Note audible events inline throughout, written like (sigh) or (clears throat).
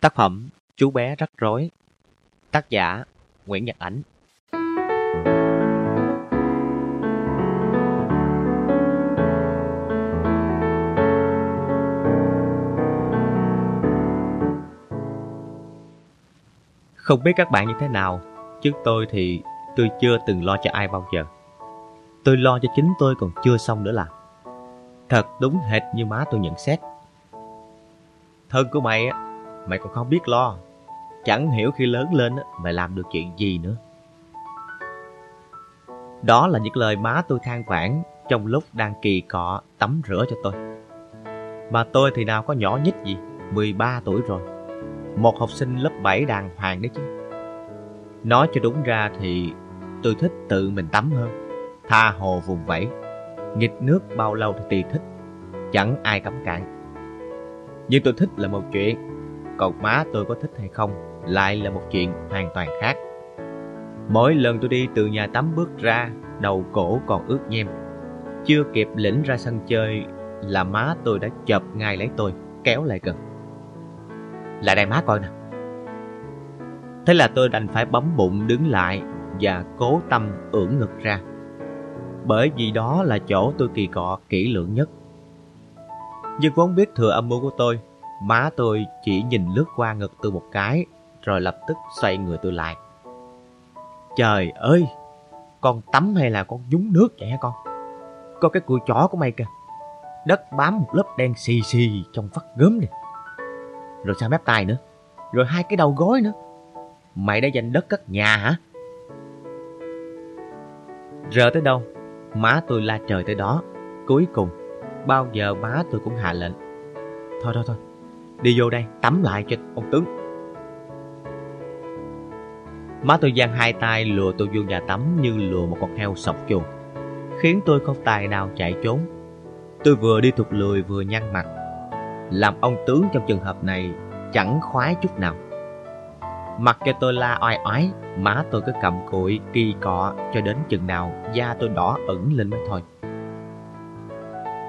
Tác phẩm Chú bé rắc rối. Tác giả Nguyễn Nhật Ánh. Không biết các bạn như thế nào. Chứ tôi thì tôi chưa từng lo cho ai bao giờ. Tôi lo cho chính tôi còn chưa xong nữa là. Thật đúng hệt như má tôi nhận xét. Thân của mày á Mày còn không biết lo. Chẳng hiểu khi lớn lên mày làm được chuyện gì nữa. Đó là những lời má tôi than vãn Trong lúc đang kỳ cọ tắm rửa cho tôi. Mà tôi thì nào có nhỏ nhất gì 13 tuổi rồi. Một học sinh lớp 7 đàng hoàng đấy chứ. Nói cho đúng ra thì tôi thích tự mình tắm hơn, Tha hồ vùng vẫy. Nghịch nước bao lâu thì tùy thích, Chẳng ai cấm cản. Nhưng tôi thích là một chuyện còn má tôi có thích hay không lại là một chuyện hoàn toàn khác. Mỗi lần tôi đi từ nhà tắm bước ra, đầu cổ còn ướt nhem. Chưa kịp lĩnh ra sân chơi là má tôi đã chợp ngay lấy tôi, kéo lại gần. Lại đây má coi nè. Thế là tôi đành phải bấm bụng đứng lại và cố tâm ưỡn ngực ra. Bởi vì đó là chỗ tôi kỳ cọ kỹ lưỡng nhất. Nhưng vốn biết thừa âm mưu của tôi Má tôi chỉ nhìn lướt qua ngực tôi một cái, rồi lập tức xoay người tôi lại. Trời ơi, con tắm hay là con nhúng nước vậy hả con? Có cái cùi chó của mày kìa. Đất bám một lớp đen xì xì trong vắt gớm này. Rồi sao mép tai nữa? Rồi hai cái đầu gối nữa. Mày đã giành đất cất nhà hả? Rờ tới đâu, má tôi la trời tới đó. Cuối cùng, bao giờ má tôi cũng hạ lệnh. Thôi thôi thôi, Đi vô đây, tắm lại cho ông tướng. Má tôi giang hai tay, lùa tôi vô nhà tắm như lùa một con heo sọc chuồng. Khiến tôi không tài nào chạy trốn. Tôi vừa đi thụt lười vừa nhăn mặt. Làm ông tướng trong trường hợp này chẳng khoái chút nào. Mặc cho tôi la oai oái, Má tôi cứ cầm cụi, kỳ cọ cho đến chừng nào Da tôi đỏ ửng lên mới thôi.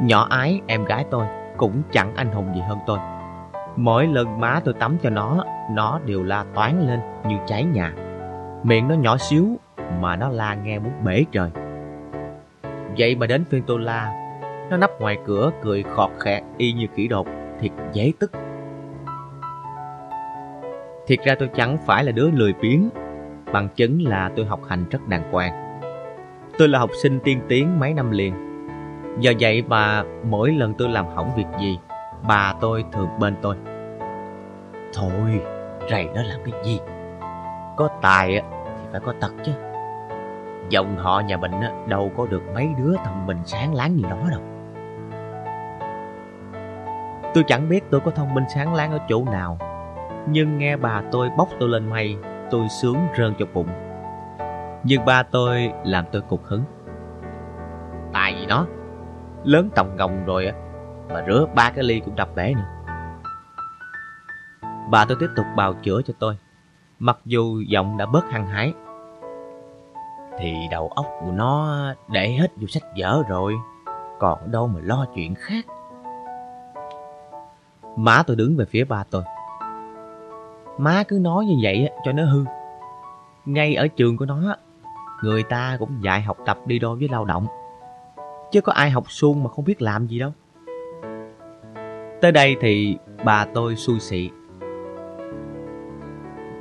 Nhỏ ái em gái tôi cũng chẳng anh hùng gì hơn tôi. Mỗi lần má tôi tắm cho nó, nó đều la toán lên như cháy nhà. Miệng nó nhỏ xíu mà nó la nghe muốn bể trời. Vậy mà đến phiên tôi la, nó nấp ngoài cửa cười khọt khẹt y như kỹ đột, thiệt dễ tức. Thiệt ra tôi chẳng phải là đứa lười biếng, bằng chứng là tôi học hành rất đàng hoàng. Tôi là học sinh tiên tiến mấy năm liền. Do vậy mà mỗi lần tôi làm hỏng việc gì, bà tôi thường bên tôi. Thôi, rầy nó làm cái gì? Có tài thì phải có tật chứ. Dòng họ nhà mình đâu có được mấy đứa thông minh sáng láng như nó đâu. Tôi chẳng biết tôi có thông minh sáng láng ở chỗ nào, nhưng nghe bà tôi bóc tôi lên mây, tôi sướng rơn cho bụng. Nhưng ba tôi làm tôi cục hứng. Tại vì nó lớn tòng ngồng rồi á, mà rửa ba cái ly cũng đập bể nữa. Bà tôi tiếp tục bào chữa cho tôi, mặc dù giọng đã bớt hăng hái. Thì đầu óc của nó để hết vô sách vở rồi, còn đâu mà lo chuyện khác. Má tôi đứng về phía ba tôi. Má cứ nói như vậy cho nó hư. Ngay ở trường của nó, người ta cũng dạy học tập đi đôi với lao động. Chứ có ai học suông mà không biết làm gì đâu. Tới đây thì bà tôi xui xị.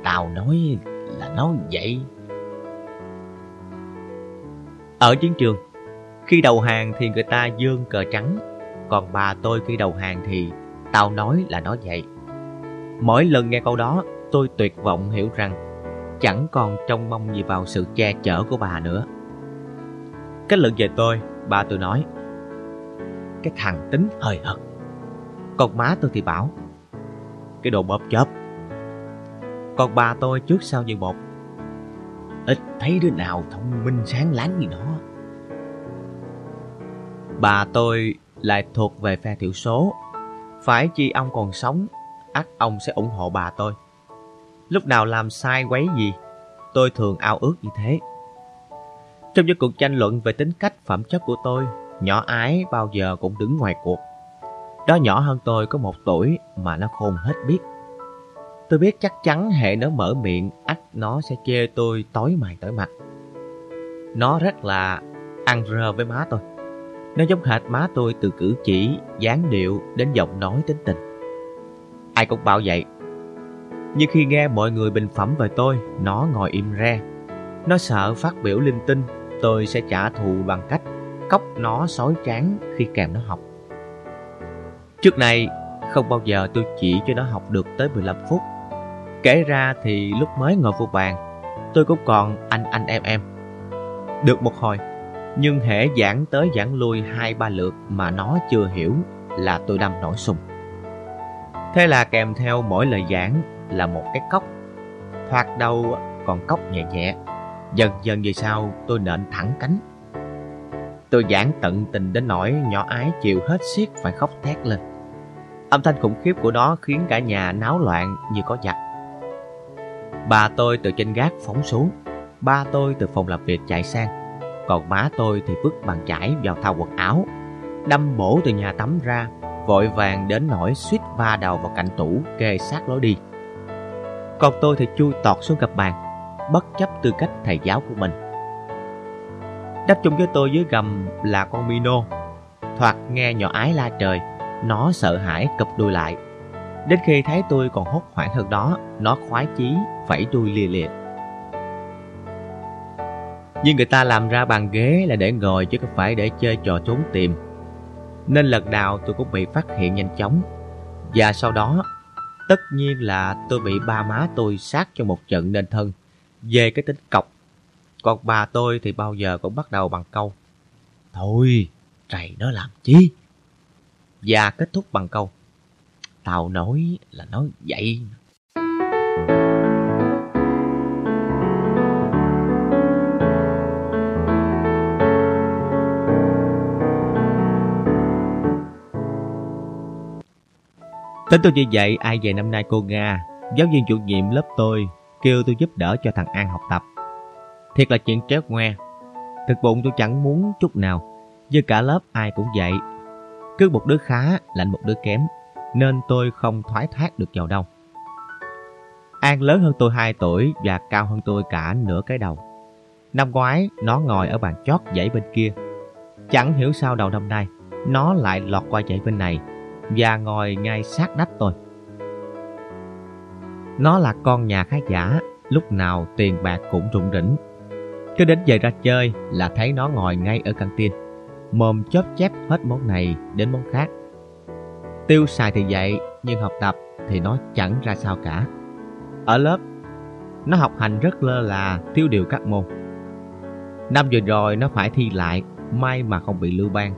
Tao nói là nói vậy. Ở chiến trường, khi đầu hàng thì người ta dương cờ trắng, còn bà tôi khi đầu hàng thì tao nói là nói vậy. Mỗi lần nghe câu đó, tôi tuyệt vọng hiểu rằng chẳng còn trông mong gì vào sự che chở của bà nữa. Kết luận về tôi, bà tôi nói Cái thằng tính hơi hợt còn má tôi thì bảo. Cái đồ bóp chớp Còn bà tôi trước sau như một Ít thấy đứa nào thông minh sáng láng gì đó Bà tôi lại thuộc về phe thiểu số. Phải chi ông còn sống, ắt ông sẽ ủng hộ bà tôi. Lúc nào làm sai quấy gì, Tôi thường ao ước như thế. Trong những cuộc tranh luận về tính cách phẩm chất của tôi, Nhỏ ái bao giờ cũng đứng ngoài cuộc đó nhỏ hơn tôi có một tuổi mà nó khôn hết biết. Tôi biết chắc chắn hệ nó mở miệng, ách nó sẽ chê tôi tối mày tối mặt. Nó rất là ăn rơ với má tôi. Nó giống hệt má tôi từ cử chỉ, dáng điệu đến giọng nói tính tình. Ai cũng bảo vậy. Nhưng khi nghe mọi người bình phẩm về tôi, nó ngồi im re. Nó sợ phát biểu linh tinh, tôi sẽ trả thù bằng cách cốc nó sói tráng khi kèm nó học. Trước này, không bao giờ tôi chỉ cho nó học được tới 15 phút. Kể ra thì lúc mới ngồi vô bàn, tôi cũng còn anh anh em em. Được một hồi, nhưng hễ giảng tới giảng lui hai ba lượt mà nó chưa hiểu là tôi đâm nổi sùng. Thế là kèm theo mỗi lời giảng là một cái cốc. Thoạt đầu còn cốc nhẹ nhẹ, dần dần về sau tôi nện thẳng cánh. Tôi giảng tận tình đến nỗi nhỏ ái chịu hết xiết phải khóc thét lên. Âm thanh khủng khiếp của nó khiến cả nhà náo loạn như có giặc. Bà tôi từ trên gác phóng xuống, ba tôi từ phòng làm việc chạy sang, còn má tôi thì vứt bàn chải vào thao quần áo, đâm bổ từ nhà tắm ra, vội vàng đến nỗi suýt va đầu vào cạnh tủ kê sát lối đi. Còn tôi thì chui tọt xuống gặp bàn, bất chấp tư cách thầy giáo của mình. Đắp chung với tôi dưới gầm là con Mino, thoạt nghe nhỏ ái la trời, nó sợ hãi cập đuôi lại. Đến khi thấy tôi còn hốt hoảng hơn đó, nó khoái chí, phẩy đuôi lìa lìa. Nhưng người ta làm ra bàn ghế là để ngồi chứ không phải để chơi trò trốn tìm. Nên lần nào tôi cũng bị phát hiện nhanh chóng. Và sau đó, tất nhiên là tôi bị ba má tôi sát cho một trận nên thân về cái tính cọc. Còn bà tôi thì bao giờ cũng bắt đầu bằng câu Thôi, trầy nó làm chi? Và kết thúc bằng câu Tao nói là nói vậy. Tính tôi như vậy, ai về năm nay cô Nga, giáo viên chủ nhiệm lớp tôi, kêu tôi giúp đỡ cho thằng An học tập. Thiệt là chuyện tréo ngoe. Thực bụng tôi chẳng muốn chút nào, với cả lớp ai cũng vậy, cứ một đứa khá lạnh một đứa kém, nên tôi không thoái thác được vào đâu. An lớn hơn tôi 2 tuổi và cao hơn tôi cả nửa cái đầu. Năm ngoái, nó ngồi ở bàn chót dãy bên kia. Chẳng hiểu sao đầu năm nay, nó lại lọt qua dãy bên này và ngồi ngay sát nách tôi. Nó là con nhà khá giả, lúc nào tiền bạc cũng rụng rỉnh. Cứ đến giờ ra chơi là thấy nó ngồi ngay ở căng tin mồm chóp chép hết món này đến món khác. Tiêu xài thì vậy, nhưng học tập thì nó chẳng ra sao cả. Ở lớp, nó học hành rất lơ là, thiếu điều các môn. Năm vừa rồi nó phải thi lại, may mà không bị lưu ban.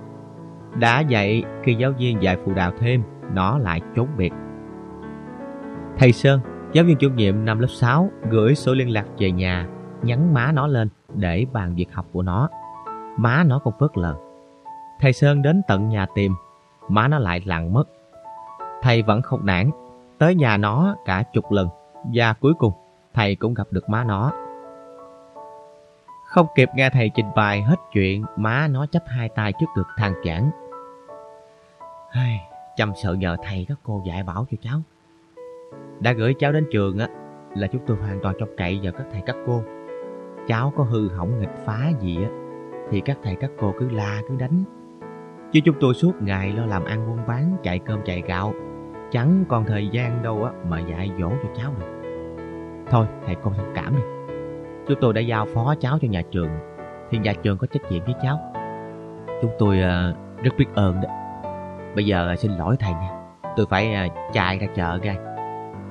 Đã vậy, khi giáo viên dạy phụ đạo thêm, nó lại trốn biệt. Thầy Sơn, giáo viên chủ nhiệm năm lớp 6, gửi số liên lạc về nhà, nhắn má nó lên để bàn việc học của nó. Má nó không phớt lờ. Thầy Sơn đến tận nhà tìm, má nó lại lặng mất. Thầy vẫn không nản, tới nhà nó cả chục lần, và cuối cùng thầy cũng gặp được má nó. Không kịp nghe thầy trình bày hết chuyện, má nó chấp hai tay trước ngực than chản Hey, chăm sợ nhờ thầy các cô dạy bảo cho cháu. Đã gửi cháu đến trường á, là chúng tôi hoàn toàn trông cậy vào các thầy các cô. Cháu có hư hỏng nghịch phá gì á, thì các thầy các cô cứ la cứ đánh Chứ chúng tôi suốt ngày lo làm ăn buôn bán, chạy cơm chạy gạo. Chẳng còn thời gian đâu á mà dạy dỗ cho cháu được. Thôi, thầy cô thông cảm đi. Chúng tôi đã giao phó cháu cho nhà trường, thì nhà trường có trách nhiệm với cháu. Chúng tôi uh, rất biết ơn đó. Bây giờ uh, xin lỗi thầy nha. Tôi phải uh, chạy ra chợ ra.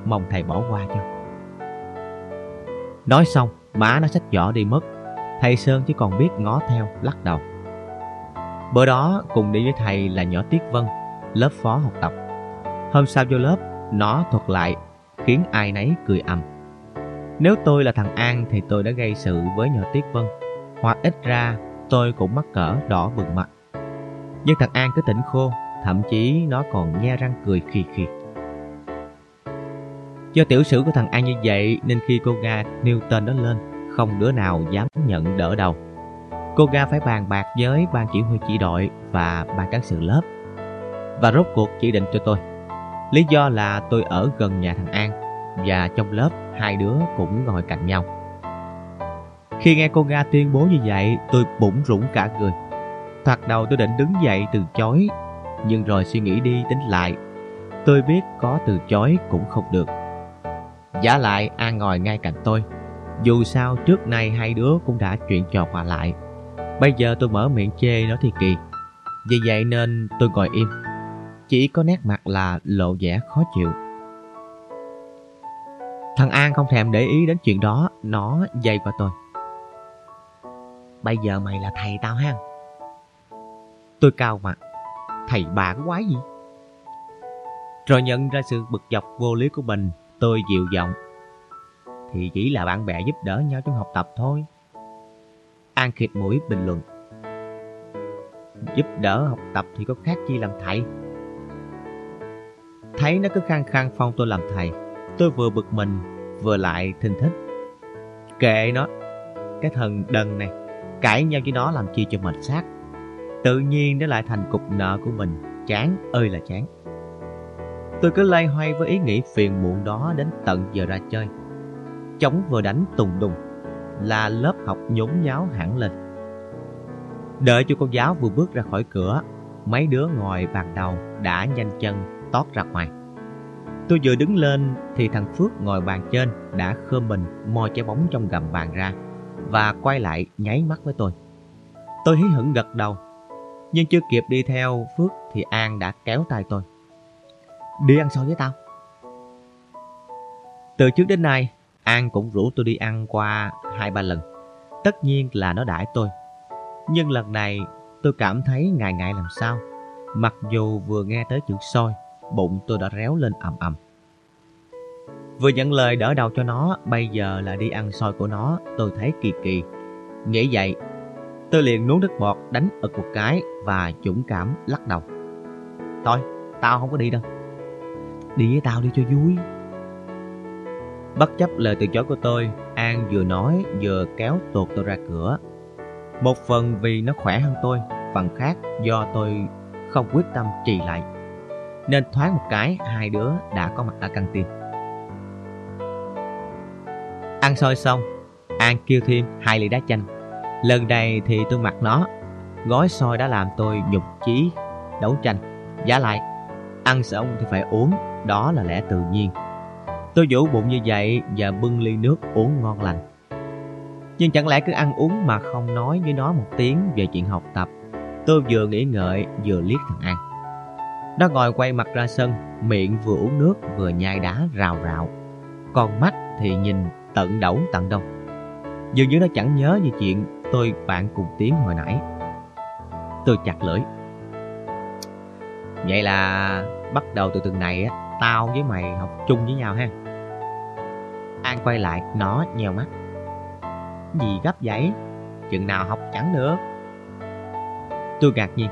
Mong thầy bỏ qua cho. Nói xong, má nó xách giỏ đi mất. Thầy Sơn chỉ còn biết ngó theo, lắc đầu. Bữa đó cùng đi với thầy là nhỏ Tiết Vân, lớp phó học tập. Hôm sau vô lớp, nó thuật lại, khiến ai nấy cười ầm. Nếu tôi là thằng An thì tôi đã gây sự với nhỏ Tiết Vân, hoặc ít ra tôi cũng mắc cỡ đỏ bừng mặt. Nhưng thằng An cứ tỉnh khô, thậm chí nó còn nhe răng cười khì khì. Do tiểu sử của thằng An như vậy nên khi cô Nga nêu tên đó lên, không đứa nào dám nhận đỡ đầu. Cô Ga phải bàn bạc với ban chỉ huy chỉ đội và ban cán sự lớp Và rốt cuộc chỉ định cho tôi Lý do là tôi ở gần nhà thằng An và trong lớp hai đứa cũng ngồi cạnh nhau. Khi nghe cô Ga tuyên bố như vậy, tôi bụng rủng cả người. Thoạt đầu tôi định đứng dậy từ chối, nhưng rồi suy nghĩ đi tính lại. Tôi biết có từ chối cũng không được. Giả lại An ngồi ngay cạnh tôi. Dù sao trước nay hai đứa cũng đã chuyện trò qua lại. Bây giờ tôi mở miệng chê nó thì kỳ. Vì vậy nên tôi ngồi im. Chỉ có nét mặt là lộ vẻ khó chịu. Thằng An không thèm để ý đến chuyện đó, nó dây qua tôi. Bây giờ mày là thầy tao ha. Tôi cao mặt. Thầy bà có quái gì? Rồi nhận ra sự bực dọc vô lý của mình, tôi dịu giọng. Thì chỉ là bạn bè giúp đỡ nhau trong học tập thôi. An khịt mũi bình luận. Giúp đỡ học tập thì có khác chi làm thầy. Thấy nó cứ khăng khăng phong tôi làm thầy, tôi vừa bực mình, vừa lại thình thích. Kệ nó, cái thần đần này, cãi nhau với nó làm chi cho mệt xác. Tự nhiên nó lại thành cục nợ của mình, chán ơi là chán. Tôi cứ lay hoay với ý nghĩ phiền muộn đó đến tận giờ ra chơi. Chống vừa đánh tùng đùng, là lớp học nhốn nháo hẳn lên. Đợi cho cô giáo vừa bước ra khỏi cửa, mấy đứa ngồi bàn đầu đã nhanh chân tót ra ngoài. Tôi vừa đứng lên thì thằng Phước ngồi bàn trên đã khơm mình moi trái bóng trong gầm bàn ra và quay lại nháy mắt với tôi. Tôi hí hửng gật đầu, nhưng chưa kịp đi theo Phước thì An đã kéo tay tôi. Đi ăn xôi với tao. Từ trước đến nay, An cũng rủ tôi đi ăn qua hai ba lần. Tất nhiên là nó đãi tôi. Nhưng lần này tôi cảm thấy ngại ngại làm sao. Mặc dù vừa nghe tới chữ soi, bụng tôi đã réo lên ầm ầm. Vừa nhận lời đỡ đầu cho nó, bây giờ là đi ăn soi của nó, tôi thấy kỳ kỳ. Nghĩ vậy, tôi liền nuốt nước bọt đánh ực một cái và dũng cảm lắc đầu. Thôi, tao không có đi đâu. Đi với tao đi cho vui. Bất chấp lời từ chối của tôi, An vừa nói vừa kéo tuột tôi ra cửa. Một phần vì nó khỏe hơn tôi, phần khác do tôi không quyết tâm trì lại. Nên thoáng một cái, hai đứa đã có mặt ở căng tin. Ăn xôi xong, An kêu thêm hai ly đá chanh. Lần này thì tôi mặc nó, gói xôi đã làm tôi nhục chí đấu tranh. Giá lại, ăn xong thì phải uống, đó là lẽ tự nhiên. Tôi vỗ bụng như vậy và bưng ly nước uống ngon lành. Nhưng chẳng lẽ cứ ăn uống mà không nói với nó một tiếng về chuyện học tập. Tôi vừa nghĩ ngợi vừa liếc thằng An. Nó ngồi quay mặt ra sân, miệng vừa uống nước vừa nhai đá rào rạo. Còn mắt thì nhìn tận đẩu tận đông. Dường như nó chẳng nhớ gì chuyện tôi bạn cùng tiếng hồi nãy. Tôi chặt lưỡi. Vậy là bắt đầu từ tuần này á, tao với mày học chung với nhau ha. An quay lại, nó nheo mắt. Gì gấp vậy? Chừng nào học chẳng được. Tôi ngạc nhiên.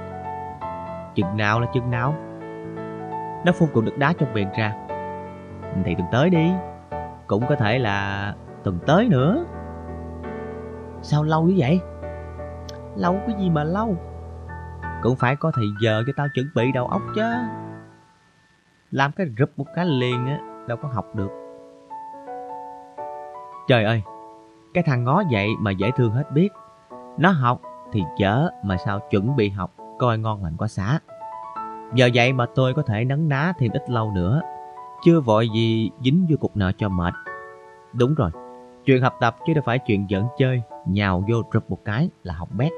Chừng nào là chừng nào? Nó phun cục nước đá trong miệng ra. Thì tuần tới đi. Cũng có thể là tuần tới nữa. Sao lâu như vậy? Lâu cái gì mà lâu? Cũng phải có thời giờ cho tao chuẩn bị đầu óc chứ. Làm cái rụp một cái liền á, đâu có học được. Trời ơi, cái thằng ngó vậy mà dễ thương hết biết. Nó học thì chớ mà sao chuẩn bị học coi ngon lành quá xá. Giờ vậy mà tôi có thể nấn ná thêm ít lâu nữa. Chưa vội gì dính vô cục nợ cho mệt. Đúng rồi, chuyện học tập chứ đâu phải chuyện giỡn chơi, nhào vô rụp một cái là học bét.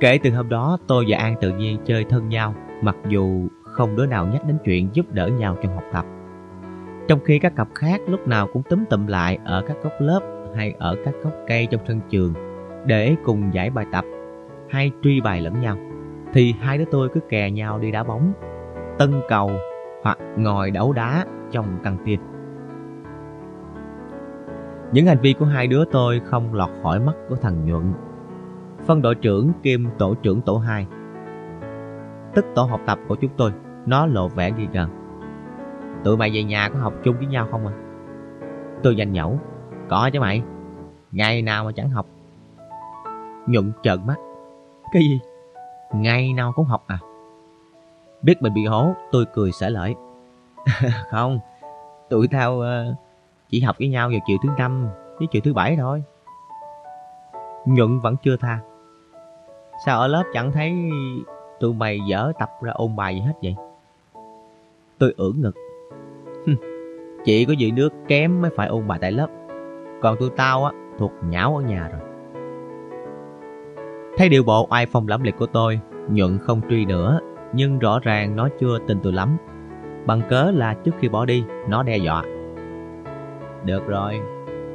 Kể từ hôm đó tôi và An tự nhiên chơi thân nhau mặc dù không đứa nào nhắc đến chuyện giúp đỡ nhau trong học tập. Trong khi các cặp khác lúc nào cũng túm tụm lại ở các góc lớp hay ở các gốc cây trong sân trường để cùng giải bài tập hay truy bài lẫn nhau, thì hai đứa tôi cứ kè nhau đi đá bóng, tân cầu hoặc ngồi đấu đá trong căng tin. Những hành vi của hai đứa tôi không lọt khỏi mắt của thằng Nhuận. Phân đội trưởng kiêm tổ trưởng tổ 2 Tức tổ học tập của chúng tôi Nó lộ vẻ nghi ngờ Tụi mày về nhà có học chung với nhau không à Tôi danh nhẩu Có chứ mày Ngày nào mà chẳng học Nhuận trợn mắt Cái gì Ngày nào cũng học à Biết mình bị hố tôi cười xả lợi (laughs) không, tụi tao ờ, chỉ học với nhau vào chiều thứ năm với chiều thứ bảy thôi. Nhuận vẫn chưa tha. Sao ở lớp chẳng thấy tụi mày dở tập ra ôn bài gì hết vậy? Tôi ưỡn ngực. Chỉ có dự nước kém mới phải ôn bài tại lớp. Còn tụi tao á, thuộc nhão ở nhà rồi. Thấy điều bộ ai phong lẫm liệt của tôi, Nhuận không truy nữa, nhưng rõ ràng nó chưa tin tôi lắm. Bằng cớ là trước khi bỏ đi, nó đe dọa. Được rồi,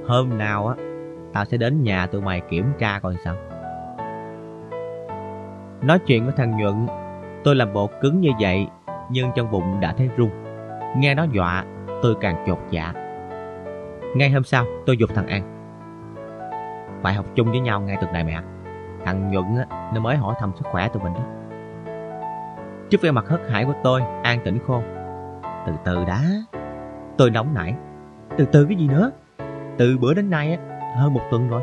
hôm nào á, tao sẽ đến nhà tụi mày kiểm tra coi sao. Nói chuyện với thằng Nhuận, tôi làm bộ cứng như vậy, nhưng trong bụng đã thấy run. Nghe nó dọa, tôi càng chột dạ. Ngay hôm sau, tôi dục thằng An. Phải học chung với nhau ngay tuần này mẹ. Thằng Nhuận á, nó mới hỏi thăm sức khỏe tụi mình đó. Trước vẻ mặt hất hải của tôi, An tỉnh khôn. Từ từ đã. Tôi nóng nảy. Từ từ cái gì nữa? Từ bữa đến nay á, hơn một tuần rồi.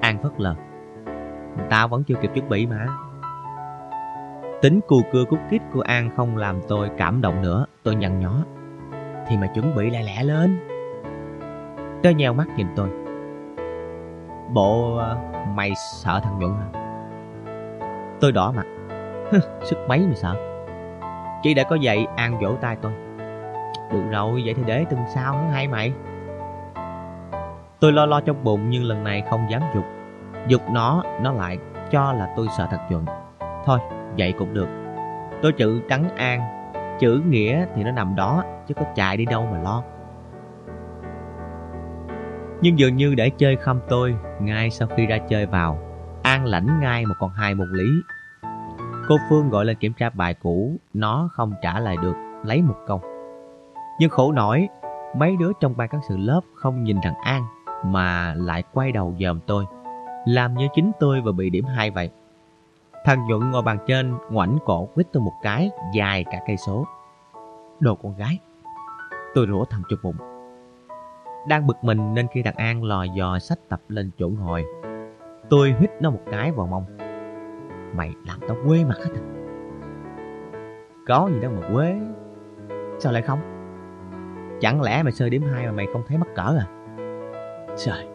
An phất lờ. Tao vẫn chưa kịp chuẩn bị mà. Tính cù cưa cút kít của An không làm tôi cảm động nữa. Tôi nhăn nhó. Thì mà chuẩn bị lẹ lẹ lên. Tớ nheo mắt nhìn tôi. Bộ ờ, mày sợ thằng Nhuận hả? Tôi đỏ mặt. Sức mấy mày sợ? Chị đã có vậy An vỗ tay tôi. Được rồi, vậy thì để tuần sau hắn hai mày. Tôi lo lo trong bụng nhưng lần này không dám dục. Dục nó, nó lại cho là tôi sợ thật chuẩn Thôi, vậy cũng được. Tôi chữ trắng An, chữ nghĩa thì nó nằm đó, chứ có chạy đi đâu mà lo. Nhưng dường như để chơi khăm tôi, ngay sau khi ra chơi vào, An lãnh ngay một con hai một lý. Cô Phương gọi lên kiểm tra bài cũ, nó không trả lời được, lấy một câu. Nhưng khổ nổi, mấy đứa trong ban cán sự lớp không nhìn thằng An mà lại quay đầu dòm tôi, làm như chính tôi vừa bị điểm hai vậy. Thằng Nhuận ngồi bàn trên, ngoảnh cổ quýt tôi một cái, dài cả cây số. Đồ con gái. Tôi rủa thầm trong bụng. Đang bực mình nên khi đàn An lò dò sách tập lên chỗ ngồi, tôi hít nó một cái vào mông. Mày làm tao quê mặt hết à? Có gì đâu mà quê. Sao lại không? Chẳng lẽ mày sơ điểm hai mà mày không thấy mắc cỡ à? Trời,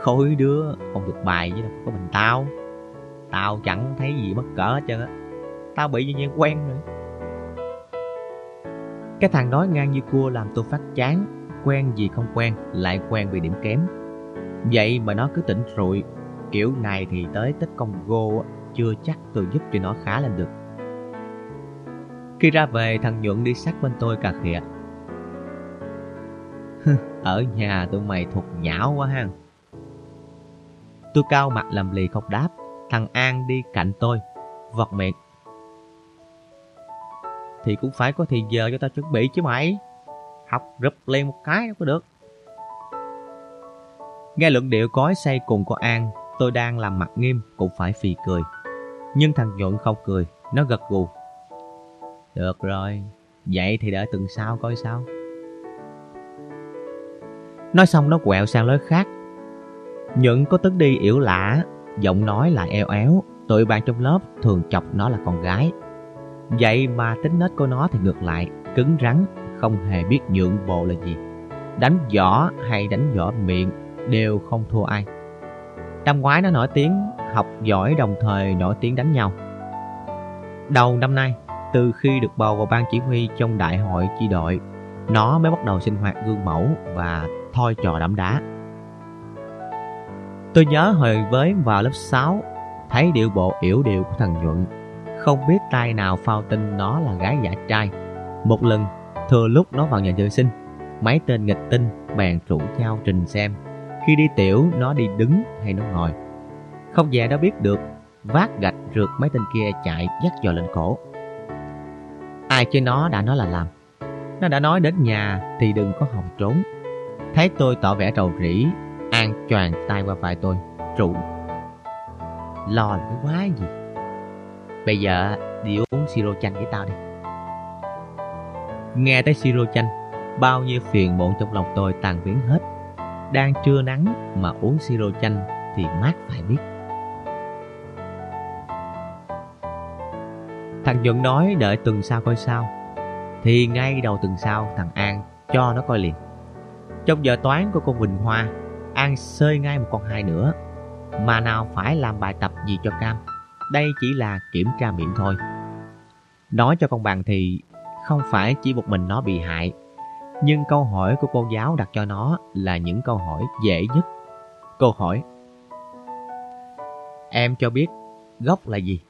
khối đứa không được bài với đâu, có mình tao. Tao chẳng thấy gì bất cỡ hết trơn á. Tao bị như nhiên quen rồi. Cái thằng nói ngang như cua làm tôi phát chán. Quen gì không quen, lại quen vì điểm kém. Vậy mà nó cứ tỉnh rụi. Kiểu này thì tới tích Congo chưa chắc tôi giúp cho nó khá lên được. Khi ra về, thằng Nhuận đi sát bên tôi cà khịa. Ở nhà tụi mày thuộc nhão quá ha. Tôi cao mặt làm lì không đáp. Thằng An đi cạnh tôi, vọt miệng. Thì cũng phải có thì giờ cho tao chuẩn bị chứ mày. Học rụp liền một cái đâu có được. Nghe luận điệu cói say cùng của An, tôi đang làm mặt nghiêm cũng phải phì cười. Nhưng thằng Nhuận không cười, nó gật gù. Được rồi, vậy thì đợi tuần sau coi sao. Nói xong nó quẹo sang lối khác. Nhuận có tức đi yểu lạ, giọng nói lại eo éo. Tụi bạn trong lớp thường chọc nó là con gái. Vậy mà tính nết của nó thì ngược lại, cứng rắn, không hề biết nhượng bộ là gì. Đánh võ hay đánh võ miệng đều không thua ai. Năm ngoái nó nổi tiếng học giỏi đồng thời nổi tiếng đánh nhau. Đầu năm nay, từ khi được bầu vào ban chỉ huy trong đại hội chi đội, nó mới bắt đầu sinh hoạt gương mẫu và thôi trò đẫm đá. Tôi nhớ hồi với vào lớp 6, thấy điệu bộ yểu điệu của thằng Nhuận. Không biết tay nào phao tin nó là gái giả trai. Một lần, thừa lúc nó vào nhà vệ sinh, mấy tên nghịch tinh bèn rủ nhau trình xem. Khi đi tiểu, nó đi đứng hay nó ngồi. Không dè nó biết được, vác gạch rượt mấy tên kia chạy dắt dò lên cổ. Ai chơi nó đã nói là làm. Nó đã nói đến nhà thì đừng có hòng trốn. Thấy tôi tỏ vẻ rầu rĩ, An choàng tay qua vai tôi, Rủ Lo lắng quá gì? Bây giờ đi uống siro chanh với tao đi. Nghe tới siro chanh, bao nhiêu phiền muộn trong lòng tôi tàn biến hết. Đang trưa nắng mà uống siro chanh thì mát phải biết. Thằng Nhuận nói đợi tuần sau coi sao. Thì ngay đầu tuần sau thằng An cho nó coi liền Trong giờ toán của cô Quỳnh Hoa An xơi ngay một con hai nữa. Mà nào phải làm bài tập gì cho Cam? Đây chỉ là kiểm tra miệng thôi. Nói cho con bằng thì không phải chỉ một mình nó bị hại, Nhưng câu hỏi của cô giáo đặt cho nó là những câu hỏi dễ nhất. Câu hỏi, Em cho biết gốc là gì?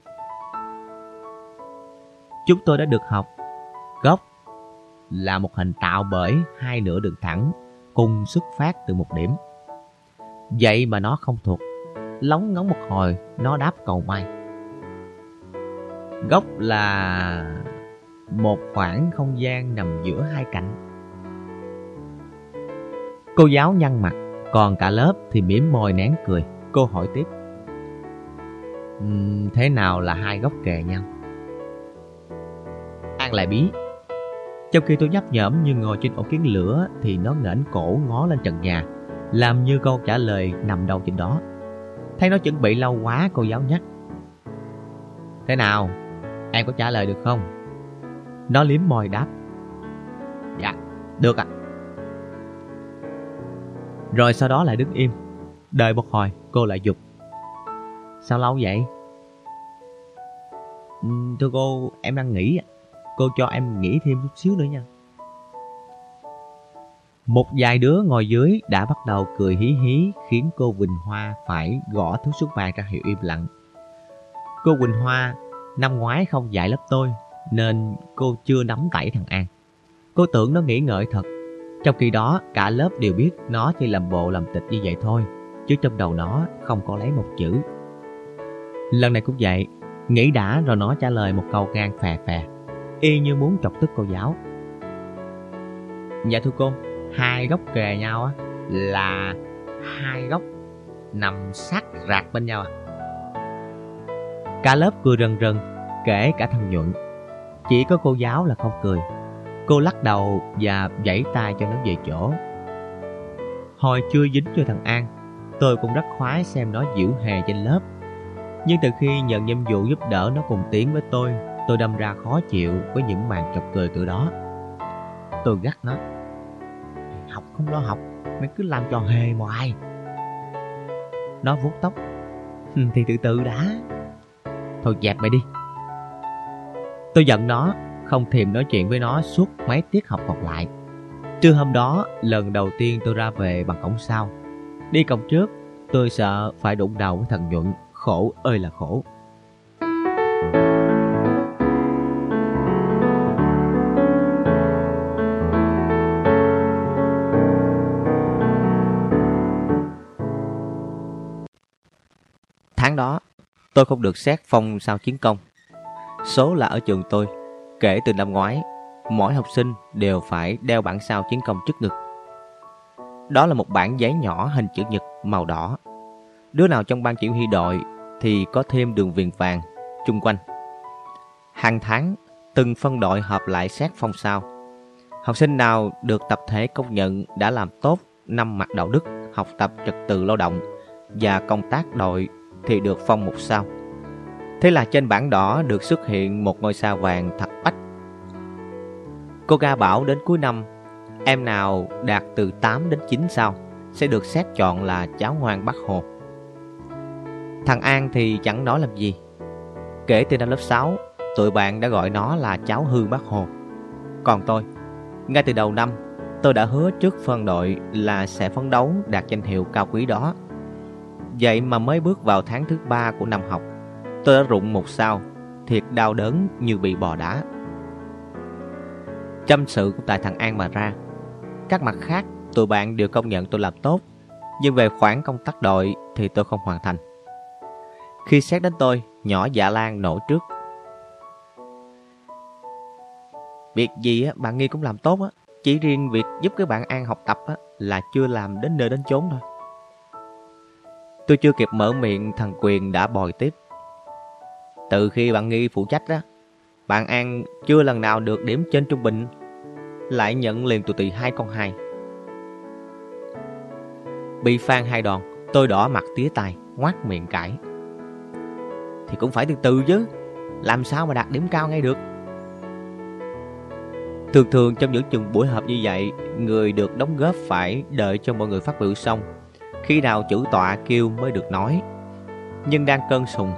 Chúng tôi đã được học. Gốc là một hình tạo bởi hai nửa đường thẳng cùng xuất phát từ một điểm. Vậy mà nó không thuộc. Lóng ngóng một hồi, nó đáp cầu may. Gốc là một khoảng không gian nằm giữa hai cạnh. Cô giáo nhăn mặt, còn cả lớp thì mỉm môi nén cười. Cô hỏi tiếp. uhm, thế nào là hai góc kề nhau? An lại bí. Trong khi tôi nhấp nhởm như ngồi trên ổ kiến lửa thì nó ngẩng cổ ngó lên trần nhà, làm như câu trả lời nằm đâu trên đó. Thấy nó chuẩn bị lâu quá cô giáo nhắc. Thế nào? Em có trả lời được không? Nó liếm môi đáp. Dạ, được ạ. À. Rồi sau đó lại đứng im. Đợi một hồi, cô lại dục. Sao lâu vậy? Ừ, thưa cô, em đang nghỉ Cô cho em nghỉ thêm chút xíu nữa nha. Một vài đứa ngồi dưới đã bắt đầu cười hí hí khiến cô Quỳnh Hoa phải gõ thuốc xuống bàn ra hiệu im lặng. Cô Quỳnh Hoa năm ngoái không dạy lớp tôi nên cô chưa nắm tẩy thằng An. Cô tưởng nó nghĩ ngợi thật. Trong khi đó cả lớp đều biết nó chỉ làm bộ làm tịch như vậy thôi chứ trong đầu nó không có lấy một chữ. Lần này cũng vậy, nghĩ đã rồi nó trả lời một câu gan phè phè y như muốn chọc tức cô giáo. Dạ thưa cô, hai góc kề nhau á là hai góc nằm sát rạc bên nhau à. Cả lớp cười rần rần, kể cả thằng Nhuận. Chỉ có cô giáo là không cười. Cô lắc đầu và vẫy tay cho nó về chỗ. Hồi chưa dính cho thằng An, tôi cũng rất khoái xem nó giễu hề trên lớp. Nhưng từ khi nhận nhiệm vụ giúp đỡ nó cùng tiến với tôi Tôi đâm ra khó chịu với những màn chọc cười từ đó Tôi gắt nó Học không lo học, Mày cứ làm trò hề hoài Nó vuốt tóc. Ừ, thì từ từ đã. Thôi dẹp mày đi. Tôi giận nó, Không thèm nói chuyện với nó suốt mấy tiết học còn lại. Trưa hôm đó, Lần đầu tiên tôi ra về bằng cổng sau. Đi cổng trước, Tôi sợ phải đụng đầu với thằng Nhuận, Khổ ơi là khổ. Tôi không được xét phong sao chiến công. Số là ở trường tôi, kể từ năm ngoái, mỗi học sinh đều phải đeo bản sao chiến công trước ngực. Đó là một bản giấy nhỏ hình chữ nhật màu đỏ. Đứa nào trong ban chỉ huy đội thì có thêm đường viền vàng chung quanh. Hàng tháng, từng phân đội họp lại xét phong sao. Học sinh nào được tập thể công nhận đã làm tốt năm mặt đạo đức, học tập trật tự lao động và công tác đội thì được phong một sao. Thế là trên bảng đỏ được xuất hiện một ngôi sao vàng thật bách. Cô Ga bảo đến cuối năm, em nào đạt từ 8 đến 9 sao sẽ được xét chọn là cháu ngoan Bắc Hồ. Thằng An thì chẳng nói làm gì. Kể từ năm lớp 6, tụi bạn đã gọi nó là cháu hư Bắc Hồ. Còn tôi, ngay từ đầu năm, tôi đã hứa trước phân đội là sẽ phấn đấu đạt danh hiệu cao quý đó Vậy mà mới bước vào tháng thứ ba của năm học, tôi đã rụng một sao, thiệt đau đớn như bị bò đá. Chăm sự của tại thằng An mà ra. Các mặt khác, tụi bạn đều công nhận tôi làm tốt, nhưng về khoản công tác đội thì tôi không hoàn thành. Khi xét đến tôi, nhỏ dạ lan nổ trước. Việc gì á, bạn Nghi cũng làm tốt á, chỉ riêng việc giúp các bạn An học tập á, là chưa làm đến nơi đến chốn thôi. Tôi chưa kịp mở miệng thằng Quyền đã bòi tiếp. Từ khi bạn Nghi phụ trách đó, bạn An chưa lần nào được điểm trên trung bình, lại nhận liền tụi tỷ hai con hai. Bị phan hai đòn, tôi đỏ mặt tía tai, ngoát miệng cãi. Thì cũng phải từ từ chứ, làm sao mà đạt điểm cao ngay được. Thường thường trong những chừng buổi họp như vậy, người được đóng góp phải đợi cho mọi người phát biểu xong. Khi nào chữ tọa kêu mới được nói. Nhưng đang cơn sùng,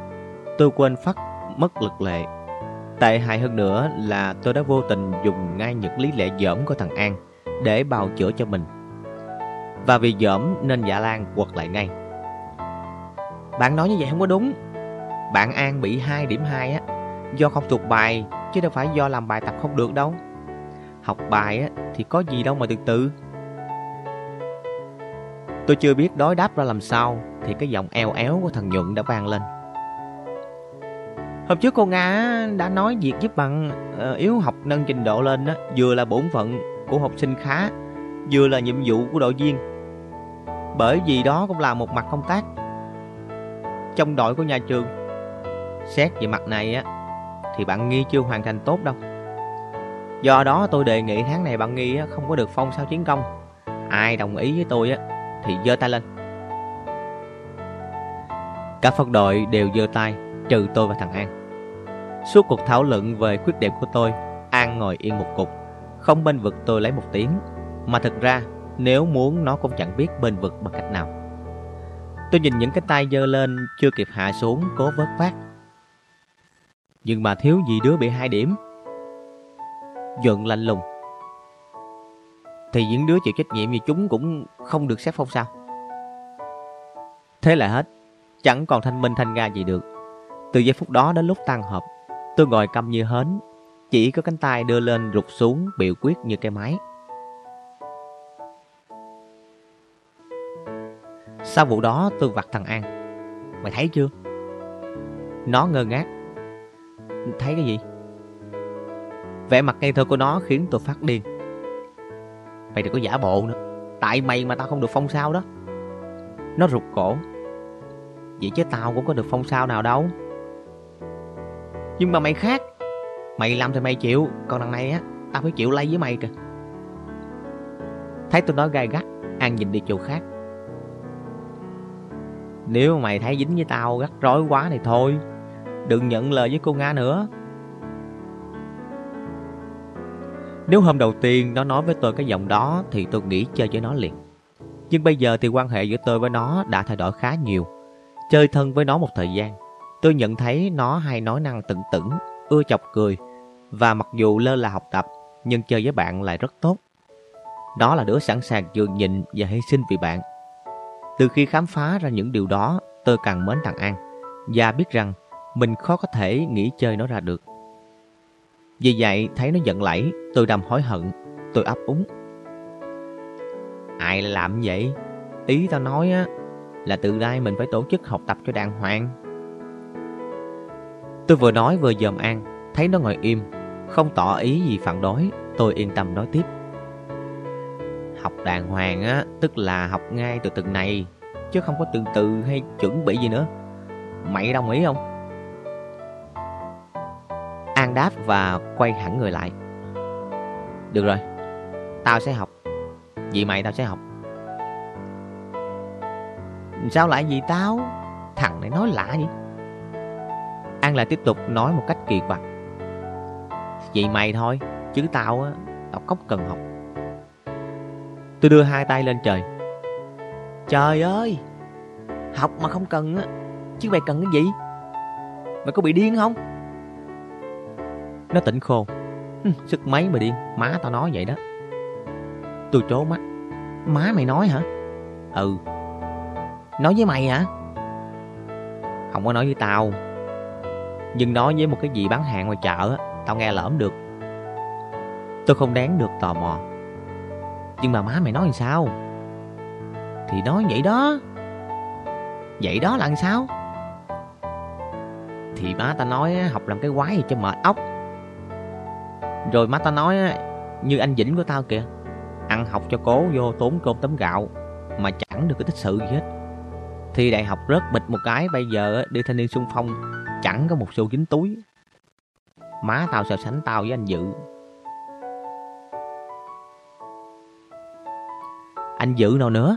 tôi quên phát mất lực lệ. Tệ hại hơn nữa là tôi đã vô tình dùng ngay những lý lẽ dởm của thằng An để bào chữa cho mình. Và vì dởm nên Dạ Lan quật lại ngay. Bạn nói như vậy không có đúng. Bạn An bị 2 điểm 2 á, do không thuộc bài chứ đâu phải do làm bài tập không được đâu. Học bài á, thì có gì đâu mà từ từ. Tôi chưa biết đối đáp ra làm sao thì cái giọng eo éo của thằng Nhuận đã vang lên. Hôm trước cô Nga đã nói việc giúp bạn ờ, yếu học nâng trình độ lên đó, vừa là bổn phận của học sinh khá, vừa là nhiệm vụ của đội viên. Bởi vì đó cũng là một mặt công tác trong đội của nhà trường. Xét về mặt này á, thì bạn Nghi chưa hoàn thành tốt đâu. Do đó tôi đề nghị tháng này bạn Nghi không có được phong sao chiến công. Ai đồng ý với tôi á, thì giơ tay lên. Cả phân đội đều giơ tay, trừ tôi và thằng An. Suốt cuộc thảo luận về khuyết điểm của tôi, An ngồi yên một cục, không bên vực tôi lấy một tiếng. Mà thật ra, nếu muốn nó cũng chẳng biết bên vực bằng cách nào. Tôi nhìn những cái tay giơ lên chưa kịp hạ xuống cố vớt vát. Nhưng mà thiếu gì đứa bị hai điểm. giận lạnh lùng. Thì những đứa chịu trách nhiệm như chúng cũng không được xét phong sao. Thế là hết. Chẳng còn thanh minh thanh ga gì được. Từ giây phút đó đến lúc tan họp, tôi ngồi câm như hến, chỉ có cánh tay đưa lên rụt xuống biểu quyết như cây máy. Sau vụ đó tôi vặt thằng An Mày thấy chưa Nó ngơ ngác Thấy cái gì Vẻ mặt ngây thơ của nó khiến tôi phát điên Mày đừng có giả bộ nữa. Tại mày mà tao không được phong sao đó. Nó rụt cổ. Vậy chứ tao cũng có được phong sao nào đâu. Nhưng mà mày khác. Mày làm thì mày chịu, Còn đằng này á, Tao phải chịu lay với mày kìa. Thấy tôi nói gai gắt, An nhìn đi chỗ khác. Nếu mày thấy dính với tao, gắt rối quá thì thôi. Đừng nhận lời với cô Nga nữa. Nếu hôm đầu tiên nó nói với tôi cái giọng đó Thì tôi nghĩ chơi với nó liền. Nhưng bây giờ thì quan hệ giữa tôi với nó đã thay đổi khá nhiều. Chơi thân với nó một thời gian Tôi nhận thấy nó hay nói năng tận tửng Ưa chọc cười Và mặc dù lơ là học tập Nhưng chơi với bạn lại rất tốt. Đó là đứa sẵn sàng dường nhịn và hy sinh vì bạn. Từ khi khám phá ra những điều đó, tôi càng mến thằng An và biết rằng mình khó có thể nghĩ chơi nó ra được. Vì vậy, thấy nó giận lẫy, tôi đầm hối hận, tôi ấp úng. Ai làm vậy? Ý tao nói á, là từ đây mình phải tổ chức học tập cho đàng hoàng. Tôi vừa nói vừa dòm An, thấy nó ngồi im, không tỏ ý gì phản đối, tôi yên tâm nói tiếp. Học đàng hoàng á, tức là học ngay từ từng này, chứ không có từ từ hay chuẩn bị gì nữa. Mày đồng ý không? Đáp và quay hẳn người lại. Được rồi, tao sẽ học. Vì mày tao sẽ học. Sao lại vì tao? Thằng này nói lạ vậy? An lại tiếp tục nói một cách kỳ quặc. Vì mày thôi, chứ tao á, tao không cần học. Tôi đưa hai tay lên trời Trời ơi Học mà không cần á Chứ mày cần cái gì Mày có bị điên không nó tỉnh khô. Sức mấy mà điên Má tao nói vậy đó. Tôi trố mắt Má mày nói hả? Ừ. Nói với mày hả? Không có nói với tao. Nhưng nói với một cái gì bán hàng ngoài chợ Tao nghe lỡm được. Tôi không đáng được tò mò. Nhưng mà má mày nói làm sao? Thì nói vậy đó. Vậy đó là làm sao? Thì má ta nói học làm cái quái gì cho mệt ốc rồi má ta nói Như anh Vĩnh của tao kìa Ăn học cho cố vô tốn cơm tấm gạo Mà chẳng được cái tích sự gì hết. Thi đại học rớt bịch một cái Bây giờ đi thanh niên xung phong Chẳng có một xu dính túi. Má tao so sánh tao với anh Dự. Anh Dự nào nữa?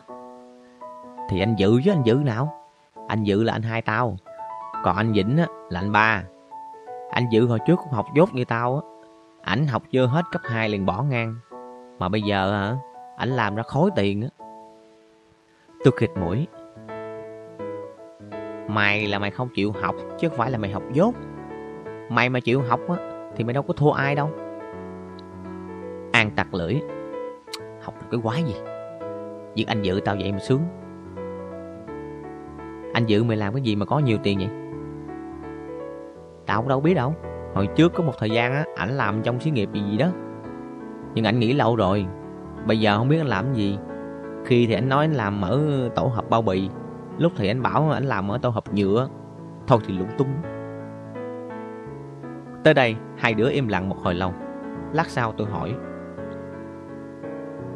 Thì anh Dự với anh Dự nào? Anh Dự là anh hai tao Còn anh Vĩnh á, là anh ba. Anh Dự hồi trước cũng học dốt như tao á. Ảnh học chưa hết cấp 2 liền bỏ ngang. Mà bây giờ hả, ảnh làm ra khối tiền á. Tôi khịt mũi. Mày là mày không chịu học chứ không phải là mày học dốt. Mày mà chịu học á thì mày đâu có thua ai đâu. An tặc lưỡi. Học được cái quái gì? Việc anh dự tao vậy mà sướng. Anh dự mày làm cái gì mà có nhiều tiền vậy? Tao cũng đâu biết đâu. Hồi trước có một thời gian á, ảnh làm trong xí nghiệp gì gì đó. Nhưng ảnh nghỉ lâu rồi. Bây giờ không biết anh làm gì. Khi thì anh nói anh làm ở tổ hợp bao bì. Lúc thì anh bảo anh làm ở tổ hợp nhựa. Thôi thì lung tung. Tới đây, hai đứa im lặng một hồi lâu. Lát sau tôi hỏi.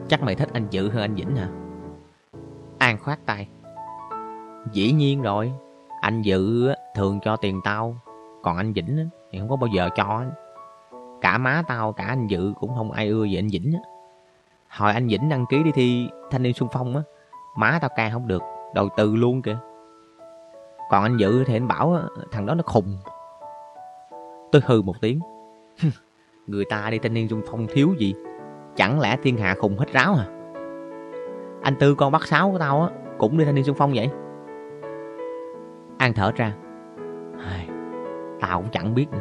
Chắc mày thích anh Dự hơn anh Vĩnh hả? An khoát tay. Dĩ nhiên rồi. Anh Dự thường cho tiền tao. Còn anh Vĩnh thì không có bao giờ cho Cả má tao, cả anh Dự cũng không ai ưa về anh Vĩnh Hồi anh Vĩnh đăng ký đi thi thanh niên xung phong á Má tao ca không được, đầu tư luôn kìa. Còn anh Dự thì anh bảo thằng đó nó khùng. Tôi hư một tiếng. (laughs) Người ta đi thanh niên xung phong thiếu gì? Chẳng lẽ thiên hạ khùng hết ráo à? Anh Tư con bắt sáu của tao á Cũng đi thanh niên xung phong vậy? An thở ra. Tao cũng chẳng biết nữa.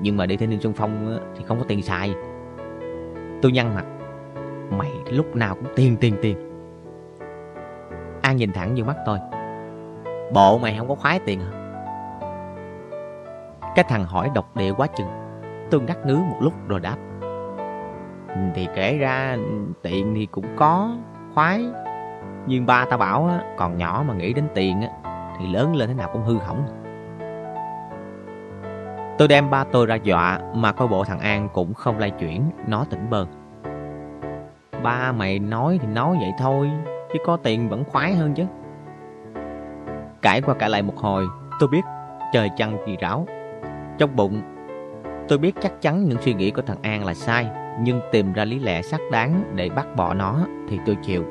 Nhưng mà đi thanh niên xuân phong thì không có tiền xài. Tôi nhăn mặt. Mày lúc nào cũng tiền tiền tiền. An nhìn thẳng vô mắt tôi. Bộ mày không có khoái tiền hả? Cái thằng hỏi độc địa quá chừng. Tôi ngắt ngứ một lúc rồi đáp. Thì kể ra, tiền thì cũng có, Khoái. Nhưng ba tao bảo Còn nhỏ mà nghĩ đến tiền Thì lớn lên thế nào cũng hư hỏng. Tôi đem ba tôi ra dọa mà coi bộ thằng An cũng không lay chuyển, nó tỉnh bơ. Ba mày nói thì nói vậy thôi, chứ có tiền vẫn khoái hơn chứ. Cãi qua cãi lại một hồi, tôi biết trời chăng gì ráo. Trong bụng, tôi biết chắc chắn những suy nghĩ của thằng An là sai, nhưng tìm ra lý lẽ xác đáng để bắt bỏ nó thì tôi chịu.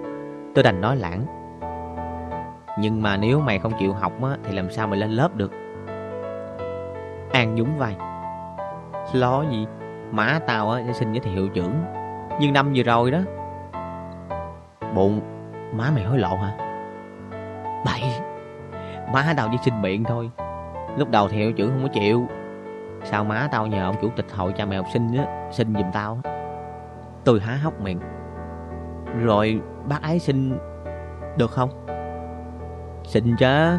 Tôi đành nói lãng. Nhưng mà nếu mày không chịu học á, thì làm sao mày lên lớp được? An nhún vai. Lo gì? Má tao á sẽ xin với thầy hiệu trưởng. Nhưng năm vừa rồi đó. Bụng, Má mày hối lộ hả? Bậy. Má tao chỉ xin miệng thôi. Lúc đầu thì hiệu trưởng không có chịu. Sao má tao nhờ ông chủ tịch hội cha mẹ học sinh á, Xin giùm tao Tôi há hốc miệng. Rồi bác ấy xin Được không? Xin chứ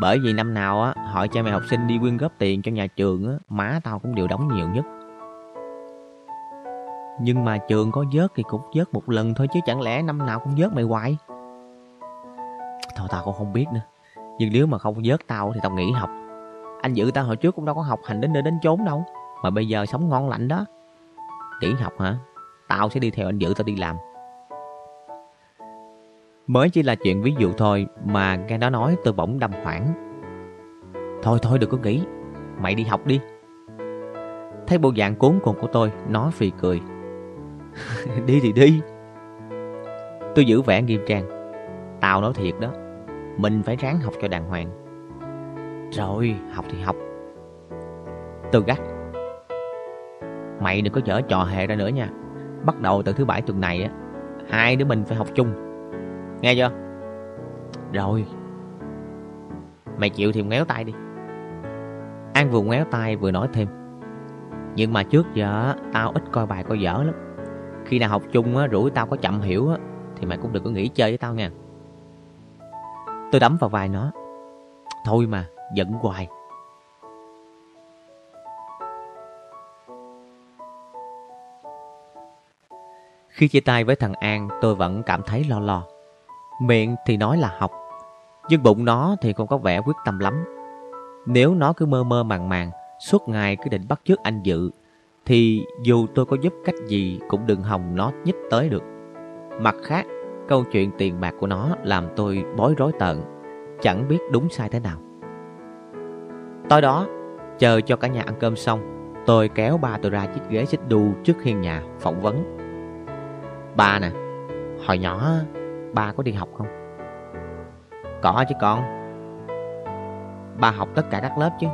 bởi vì năm nào á, họ cha mẹ học sinh đi quyên góp tiền cho nhà trường á, má tao cũng đều đóng nhiều nhất. Nhưng mà trường có vớt thì cũng vớt một lần thôi chứ chẳng lẽ năm nào cũng vớt mày hoài. Thôi tao cũng không biết nữa. Nhưng nếu mà không vớt tao thì tao nghỉ học. Anh giữ tao hồi trước cũng đâu có học hành đến nơi đến chốn đâu. Mà bây giờ sống ngon lạnh đó. Nghỉ học hả? Tao sẽ đi theo anh giữ tao đi làm. Mới chỉ là chuyện ví dụ thôi mà nghe nó nói tôi bỗng đâm khoảng. Thôi thôi đừng có nghĩ, mày đi học đi. Thấy bộ dạng cuốn cuồng của tôi, nó phì cười. (laughs) đi thì đi. Tôi giữ vẻ nghiêm trang. Tao nói thiệt đó, mình phải ráng học cho đàng hoàng. Rồi, học thì học. Tôi gắt. Mày đừng có chở trò hề ra nữa nha. Bắt đầu từ thứ bảy tuần này á, hai đứa mình phải học chung Nghe chưa? Rồi. Mày chịu thì ngéo tay đi. An vừa ngéo tay vừa nói thêm. Nhưng mà trước giờ Tao ít coi bài coi dở lắm. Khi nào học chung á, rủi tao có chậm hiểu á, Thì mày cũng đừng có nghĩ chơi với tao nha. Tôi đấm vào vai nó. Thôi mà giận hoài. Khi chia tay với thằng An tôi vẫn cảm thấy lo lo. Miệng thì nói là học, Nhưng bụng nó thì không có vẻ quyết tâm lắm. Nếu nó cứ mơ mơ màng màng, Suốt ngày cứ định bắt chước anh Dự, Thì dù tôi có giúp cách gì Cũng đừng hòng nó nhích tới được. Mặt khác, Câu chuyện tiền bạc của nó Làm tôi bối rối tận Chẳng biết đúng sai thế nào. Tối đó, Chờ cho cả nhà ăn cơm xong, Tôi kéo ba tôi ra chiếc ghế xích đu trước hiên nhà phỏng vấn. Ba nè, Hồi nhỏ Ba có đi học không? Có chứ con Ba học tất cả các lớp chứ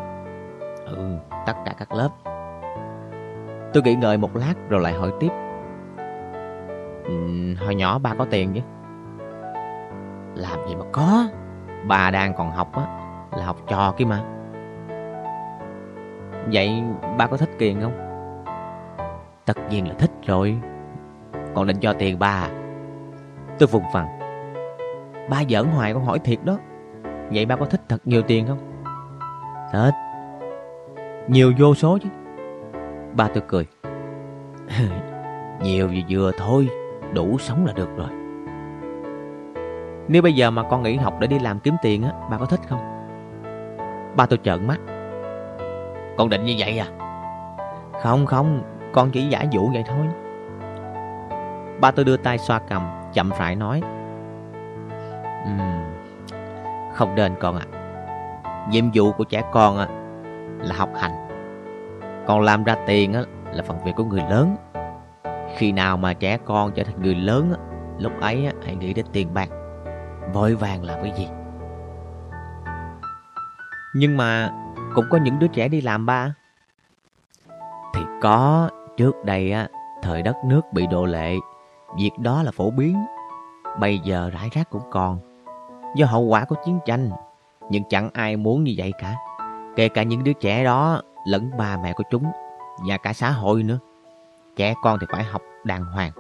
Ừ, tất cả các lớp Tôi nghĩ ngợi một lát rồi lại hỏi tiếp. Ừ, hồi nhỏ ba có tiền chứ? Làm gì mà có? Ba đang còn học á, là học trò kia mà. Vậy ba có thích tiền không? Tất nhiên là thích rồi. Còn định cho tiền ba à? Tôi vùng vằng. Ba giỡn hoài con hỏi thiệt đó. Vậy ba có thích thật nhiều tiền không? Thích. Nhiều vô số chứ. Ba tôi cười. (laughs) nhiều gì vừa thôi, đủ sống là được rồi. Nếu bây giờ mà con nghỉ học để đi làm kiếm tiền á, ba có thích không? Ba tôi trợn mắt. Con định như vậy à? Không không, con chỉ giả dụ vậy thôi. Ba tôi đưa tay xoa cầm, chậm rãi nói. Uhm, không nên con ạ. À. Nhiệm vụ của trẻ con à, là học hành. Còn làm ra tiền á, là phần việc của người lớn. Khi nào mà trẻ con trở thành người lớn á, lúc ấy á, hãy nghĩ đến tiền bạc. Vội vàng làm cái gì? Nhưng mà cũng có những đứa trẻ đi làm ba. Thì có, trước đây á, thời đất nước bị đồ lệ, việc đó là phổ biến. Bây giờ rải rác cũng còn, do hậu quả của chiến tranh. Nhưng chẳng ai muốn như vậy cả. Kể cả những đứa trẻ đó lẫn ba mẹ của chúng và cả xã hội nữa. Trẻ con thì phải học đàng hoàng.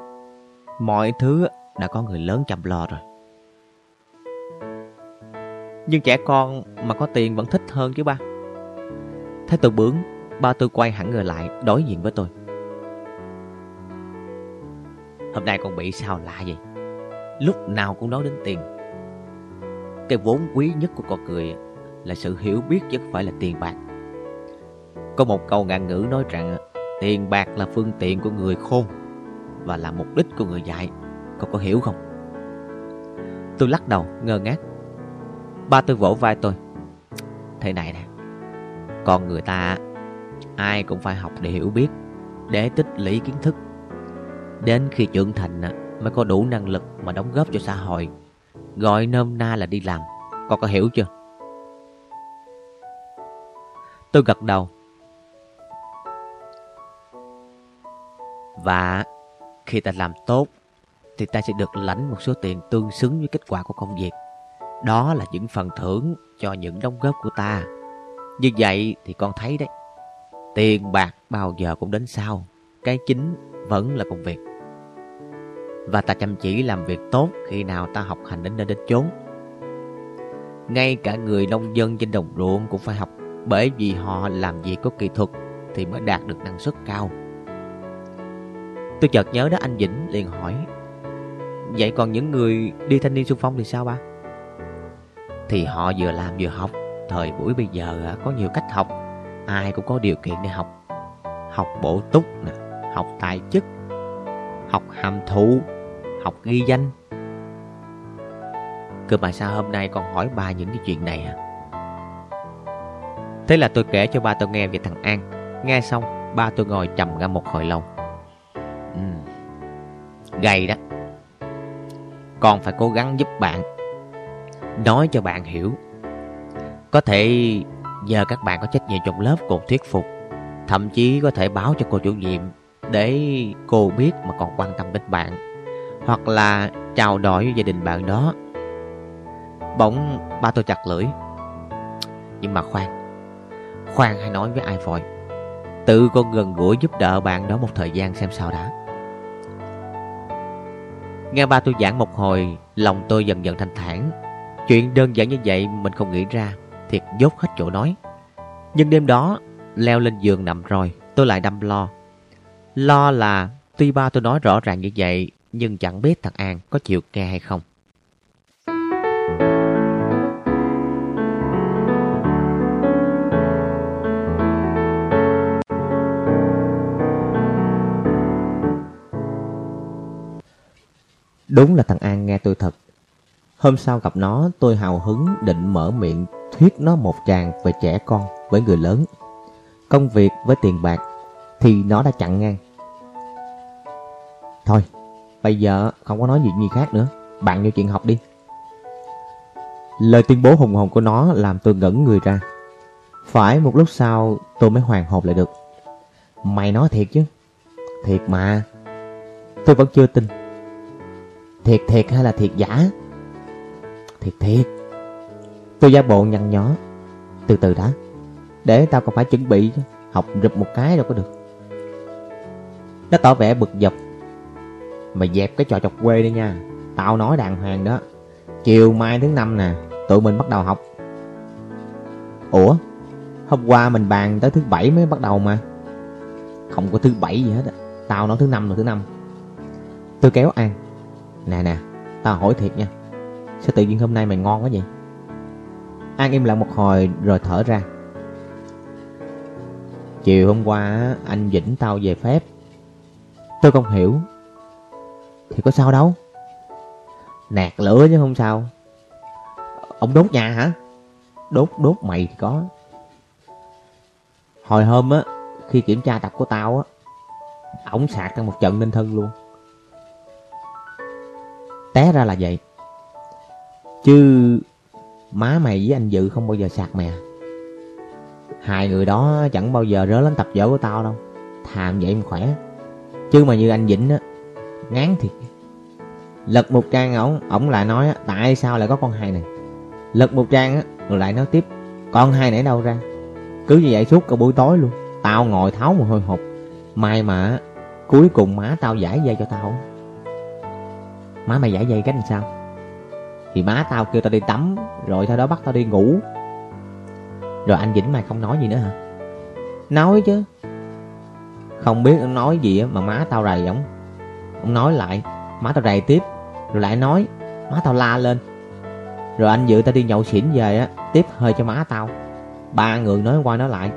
Mọi thứ đã có người lớn chăm lo rồi. Nhưng trẻ con mà có tiền vẫn thích hơn chứ ba. Thấy tôi bướng, ba tôi quay hẳn người lại đối diện với tôi. Hôm nay con bị sao lạ vậy? Lúc nào cũng nói đến tiền. Cái vốn quý nhất của con người là sự hiểu biết chứ không phải là tiền bạc. Có một câu ngạn ngữ nói rằng tiền bạc là phương tiện của người khôn và là mục đích của người dạy. Con có hiểu không? Tôi lắc đầu, ngơ ngác. Ba tôi vỗ vai tôi. Thế này nè, con người ta ai cũng phải học để hiểu biết, để tích lũy kiến thức. Đến khi trưởng thành mới có đủ năng lực mà đóng góp cho xã hội. Gọi nôm na là đi làm. Con có hiểu chưa? Tôi gật đầu. Và khi ta làm tốt thì ta sẽ được lãnh một số tiền tương xứng với kết quả của công việc. Đó là những phần thưởng cho những đóng góp của ta. Như vậy thì con thấy đấy, tiền bạc bao giờ cũng đến sau, cái chính vẫn là công việc. Và ta chăm chỉ làm việc tốt khi nào ta học hành đến nơi đến chốn. Ngay cả người nông dân trên đồng ruộng cũng phải học bởi vì họ làm việc có kỹ thuật thì mới đạt được năng suất cao. Tôi chợt nhớ đó anh Vĩnh liền hỏi Vậy còn những người đi thanh niên xung phong thì sao ba? Thì họ vừa làm vừa học Thời buổi bây giờ có nhiều cách học Ai cũng có điều kiện để học Học bổ túc, nè học tài chức, Học hàm thụ Học ghi danh. Cơ mà sao hôm nay còn hỏi ba những cái chuyện này à? Thế là tôi kể cho ba tôi nghe về thằng An. Nghe xong, ba tôi ngồi trầm ngâm một hồi lâu. Ừ. Gầy đó. Con phải cố gắng giúp bạn. Nói cho bạn hiểu. Có thể giờ các bạn có trách nhiệm trong lớp cùng thuyết phục. Thậm chí có thể báo cho cô chủ nhiệm. Để cô biết mà còn quan tâm đến bạn. Hoặc là chào đổi với gia đình bạn đó. Bỗng ba tôi chặt lưỡi. Nhưng mà khoan Khoan hay nói với ai vội, Tự con gần gũi giúp đỡ bạn đó một thời gian xem sao đã. Nghe ba tôi giảng một hồi, Lòng tôi dần dần thanh thản. Chuyện đơn giản như vậy mình không nghĩ ra, Thiệt dốt hết chỗ nói. Nhưng đêm đó, leo lên giường nằm rồi, Tôi lại đâm lo. Lo là tuy ba tôi nói rõ ràng như vậy Nhưng chẳng biết thằng An có chịu nghe hay không Đúng là thằng An nghe tôi thật. Hôm sau gặp nó, tôi hào hứng định mở miệng thuyết nó một tràng về trẻ con với người lớn. Công việc với tiền bạc thì nó đã chặn ngang. Thôi, bây giờ không có nói gì gì khác nữa. Bạn vô chuyện học đi. Lời tuyên bố hùng hồn của nó làm tôi ngẩn người ra. Phải một lúc sau tôi mới hoàn hồn lại được. Mày nói thiệt chứ, Thiệt mà. Tôi vẫn chưa tin. Thiệt thiệt hay là thiệt giả? Thiệt thiệt. Tôi giả bộ nhăn nhó. Từ từ đã. Để tao còn phải chuẩn bị Học rụp một cái đâu có được. Nó tỏ vẻ bực dọc. Mày dẹp cái trò chọc quê đi nha. Tao nói đàng hoàng đó. Chiều mai thứ năm nè, Tụi mình bắt đầu học. Ủa? Hôm qua mình bàn tới thứ bảy mới bắt đầu mà. Không có thứ bảy gì hết á. Tao nói thứ năm rồi thứ năm. Tôi kéo An. Nè nè, Tao hỏi thiệt nha. Sao tự nhiên hôm nay mày ngon quá vậy? An im lặng một hồi rồi thở ra. Chiều hôm qua anh Vĩnh tao về phép. Tôi không hiểu. Thì có sao đâu. Nạt lửa chứ không sao. Ông đốt nhà hả? Đốt đốt mày thì có. Hồi hôm á Khi kiểm tra tập của tao á Ổng sạc ra một trận nên thân luôn. Té ra là vậy. Chứ Má mày với anh Dự không bao giờ sạc mè, Hai người đó chẳng bao giờ rớ lên tập vở của tao đâu. Thàm vậy mà khỏe. Chứ mà như anh Vĩnh á Ngán thiệt. Lật một trang, ổng Ổng lại nói tại sao lại có con hai này? Lật một trang Rồi lại nói tiếp, Con hai nãy đâu ra? Cứ như vậy suốt cả buổi tối luôn. Tao ngồi tháo một hồi hộp. May mà cuối cùng má tao giải dây cho tao. Má mày giải dây cách làm sao? Thì má tao kêu tao đi tắm, Rồi sau đó bắt tao đi ngủ. Rồi anh Vĩnh mày không nói gì nữa hả? Nói chứ. Không biết nói gì mà má tao rầy ổng. Ông nói lại. Má tao rầy tiếp. Rồi lại nói, Má tao la lên. Rồi anh dự tao đi nhậu xỉn về á, Tiếp hơi cho má tao. Ba người nói qua nói lại.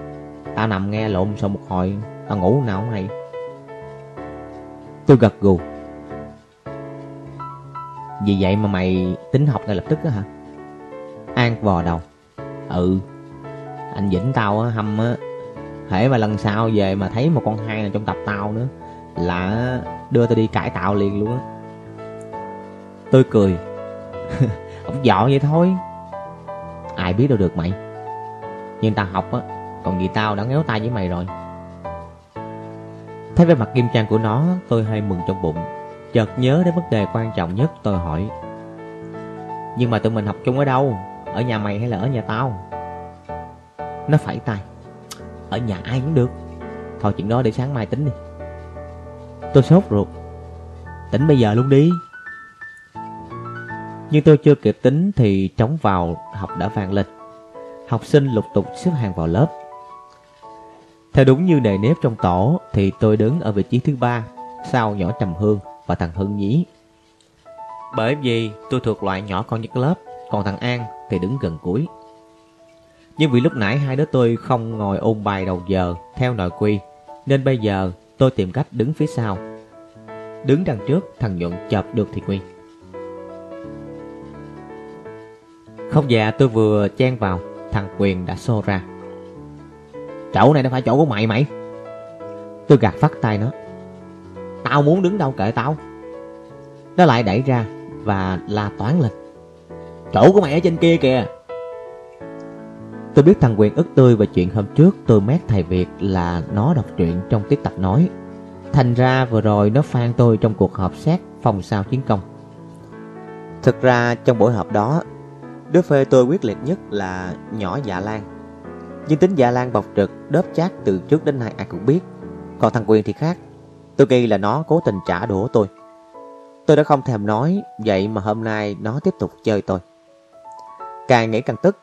Tao nằm nghe lộn sau một hồi, Tao ngủ nào không hay Tôi gật gù. Vì vậy mà mày tính học ngay lập tức á hả? An vò đầu. Ừ Anh Vĩnh tao á, hâm á. Hễ mà lần sau về mà thấy một con hai nào trong tập tao nữa là đưa tao đi cải tạo liền luôn á. Tôi cười. (laughs) Ông dọn vậy thôi. Ai biết đâu được mày. Nhưng tao học á, Còn gì tao đã ngéo tay với mày rồi. Thấy vẻ mặt nghiêm trang của nó, Tôi hơi mừng trong bụng. Chợt nhớ đến vấn đề quan trọng nhất tôi hỏi. Nhưng mà tụi mình học chung ở đâu? Ở nhà mày hay là ở nhà tao? Nó phải tay. Ở nhà ai cũng được. Thôi chuyện đó để sáng mai tính đi. Tôi sốt ruột Tính bây giờ luôn đi Nhưng tôi chưa kịp tính Thì trống vào học đã vang lên Học sinh lục tục xếp hàng vào lớp theo đúng như nề nếp trong tổ thì tôi đứng ở vị trí thứ ba, sau nhỏ Trầm Hương và thằng Hưng Nhí. Bởi vì tôi thuộc loại nhỏ con nhất lớp, còn thằng An thì đứng gần cuối. Nhưng vì lúc nãy hai đứa tôi không ngồi ôn bài đầu giờ theo nội quy, nên bây giờ tôi tìm cách đứng phía sau. Đứng đằng trước thằng Nhuận chợp được thì Nguyên. Không dạ tôi vừa chen vào, thằng Quyền đã xô ra. Chỗ này đâu phải chỗ của mày mày Tôi gạt phát tay nó Tao muốn đứng đâu kệ tao Nó lại đẩy ra Và la toán lên Chỗ của mày ở trên kia kìa Tôi biết thằng Quyền ức tươi về chuyện hôm trước tôi mét thầy Việt là nó đọc truyện trong tiết tập nói. Thành ra vừa rồi nó phan tôi trong cuộc họp xét phòng sao chiến công. Thực ra trong buổi họp đó, đứa phê tôi quyết liệt nhất là nhỏ dạ lan nhưng tính Dạ Lan bọc trực, đớp chát từ trước đến nay ai cũng biết. Còn thằng Quyền thì khác. Tôi nghĩ là nó cố tình trả đũa tôi. Tôi đã không thèm nói, vậy mà hôm nay nó tiếp tục chơi tôi. Càng nghĩ càng tức,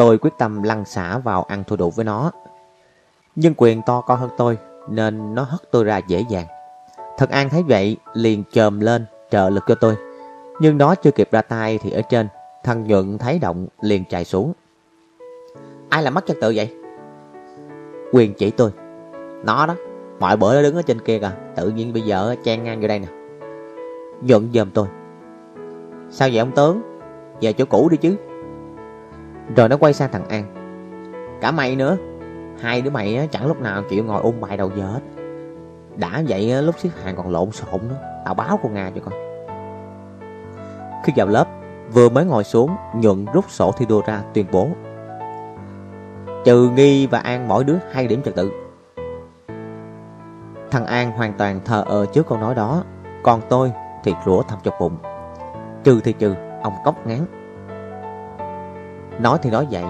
tôi quyết tâm lăn xả vào ăn thua đủ với nó. Nhưng Quyền to con hơn tôi, nên nó hất tôi ra dễ dàng. Thật An thấy vậy, liền chồm lên, trợ lực cho tôi. Nhưng nó chưa kịp ra tay thì ở trên, thằng Nhuận thấy động liền chạy xuống. Ai làm mất trật tự vậy Quyền chỉ tôi Nó đó Mọi bữa nó đứng ở trên kia kìa Tự nhiên bây giờ chen ngang vô đây nè Nhuận dòm tôi Sao vậy ông tướng Về chỗ cũ đi chứ rồi nó quay sang thằng An. Cả mày nữa. Hai đứa mày chẳng lúc nào chịu ngồi ôn bài đầu giờ hết. Đã vậy lúc xếp hàng còn lộn xộn nữa. Tao báo con Nga cho con. Khi vào lớp Vừa mới ngồi xuống Nhuận rút sổ thi đua ra tuyên bố. Trừ Nghi và An mỗi đứa hai điểm trật tự. Thằng An hoàn toàn thờ ơ trước câu nói đó. Còn tôi thì rủa thầm trong bụng. Trừ thì trừ, ông cốc ngán. Nói thì nói vậy,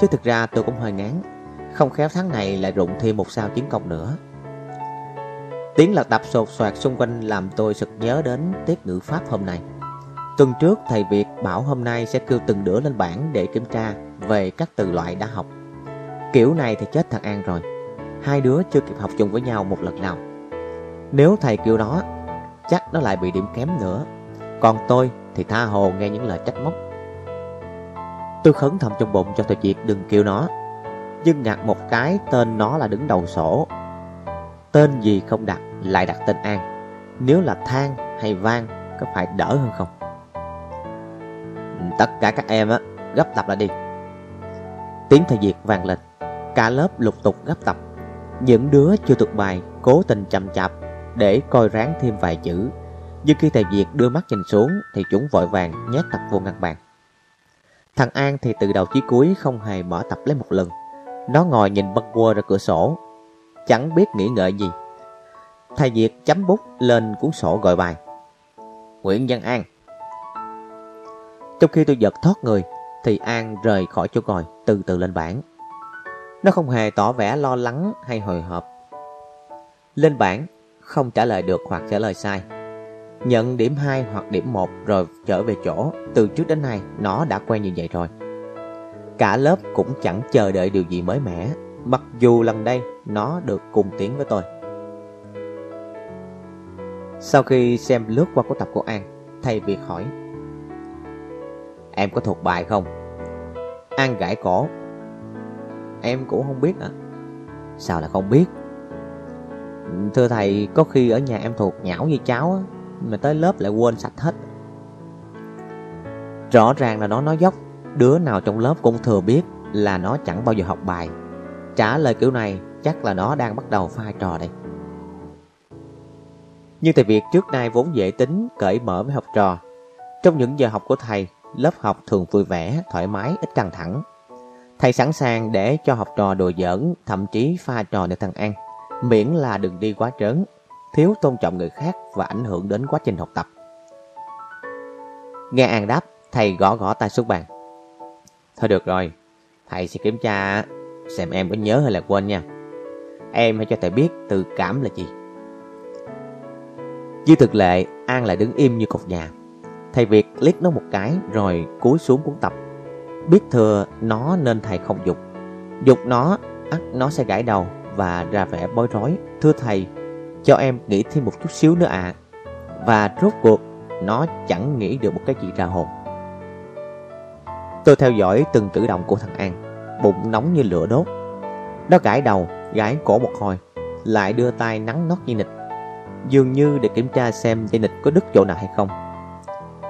Chứ thực ra tôi cũng hơi ngán. Không khéo tháng này lại rụng thêm một sao chiến công nữa. Tiếng lật đập sột soạt xung quanh làm tôi sực nhớ đến tiết ngữ pháp hôm nay. Tuần trước, thầy Việt bảo hôm nay sẽ kêu từng đứa lên bảng để kiểm tra về các từ loại đã học. Kiểu này thì chết thằng An rồi. Hai đứa chưa kịp học chung với nhau một lần nào. Nếu thầy kêu nó Chắc nó lại bị điểm kém nữa. Còn tôi thì tha hồ nghe những lời trách móc. Tôi khấn thầm trong bụng cho thầy Việt đừng kêu nó. Nhưng ngặt một cái, tên nó là đứng đầu sổ. Tên gì không đặt, lại đặt tên An. Nếu là Thang hay Vang, có phải đỡ hơn không? Tất cả các em á, gấp tập lại đi. Tiếng thầy Việt vang lên. Cả lớp lục tục gấp tập. Những đứa chưa thuộc bài cố tình chậm chạp Để coi ráng thêm vài chữ. Nhưng khi thầy Việt đưa mắt nhìn xuống, Thì chúng vội vàng nhét tập vô ngăn bàn. Thằng An thì từ đầu chí cuối không hề mở tập lấy một lần. Nó ngồi nhìn băng qua ra cửa sổ. Chẳng biết nghĩ ngợi gì. Thầy Việt chấm bút lên cuốn sổ gọi bài. Nguyễn Văn An. Trong khi tôi giật thoát người, Thì An rời khỏi chỗ ngồi, từ từ lên bảng. Nó không hề tỏ vẻ lo lắng hay hồi hộp. Lên bảng, Không trả lời được hoặc trả lời sai. Nhận điểm 2 hoặc điểm 1 rồi trở về chỗ. Từ trước đến nay nó đã quen như vậy rồi. Cả lớp cũng chẳng chờ đợi điều gì mới mẻ. Mặc dù lần đây nó được cùng tiếng với tôi. Sau khi xem lướt qua cuốn tập của An Thầy Việt hỏi Em có thuộc bài không? An gãi cổ Em cũng không biết ạ. Sao là không biết? Thưa thầy, có khi ở nhà em thuộc nhão như cháu á. Mà tới lớp lại quên sạch hết. Rõ ràng là nó nói dốc Đứa nào trong lớp cũng thừa biết là nó chẳng bao giờ học bài. Trả lời kiểu này chắc là nó đang bắt đầu pha trò đây. Nhưng thầy Việt trước nay vốn dễ tính, cởi mở với học trò Trong những giờ học của thầy, lớp học thường vui vẻ, thoải mái, ít căng thẳng. Thầy sẵn sàng để cho học trò đùa giỡn, thậm chí pha trò để thằng An Miễn là đừng đi quá trớn, thiếu tôn trọng người khác và ảnh hưởng đến quá trình học tập Nghe An đáp, thầy gõ gõ tay xuống bàn Thôi được rồi, thầy sẽ kiểm tra xem em có nhớ hay là quên nha. Em hãy cho thầy biết từ cảm là gì. Như thực lệ, An lại đứng im như cột nhà. Thầy Việt liếc nó một cái rồi cúi xuống cuốn tập. Biết thừa nó nên thầy không dục. Dục nó, ắt nó sẽ gãi đầu và ra vẻ bối rối. Thưa thầy, cho em nghĩ thêm một chút xíu nữa ạ. À. Và rốt cuộc, nó chẳng nghĩ được một cái gì ra hồn. Tôi theo dõi từng cử động của thằng An bụng nóng như lửa đốt. Nó gãi đầu, gãi cổ một hồi, lại đưa tay nắng nót dây nịch, dường như để kiểm tra xem dây nịch có đứt chỗ nào hay không.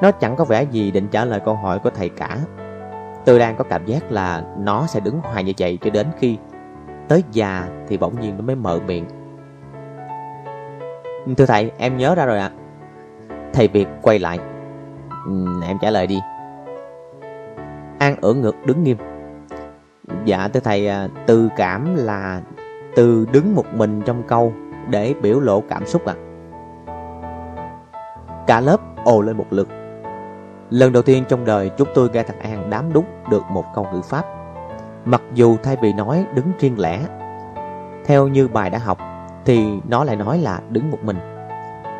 Nó chẳng có vẻ gì định trả lời câu hỏi của thầy cả. Tôi đang có cảm giác là nó sẽ đứng hoài như vậy cho đến khi tới già thì bỗng nhiên nó mới mở miệng. Thưa thầy, em nhớ ra rồi ạ. Thầy Việt quay lại. Ừ, em trả lời đi. An ở ngực đứng nghiêm Dạ thưa thầy à, Từ cảm là từ đứng một mình trong câu Để biểu lộ cảm xúc ạ Cả lớp ồ lên một lượt Lần đầu tiên trong đời chúng tôi nghe thằng An đám đúng được một câu ngữ pháp Mặc dù thay vì nói đứng riêng lẻ Theo như bài đã học thì nó lại nói là đứng một mình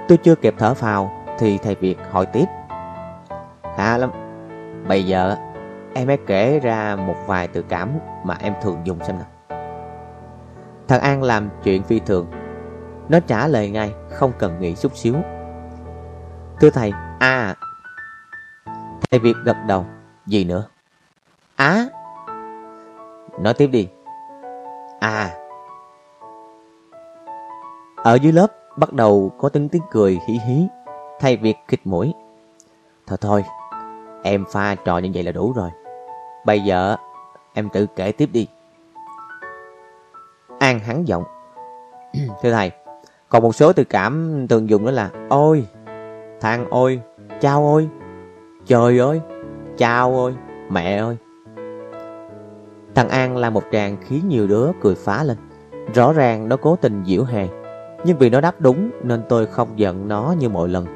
Tôi chưa kịp thở phào Thì thầy Việt hỏi tiếp Khá lắm Bây giờ Em hãy kể ra một vài từ cảm mà em thường dùng xem nào. Thằng An làm chuyện phi thường. Nó trả lời ngay, không cần nghĩ chút xíu. Thưa thầy, à. Thầy Việt gật đầu. Gì nữa? Á. Nói tiếp đi. À. Ở dưới lớp bắt đầu có tiếng tiếng cười hí hí. thay việc khịt mũi. Thôi thôi, em pha trò như vậy là đủ rồi. Bây giờ em tự kể tiếp đi. An hắn giọng. (clears throat) Thưa thầy, còn một số từ cảm thường dùng đó là ôi, thang ôi, chao ôi, trời ơi, chao ôi, mẹ ơi. Thằng An là một tràng khiến nhiều đứa cười phá lên. Rõ ràng nó cố tình diễu hề. Nhưng vì nó đáp đúng nên tôi không giận nó như mọi lần.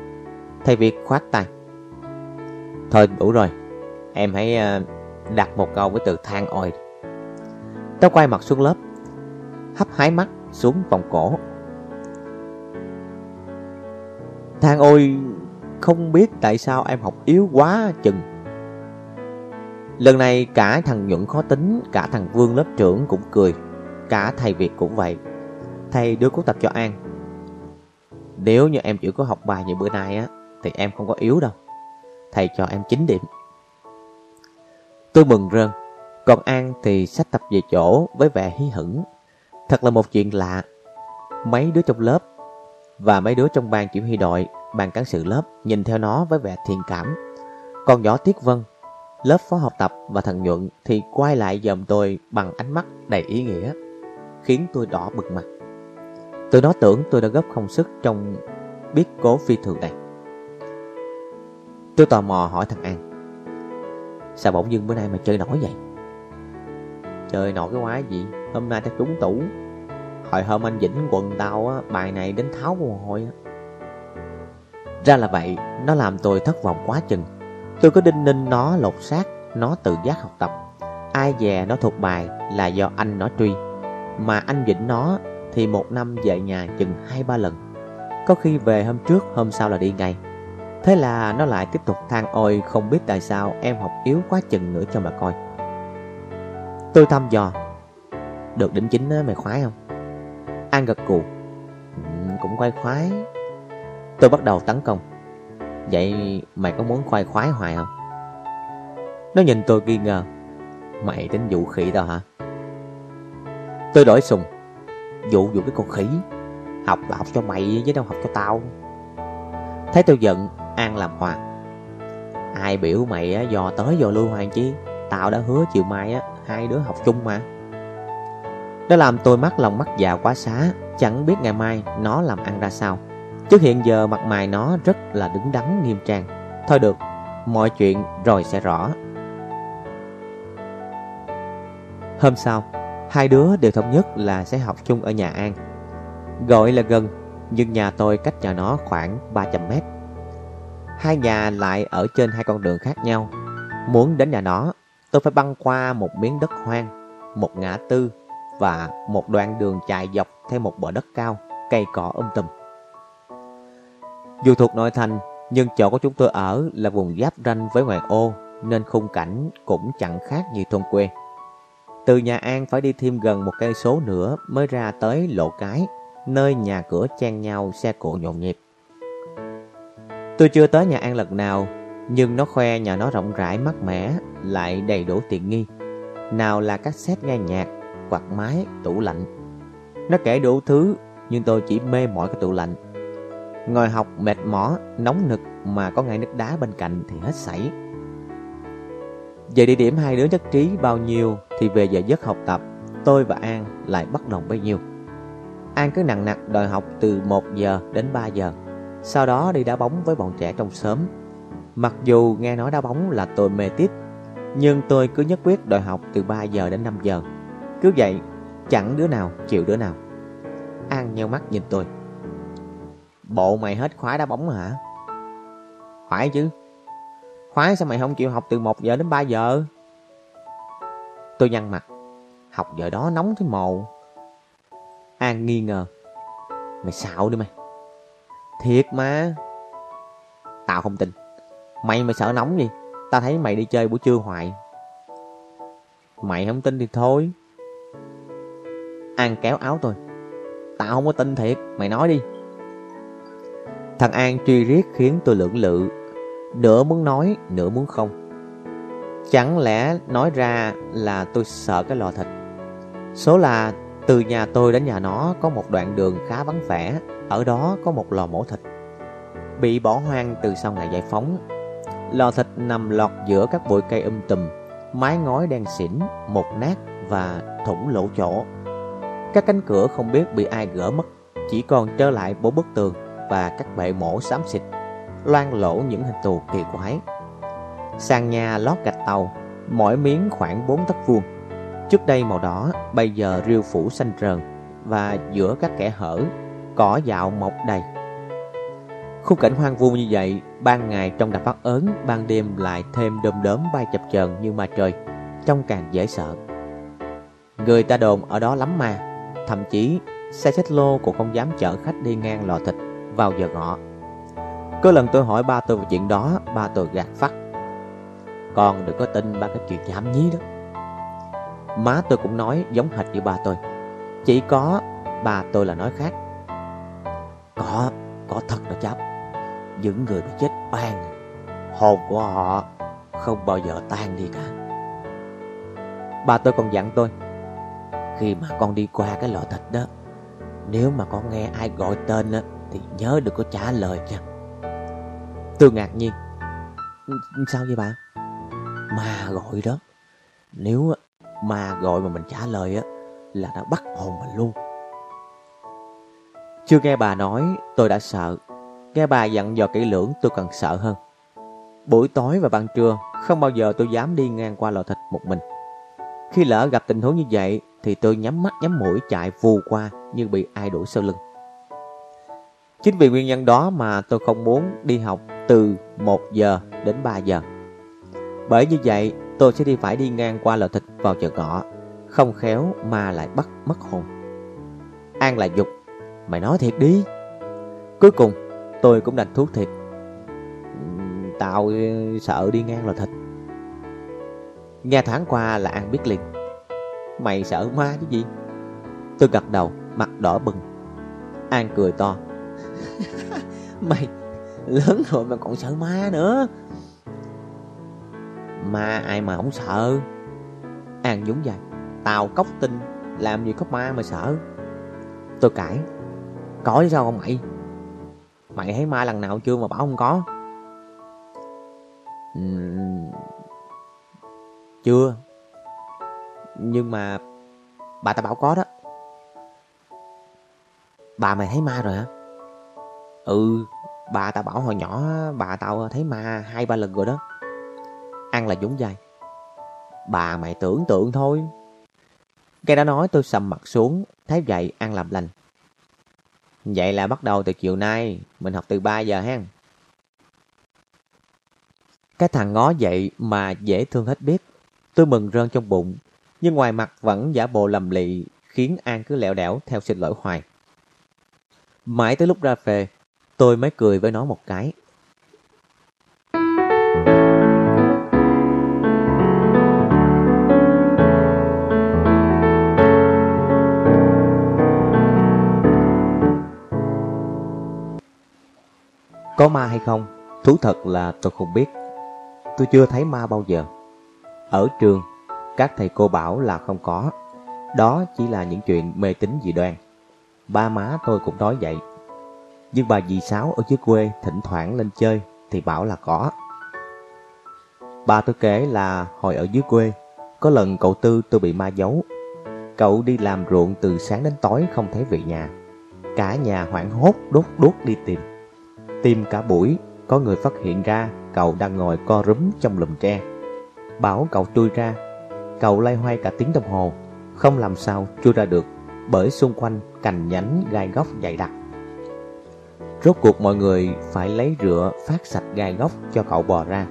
Thay việc khoát tay. Thôi đủ rồi, em hãy ờ, đặt một câu với từ than oi. Tao quay mặt xuống lớp, hấp hái mắt xuống vòng cổ. Than ôi, không biết tại sao em học yếu quá chừng. Lần này cả thằng Nhuận khó tính, cả thằng Vương lớp trưởng cũng cười, cả thầy Việt cũng vậy. Thầy đưa cuốn tập cho An. Nếu như em chịu có học bài như bữa nay á, thì em không có yếu đâu. Thầy cho em 9 điểm. Tôi mừng rơn, còn An thì sách tập về chỗ với vẻ hí hửng. Thật là một chuyện lạ. Mấy đứa trong lớp và mấy đứa trong ban chỉ huy đội, ban cán sự lớp nhìn theo nó với vẻ thiền cảm. Còn nhỏ Tiết Vân, lớp phó học tập và thằng Nhuận thì quay lại dòm tôi bằng ánh mắt đầy ý nghĩa, khiến tôi đỏ bừng mặt. Tôi đó tưởng tôi đã góp không sức trong biết cố phi thường này. Tôi tò mò hỏi thằng An Sao bỗng dưng bữa nay mà chơi nổi vậy? Chơi nổi cái quái gì? Hôm nay tao trúng tủ. Hồi hôm anh Vĩnh quần tao á, bài này đến tháo mồ hôi á. Ra là vậy Nó làm tôi thất vọng quá chừng. Tôi có đinh ninh nó lột xác Nó tự giác học tập. Ai dè nó thuộc bài là do anh nó truy Mà anh Vĩnh nó thì một năm về nhà chừng hai ba lần Có khi về hôm trước Hôm sau là đi ngay Thế là nó lại tiếp tục than ôi không biết tại sao em học yếu quá chừng nữa cho mà coi. Tôi thăm dò. Được đỉnh chính mày khoái không? An gật cù. Ừ, cũng quay khoái. Tôi bắt đầu tấn công. Vậy mày có muốn khoai khoái hoài không? Nó nhìn tôi nghi ngờ. Mày tính vũ khỉ tao hả? Tôi đổi sùng. Dụ dụ cái con khỉ. Học là học cho mày chứ đâu học cho tao. Thấy tôi giận An làm hòa. Ai biểu mày á, dò tới dò lui hoàng chi? Tao đã hứa chiều mai á Hai đứa học chung mà. Nó làm tôi mắc lòng mắt già quá xá Chẳng biết ngày mai nó làm ăn ra sao. Chứ hiện giờ mặt mày nó rất là đứng đắn nghiêm trang. Thôi được Mọi chuyện rồi sẽ rõ. Hôm sau Hai đứa đều thống nhất là sẽ học chung ở nhà An Gọi là gần Nhưng nhà tôi cách nhà nó khoảng 300 mét Hai nhà lại ở trên hai con đường khác nhau. Muốn đến nhà nó, tôi phải băng qua một miếng đất hoang, một ngã tư và một đoạn đường chạy dọc theo một bờ đất cao, cây cỏ um tùm. Dù thuộc nội thành, nhưng chỗ của chúng tôi ở là vùng giáp ranh với ngoại ô, nên khung cảnh cũng chẳng khác như thôn quê. Từ nhà An phải đi thêm gần một cây số nữa mới ra tới lộ cái, nơi nhà cửa chen nhau xe cộ nhộn nhịp. Tôi chưa tới nhà An lần nào, nhưng nó khoe nhà nó rộng rãi mát mẻ, lại đầy đủ tiện nghi. Nào là các xét nghe nhạc, quạt máy, tủ lạnh. Nó kể đủ thứ, nhưng tôi chỉ mê mỏi cái tủ lạnh. Ngồi học mệt mỏi, nóng nực mà có ngay nước đá bên cạnh thì hết sảy. Về địa điểm hai đứa nhất trí bao nhiêu thì về giờ giấc học tập, tôi và An lại bất đồng bấy nhiêu. An cứ nặng nặc đòi học từ 1 giờ đến 3 giờ. Sau đó đi đá bóng với bọn trẻ trong xóm Mặc dù nghe nói đá bóng là tôi mê tít Nhưng tôi cứ nhất quyết đòi học từ 3 giờ đến 5 giờ Cứ vậy chẳng đứa nào chịu đứa nào An nheo mắt nhìn tôi Bộ mày hết khóa đá bóng hả? Phải chứ khóa sao mày không chịu học từ 1 giờ đến 3 giờ? Tôi nhăn mặt. Học giờ đó nóng thế mồ. An nghi ngờ. Mày xạo đi mày. Thiệt mà. Tao không tin. Mày mà sợ nóng gì? Tao thấy mày đi chơi buổi trưa hoài. Mày không tin thì thôi. An kéo áo tôi. Tao không có tin thiệt. Mày nói đi. Thằng An truy riết khiến tôi lưỡng lự. Nửa muốn nói, Nửa muốn không. Chẳng lẽ nói ra là tôi sợ cái lò thịt? Số là từ nhà tôi đến nhà nó có một đoạn đường khá vắng vẻ ở đó có một lò mổ thịt. Bị bỏ hoang từ sau ngày giải phóng. Lò thịt nằm lọt giữa các bụi cây um tùm Mái ngói đen xỉn, một nát và thủng lỗ chỗ. Các cánh cửa không biết bị ai gỡ mất Chỉ còn trơ lại bốn bức tường và các bệ mổ xám xịt Loan lỗ những hình thù kỳ quái. Sàn nhà lót gạch tàu Mỗi miếng khoảng 4 tấc vuông Trước đây màu đỏ Bây giờ rêu phủ xanh trờn Và giữa các kẻ hở cỏ dạo mọc đầy. Khung cảnh hoang vu như vậy, ban ngày trong đập phát ớn, ban đêm lại thêm đom đóm bay chập chờn như ma trời, trông càng dễ sợ. Người ta đồn ở đó lắm mà, thậm chí xe xích lô cũng không dám chở khách đi ngang lò thịt vào giờ ngọ. Có lần tôi hỏi ba tôi về chuyện đó, ba tôi gạt phát. Con đừng có tin ba cái chuyện nhảm nhí đó. Má tôi cũng nói giống hệt như ba tôi. Chỉ có ba tôi là nói khác. Có, có thật đó cháu. Những người bị chết oan, hồn của họ không bao giờ tan đi cả. Ba tôi còn dặn tôi, khi mà con đi qua cái lò thịt đó, nếu mà con nghe ai gọi tên đó, thì nhớ đừng có trả lời nha. Tôi ngạc nhiên. Sao vậy bà? Ma gọi đó. Nếu ma gọi mà mình trả lời á là nó bắt hồn mình luôn. Chưa nghe bà nói, tôi đã sợ. Nghe bà dặn dò kỹ lưỡng tôi càng sợ hơn. Buổi tối và ban trưa, không bao giờ tôi dám đi ngang qua lò thịt một mình. Khi lỡ gặp tình huống như vậy, thì tôi nhắm mắt nhắm mũi chạy vù qua như bị ai đuổi sau lưng. Chính vì nguyên nhân đó mà tôi không muốn đi học từ 1 giờ đến 3 giờ. Bởi như vậy, tôi sẽ đi phải đi ngang qua lò thịt vào chợ ngọ, không khéo mà lại bắt mất hồn. An là dục, mày nói thiệt đi. Cuối cùng, tôi cũng đành thuốc thiệt. Tao sợ đi ngang lò thịt. Nghe thoáng qua là An biết liền. Mày sợ ma chứ gì? Tôi gật đầu, mặt đỏ bừng. An cười to. (laughs) Mày lớn rồi mà còn sợ ma nữa Ma ai mà không sợ? An dũng dài Tao cốc tinh Làm gì có ma mà sợ. Tôi cãi Có chứ sao không mày? Mày thấy ma lần nào chưa mà bảo không có? Uhm, Chưa. Nhưng mà Bà ta bảo có đó. Bà mày thấy ma rồi hả? Ừ Bà tao bảo hồi nhỏ bà tao thấy ma hai ba lần rồi đó. Ăn là dũng dài Bà mày tưởng tượng thôi. Cái đó nói tôi sầm mặt xuống, Thấy vậy ăn làm lành. Vậy là bắt đầu từ chiều nay, Mình học từ 3 giờ ha Cái thằng ngó vậy mà dễ thương hết biết. Tôi mừng rơn trong bụng, Nhưng ngoài mặt vẫn giả bộ lầm lì, Khiến An cứ lẹo đẻo theo xin lỗi hoài. Mãi tới lúc ra về, Tôi mới cười với nó một cái. Có ma hay không? Thú thật là tôi không biết. Tôi chưa thấy ma bao giờ. Ở trường, các thầy cô bảo là không có. Đó chỉ là những chuyện mê tín dị đoan. Ba má tôi cũng nói vậy. Nhưng bà dì Sáu ở dưới quê thỉnh thoảng lên chơi thì bảo là có. Bà tôi kể là hồi ở dưới quê, có lần cậu Tư tôi bị ma giấu. Cậu đi làm ruộng từ sáng đến tối không thấy về nhà. Cả nhà hoảng hốt đốt đốt đi tìm. Tìm cả buổi, có người phát hiện ra cậu đang ngồi co rúm trong lùm tre. Bảo cậu chui ra, cậu lay hoay cả tiếng đồng hồ, không làm sao chui ra được bởi xung quanh cành nhánh gai góc dày đặc. Rốt cuộc mọi người phải lấy rửa phát sạch gai góc cho cậu bò ra.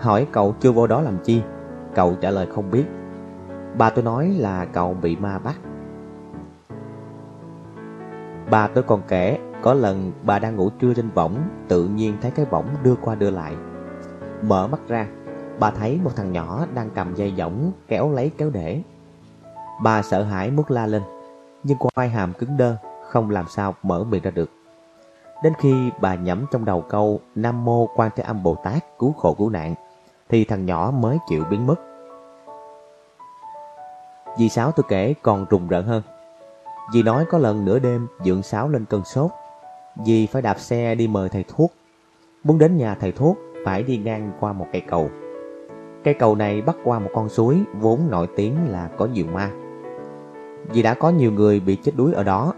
Hỏi cậu chưa vô đó làm chi? Cậu trả lời không biết. Bà tôi nói là cậu bị ma bắt. Bà tôi còn kể, có lần bà đang ngủ trưa trên võng, tự nhiên thấy cái võng đưa qua đưa lại. Mở mắt ra, bà thấy một thằng nhỏ đang cầm dây võng kéo lấy kéo để. Bà sợ hãi muốn la lên, nhưng quai hàm cứng đơ, không làm sao mở miệng ra được. Đến khi bà nhẩm trong đầu câu Nam Mô Quan Thế Âm Bồ Tát cứu khổ cứu nạn, thì thằng nhỏ mới chịu biến mất. Dì Sáu tôi kể còn rùng rợn hơn. Dì nói có lần nửa đêm dượng Sáu lên cơn sốt vì phải đạp xe đi mời thầy thuốc. Muốn đến nhà thầy thuốc phải đi ngang qua một cây cầu. Cây cầu này bắt qua một con suối vốn nổi tiếng là có nhiều ma. Vì đã có nhiều người bị chết đuối ở đó,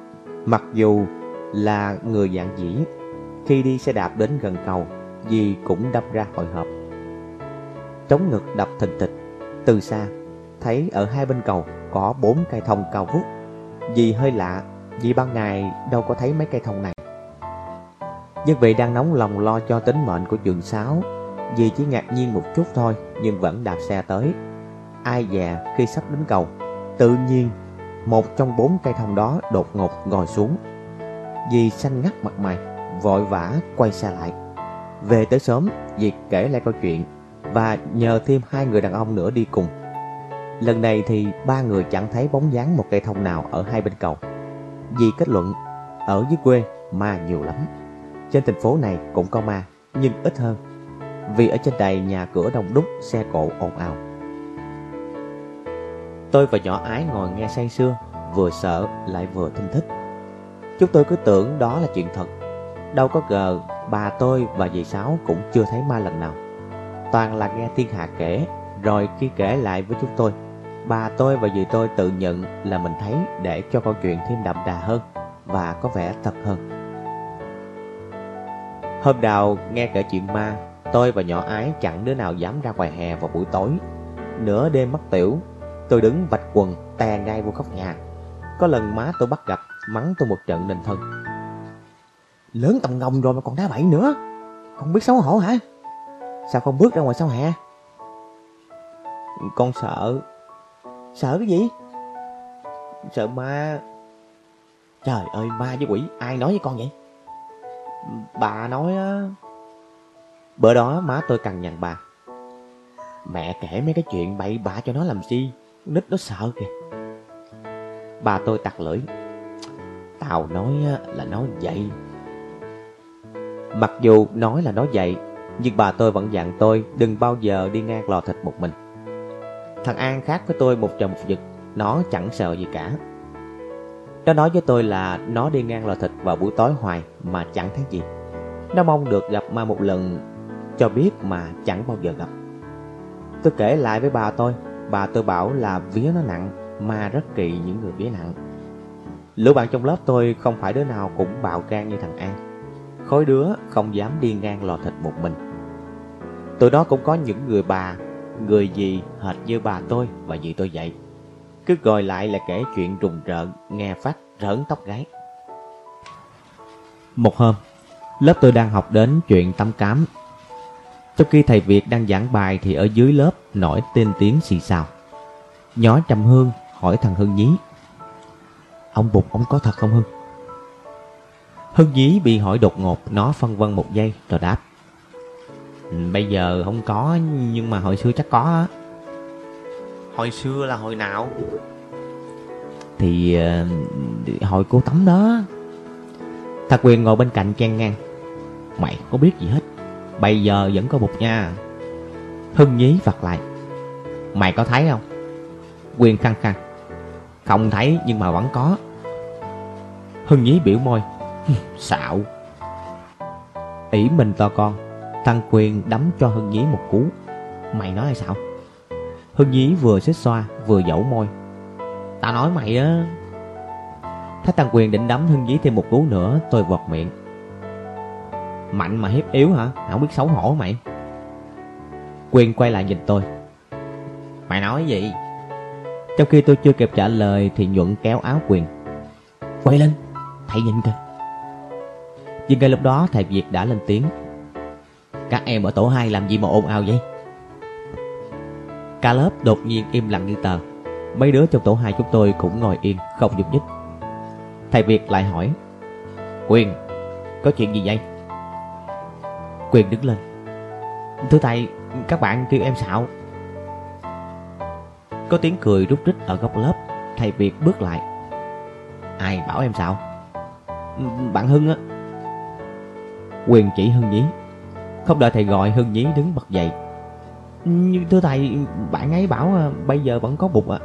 mặc dù là người dạng dĩ. Khi đi xe đạp đến gần cầu, dì cũng đâm ra hồi hộp. Trống ngực đập thình thịch, từ xa, thấy ở hai bên cầu có bốn cây thông cao vút. Dì hơi lạ, Vì ban ngày đâu có thấy mấy cây thông này nhất vị đang nóng lòng lo cho tính mệnh của trường Sáu, Vì chỉ ngạc nhiên một chút thôi Nhưng vẫn đạp xe tới. Ai dè khi sắp đến cầu Tự nhiên Một trong bốn cây thông đó đột ngột ngồi xuống. Vì xanh ngắt mặt mày Vội vã quay xe lại. Về tới sớm Dì kể lại câu chuyện Và nhờ thêm hai người đàn ông nữa đi cùng. Lần này thì ba người chẳng thấy bóng dáng một cây thông nào ở hai bên cầu. Vì kết luận Ở dưới quê ma nhiều lắm. Trên thành phố này cũng có ma, Nhưng ít hơn, Vì ở trên đài nhà cửa đông đúc, Xe cộ ồn ào. Tôi và nhỏ ái ngồi nghe say sưa, Vừa sợ lại vừa thinh thích. Chúng tôi cứ tưởng đó là chuyện thật. Đâu có ngờ bà tôi và dì Sáu cũng chưa thấy ma lần nào. Toàn là nghe thiên hạ kể, Rồi khi kể lại với chúng tôi, Bà tôi và dì tôi tự nhận là mình thấy để cho câu chuyện thêm đậm đà hơn và có vẻ thật hơn. Hôm nào nghe kể chuyện ma, tôi và nhỏ ái chẳng đứa nào dám ra ngoài hè vào buổi tối. Nửa đêm mất tiểu, tôi đứng vạch quần tè ngay vô góc nhà. Có lần má tôi bắt gặp, mắng tôi một trận nên thân. Lớn tầm ngồng rồi mà còn đá bậy nữa, không biết xấu hổ hả? Sao không bước ra ngoài sau hè? Con sợ Sợ cái gì? Sợ ma Trời ơi ma với quỷ Ai nói với con vậy? Bà nói á, Bữa đó má tôi cằn nhằn bà. Mẹ kể mấy cái chuyện bậy bạ cho nó làm gì Nít nó sợ kìa. Bà tôi tặc lưỡi, Tao nói là nói vậy Mặc dù nói là nói vậy Nhưng bà tôi vẫn dặn tôi Đừng bao giờ đi ngang lò thịt một mình. Thằng An khác với tôi một trời một vực, Nó chẳng sợ gì cả. Nó nói với tôi là Nó đi ngang lò thịt vào buổi tối hoài Mà chẳng thấy gì. Nó mong được gặp ma một lần, Cho biết mà chẳng bao giờ gặp. Tôi kể lại với bà tôi. Bà tôi bảo là vía nó nặng, Ma rất kỳ những người vía nặng. Lũ bạn trong lớp tôi không phải đứa nào cũng bạo gan như thằng An. Khối đứa không dám đi ngang lò thịt một mình. Tụi đó cũng có những người bà, Người gì hệt như bà tôi và dì tôi vậy. Cứ gọi lại là kể chuyện rùng rợn Nghe phát rỡn tóc gái Một hôm, Lớp tôi đang học đến chuyện tắm cám. Trong khi thầy Việt đang giảng bài Thì ở dưới lớp nổi tên tiếng xì xào. Nhỏ Trầm Hương hỏi thằng Hưng Nhí, Ông Bụt ông có thật không Hưng? Hưng Nhí bị hỏi đột ngột, Nó phân vân một giây rồi đáp ừ, Bây giờ không có, Nhưng mà hồi xưa chắc có á. Hồi xưa là hồi nào? Thì uh, hồi cô tắm đó Thạc quyền ngồi bên cạnh chen ngang. Mày có biết gì hết Bây giờ vẫn có bụt nha. Hưng nhí vặt lại. Mày có thấy không? Quyền khăng khăng. Không thấy nhưng mà vẫn có. Hưng nhí biểu môi. Xạo. Ỷ mình to con Thằng Quyền đấm cho Hưng Nhí một cú. Mày nói hay sao? Hưng Nhí vừa xích xoa, vừa dẫu môi. Tao nói mày á. Thái Tăng Quyền định đấm Hưng Nhí thêm một cú nữa, Tôi vọt miệng. Mạnh mà hiếp yếu hả? Không biết xấu hổ mày. Quyền quay lại nhìn tôi. Mày nói gì? Trong khi tôi chưa kịp trả lời Thì nhuận kéo áo Quyền. Quay lên, Thầy nhìn kìa. Nhưng ngay lúc đó thầy Việt đã lên tiếng. Các em ở tổ 2 làm gì mà ồn ào vậy? Cả lớp đột nhiên im lặng như tờ. Mấy đứa trong tổ hai chúng tôi cũng ngồi yên Không nhúc nhích. Thầy Việt lại hỏi, Quyền, Có chuyện gì vậy? Quyền đứng lên, Thưa thầy, Các bạn kêu em xạo. Có tiếng cười rút rít ở góc lớp, Thầy Việt bước lại. Ai bảo em xạo? Bạn Hưng á. Quyền chỉ Hưng nhí. Không đợi thầy gọi, Hưng Nhí đứng bật dậy. Nhưng thưa thầy, Bạn ấy bảo bây giờ vẫn có bụt ạ.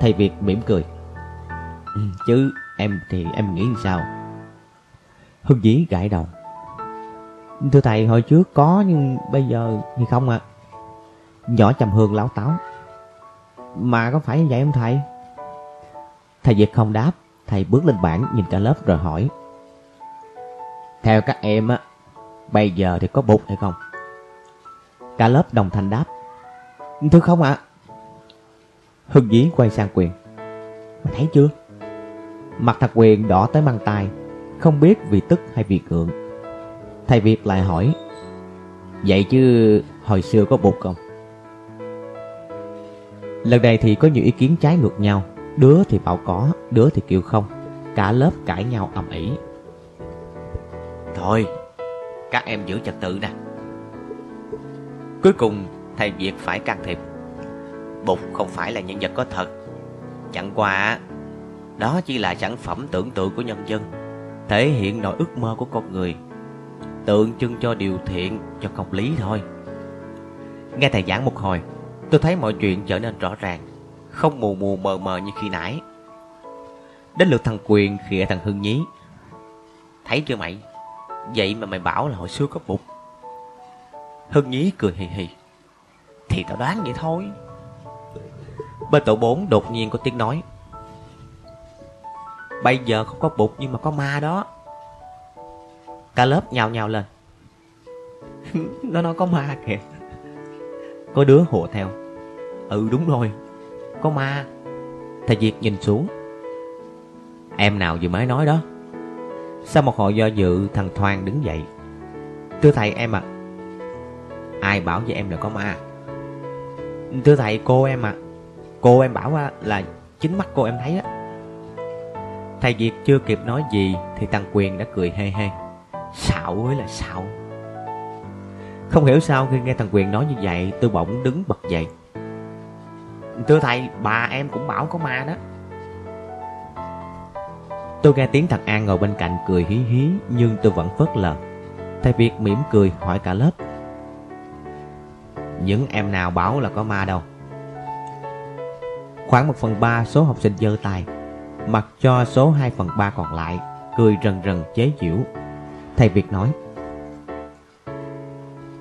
Thầy Việt mỉm cười. Ừ, chứ em thì em nghĩ sao? Hưng Dĩ gãi đầu. Thưa thầy, hồi trước có nhưng bây giờ thì không ạ. Nhỏ trầm hương láo táo. Mà có phải như vậy không thầy? Thầy Việt không đáp. Thầy bước lên bảng, nhìn cả lớp rồi hỏi. Theo các em á, Bây giờ thì có bụt hay không? Cả lớp đồng thanh đáp. Thưa không ạ? À? Hưng Dí quay sang Quyền. Mày thấy chưa? Mặt thật quyền đỏ tới mang tay Không biết vì tức hay vì cưỡng Thầy Việt lại hỏi Vậy chứ hồi xưa có bụt không? Lần này thì có nhiều ý kiến trái ngược nhau. Đứa thì bảo có, đứa thì kêu không. Cả lớp cãi nhau ầm ĩ. Thôi, các em giữ trật tự nè. Cuối cùng, thầy Việt phải can thiệp. Bụt không phải là nhân vật có thật. Chẳng qua Đó chỉ là sản phẩm tưởng tượng của nhân dân, Thể hiện nỗi ước mơ của con người, Tượng trưng cho điều thiện, Cho công lý thôi. Nghe thầy giảng một hồi, Tôi thấy mọi chuyện trở nên rõ ràng, Không mù mù mờ mờ như khi nãy. Đến lượt thằng Quyền khịa thằng Hưng Nhí. Thấy chưa mày? Vậy mà mày bảo là hồi xưa có bụt. Hưng Nhí cười hì hì. Thì tao đoán vậy thôi. Bên tổ 4 đột nhiên có tiếng nói. Bây giờ không có bụt nhưng mà có ma đó. Cả lớp nhào nhào lên. (laughs) Nó nói có ma kìa. Có đứa hộ theo. Ừ đúng rồi. Có ma. Thầy Việt nhìn xuống. Em nào vừa mới nói đó? Sau một hồi do dự thằng Thoan đứng dậy? Thưa thầy, em à Ai bảo với em là có ma? Thưa thầy, cô em à Cô em bảo à, là chính mắt cô em thấy á. Thầy Việt chưa kịp nói gì Thì Tăng Quyền đã cười hê hê Xạo ấy là xạo. Không hiểu sao khi nghe thằng Quyền nói như vậy, Tôi bỗng đứng bật dậy. Thưa thầy, bà em cũng bảo có ma đó. Tôi nghe tiếng thằng An ngồi bên cạnh cười hí hí, Nhưng tôi vẫn phớt lờ. Thầy Việt mỉm cười hỏi cả lớp. Những em nào bảo là có ma đâu. Khoảng 1 phần 3 số học sinh giơ tay, Mặc cho số 2 phần 3 còn lại Cười rần rần chế giễu. Thầy Việt nói,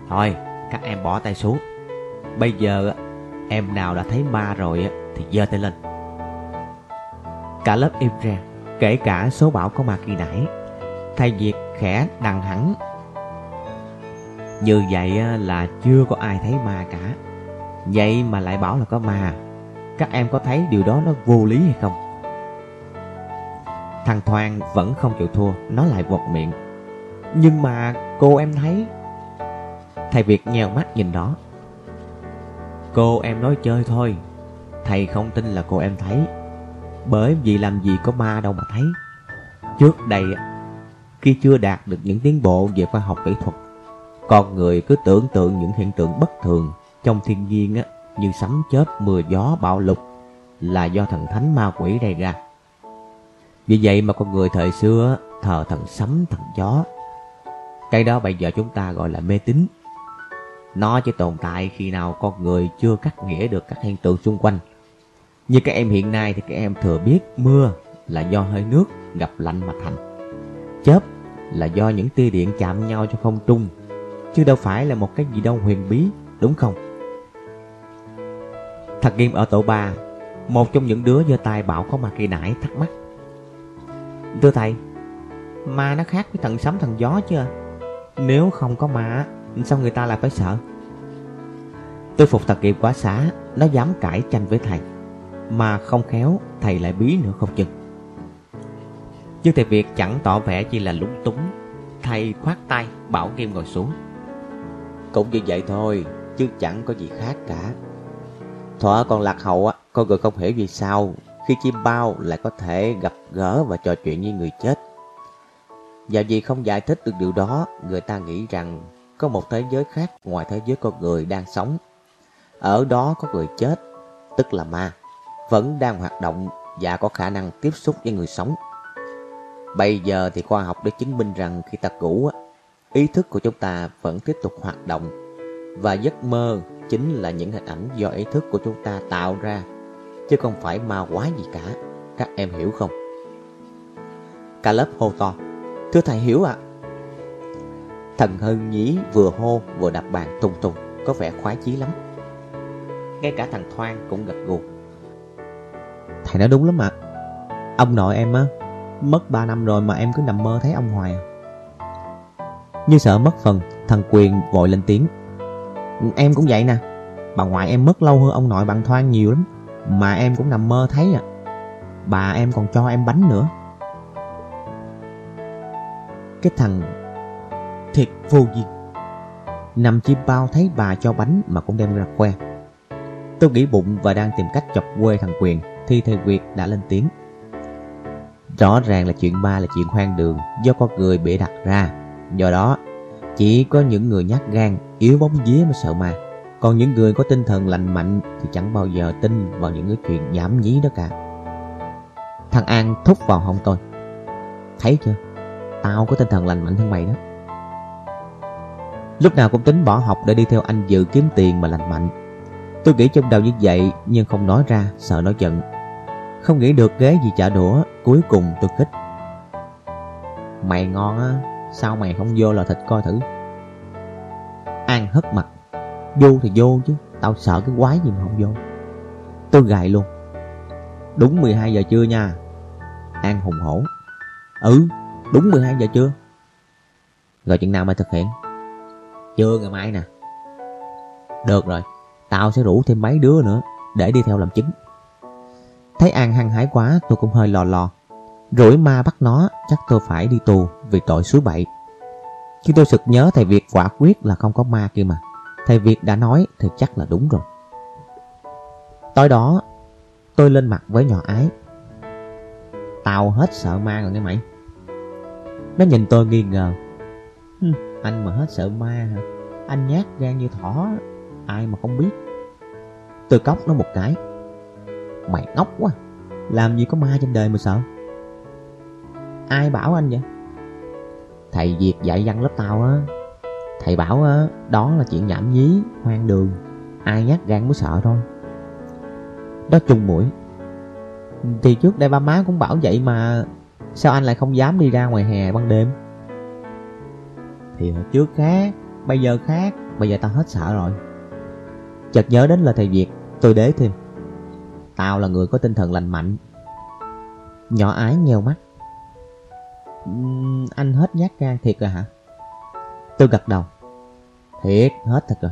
Thôi, các em bỏ tay xuống. Bây giờ em nào đã thấy ma rồi Thì giơ tay lên. Cả lớp im ra, Kể cả số bảo có ma khi nãy. Thầy Việt khẽ đằng hẳn như vậy là chưa có ai thấy ma cả. Vậy mà lại bảo là có ma. Các em có thấy điều đó nó vô lý hay không? Thằng Thoan vẫn không chịu thua Nó lại vọt miệng. Nhưng mà cô em thấy. Thầy Việt nhèo mắt nhìn đó. Cô em nói chơi thôi. Thầy không tin là cô em thấy. Bởi vì làm gì có ma đâu mà thấy. Trước đây Khi chưa đạt được những tiến bộ về khoa học kỹ thuật con người cứ tưởng tượng những hiện tượng bất thường Trong thiên nhiên á, Như sấm chớp, mưa gió, bạo lục Là do thần thánh ma quỷ gây ra. Vì vậy mà con người thời xưa Thờ thần sấm, thần gió. Cái đó bây giờ chúng ta gọi là mê tín. Nó chỉ tồn tại khi nào con người chưa cắt nghĩa được các hiện tượng xung quanh. Như các em hiện nay thì các em thừa biết mưa là do hơi nước gặp lạnh mà thành. Chớp là do những tia điện chạm nhau trong không trung Chứ đâu phải là một cái gì đâu huyền bí, đúng không? Thật nghiêm ở tổ 3 Một trong những đứa giơ tay bảo có ma kỳ nãy thắc mắc. Thưa thầy Ma nó khác với thần sấm thần gió chưa? Nếu không có ma Sao người ta lại phải sợ? Tôi phục thật nghiệp quá xá Nó dám cãi tranh với thầy. Mà không khéo thầy lại bí nữa không chừng. Nhưng thầy Việt chẳng tỏ vẻ chỉ là lúng túng. Thầy khoát tay bảo nghiêm ngồi xuống. Cũng như vậy thôi, Chứ chẳng có gì khác cả. Thỏa còn lạc hậu á, Con người không hiểu vì sao Khi chim bao lại có thể gặp gỡ và trò chuyện với người chết. Và vì không giải thích được điều đó, Người ta nghĩ rằng Có một thế giới khác ngoài thế giới con người đang sống. Ở đó có người chết, Tức là ma, Vẫn đang hoạt động Và có khả năng tiếp xúc với người sống. Bây giờ thì khoa học đã chứng minh rằng khi ta ngủ ý thức của chúng ta vẫn tiếp tục hoạt động và giấc mơ chính là những hình ảnh do ý thức của chúng ta tạo ra chứ không phải ma quái gì cả. Các em hiểu không? Cả lớp hô to. Thưa thầy hiểu ạ. Thần Hân Nhí vừa hô vừa đập bàn tung tung, có vẻ khoái chí lắm. Ngay cả thằng Thoan cũng gật gù. Thầy nói đúng lắm ạ. Ông nội em á, Mất 3 năm rồi mà em cứ nằm mơ thấy ông hoài à. Như sợ mất phần, Thằng Quyền vội lên tiếng. Em cũng vậy nè. Bà ngoại em mất lâu hơn ông nội bằng thoan nhiều lắm. Mà em cũng nằm mơ thấy à. Bà em còn cho em bánh nữa. Cái thằng thiệt vô duyên. Nằm chim bao thấy bà cho bánh mà cũng đem ra khoe Tôi nghĩ bụng và đang tìm cách chọc quê thằng Quyền, Thì thầy Việt đã lên tiếng. Rõ ràng là chuyện ma là chuyện hoang đường, Do con người bịa đặt ra. Do đó, chỉ có những người nhát gan, Yếu bóng vía mới sợ ma. Còn những người có tinh thần lành mạnh Thì chẳng bao giờ tin vào những cái chuyện giảm nhí đó cả. Thằng An thúc vào hông tôi. Thấy chưa? Tao có tinh thần lành mạnh hơn mày đó. Lúc nào cũng tính bỏ học để đi theo anh Dự kiếm tiền mà lành mạnh. Tôi nghĩ trong đầu như vậy nhưng không nói ra, sợ nó giận. Không nghĩ được ghế gì trả đũa, Cuối cùng tôi khích. Mày ngon á. Sao mày không vô là thịt coi thử? An hất mặt. Vô thì vô chứ, Tao sợ cái quái gì mà không vô. Tôi gài luôn. Đúng 12 giờ trưa nha. An hùng hổ. Ừ đúng 12 giờ trưa. Rồi chừng nào mày thực hiện? Chưa ngày mai nè. Được rồi, Tao sẽ rủ thêm mấy đứa nữa Để đi theo làm chứng. Thấy An hăng hái quá, tôi cũng hơi lò lò. Rủi ma bắt nó, Chắc tôi phải đi tù vì tội suối bậy Khi tôi sực nhớ thầy Việt quả quyết là không có ma kia mà. Thầy Việt đã nói thì chắc là đúng rồi. Tối đó, Tôi lên mặt với nhỏ ái. Tao hết sợ ma rồi nghe mày. Nó nhìn tôi nghi ngờ. Anh mà hết sợ ma hả? Anh nhát gan như thỏ, Ai mà không biết. Tôi cốc nó một cái. Mày ngốc quá, Làm gì có ma trên đời mà sợ? Ai bảo anh vậy? Thầy Việt dạy văn lớp tao á. Thầy bảo á, Đó là chuyện nhảm nhí, Hoang đường. Ai nhát gan mới sợ thôi. Đó chung mũi. Thì trước đây ba má cũng bảo vậy mà Sao anh lại không dám đi ra ngoài hè ban đêm? Thì hồi trước khác, Bây giờ khác, Bây giờ tao hết sợ rồi. Chợt nhớ đến lời thầy Việt, Tôi đế thêm. Tao là người có tinh thần lành mạnh. Nhỏ ái nheo mắt. Anh hết nhát gan thiệt rồi hả? Tôi gật đầu. Thiệt, hết thật rồi.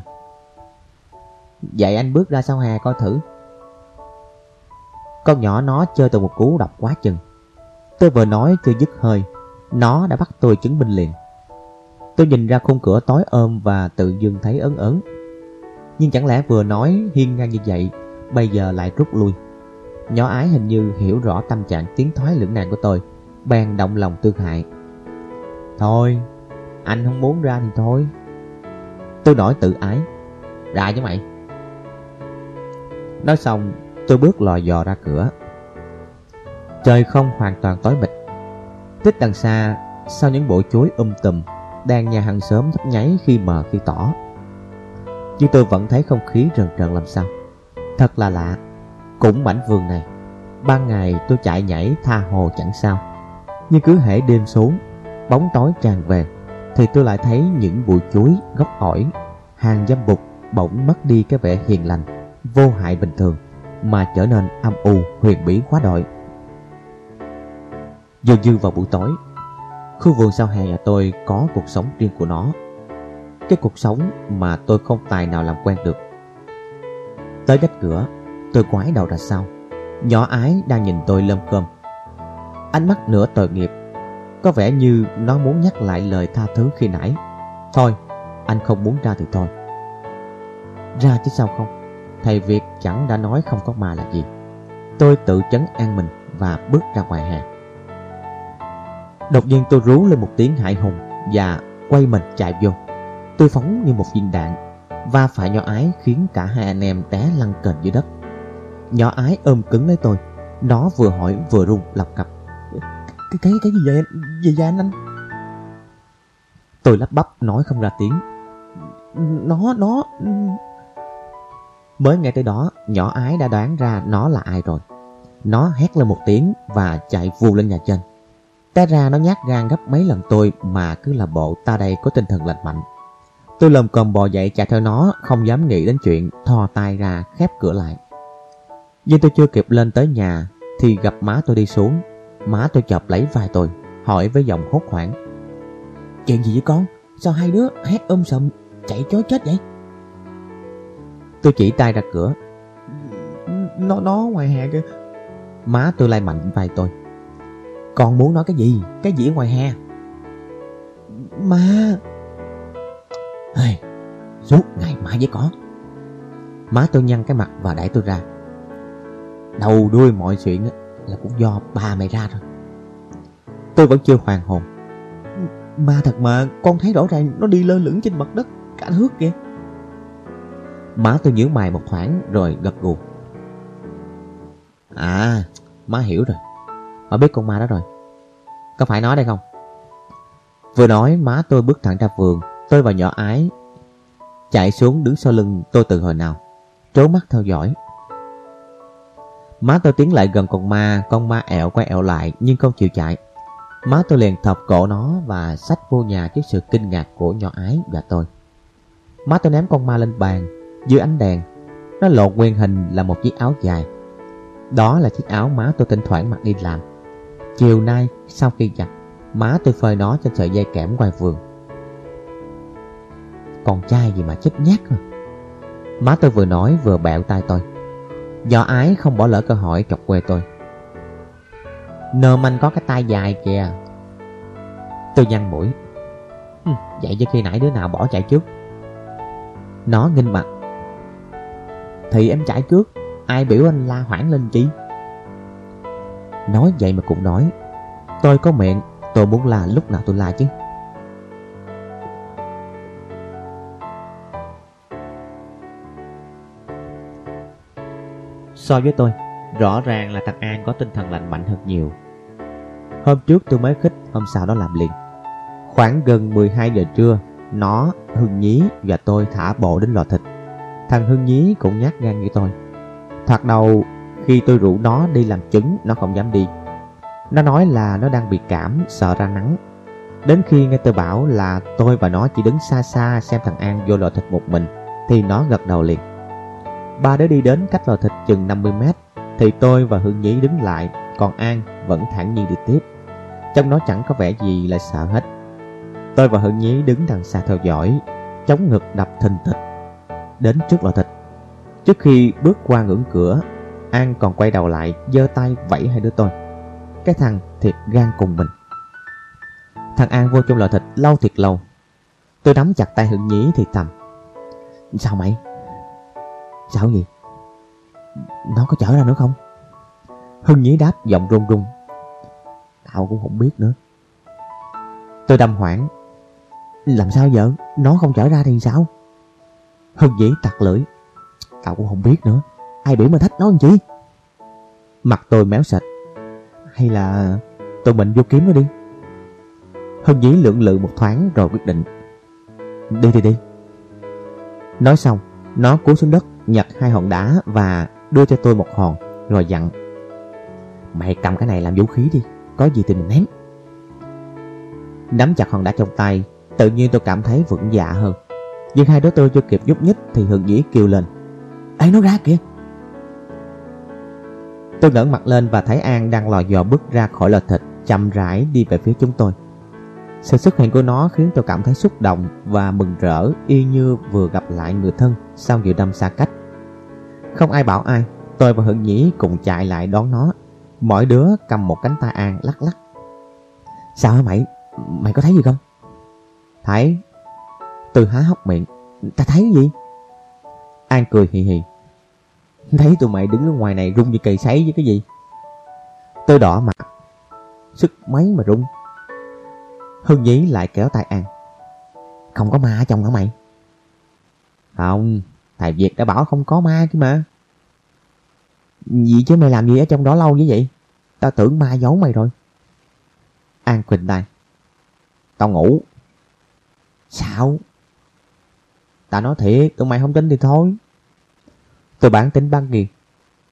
Vậy anh bước ra sau hè coi thử. Con nhỏ nó chơi tôi một cú độc quá chừng. Tôi vừa nói chưa dứt hơi, Nó đã bắt tôi chứng minh liền. Tôi nhìn ra khung cửa tối ôm và tự dưng thấy ấn ấn. Nhưng chẳng lẽ vừa nói hiên ngang như vậy, Bây giờ lại rút lui? Nhỏ ái hình như hiểu rõ tâm trạng tiến thoái lưỡng nan của tôi. Bèn động lòng tương hại. Thôi, Anh không muốn ra thì thôi. Tôi nổi tự ái. Ra chứ mày. Nói xong, tôi bước lò dò ra cửa. Trời không hoàn toàn tối mịt. Tích đằng xa, Sau những bộ chuối um tùm Đang nhà hàng sớm nhấp nháy khi mờ khi tỏ. Nhưng tôi vẫn thấy không khí rần rần làm sao. Thật là lạ, Cũng mảnh vườn này, Ban ngày tôi chạy nhảy tha hồ chẳng sao. Nhưng cứ hễ đêm xuống Bóng tối tràn về Thì tôi lại thấy những bụi chuối, gốc ổi Hàng dâm bụt bỗng mất đi cái vẻ hiền lành Vô hại bình thường Mà trở nên âm u huyền bí quá đội Dường như vào buổi tối Khu vườn sau hè nhà tôi có cuộc sống riêng của nó. Cái cuộc sống mà tôi không tài nào làm quen được. Tới gách cửa Tôi quái đầu ra sau Nhỏ ái đang nhìn tôi lơm cơm. Ánh mắt nửa tội nghiệp. Có vẻ như nó muốn nhắc lại lời tha thứ khi nãy. Thôi, Anh không muốn ra thì thôi. Ra chứ sao không? Thầy Việt chẳng đã nói không có mà là gì. Tôi tự chấn an mình Và bước ra ngoài hè. Đột nhiên tôi rú lên một tiếng hại hùng Và quay mình chạy vô. Tôi phóng như một viên đạn Va phải nhỏ ái khiến cả hai anh em té lăn kềnh dưới đất. Nhỏ ái ôm cứng lấy tôi. Nó vừa hỏi vừa run lập cập. Cái cái cái gì vậy Gì vậy anh anh. Tôi lắp bắp, nói không ra tiếng. Nó nó. Mới nghe tới đó, Nhỏ ái đã đoán ra nó là ai rồi. Nó hét lên một tiếng Và chạy vù lên nhà trên Té ra nó nhát gan gấp mấy lần tôi Mà cứ là bộ ta đây có tinh thần lành mạnh. Tôi lầm cồm bò dậy chạy theo nó, Không dám nghĩ đến chuyện Thò tay ra khép cửa lại. Nhưng tôi chưa kịp lên tới nhà Thì gặp má tôi đi xuống. Má tôi chọc lấy vai tôi Hỏi với giọng hốt hoảng. Chuyện gì với con? Sao hai đứa hét ôm sầm Chạy chối chết vậy? Tôi chỉ tay ra cửa. Nó nó ngoài hè kìa. Má tôi lay mạnh vai tôi. Con muốn nói cái gì? Cái gì ở ngoài hè? Ma hey, Suốt ngày mãi với có Má tôi nhăn cái mặt và đẩy tôi ra. Đầu đuôi mọi chuyện là cũng do ba mày ra thôi. Tôi vẫn chưa hoàn hồn. Ma thật mà, Con thấy rõ ràng nó đi lơ lửng trên mặt đất, Cả thước kìa. Má tôi nhớ mày một thoáng rồi gật gù. À Má hiểu rồi. Má biết con ma đó rồi. Có phải nói đây không? Vừa nói, má tôi bước thẳng ra vườn, Tôi và nhỏ ái Chạy xuống đứng sau lưng tôi từ hồi nào. Trố mắt theo dõi. Má tôi tiến lại gần con ma Con ma ẹo quay ẹo lại, nhưng không chịu chạy. Má tôi liền thọc cổ nó Và xách vô nhà trước sự kinh ngạc của nhỏ ái và tôi. Má tôi ném con ma lên bàn, Dưới ánh đèn. Nó lộ nguyên hình là một chiếc áo dài. Đó là chiếc áo má tôi thỉnh thoảng mặc đi làm. Chiều nay, sau khi giặt, Má tôi phơi nó trên sợi dây kẽm ngoài vườn. Con trai gì mà chết nhát rồi Má tôi vừa nói vừa bẹo tay tôi. Do ái không bỏ lỡ cơ hội chọc quê tôi. Nơm anh có cái tay dài kìa. Tôi nhăn mũi. Vậy chứ khi nãy đứa nào bỏ chạy trước? Nó nghinh mặt. Thì em chạy trước, Ai biểu anh la hoảng lên chi? Nói vậy mà cũng nói. Tôi có miệng, Tôi muốn la lúc nào tôi la chứ. So với tôi Rõ ràng là thằng An có tinh thần lành mạnh hơn nhiều. Hôm trước tôi mới khích Hôm sau đó làm liền. Khoảng gần 12 giờ trưa Nó, Hưng Nhí và tôi thả bộ đến lò thịt. Thằng Hưng Nhí cũng nhát gan như tôi. Thoạt đầu khi tôi rủ nó đi làm chứng, Nó không dám đi. Nó nói là nó đang bị cảm, sợ ra nắng. Đến khi nghe tôi bảo là tôi và nó chỉ đứng xa xa xem thằng An vô lò thịt một mình Thì nó gật đầu liền. Ba đứa đi đến cách lò thịt chừng 50 mét. Thì tôi và Hương Nhí đứng lại, Còn An vẫn thản nhiên đi tiếp. Trong nó chẳng có vẻ gì là sợ hết. Tôi và Hương Nhí đứng đằng xa theo dõi, Chống ngực đập thình thịch Đến trước lò thịt. Trước khi bước qua ngưỡng cửa, An còn quay đầu lại, giơ tay vẫy hai đứa tôi. Cái thằng thiệt gan cùng mình. Thằng An vô trong lò thịt lâu thiệt lâu. Tôi nắm chặt tay Hưng Nhí thì thầm, Sao mày? Sao gì Nó có trở ra nữa không? Hưng Nhí đáp, giọng run run. Tao cũng không biết nữa. Tôi đâm hoảng. Làm sao giờ Nó không trở ra thì sao? Hưng dĩ tặc lưỡi. Tao cũng không biết nữa. Ai biểu mà thách nó làm chi? Mặt tôi méo sạch Hay là tôi mình vô kiếm nó đi? Hưng dĩ lưỡng lự một thoáng rồi quyết định. Đi đi đi. Nói xong, Nó cúi xuống đất nhặt hai hòn đá và đưa cho tôi một hòn, rồi dặn Mày cầm cái này làm vũ khí đi, Có gì thì mình ném. Nắm chặt hòn đá trong tay, Tự nhiên tôi cảm thấy vững dạ hơn. Nhưng hai đứa tôi chưa kịp nhúc nhích Thì hường Dĩ kêu lên, Ê, nó ra kìa. Tôi ngẩng mặt lên và thấy An đang lò dò bước ra khỏi lò thịt, Chậm rãi đi về phía chúng tôi. Sự xuất hiện của nó khiến tôi cảm thấy xúc động Và mừng rỡ, y như vừa gặp lại người thân Sau nhiều năm xa cách. Không ai bảo ai, Tôi và Hưng Nhĩ cùng chạy lại đón nó. Mỗi đứa cầm một cánh tay An lắc lắc. Sao hả mày? Mày có thấy gì không? Thấy. Tôi há hốc miệng. Ta thấy gì? An cười hì hì. Thấy tụi mày đứng ở ngoài này rung như cây sấy với cái gì? Tôi đỏ mặt. Sức mấy mà rung. Hưng Nhí lại kéo tay An. Không có ma ở trong hả mày? Không, Thầy Việt đã bảo không có ma chứ mà. Gì chứ mày làm gì ở trong đó lâu như vậy? Tao tưởng ma giấu mày rồi. An quỳnh tay. Tao ngủ. Sao? Tao nói thiệt, tụi mày không tin thì thôi. Tôi bản tính băng nghiền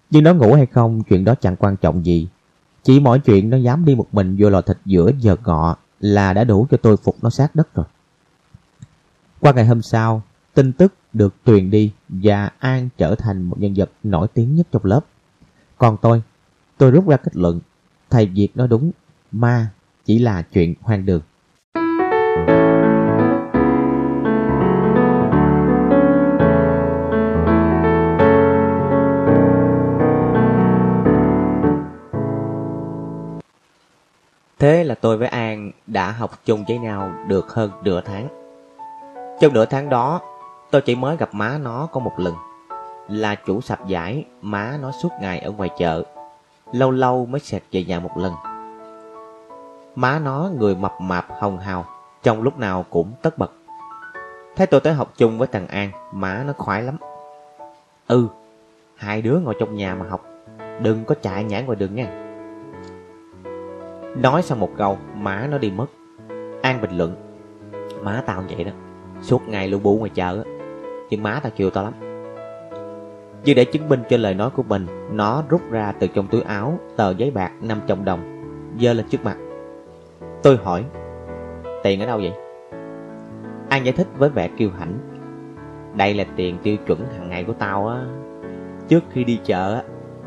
Nhưng nó ngủ hay không, chuyện đó chẳng quan trọng gì. Chỉ mỗi chuyện nó dám đi một mình vô lò thịt giữa giờ ngọ. Là đã đủ cho tôi phục nó sát đất rồi. Qua ngày hôm sau, Tin tức được truyền đi Và An trở thành một nhân vật nổi tiếng nhất trong lớp. Còn tôi Tôi rút ra kết luận, Thầy Việt nói đúng, Ma chỉ là chuyện hoang đường. Thế là tôi với An đã học chung với nhau được hơn nửa tháng. Trong nửa tháng đó, tôi chỉ mới gặp má nó có một lần. Là chủ sạp giải, má nó suốt ngày ở ngoài chợ. Lâu lâu mới xẹt về nhà một lần. Má nó người mập mạp hồng hào, trong lúc nào cũng tất bật. Thấy tôi tới học chung với thằng An, má nó khoái lắm. Ừ, hai đứa ngồi trong nhà mà học, đừng có chạy nhảy ngoài đường nha. Nói xong một câu, má nó đi mất. An bình luận, má tao vậy đó, suốt ngày lu bu ngoài chợ nhưng má tao chiều tao lắm. Như để chứng minh cho lời nói của mình, nó rút ra từ trong túi áo tờ giấy bạc 500 đồng, dơ lên trước mặt. Tôi hỏi, tiền ở đâu vậy? An giải thích với vẻ kiêu hãnh. Đây là tiền tiêu chuẩn hàng ngày của tao á. Trước khi đi chợ á,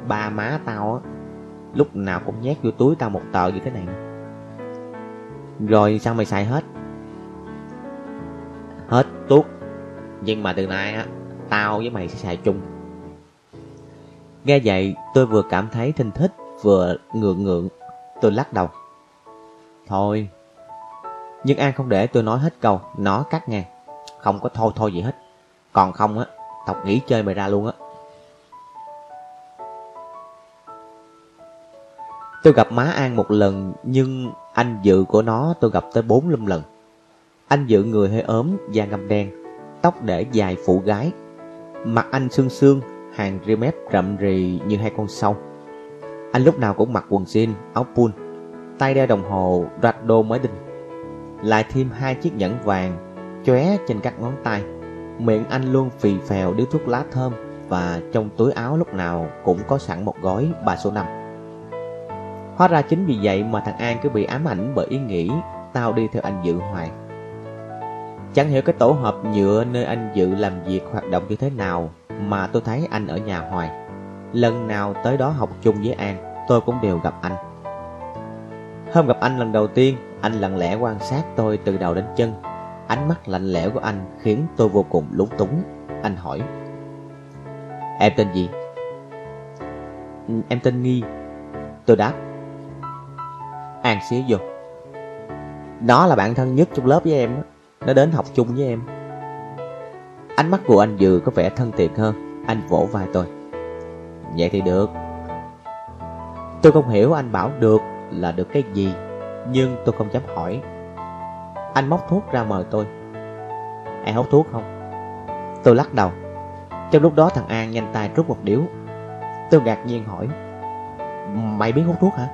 ba má tao á, lúc nào cũng nhét vô túi tao một tờ như thế này. Rồi sao mày xài hết? Hết tuốt. Nhưng mà từ nay á, tao với mày sẽ xài chung. Nghe vậy, tôi vừa cảm thấy thinh thích, vừa ngượng ngượng. Tôi lắc đầu. Thôi. Nhưng An không để tôi nói hết câu, nó cắt ngang. Không có thôi thôi gì hết. Còn không á, tao nghỉ chơi mày ra luôn á. Tôi gặp má An một lần, nhưng anh dự của nó tôi gặp tới bốn năm lần. Anh dự người hơi ốm, da ngâm đen, tóc để dài phủ gái. Mặt anh xương xương, hàng ria mép rậm rì như hai con sâu. Anh lúc nào cũng mặc quần jean, áo pull, tay đeo đồng hồ Rado mới đinh. Lại thêm hai chiếc nhẫn vàng chóe trên các ngón tay. Miệng anh luôn phì phèo điếu thuốc lá thơm và trong túi áo lúc nào cũng có sẵn một gói 3 số năm. Hóa ra chính vì vậy mà thằng An cứ bị ám ảnh bởi ý nghĩ tao đi theo anh Dự hoài. Chẳng hiểu cái tổ hợp nhựa nơi anh Dự làm việc hoạt động như thế nào mà tôi thấy anh ở nhà hoài. Lần nào tới đó học chung với An, tôi cũng đều gặp anh. Hôm gặp anh lần đầu tiên, anh lặng lẽ quan sát tôi từ đầu đến chân. Ánh mắt lạnh lẽo của anh khiến tôi vô cùng lúng túng. Anh hỏi, Em tên gì? Ừ, em tên Nghi. Tôi đáp, An xía vô. Đó là bạn thân nhất trong lớp với em Nó đến học chung với em. Ánh mắt của anh Dừ có vẻ thân thiện hơn. Anh vỗ vai tôi. Vậy thì được. Tôi không hiểu anh bảo được là được cái gì, Nhưng tôi không dám hỏi. Anh móc thuốc ra mời tôi. Em hút thuốc không? Tôi lắc đầu. Trong lúc đó thằng An nhanh tay rút một điếu. Tôi ngạc nhiên hỏi, Mày biết hút thuốc hả?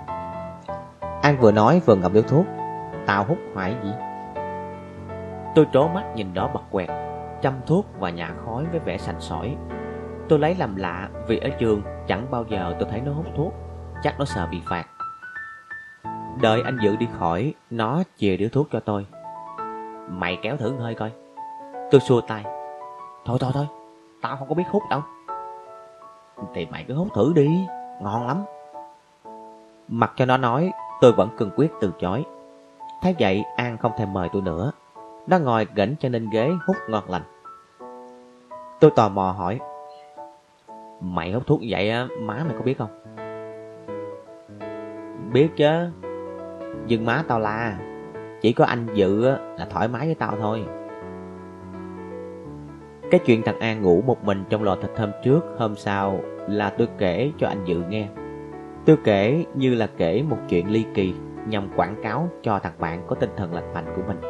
An vừa nói vừa ngậm điếu thuốc. Tao hút hoài gì? Tôi trố mắt nhìn đó bật quẹt, Chăm thuốc và nhả khói với vẻ sành sỏi. Tôi lấy làm lạ vì ở trường chẳng bao giờ tôi thấy nó hút thuốc, Chắc nó sợ bị phạt. Đợi anh Dự đi khỏi, Nó chìa điếu thuốc cho tôi. Mày kéo thử hơi coi. Tôi xua tay. Thôi thôi thôi, Tao không có biết hút đâu. Thì mày cứ hút thử đi, Ngon lắm. Mặc cho nó nói Tôi vẫn cương quyết từ chối. Thấy vậy, An không thèm mời tôi nữa. Nó ngồi gỉnh cho nên ghế hút ngon lành. Tôi tò mò hỏi, Mày hút thuốc vậy á, Má mày có biết không? Biết chứ. Nhưng má tao la, Chỉ có anh Dự là thoải mái với tao thôi. Cái chuyện thằng An ngủ một mình trong lò thịt hôm trước, Hôm sau là tôi kể cho anh Dự nghe. Tôi kể như là kể một chuyện ly kỳ nhằm quảng cáo cho thằng bạn có tinh thần lành mạnh của mình.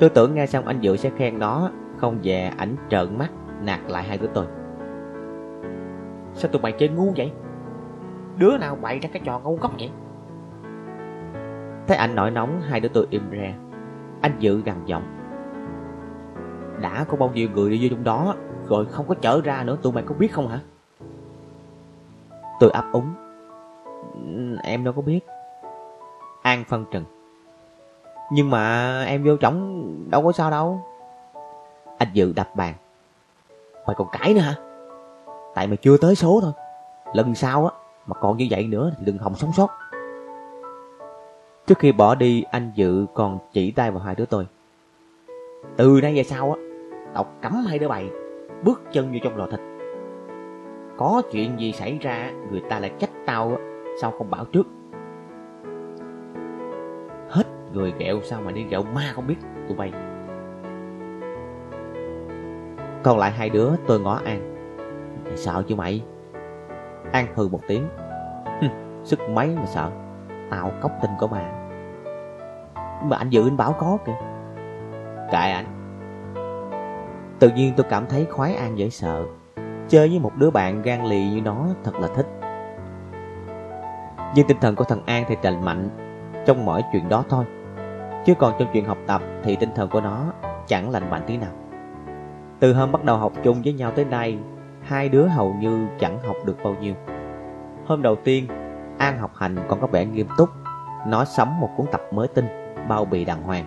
Tôi tưởng nghe xong anh Dự sẽ khen nó, không về ảnh trợn mắt nạt lại hai đứa tôi. Sao tụi mày chơi ngu vậy? Đứa nào bày ra cái trò ngu ngốc vậy? Thấy anh nổi nóng hai đứa tôi im ra. Anh Dự gằn giọng. Đã có bao nhiêu người đi vô trong đó rồi không có trở ra nữa tụi mày có biết không hả? Tôi ấp úng Em đâu có biết. An phân trần. Nhưng mà em vô trống đâu có sao đâu. Anh Dự đập bàn. Mày còn cãi nữa hả? Tại mày chưa tới số thôi. Lần sau á, Mà còn như vậy nữa thì đừng hòng sống sót. Trước khi bỏ đi, Anh Dự còn chỉ tay vào hai đứa tôi. Từ nay về sau á, Tao cấm hai đứa bày Bước chân vô trong lò thịt. Có chuyện gì xảy ra, Người ta lại trách tao á. Sao không bảo trước? Hết Người ghẹo sao mà đi ghẹo ma không biết, tụi bay. Còn lại hai đứa, tôi ngó An. Mày sợ chứ mày? An hừ một tiếng. Sức mấy mà sợ. Tao cốc tình của mà Mà anh dự anh bảo có kìa. Kệ anh. Tự nhiên tôi cảm thấy khoái An dễ sợ. Chơi với một đứa bạn gan lì như nó thật là thích. Nhưng tinh thần của thằng An thì trành mạnh Trong mọi chuyện đó thôi. Chứ còn trong chuyện học tập Thì tinh thần của nó chẳng lành mạnh tí nào. Từ hôm bắt đầu học chung với nhau tới nay, Hai đứa hầu như chẳng học được bao nhiêu. Hôm đầu tiên, An học hành còn có vẻ nghiêm túc, Nó sắm một cuốn tập mới tinh, Bao bì đàng hoàng.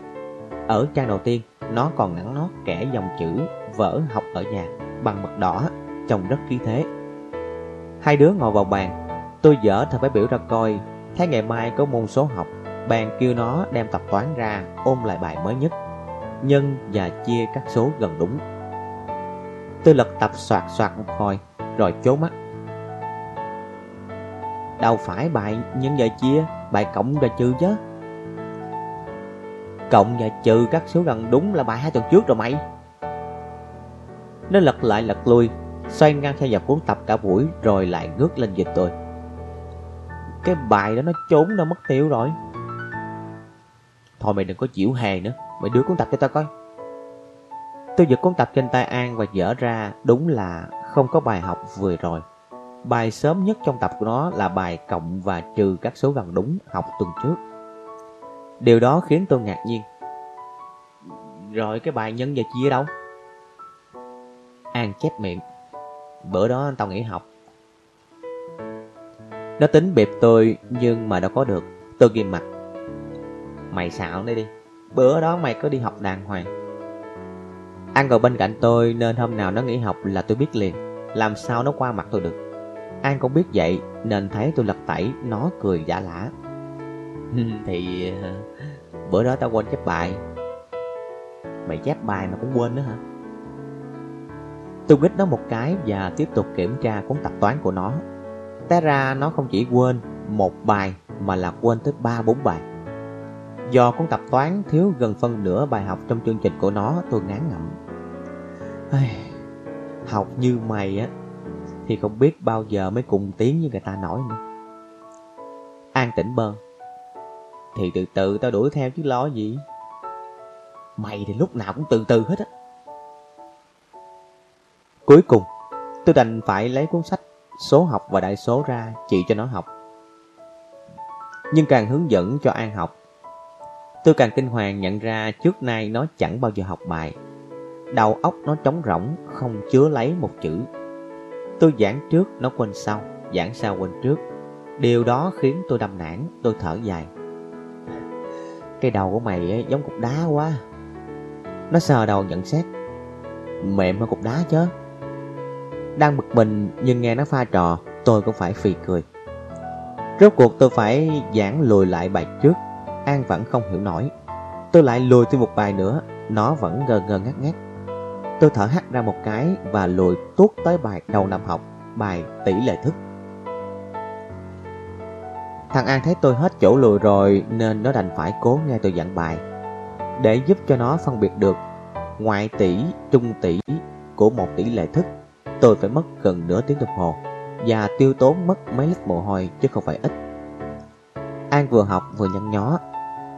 Ở trang đầu tiên, Nó còn nắng nót kẻ dòng chữ vỡ học ở nhà, Bằng mực đỏ, Trông rất khí thế. Hai đứa ngồi vào bàn Tôi dở thật phải biểu ra coi, Thấy ngày mai có môn số học Bàn kêu nó đem tập toán ra Ôm lại bài mới nhất. Nhân và chia các số gần đúng. Tôi lật tập soạt soạt một hồi, Rồi chố mắt. Đâu phải bài nhân và chia, Bài cộng và trừ chứ. Cộng và trừ các số gần đúng là bài hai tuần trước rồi mày. Nó lật lại lật lui, Xoay ngang theo dọc cuốn tập cả buổi Rồi lại ngước lên dịch tôi. Cái bài đó nó trốn đâu, mất tiêu rồi. Thôi mày đừng có chịu hề nữa, Mày đưa cuốn tập cho tao coi. Tôi giật cuốn tập trên tay An và dở ra, Đúng là không có bài học vừa rồi. Bài sớm nhất trong tập của nó là bài cộng và trừ các số gần đúng học tuần trước. Điều đó khiến tôi ngạc nhiên. Rồi cái bài nhân và chia đâu? An chép miệng. Bữa đó tao nghỉ học. Nó tính bịp tôi, nhưng mà đâu có được. Tôi ghim mặt. Mày xạo đây đi. Bữa đó mày có đi học đàng hoàng. An ngồi bên cạnh tôi, nên hôm nào nó nghỉ học là tôi biết liền. Làm sao nó qua mặt tôi được? An cũng biết vậy, nên thấy tôi lật tẩy, Nó cười giả lả. (laughs) Thì ờ, bữa đó tao quên chép bài. Mày chép bài mà cũng quên nữa hả? Tôi quýt nó một cái và tiếp tục kiểm tra cuốn tập toán của nó. Té ra nó không chỉ quên một bài mà là quên tới ba bốn bài. Do cuốn tập toán thiếu gần phân nửa bài học trong chương trình của nó, tôi ngán ngẩm. Học như mày á, Thì không biết bao giờ mới cùng tiếng như người ta nói nữa. An tĩnh bơ. Thì từ từ tao đuổi theo chứ lo gì. Mày thì lúc nào cũng từ từ hết á. Cuối cùng, tôi đành phải lấy cuốn sách Số học và đại số ra chỉ cho nó học. Nhưng càng hướng dẫn cho An học Tôi càng kinh hoàng nhận ra trước nay nó chẳng bao giờ học bài. Đầu óc nó trống rỗng, không chứa lấy một chữ. Tôi giảng trước, nó quên sau, giảng sau quên trước. Điều đó khiến tôi đâm nản, tôi thở dài. Cái đầu của mày ấy, giống cục đá quá. Nó sờ đầu nhận xét. Mềm hơn cục đá chứ. Đang bực mình nhưng nghe nó pha trò Tôi cũng phải phì cười. Rốt cuộc tôi phải giảng lùi lại bài trước. An vẫn không hiểu nổi. Tôi lại lùi thêm một bài nữa. Nó vẫn ngơ ngơ ngắt ngắt Tôi thở hắt ra một cái Và lùi tuốt tới bài đầu năm học Bài tỷ lệ thức. Thằng An thấy tôi hết chỗ lùi rồi Nên nó đành phải cố nghe tôi dặn bài. Để giúp cho nó phân biệt được Ngoại tỷ, trung tỷ Của một tỷ lệ thức. Tôi phải mất gần nửa tiếng đồng hồ, Và tiêu tốn mất mấy lít mồ hôi Chứ không phải ít. An vừa học vừa nhăn nhó,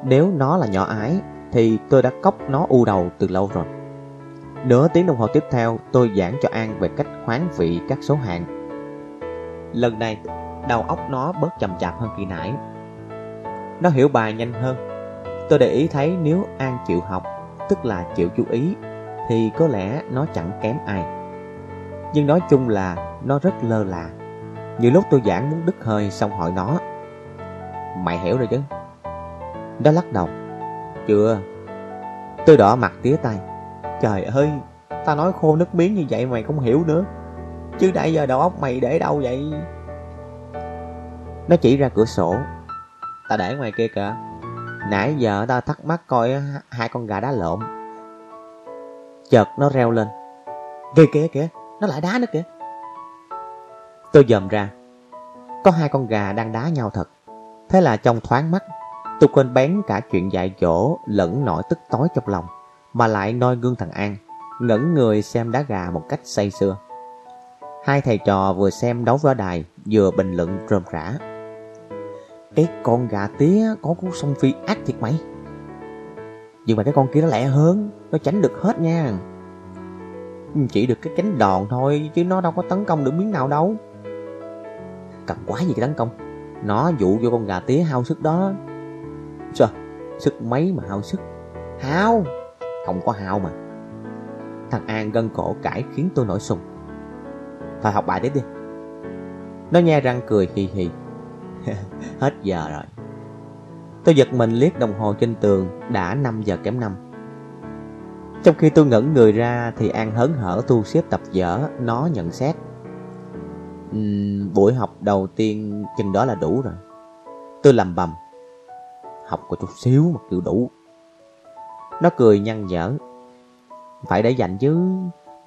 nếu nó là nhỏ ái, Thì tôi đã cốc nó u đầu từ lâu rồi. Nửa tiếng đồng hồ tiếp theo, Tôi giảng cho An về cách khoán vị các số hạng. Lần này, Đầu óc nó bớt chậm chạp hơn kỳ nãy. Nó hiểu bài nhanh hơn. Tôi để ý thấy nếu An chịu học, Tức là chịu chú ý, Thì có lẽ nó chẳng kém ai. Nhưng nói chung là Nó rất lơ là. Nhiều lúc tôi giảng muốn đứt hơi Xong hỏi nó. Mày hiểu rồi chứ? Nó lắc đầu. Chưa. Tôi đỏ mặt tía tay. Trời ơi, ta nói khô nước miếng như vậy mày không hiểu nữa. Chứ nãy giờ đầu óc mày để đâu vậy? Nó chỉ ra cửa sổ. Ta để ngoài kia kìa. Nãy giờ ta thắc mắc coi hai con gà đá lộn. Chợt nó reo lên. Kìa kìa kìa. Nó lại đá nữa kìa Tôi dòm ra Có hai con gà đang đá nhau thật Thế là trong thoáng mắt Tôi quên bén cả chuyện dạy dỗ lẫn nỗi tức tối trong lòng, mà lại noi gương thằng An, ngẩn người xem đá gà một cách say sưa. Hai thầy trò vừa xem đấu võ đài, vừa bình luận rôm rã. Cái con gà tía có cú sông phi ác thiệt mày. Nhưng mà cái con kia nó lẹ hơn, nó tránh được hết nha. Chỉ được cái cánh đòn thôi, chứ nó đâu có tấn công được miếng nào đâu. Cầm quá gì cái tấn công. Nó dụ vô con gà tía hao sức đó. Sao? Sức mấy mà hao sức? Hao? Không có hao mà. Thằng An gân cổ cãi khiến tôi nổi sùng. Thôi học bài tiếp đi. Nó nhe răng cười hì hì. (laughs) Hết giờ rồi. Tôi giật mình liếc đồng hồ trên tường đã 5 giờ kém 5. Trong khi tôi ngẩn người ra thì An hớn hở thu xếp tập dở, nó nhận xét. Uhm, buổi học đầu tiên chừng đó là đủ rồi. Tôi làm bầm. Học có chút xíu mà kiểu đủ. Nó cười nhăn nhở. Phải để dành chứ.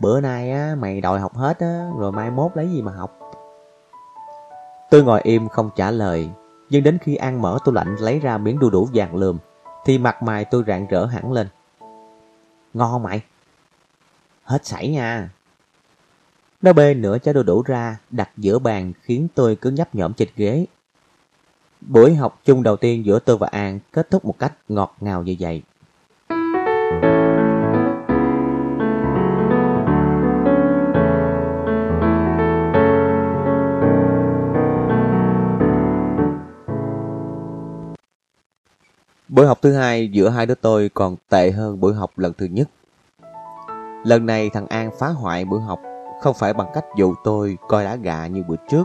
Bữa nay á, mày đòi học hết á, rồi mai mốt lấy gì mà học. Tôi ngồi im không trả lời, nhưng đến khi An mở tủ lạnh lấy ra miếng đu đủ vàng lườm, thì mặt mày tôi rạng rỡ hẳn lên. Ngon mày? Hết sảy nha. Nó bê nửa trái đu đủ ra, đặt giữa bàn khiến tôi cứ nhấp nhõm trên ghế. Buổi học chung đầu tiên giữa tôi và An kết thúc một cách ngọt ngào như vậy. Buổi học thứ hai giữa hai đứa tôi còn tệ hơn buổi học lần thứ nhất. Lần này thằng An phá hoại buổi học không phải bằng cách dụ tôi coi đá gà như bữa trước,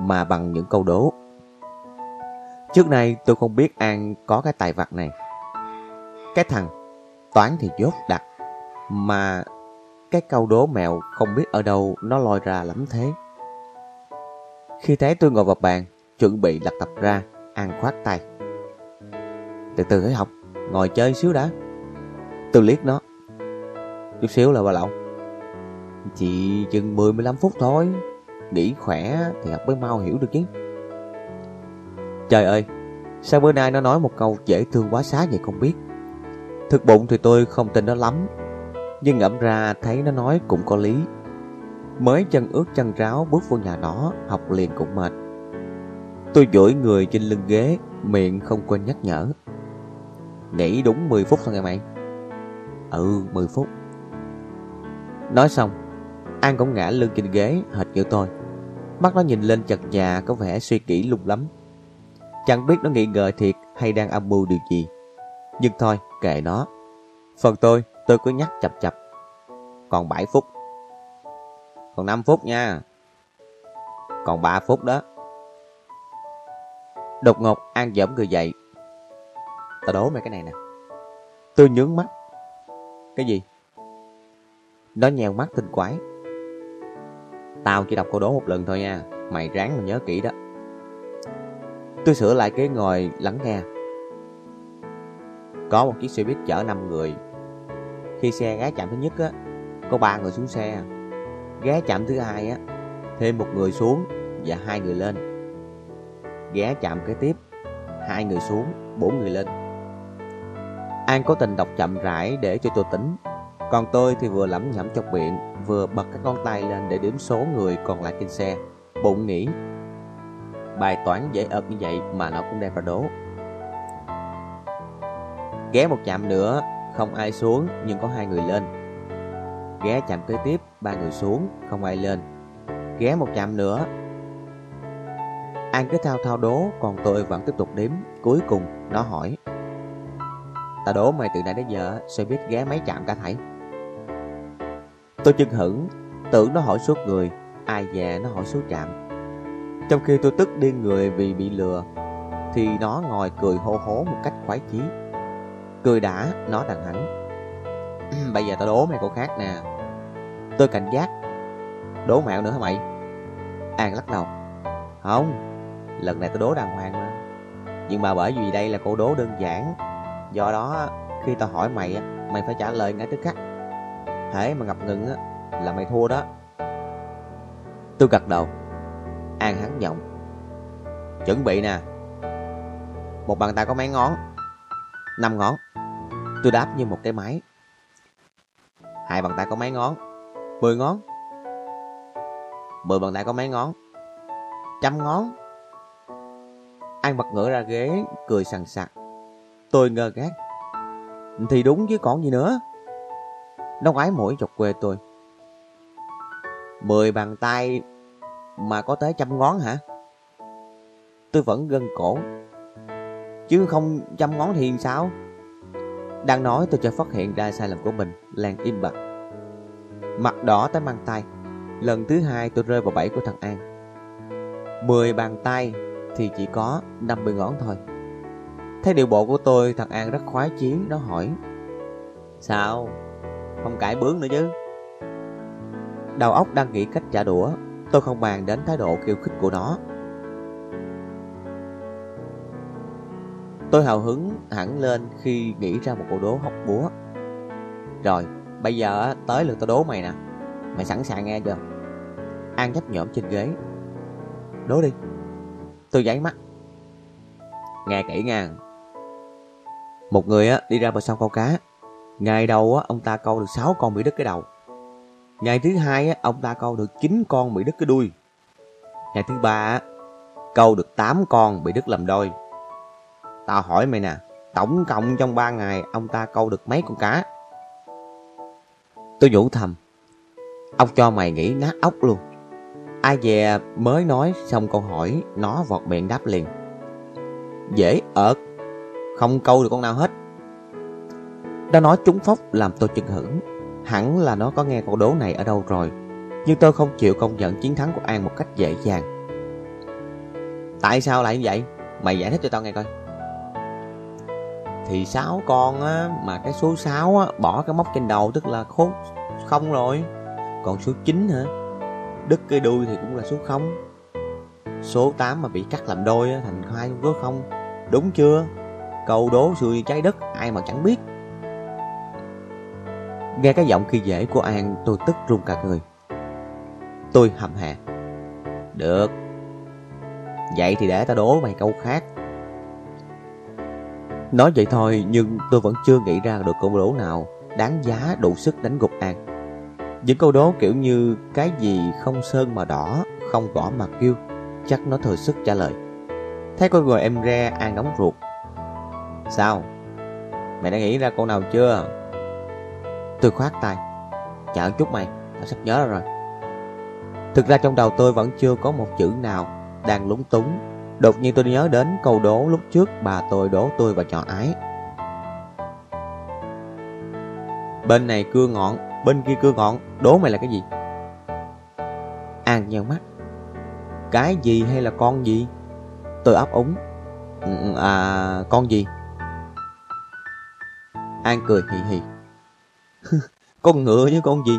mà bằng những câu đố. Trước nay tôi không biết An có cái tài vặt này. Cái thằng toán thì dốt đặc, mà cái câu đố mèo không biết ở đâu nó lôi ra lắm thế. Khi thấy tôi ngồi vào bàn, chuẩn bị lật tập ra, An khoát tay. Từ từ hãy học, Ngồi chơi xíu đã. Tôi liếc nó. Chút xíu là bà lậu Chỉ chừng 10-15 phút thôi. Nghỉ khỏe thì học mới mau hiểu được chứ. Trời ơi, Sao bữa nay nó nói một câu dễ thương quá xá vậy không biết. Thực bụng thì tôi không tin nó lắm. Nhưng ngẫm ra thấy nó nói cũng có lý. Mới chân ướt chân ráo bước vô nhà nó, Học liền cũng mệt. Tôi duỗi người trên lưng ghế, Miệng không quên nhắc nhở. Nghỉ đúng 10 phút thôi nghe mày. Ừ 10 phút. Nói xong, An cũng ngã lưng trên ghế, hệt như tôi. Mắt nó nhìn lên chật nhà, Có vẻ suy nghĩ lung lắm. Chẳng biết nó nghĩ ngợi thiệt Hay đang âm mưu điều gì. Nhưng thôi, kệ nó. Phần tôi tôi cứ nhắc chập chập. Còn 7 phút. Còn 5 phút nha. Còn 3 phút đó. Đột ngột, An giỡm người dậy Tao đố mày cái này nè. Tôi nhướng mắt. Cái gì? Nó nhèo mắt tinh quái. Tao chỉ đọc câu đố một lần thôi nha. Mày ráng mà nhớ kỹ đó. Tôi sửa lại cái ngồi lắng nghe. Có một chiếc xe buýt chở 5 người. Khi xe ghé chạm thứ nhất á, Có ba người xuống xe. Ghé chạm thứ hai á, Thêm một người xuống Và hai người lên. Ghé chạm kế tiếp, hai người xuống, bốn người lên. An cố tình đọc chậm rãi để cho tôi tỉnh. Còn tôi thì vừa lẩm nhẩm trong miệng, Vừa bật các con tay lên để đếm số người còn lại trên xe. Bụng nghĩ, Bài toán dễ ợt như vậy mà nó cũng đem ra đố. Ghé một chạm nữa, Không ai xuống, nhưng có hai người lên. Ghé chạm kế tiếp, ba người xuống, Không ai lên. Ghé một chạm nữa, An cứ thao thao đố, Còn tôi vẫn tiếp tục đếm. Cuối cùng, nó hỏi Ta đố mày từ nãy đến giờ Xe biết ghé mấy chạm cả thảy? Tôi chân hững, Tưởng nó hỏi số người, Ai dè nó hỏi số chạm Trong khi tôi tức điên người vì bị lừa, Thì nó ngồi cười hô hố một cách khoái chí. Cười đã, Nó đằng hẳn. (clears throat) Bây giờ tao đố mày câu khác nè. Tôi cảnh giác. Đố mẹo nữa hả mày? An lắc đầu. Không, Lần này tao đố đàng hoàng mà. Nhưng mà bởi vì đây là câu đố đơn giản Do đó khi tao hỏi mày Mày phải trả lời ngay tức khắc Hễ mà ngập ngừng á Là mày thua đó Tôi gật đầu An hắn giọng Chuẩn bị nè Một bàn tay có mấy ngón? Năm ngón. Tôi đáp như một cái máy. Hai bàn tay có mấy ngón? Mười ngón. Mười bàn tay có mấy ngón? Trăm ngón. An bật ngửa ra ghế, cười sằng sặc. Tôi ngơ ngác. Thì đúng chứ còn gì nữa. Nó ái mũi chọc quê tôi. Mười bàn tay mà có tới trăm ngón hả? Tôi vẫn gân cổ. Chứ không trăm ngón thì sao? Đang nói tôi chợt phát hiện ra sai lầm của mình, làng im bặt. Mặt đỏ tới mang tay. Lần thứ hai tôi rơi vào bẫy của thằng An. Mười bàn tay thì chỉ có 50 ngón thôi. Thấy điệu bộ của tôi, thằng An rất khoái chí, nó hỏi. Sao? Không cãi bướng nữa chứ? Đầu óc đang nghĩ cách trả đũa, tôi không bàn đến thái độ kiêu khích của nó. Tôi hào hứng hẳn lên khi nghĩ ra một câu đố hóc búa. Rồi, bây giờ tới lượt tôi đố mày nè. Mày sẵn sàng nghe chưa? An nhấp nhõm trên ghế. Đố đi. Tôi giấy mắt. Nghe kỹ nha. Một người á đi ra bờ sông câu cá. Ngày đầu á ông ta câu được 6 con bị đứt cái đầu. Ngày thứ hai á ông ta câu được 9 con bị đứt cái đuôi. Ngày thứ ba á câu được 8 con bị đứt làm đôi. Tao hỏi mày nè, tổng cộng trong 3 ngày ông ta câu được mấy con cá? Tôi nhủ thầm. Ông cho mày nghĩ nát ốc luôn. Ai về mới nói xong câu hỏi, nó vọt miệng đáp liền. Dễ ợt, không câu được con nào hết. đã nói trúng phóc làm tôi chừng hững. Hẳn là nó có nghe câu đố này ở đâu rồi. Nhưng tôi không chịu công nhận chiến thắng của An một cách dễ dàng. Tại sao lại như vậy? Mày giải thích cho tao nghe coi. Thì sáu con á, mà cái số 6 á, bỏ cái móc trên đầu tức là khốn không rồi. Còn số 9 hả? Đứt cái đuôi thì cũng là số 0 Số 8 mà bị cắt làm đôi thành hai số 0 Đúng chưa? Câu đố xuôi trái đất ai mà chẳng biết. Nghe cái giọng khi dễ của An tôi tức run cả người. Tôi hầm hạ Được. Vậy thì để ta đố mày câu khác. Nói vậy thôi nhưng tôi vẫn chưa nghĩ ra được câu đố nào Đáng giá đủ sức đánh gục An. Những câu đố kiểu như cái gì không sơn mà đỏ, không vỏ mà kêu, chắc nó thừa sức trả lời. Thấy con người em re an đóng ruột. Sao? Mày đã nghĩ ra câu nào chưa? Tôi khoát tay. Chờ chút mày, tao sắp nhớ ra rồi. Thực ra trong đầu tôi vẫn chưa có một chữ nào đang lúng túng. Đột nhiên tôi nhớ đến câu đố lúc trước bà tôi đố tôi và trò ái. Bên này cưa ngọn, bên kia cưa ngọn, đố mày là cái gì? An nheo mắt. Cái gì hay là con gì? Tôi ấp úng. Ừ, ừ, à, con gì? An cười hì hì. (laughs) con ngựa với con gì?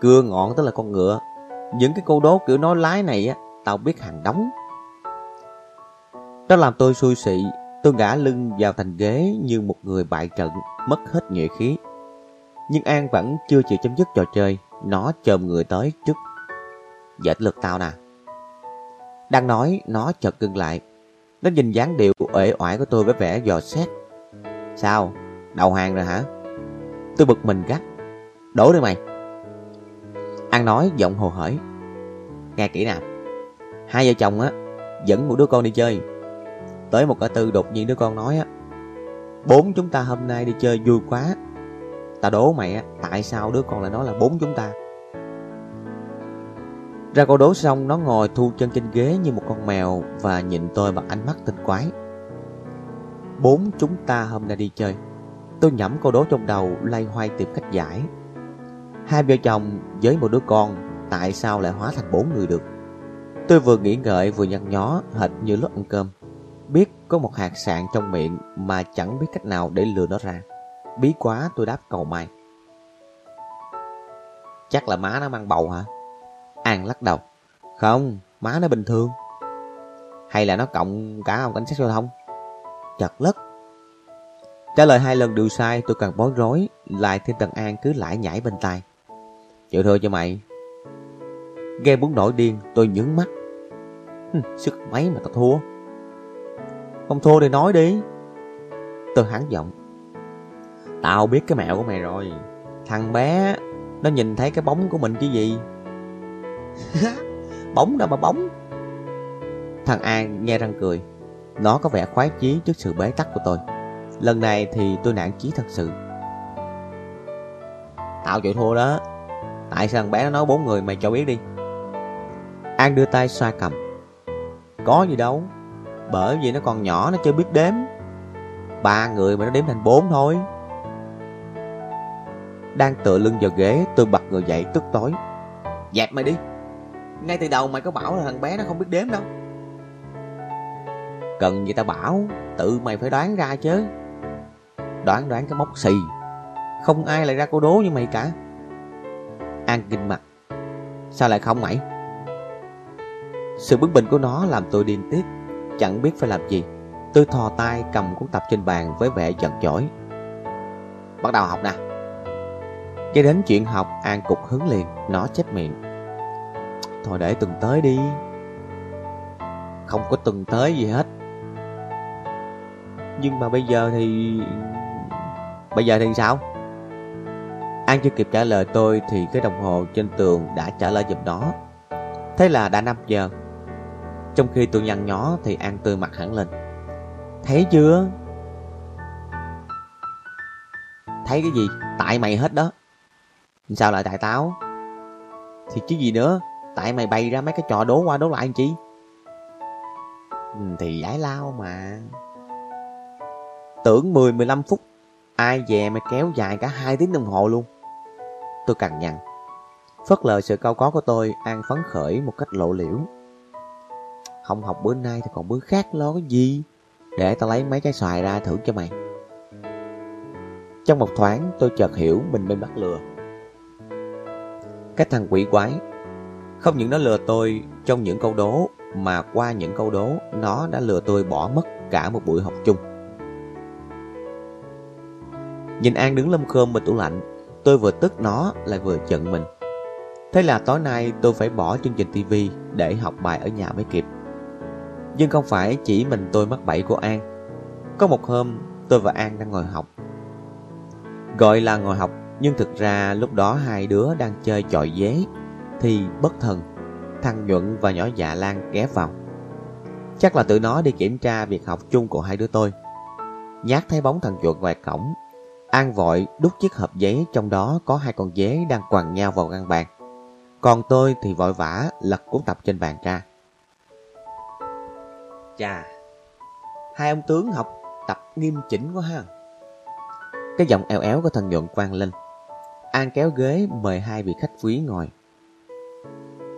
Cưa ngọn tức là con ngựa. Những cái câu đố kiểu nói lái này á, tao biết hàng đóng. Đó làm tôi xui xị, tôi ngã lưng vào thành ghế như một người bại trận, mất hết nhuệ khí. Nhưng An vẫn chưa chịu chấm dứt trò chơi Nó chồm người tới trước Dệt lực tao nè Đang nói nó chợt cưng lại Nó nhìn dáng điệu uể oải của tôi với vẻ dò xét Sao? Đầu hàng rồi hả? Tôi bực mình gắt Đổ đi mày An nói giọng hồ hởi Nghe kỹ nào Hai vợ chồng á Dẫn một đứa con đi chơi Tới một cả tư đột nhiên đứa con nói á Bốn chúng ta hôm nay đi chơi vui quá ta đố mày á, tại sao đứa con lại nói là bốn chúng ta? Ra câu đố xong, nó ngồi thu chân trên ghế như một con mèo và nhìn tôi bằng ánh mắt tinh quái. Bốn chúng ta hôm nay đi chơi. Tôi nhẩm câu đố trong đầu, lay hoay tìm cách giải. Hai vợ chồng với một đứa con, tại sao lại hóa thành bốn người được? Tôi vừa nghĩ ngợi vừa nhăn nhó, hệt như lúc ăn cơm. Biết có một hạt sạn trong miệng mà chẳng biết cách nào để lừa nó ra. Bí quá tôi đáp cầu mai Chắc là má nó mang bầu hả? An lắc đầu Không, má nó bình thường Hay là nó cộng cả ông cảnh sát giao thông? Chật lất Trả lời hai lần đều sai tôi càng bối rối Lại thêm tần An cứ lải nhảy bên tai Chịu thưa cho mày Nghe muốn nổi điên tôi nhướng mắt Hừ, Sức mấy mà tao thua Không thua thì nói đi. Tôi hắn giọng. Tao biết cái mẹo của mày rồi. Thằng bé, nó nhìn thấy cái bóng của mình chứ gì. (laughs) bóng đâu mà bóng. Thằng An nghe răng cười. Nó có vẻ khoái chí trước sự bế tắc của tôi. Lần này thì tôi nản chí thật sự. Tao chịu thua đó. Tại sao thằng bé nó nói bốn người mày cho biết đi. An đưa tay xoa cầm. Có gì đâu. Bởi vì nó còn nhỏ nó chưa biết đếm. Ba người mà nó đếm thành bốn thôi. Đang tựa lưng vào ghế tôi bật người dậy tức tối. Dẹp mày đi. Ngay từ đầu mày có bảo là thằng bé nó không biết đếm đâu. Cần gì ta bảo, tự mày phải đoán ra chứ. Đoán đoán cái móc xì. Không ai lại ra cô đố như mày cả. An kinh mặt. Sao lại không mày? Sự bướng bỉnh của nó làm tôi điên tiết, chẳng biết phải làm gì. Tôi thò tay cầm cuốn tập trên bàn với vẻ giận chỏi. Bắt đầu học nè. Cái đến chuyện học, An cục hứng liền, nó chép miệng. Thôi để từng tới đi. Không có từng tới gì hết. Nhưng mà bây giờ thì... Bây giờ thì sao? An chưa kịp trả lời tôi thì cái đồng hồ trên tường đã trả lời giùm nó. Thế là đã 5 giờ. Trong khi tôi nhăn nhó thì An tươi mặt hẳn lên. Thấy chưa? Thấy cái gì? Tại mày hết đó. Sao lại tại táo? Thì chứ gì nữa? Tại mày bày ra mấy cái trò đố qua đố lại anh chị, ừ, thì giải lao mà. Tưởng 10-15 phút Ai về mày kéo dài cả hai tiếng đồng hồ luôn. Tôi cằn nhằn. Phớt lờ sự cao có của tôi, An phấn khởi một cách lộ liễu. Không học bữa nay thì còn bữa khác lo cái gì? Để tao lấy mấy trái xoài ra thử cho mày. Trong một thoáng, tôi chợt hiểu mình bên bắt lừa. Cái thằng quỷ quái. Không những nó lừa tôi trong những câu đố, Mà qua những câu đố, Nó đã lừa tôi bỏ mất cả một buổi học chung. Nhìn An đứng lâm khơm bên tủ lạnh, Tôi vừa tức nó lại vừa giận mình. Thế là tối nay tôi phải bỏ chương trình tivi Để học bài ở nhà mới kịp. Nhưng không phải chỉ mình tôi mắc bẫy của An. Có một hôm, tôi và An đang ngồi học. Gọi là ngồi học, Nhưng thực ra lúc đó hai đứa đang chơi chọi dế, Thì bất thần, Thằng Nhuận và nhỏ dạ Lan ghé vào. Chắc là tụi nó đi kiểm tra việc học chung của hai đứa tôi. Nhát thấy bóng thằng chuột ngoài cổng An vội đút chiếc hộp giấy trong đó có hai con dế đang quằn nhau vào ngăn bàn. Còn tôi thì vội vã lật cuốn tập trên bàn ra. Chà, hai ông tướng học tập nghiêm chỉnh quá ha. Cái giọng eo éo của thần nhuận vang lên. An kéo ghế mời hai vị khách quý ngồi.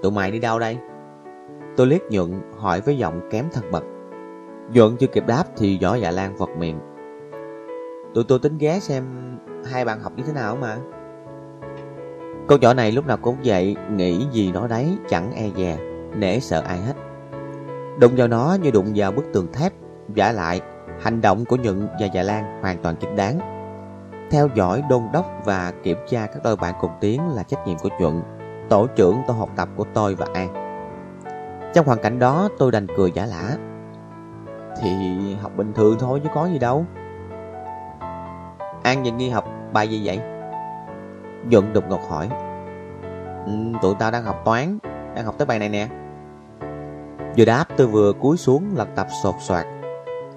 Tụi mày đi đâu đây? Tôi liếc nhuận hỏi với giọng kém thân bậc. Nhuận chưa kịp đáp thì giỏ dạ lan vật miệng. Tụi tôi tính ghé xem hai bạn học như thế nào mà. Con nhỏ này lúc nào cũng vậy Nghĩ gì nó đấy, chẳng e dè, Nể sợ ai hết. Đụng vào nó như đụng vào bức tường thép, Giả lại, Hành động của Nhuận và Dạ Lan hoàn toàn chính đáng. Theo dõi đôn đốc và kiểm tra các đôi bạn cùng tiến là trách nhiệm của Nhuận, Tổ trưởng tổ học tập của tôi và An. Trong hoàn cảnh đó, tôi đành cười giả lả. Thì học bình thường thôi chứ có gì đâu. An nhìn nghi học bài gì vậy? Nhuận đục ngọc hỏi. Ừ, Tụi tao đang học toán Đang học tới bài này nè. Vừa đáp tôi vừa cúi xuống lật tập sột soạt.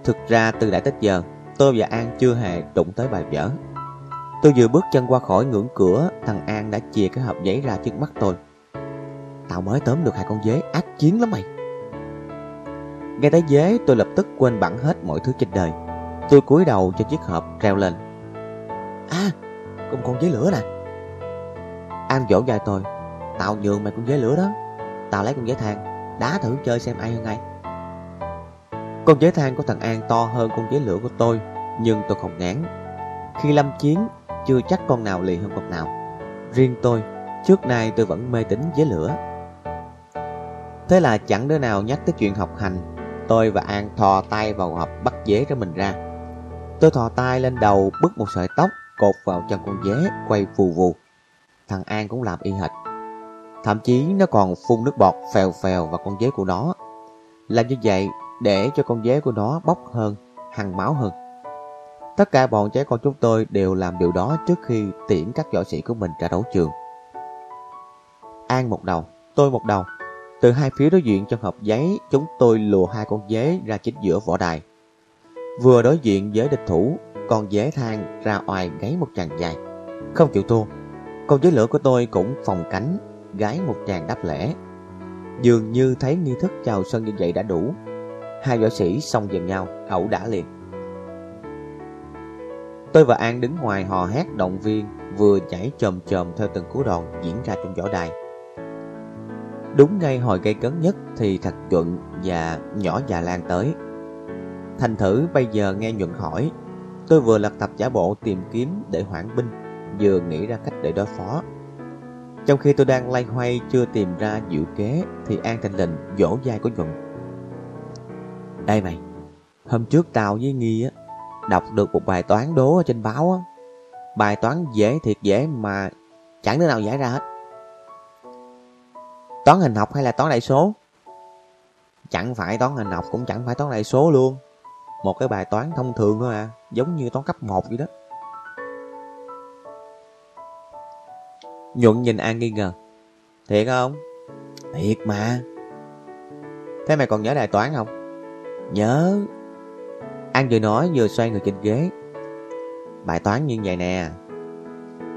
Thực ra từ đại tới giờ Tôi và An chưa hề đụng tới bài vở. Tôi vừa bước chân qua khỏi ngưỡng cửa Thằng An đã chìa cái hộp giấy ra trước mắt tôi. Tao mới tóm được hai con dế ác chiến lắm mày. Nghe tới dế tôi lập tức quên bẵng hết mọi thứ trên đời. Tôi cúi đầu cho chiếc hộp treo lên. À Cũng còn con lửa nè. An dỗ dài tôi Tao nhường mày con giấy lửa đó. Tao lấy con giấy than Đá thử chơi xem ai hơn ai. Con giấy than của thằng An to hơn con giấy lửa của tôi, Nhưng tôi không ngán. Khi lâm chiến, Chưa chắc con nào lì hơn con nào. Riêng tôi, Trước nay tôi vẫn mê tính giấy lửa. Thế là chẳng đứa nào nhắc tới chuyện học hành, Tôi và An thò tay vào hộp bắt dế cho mình ra. Tôi thò tay lên đầu bứt một sợi tóc cột vào chân con dế quay phù vù. Thằng An cũng làm y hệt. Thậm chí nó còn phun nước bọt phèo phèo vào con dế của nó. Làm như vậy để cho con dế của nó bốc hơn, hằng máu hơn. Tất cả bọn trẻ con chúng tôi đều làm điều đó trước khi tiễn các võ sĩ của mình ra đấu trường. An một đầu, tôi một đầu. Từ hai phía đối diện trong hộp giấy, chúng tôi lùa hai con dế ra chính giữa võ đài. Vừa đối diện với địch thủ, con dế thang ra oai gáy một chàng dài. Không chịu thua, con dế lửa của tôi cũng phòng cánh, gái một chàng đáp lễ. Dường như thấy nghi thức chào sân như vậy đã đủ. Hai võ sĩ xông vào nhau, ẩu đả liền. Tôi và An đứng ngoài hò hét động viên, vừa nhảy chồm chồm theo từng cú đòn diễn ra trong võ đài. Đúng ngay hồi gây cấn nhất thì Thật Nhuận và nhỏ già Lan tới. Thành thử bây giờ nghe Nhuận hỏi, tôi vừa lật tập giả bộ tìm kiếm để hoãn binh, vừa nghĩ ra cách để đối phó. Trong khi tôi đang lay hoay chưa tìm ra diệu kế thì An thành lệnh vỗ vai của Nhuận. Đây mày, hôm trước tao với Nghi á, đọc được một bài toán đố ở trên báo á. Bài toán dễ thiệt dễ mà chẳng đứa nào giải ra hết. Toán hình học hay là toán đại số? Chẳng phải toán hình học cũng chẳng phải toán đại số luôn. Một cái bài toán thông thường thôi à, giống như toán cấp 1 vậy đó. Nhuận nhìn An nghi ngờ. Thiệt không? Thiệt mà. Thế mày còn nhớ đại toán không? Nhớ. An vừa nói vừa xoay người trên ghế. Bài toán như vậy nè.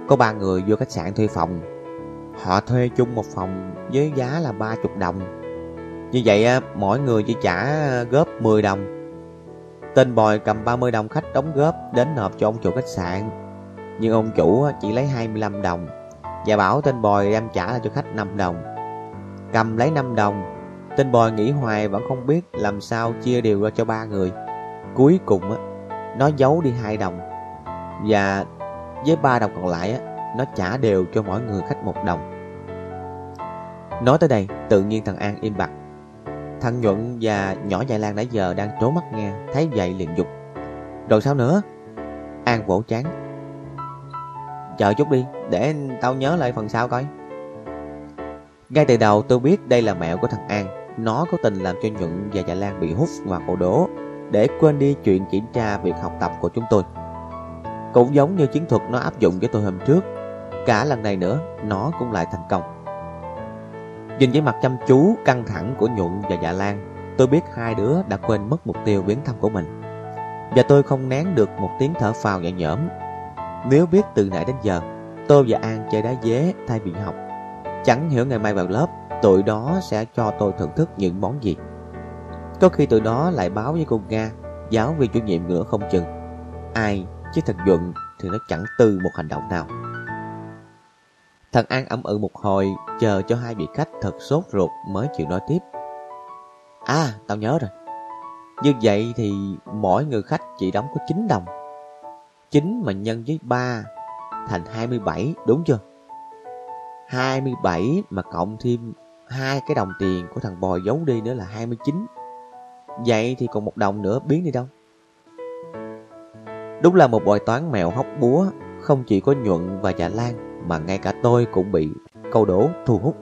Có ba người vô khách sạn thuê phòng Họ thuê chung một phòng với giá là 30 đồng. Như vậy mỗi người chỉ trả góp 10 đồng. Tên bòi cầm 30 đồng khách đóng góp đến nộp cho ông chủ khách sạn. Nhưng ông chủ chỉ lấy 25 đồng và bảo tên bòi đem trả lại cho khách 5 đồng. Cầm lấy 5 đồng, tên bòi nghĩ hoài vẫn không biết làm sao chia đều ra cho ba người. Cuối cùng nó giấu đi hai đồng và với ba đồng còn lại nó trả đều cho mỗi người khách một đồng. Nói tới đây, tự nhiên thằng An im bặt. Thằng Nhuận và nhỏ dài Lan nãy giờ đang trố mắt nghe, thấy vậy liền dục. Rồi sao nữa? An vỗ chán. Chờ chút đi, để tao nhớ lại phần sau coi. Ngay từ đầu tôi biết đây là mẹo của thằng An. Nó có tình làm cho Nhuận và Dạ Lan bị hút vào cổ đố để quên đi chuyện kiểm tra việc học tập của chúng tôi. Cũng giống như chiến thuật nó áp dụng với tôi hôm trước Cả lần này nữa Nó cũng lại thành công Nhìn với mặt chăm chú, căng thẳng của Nhuận và Dạ Lan, Tôi biết hai đứa đã quên mất mục tiêu biến thăm của mình. Và tôi không nén được một tiếng thở phào nhẹ nhõm. Nếu biết từ nãy đến giờ, Tôi và An chơi đá dế thay vì học. Chẳng hiểu ngày mai vào lớp, Tụi đó sẽ cho tôi thưởng thức những món gì. Có khi tụi đó lại báo với cô Nga, Giáo viên chủ nhiệm nữa không chừng. Ai chứ thật Nhuận thì nó chẳng từ một hành động nào. Thần An ẩm ừ một hồi, chờ cho hai vị khách thật sốt ruột mới chịu nói tiếp. À, tao nhớ rồi. Như vậy thì mỗi người khách chỉ đóng có 9 đồng. 9 mà nhân với 3 thành 27, đúng chưa? 27 mà cộng thêm hai cái đồng tiền của thằng bò giấu đi nữa là 29. Vậy thì còn một đồng nữa biến đi đâu? Đúng là một bài toán mèo hóc búa, không chỉ có nhuận và dạ lan mà ngay cả tôi cũng bị câu đố thu hút.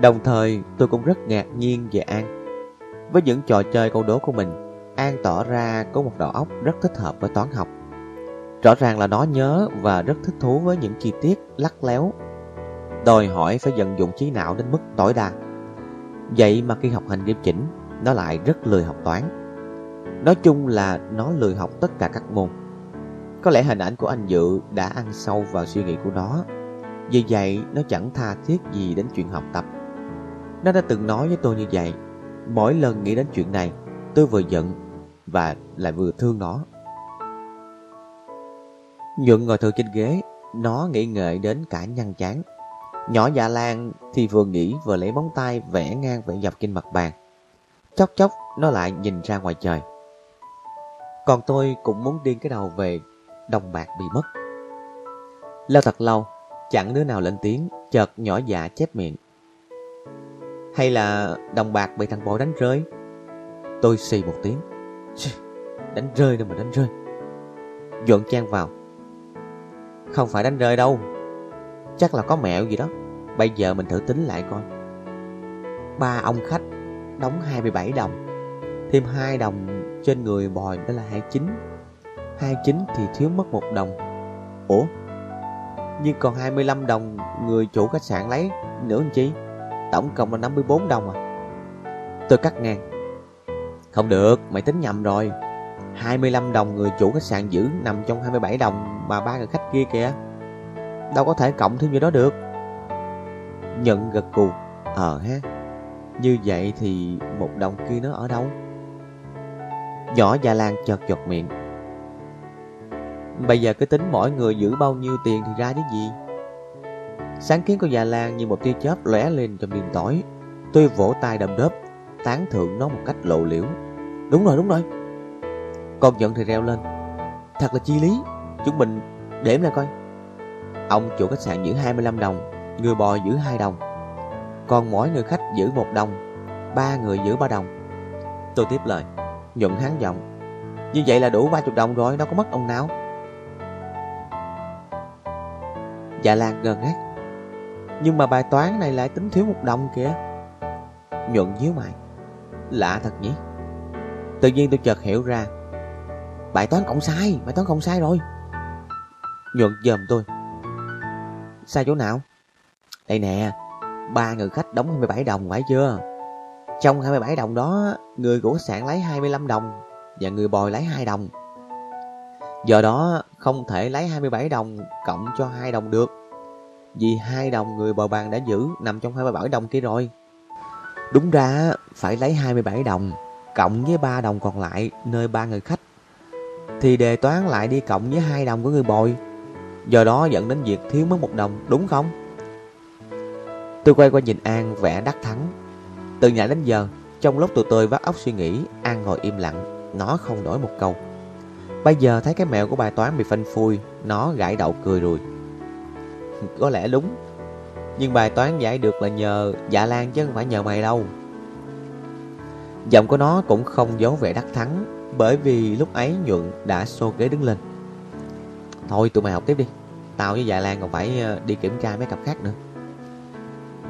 Đồng thời tôi cũng rất ngạc nhiên về An. Với những trò chơi câu đố của mình, An tỏ ra có một đầu óc rất thích hợp với toán học. Rõ ràng là nó nhớ và rất thích thú với những chi tiết lắc léo, đòi hỏi phải vận dụng trí não đến mức tối đa. Vậy mà khi học hành nghiêm chỉnh, nó lại rất lười học toán. Nói chung là nó lười học tất cả các môn. Có lẽ hình ảnh của anh Dự đã ăn sâu vào suy nghĩ của nó. Vì vậy, nó chẳng tha thiết gì đến chuyện học tập. Nó đã từng nói với tôi như vậy, Mỗi lần nghĩ đến chuyện này, Tôi vừa giận Và lại vừa thương nó. Nhuận ngồi thường trên ghế, Nó nghĩ ngợi đến cả nhăn chán. Nhỏ dạ lan thì vừa nghĩ vừa lấy móng tay vẽ ngang vẽ dọc trên mặt bàn. Chốc chốc, nó lại nhìn ra ngoài trời. Còn tôi cũng muốn điên cái đầu về đồng bạc bị mất. Lâu thật lâu, chẳng đứa nào lên tiếng, chợt nhỏ dạ chép miệng. Hay là đồng bạc bị thằng bò đánh rơi? Tôi xì một tiếng. Đánh rơi đâu mà đánh rơi. Dọn trang vào. Không phải đánh rơi đâu. Chắc là có mẹo gì đó. Bây giờ mình thử tính lại coi. Ba ông khách đóng 27 đồng Thêm 2 đồng trên người bòi đó là 29 29 thì thiếu mất một đồng. Ủa? Nhưng còn 25 đồng người chủ khách sạn lấy nữa anh chi? Tổng cộng là 54 đồng à? Tôi cắt ngang. Không được, mày tính nhầm rồi. 25 đồng người chủ khách sạn giữ nằm trong 27 đồng mà ba người khách kia kìa. Đâu có thể cộng thêm như đó được. Nhận gật cù. Ờ ha. Như vậy thì một đồng kia nó ở đâu? Nhỏ già Lan chợt chọt miệng. Bây giờ cứ tính mỗi người giữ bao nhiêu tiền thì ra chứ gì? Sáng kiến của già Lan như một tia chớp lóe lên trong đêm tối. Tôi vỗ tay đầm đớp Tán thượng nó một cách lộ liễu. Đúng rồi đúng rồi. Con giận thì reo lên. Thật là chi lý. Chúng mình đếm lại coi. Ông chủ khách sạn giữ 25 đồng, Người bò giữ 2 đồng. Còn mỗi người khách giữ 1 đồng, ba người giữ 3 đồng. Tôi tiếp lời, Nhuận hán giọng. Như vậy là đủ 30 đồng rồi, Đâu có mất ông nào. Dạ Lan gần ngắt Nhưng mà bài toán này lại tính thiếu một đồng kìa. Nhuận nhíu mày. Lạ thật nhỉ. Tự nhiên tôi chợt hiểu ra. Bài toán cộng sai, Bài toán cộng sai rồi. Nhuận dòm tôi. Sai chỗ nào? Đây nè, ba người khách đóng 27 đồng phải chưa? Trong 27 đồng đó, Người của khách sạn lấy 25 đồng Và người bồi lấy 2 đồng. Do đó không thể lấy 27 đồng cộng cho 2 đồng được Vì 2 đồng người bồi bàn đã giữ nằm trong 27 đồng kia rồi Đúng ra phải lấy 27 đồng cộng với 3 đồng còn lại nơi ba người khách thì đề toán lại đi cộng với 2 đồng của người bồi. Do đó dẫn đến việc thiếu mất một đồng, đúng không? Tôi quay qua nhìn An vẽ đắc thắng. Từ nhà đến giờ, trong lúc tụi tôi vắt óc suy nghĩ, An ngồi im lặng, nó không đổi một câu. Bây giờ thấy cái mẹo của bài toán bị phanh phui, nó gãi đầu cười rồi. Có lẽ đúng, nhưng bài toán giải được là nhờ dạ lan chứ không phải nhờ mày đâu. Giọng của nó cũng không giấu vẻ đắc thắng Bởi vì lúc ấy Nhuận đã xô ghế đứng lên Thôi tụi mày học tiếp đi Tao với dạ Lan còn phải ờ, đi kiểm tra mấy cặp khác nữa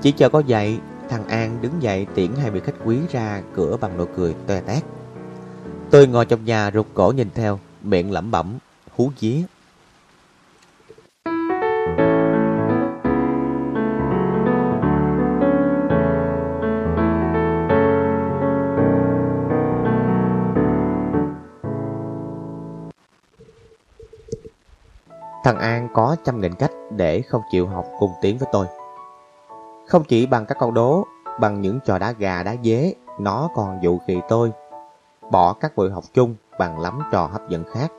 Chỉ chờ có dậy Thằng An đứng dậy tiễn hai vị khách quý ra cửa bằng nụ cười toe tét Tôi ngồi trong nhà rụt cổ nhìn theo Miệng lẩm bẩm Hú vía. Thằng An có trăm nghìn cách để không chịu học cùng tiếng với tôi. Không chỉ bằng các câu đố, bằng những trò đá gà đá dế, nó còn dụ kỳ tôi. Bỏ các buổi học chung bằng lắm trò hấp dẫn khác.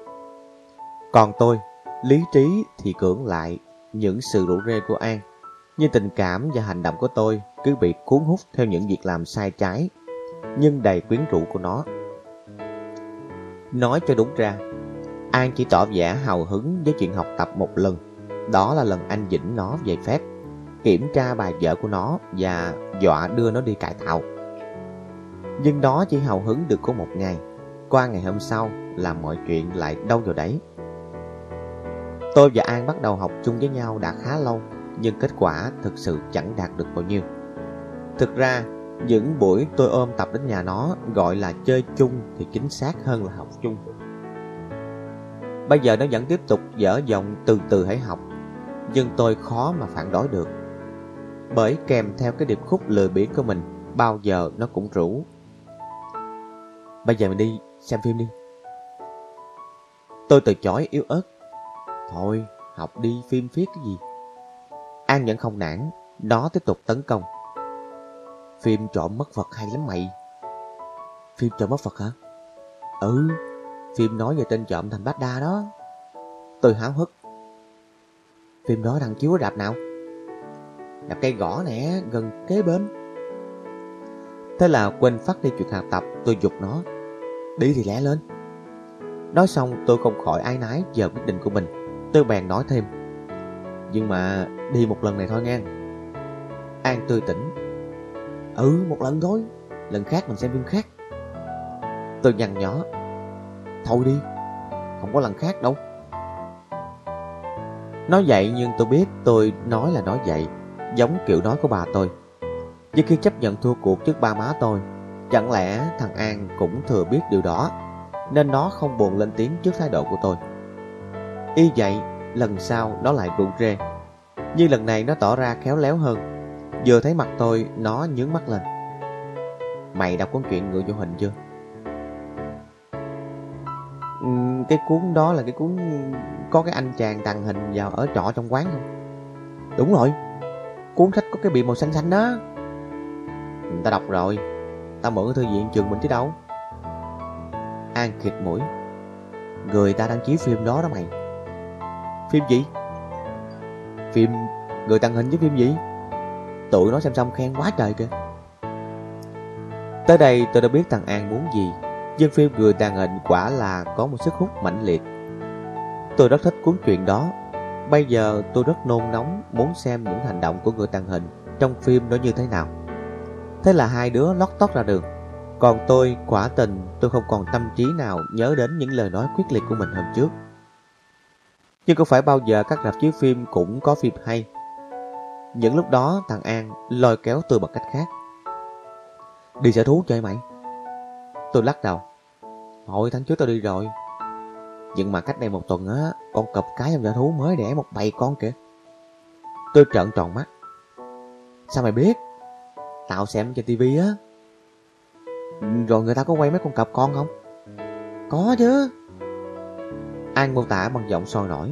Còn tôi, lý trí thì cưỡng lại những sự rủ rê của An. Nhưng tình cảm và hành động của tôi cứ bị cuốn hút theo những việc làm sai trái, nhưng đầy quyến rũ của nó. Nói cho đúng ra, An chỉ tỏ vẻ hào hứng với chuyện học tập một lần. Đó là lần anh dĩnh nó về phép, kiểm tra bài vở của nó và dọa đưa nó đi cải tạo. Nhưng đó chỉ hào hứng được có một ngày. Qua ngày hôm sau là mọi chuyện lại đâu vào đấy. Tôi và An bắt đầu học chung với nhau đã khá lâu, nhưng kết quả thực sự chẳng đạt được bao nhiêu. Thực ra, những buổi tôi ôm tập đến nhà nó gọi là chơi chung thì chính xác hơn là học chung. Bây giờ nó vẫn tiếp tục dở giọng từ từ hãy học Nhưng tôi khó mà phản đối được Bởi kèm theo cái điệp khúc lười biếng của mình Bao giờ nó cũng rủ Bây giờ mình đi xem phim đi. Tôi từ chối yếu ớt. Thôi, học đi phim viết cái gì? An vẫn không nản, Nó tiếp tục tấn công. Phim trộm mất vật hay lắm mày? Phim trộm mất vật hả? Ừ Phim nói về tên trộm thành Bát Đa đó. Tôi háo hức. Phim đó đang chiếu ở rạp nào? Rạp cây gõ nè, Gần kế bên Thế là quên phát đi chuyện học tập, Tôi dục nó. Đi thì lẽ lên. Nói xong, tôi không khỏi ái nái Giờ quyết định của mình. Tôi bèn nói thêm. Nhưng mà đi một lần này thôi nghe. An tươi tỉnh. Ừ một lần thôi. Lần khác mình xem phim khác. Tôi nhăn nhỏ Thôi đi. Không có lần khác đâu. Nói vậy nhưng tôi biết tôi nói là nói vậy, Giống kiểu nói của bà tôi. Nhưng khi chấp nhận thua cuộc trước ba má tôi Chẳng lẽ thằng An cũng thừa biết điều đó Nên nó không buồn lên tiếng trước thái độ của tôi? Y vậy lần sau nó lại rụt rê. Nhưng lần này nó tỏ ra khéo léo hơn. Vừa thấy mặt tôi Nó nhướng mắt lên. Mày đọc cuốn chuyện người vô hình chưa? Ừ, cái cuốn đó là cái cuốn Có cái anh chàng tàn hình vào ở trọ trong quán không? Đúng rồi. Cuốn sách có cái bìa màu xanh xanh đó. Người Ta đọc rồi. Ta mượn cái thư viện trường mình chứ đâu. An khịt mũi. Người ta đăng chiếu phim đó đó mày. Phim gì? Phim, người tàng hình với phim gì? Tụi nó xem xong khen quá trời kìa. Tới đây tôi đã biết thằng An muốn gì, Nhưng phim người tàng hình quả là có một sức hút mãnh liệt. Tôi rất thích cuốn truyện đó. Bây giờ tôi rất nôn nóng muốn xem những hành động của người tàng hình trong phim nó như thế nào. Thế là hai đứa lót tót ra đường. Còn tôi, quả tình, tôi không còn tâm trí nào nhớ đến những lời nói quyết liệt của mình hôm trước. Nhưng có phải bao giờ các rạp chiếu phim cũng có phim hay? Những lúc đó, thằng An lôi kéo tôi bằng cách khác. Đi sở thú chơi mày. Tôi lắc đầu. Hồi tháng trước tôi đi rồi. Nhưng mà cách đây một tuần á, Con cọp cái trong sở thú mới đẻ một bầy con kìa. Tôi trợn tròn mắt. Sao mày biết? Tao xem trên tivi á. Rồi người ta có quay mấy con cọp con không? Có chứ. An mô tả bằng giọng sôi nổi.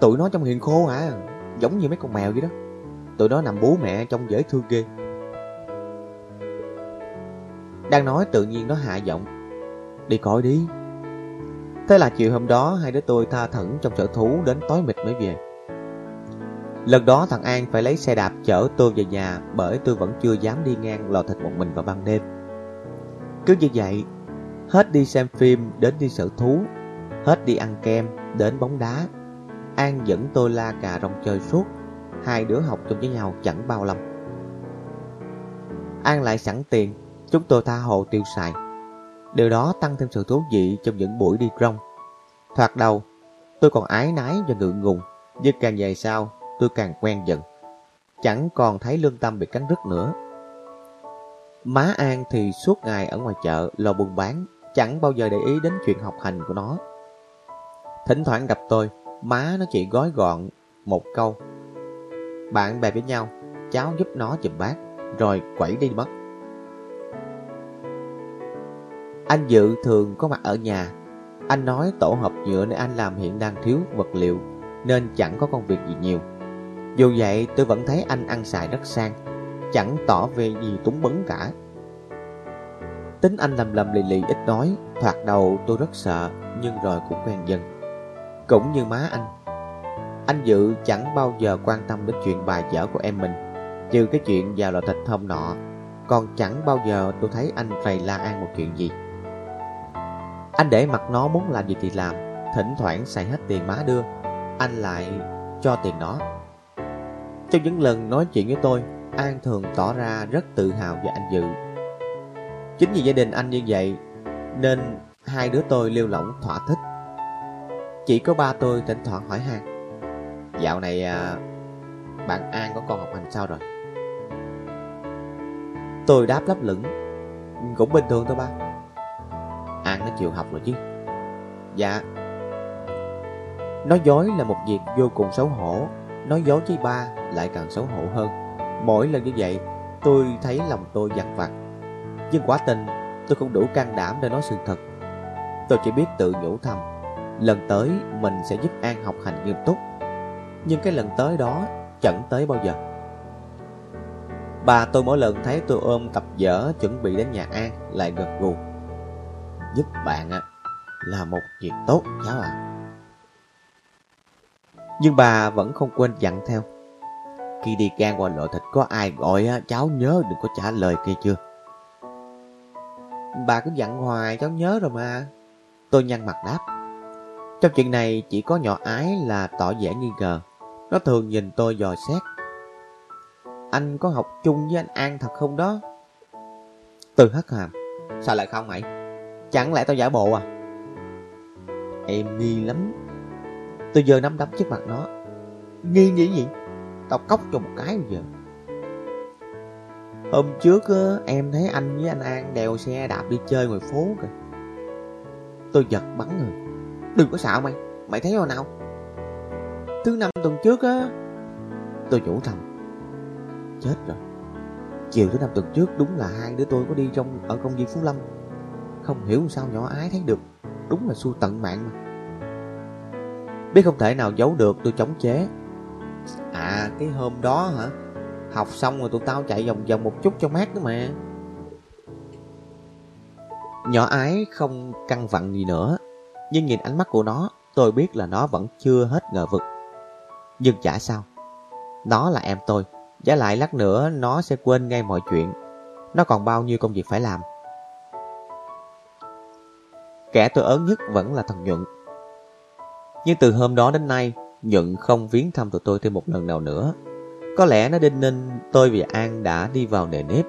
Tụi nó trong hiền khô hả Giống như mấy con mèo vậy đó. Tụi nó nằm bố mẹ trong dễ thương ghê. Đang nói tự nhiên nó hạ giọng. Đi coi đi. Thế là chiều hôm đó, hai đứa tôi tha thẩn trong sở thú đến tối mịt mới về. Lần đó thằng An phải lấy xe đạp chở tôi về nhà bởi tôi vẫn chưa dám đi ngang lò thịt một mình vào ban đêm. Cứ như vậy, hết đi xem phim đến đi sở thú, hết đi ăn kem đến bóng đá. An dẫn tôi la cà rong chơi suốt, hai đứa học chung với nhau chẳng bao lòng. An lại sẵn tiền, chúng tôi tha hồ tiêu xài. Điều đó tăng thêm sự thú vị trong những buổi đi rong. Thoạt đầu, tôi còn ái nái và ngượng ngùng, nhưng càng về sau tôi càng quen dần. Chẳng còn thấy lương tâm bị cắn rứt nữa. Má An thì suốt ngày ở ngoài chợ lò buôn bán, chẳng bao giờ để ý đến chuyện học hành của nó. Thỉnh thoảng gặp tôi, má nó chỉ gói gọn một câu. Bạn bè với nhau, cháu giúp nó chùm bát, rồi quẩy đi mất. Anh Dự thường có mặt ở nhà. Anh nói tổ hợp nhựa nơi anh làm hiện đang thiếu vật liệu, nên chẳng có công việc gì nhiều. Dù vậy, tôi vẫn thấy anh ăn xài rất sang, Chẳng tỏ về gì túng bấn cả. Tính anh lầm lầm lì lì ít nói, Thoạt đầu tôi rất sợ, Nhưng rồi cũng quen dần. Cũng như má anh Anh Dự chẳng bao giờ quan tâm đến chuyện bài dở của em mình, Trừ cái chuyện vào lò thịt hôm nọ. Còn chẳng bao giờ tôi thấy anh rầy la an một chuyện gì. Anh để mặt nó muốn làm gì thì làm, Thỉnh thoảng xài hết tiền má đưa, Anh lại cho tiền nó trong những lần nói chuyện với tôi, An thường tỏ ra rất tự hào về anh Dự. Chính vì gia đình anh như vậy, nên hai đứa tôi liêu lỏng thỏa thích. Chỉ có ba tôi thỉnh thoảng hỏi han Dạo này à, bạn An có con học hành sao rồi? Tôi đáp lấp lửng Cũng bình thường thôi ba An nó chịu học rồi chứ Dạ Nói dối là một việc vô cùng xấu hổ Nói dối với ba lại càng xấu hổ hơn. Mỗi lần như vậy, tôi thấy lòng tôi giặt vặt. Nhưng quả tình tôi không đủ can đảm để nói sự thật. Tôi chỉ biết tự nhủ thầm, Lần tới mình sẽ giúp An học hành nghiêm túc. Nhưng cái lần tới đó chẳng tới bao giờ. Bà tôi mỗi lần thấy tôi ôm tập dở chuẩn bị đến nhà An lại gật gù. Giúp bạn á, là một việc tốt, cháu ạ. à. Nhưng bà vẫn không quên dặn theo. Khi đi gan qua lộ thịt, có ai gọi cháu nhớ đừng có trả lời kia chưa? Bà cứ dặn hoài, cháu nhớ rồi mà. Tôi nhăn mặt đáp. Trong chuyện này chỉ có nhỏ ái là tỏ vẻ nghi ngờ. Nó thường nhìn tôi dò xét. Anh có học chung với anh An thật không đó? Từ hất hàm. Sao lại không mày? Chẳng lẽ tao giả bộ à? Em nghi lắm. Tôi giờ nắm đấm trước mặt nó. Nghi nghĩ gì? Tao cốc cho một cái bây giờ. Hôm trước em thấy anh với anh An đèo xe đạp đi chơi ngoài phố kìa. Tôi giật bắn rồi Đừng có xạo mày. Mày thấy hồi nào? Thứ năm tuần trước, á, Tôi nhủ thầm. Chết rồi. Chiều thứ năm tuần trước, đúng là hai đứa tôi có đi trong, ở công viên Phú Lâm. Không hiểu sao nhỏ ái thấy được. Đúng là xu tận mạng mà. Biết không thể nào giấu được, tôi chống chế. À cái hôm đó hả? Học xong rồi tụi tao chạy vòng vòng một chút cho mát nữa mà. Nhỏ ái không căng vặn gì nữa, Nhưng nhìn ánh mắt của nó, Tôi biết là nó vẫn chưa hết ngờ vực. Nhưng chả sao, Nó là em tôi Giá lại lát nữa nó sẽ quên ngay mọi chuyện. Nó còn bao nhiêu công việc phải làm. Kẻ tôi ớn nhất vẫn là thằng Nhuận. Nhưng từ hôm đó đến nay, Nhuận không viếng thăm tụi tôi thêm một lần nào nữa. Có lẽ nó đinh ninh tôi và An đã đi vào nề nếp.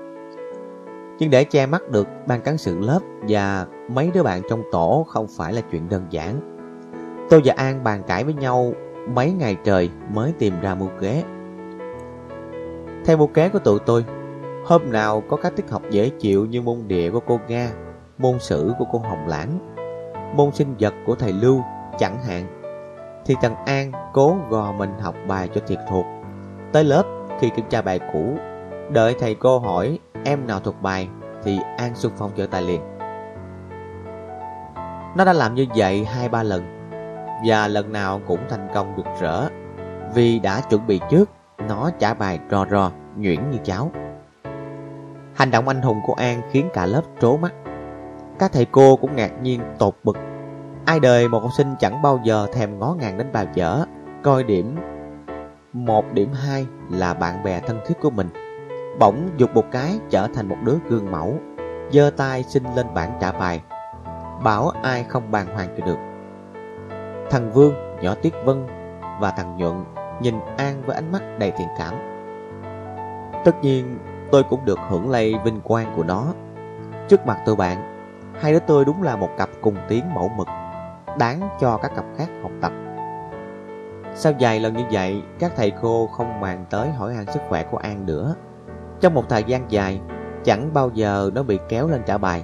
Nhưng để che mắt được ban cán sự lớp Và mấy đứa bạn trong tổ không phải là chuyện đơn giản. Tôi và An bàn cãi với nhau mấy ngày trời mới tìm ra mưu kế. Theo mưu kế của tụi tôi, Hôm nào có các tiết học dễ chịu như môn địa của cô Nga, Môn sử của cô Hồng Lãng, Môn sinh vật của thầy Lưu chẳng hạn. Thì thằng An cố gò mình học bài cho thiệt thuộc. Tới lớp khi kiểm tra bài cũ Đợi thầy cô hỏi em nào thuộc bài Thì An xung phong trở tay liền. Nó đã làm như vậy hai ba lần Và lần nào cũng thành công được rỡ. Vì đã chuẩn bị trước Nó trả bài rò rò, nhuyễn như cháo. Hành động anh hùng của An khiến cả lớp trố mắt. Các thầy cô cũng ngạc nhiên tột bực. Ai đời một học sinh chẳng bao giờ thèm ngó ngàng đến bà vợ. Coi điểm 1 điểm 2 là bạn bè thân thiết của mình. Bỗng dục một cái trở thành một đứa gương mẫu. Giơ tay xin lên bảng trả bài. Bảo ai không bàn hoàng cho được. Thằng Vương, nhỏ Tiết Vân và thằng Nhuận nhìn An với ánh mắt đầy thiện cảm. Tất nhiên tôi cũng được hưởng lây vinh quang của nó. Trước mặt tôi bạn Hai đứa tôi đúng là một cặp cùng tiếng mẫu mực. Đáng cho các cặp khác học tập. Sau vài lần như vậy, Các thầy cô không màng tới hỏi han sức khỏe của An nữa. Trong một thời gian dài, Chẳng bao giờ nó bị kéo lên trả bài,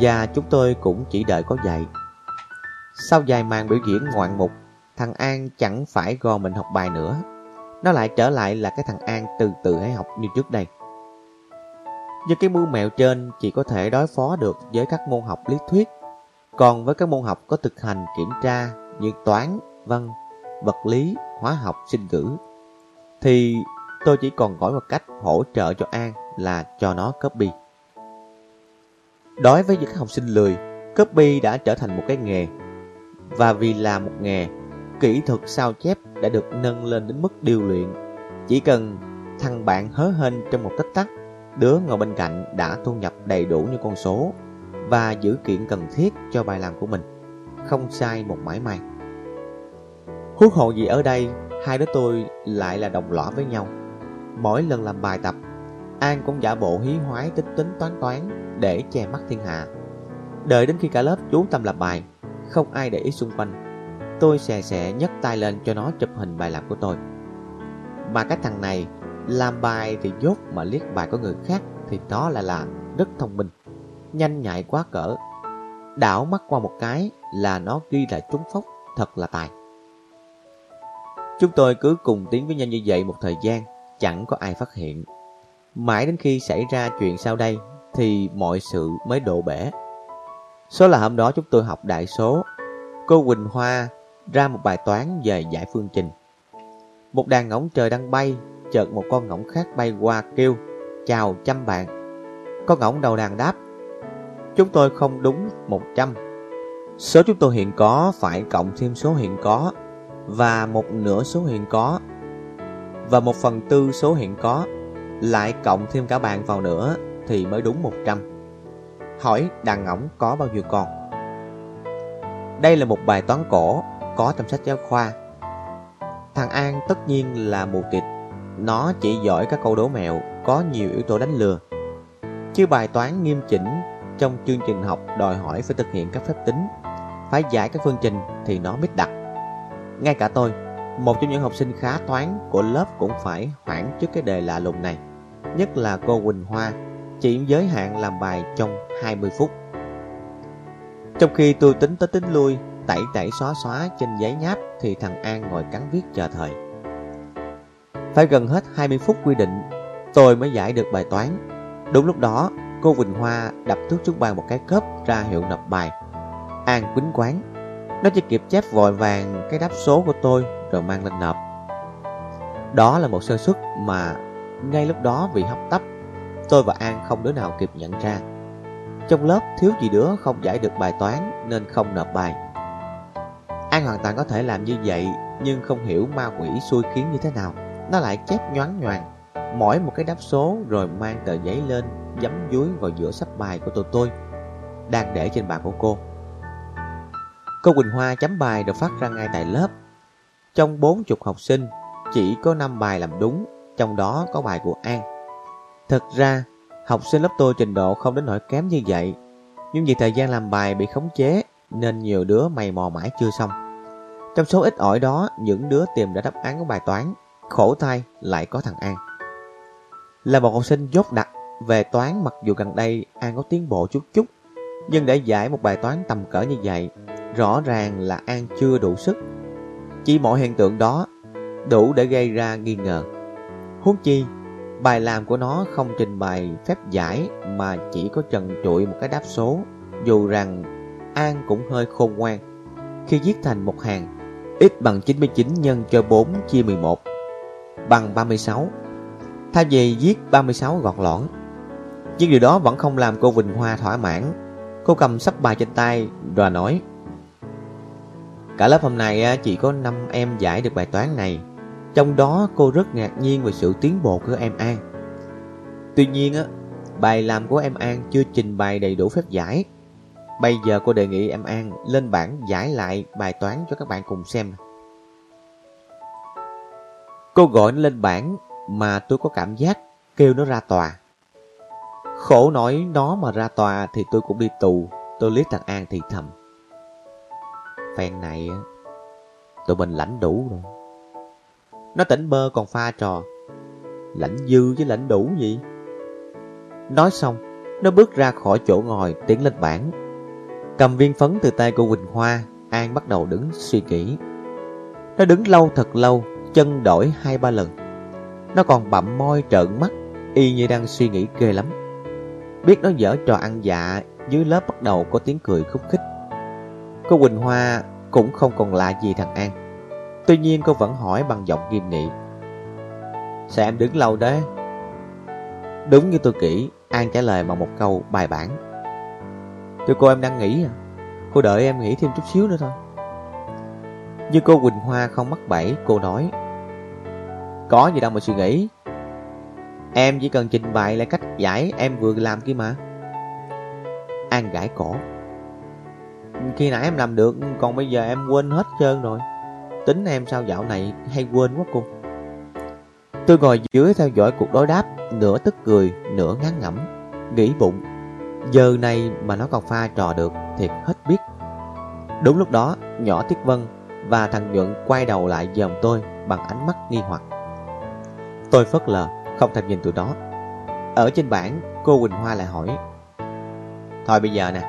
Và chúng tôi cũng chỉ đợi có vậy Sau vài màn biểu diễn ngoạn mục, Thằng An chẳng phải gò mình học bài nữa. Nó lại trở lại là cái thằng An từ từ hay học như trước đây. Nhưng cái mưu mẹo trên, chỉ có thể đối phó được với các môn học lý thuyết. Còn với các môn học có thực hành kiểm tra như toán, văn, vật lý, hóa học, sinh ngữ, thì tôi chỉ còn gọi một cách hỗ trợ cho An là cho nó copy. Đối với những học sinh lười, copy đã trở thành một cái nghề. Và vì là một nghề, kỹ thuật sao chép đã được nâng lên đến mức điều luyện. Chỉ cần thằng bạn hớ hên trong một tích tắc Đứa ngồi bên cạnh đã thu nhập đầy đủ như con số và dữ kiện cần thiết cho bài làm của mình, không sai một mãi may. Huống hộ gì ở đây, hai đứa tôi lại là đồng lõa với nhau. Mỗi lần làm bài tập, An cũng giả bộ hí hoái tính tính toán toán để che mắt thiên hạ. Đợi đến khi cả lớp chú tâm làm bài, không ai để ý xung quanh. Tôi xè xè nhấc tay lên cho nó chụp hình bài làm của tôi. Mà cái thằng này làm bài thì dốt mà liếc bài của người khác thì nó là làm rất thông minh, nhanh nhạy quá cỡ. Đảo mắt qua một cái là nó ghi lại trúng phốc, thật là tài. Chúng tôi cứ cùng tiến với nhau như vậy một thời gian, chẳng có ai phát hiện. Mãi đến khi xảy ra chuyện sau đây thì mọi sự mới đổ bể. Số là hôm đó chúng tôi học đại số, cô Quỳnh Hoa ra một bài toán về giải phương trình. Một đàn ngỗng trời đang bay chợt một con ngỗng khác bay qua kêu Chào trăm bạn Con ngỗng đầu đàn đáp Chúng tôi không đúng 100 Số chúng tôi hiện có phải cộng thêm số hiện có, Và một nửa số hiện có, Và một phần tư số hiện có, Lại cộng thêm cả bạn vào nữa Thì mới đúng 100 Hỏi đàn ổng có bao nhiêu con? Đây là một bài toán cổ Có trong sách giáo khoa. Thằng An tất nhiên là mù tịt nó chỉ giỏi các câu đố mẹo, có nhiều yếu tố đánh lừa. Chứ bài toán nghiêm chỉnh trong chương trình học đòi hỏi phải thực hiện các phép tính, phải giải các phương trình thì nó mới đặt. Ngay cả tôi, một trong những học sinh khá toán của lớp cũng phải hoảng trước cái đề lạ lùng này. nhất là cô Quỳnh Hoa, chỉ giới hạn làm bài trong 20 phút. Trong khi tôi tính tới tính lui, tẩy tẩy xóa xóa trên giấy nháp thì thằng An ngồi cắn viết chờ thời. Phải gần hết 20 phút quy định, tôi mới giải được bài toán. Đúng lúc đó, cô Quỳnh Hoa đập thuốc xuống bàn một cái cớp ra hiệu nộp bài. An quýnh quán, nó chỉ kịp chép vội vàng cái đáp số của tôi rồi mang lên nộp. Đó là một sơ suất mà ngay lúc đó vì hấp tấp, tôi và An không đứa nào kịp nhận ra. Trong lớp thiếu gì đứa không giải được bài toán nên không nộp bài. An hoàn toàn có thể làm như vậy nhưng không hiểu ma quỷ xui khiến như thế nào. Nó lại chép nhoáng nhoàng, mỗi một cái đáp số rồi mang tờ giấy lên dấm dúi vào giữa sắp bài của tụi tôi đang để trên bàn của cô. Cô Quỳnh Hoa chấm bài được phát ra ngay tại lớp. Trong bốn chục học sinh, chỉ có 5 bài làm đúng, trong đó có bài của An. Thật ra, học sinh lớp tôi trình độ không đến nỗi kém như vậy, nhưng vì thời gian làm bài bị khống chế nên nhiều đứa mày mò mãi chưa xong. Trong số ít ỏi đó, những đứa tìm ra đáp án của bài toán, khổ thay lại có thằng An. Là một học sinh dốt đặc về toán mặc dù gần đây An có tiến bộ chút chút, nhưng để giải một bài toán tầm cỡ như vậy, rõ ràng là An chưa đủ sức. Chỉ mọi hiện tượng đó đủ để gây ra nghi ngờ. Huống chi, bài làm của nó không trình bày phép giải mà chỉ có trần trụi một cái đáp số, dù rằng An cũng hơi khôn ngoan. Khi viết thành một hàng, x bằng 99 nhân cho 4 chia 11 bằng 36. Thay vì viết 36 gọt lõn. Nhưng điều đó vẫn không làm cô Vinh Hoa thỏa mãn. Cô cầm sắp bài trên tay rồi nói Cả lớp hôm nay chỉ có 5 em giải được bài toán này trong đó cô rất ngạc nhiên về sự tiến bộ của em An. Tuy nhiên, bài làm của em An chưa trình bày đầy đủ phép giải. Bây giờ cô đề nghị em An lên bảng giải lại bài toán cho các bạn cùng xem. Cô gọi nó lên bảng mà tôi có cảm giác kêu nó ra tòa. Khổ nổi nó mà ra tòa thì tôi cũng đi tù. Tôi liếc thằng An thì thầm. Phen này tụi mình lãnh đủ rồi. Nó tỉnh bơ còn pha trò Lãnh dư với lãnh đủ gì Nói xong, Nó bước ra khỏi chỗ ngồi, tiến lên bảng Cầm viên phấn từ tay của Quỳnh Hoa, An bắt đầu đứng suy nghĩ Nó đứng lâu thật lâu, Chân đổi hai ba lần nó còn bậm môi trợn mắt, Y như đang suy nghĩ ghê lắm. Biết nó dở trò ăn dạ Dưới lớp bắt đầu có tiếng cười khúc khích. Cô Quỳnh Hoa cũng không còn lạ gì thằng An. Tuy nhiên cô vẫn hỏi bằng giọng nghiêm nghị. Sao em đứng lâu đấy? Đúng như tôi kỹ An trả lời bằng một câu bài bản. Thưa cô em đang nghỉ à? Cô đợi em nghỉ thêm chút xíu nữa thôi. Như cô Quỳnh Hoa không mắc bẫy, Cô nói có gì đâu mà suy nghĩ. Em chỉ cần trình bày lại cách giải Em vừa làm kia mà. An gãi cổ. Khi nãy em làm được Còn bây giờ em quên hết trơn rồi. Tính em sao dạo này hay quên quá cô. Tôi ngồi dưới theo dõi cuộc đối đáp Nửa tức cười, nửa ngán ngẩm Nghĩ bụng. Giờ này mà nó còn pha trò được Thiệt hết biết. Đúng lúc đó nhỏ Tiết Vân Và thằng Nhuận quay đầu lại dòm tôi Bằng ánh mắt nghi hoặc. Tôi phớt lờ không thèm nhìn tụi đó Ở trên bảng cô Quỳnh Hoa lại hỏi. Thôi bây giờ nè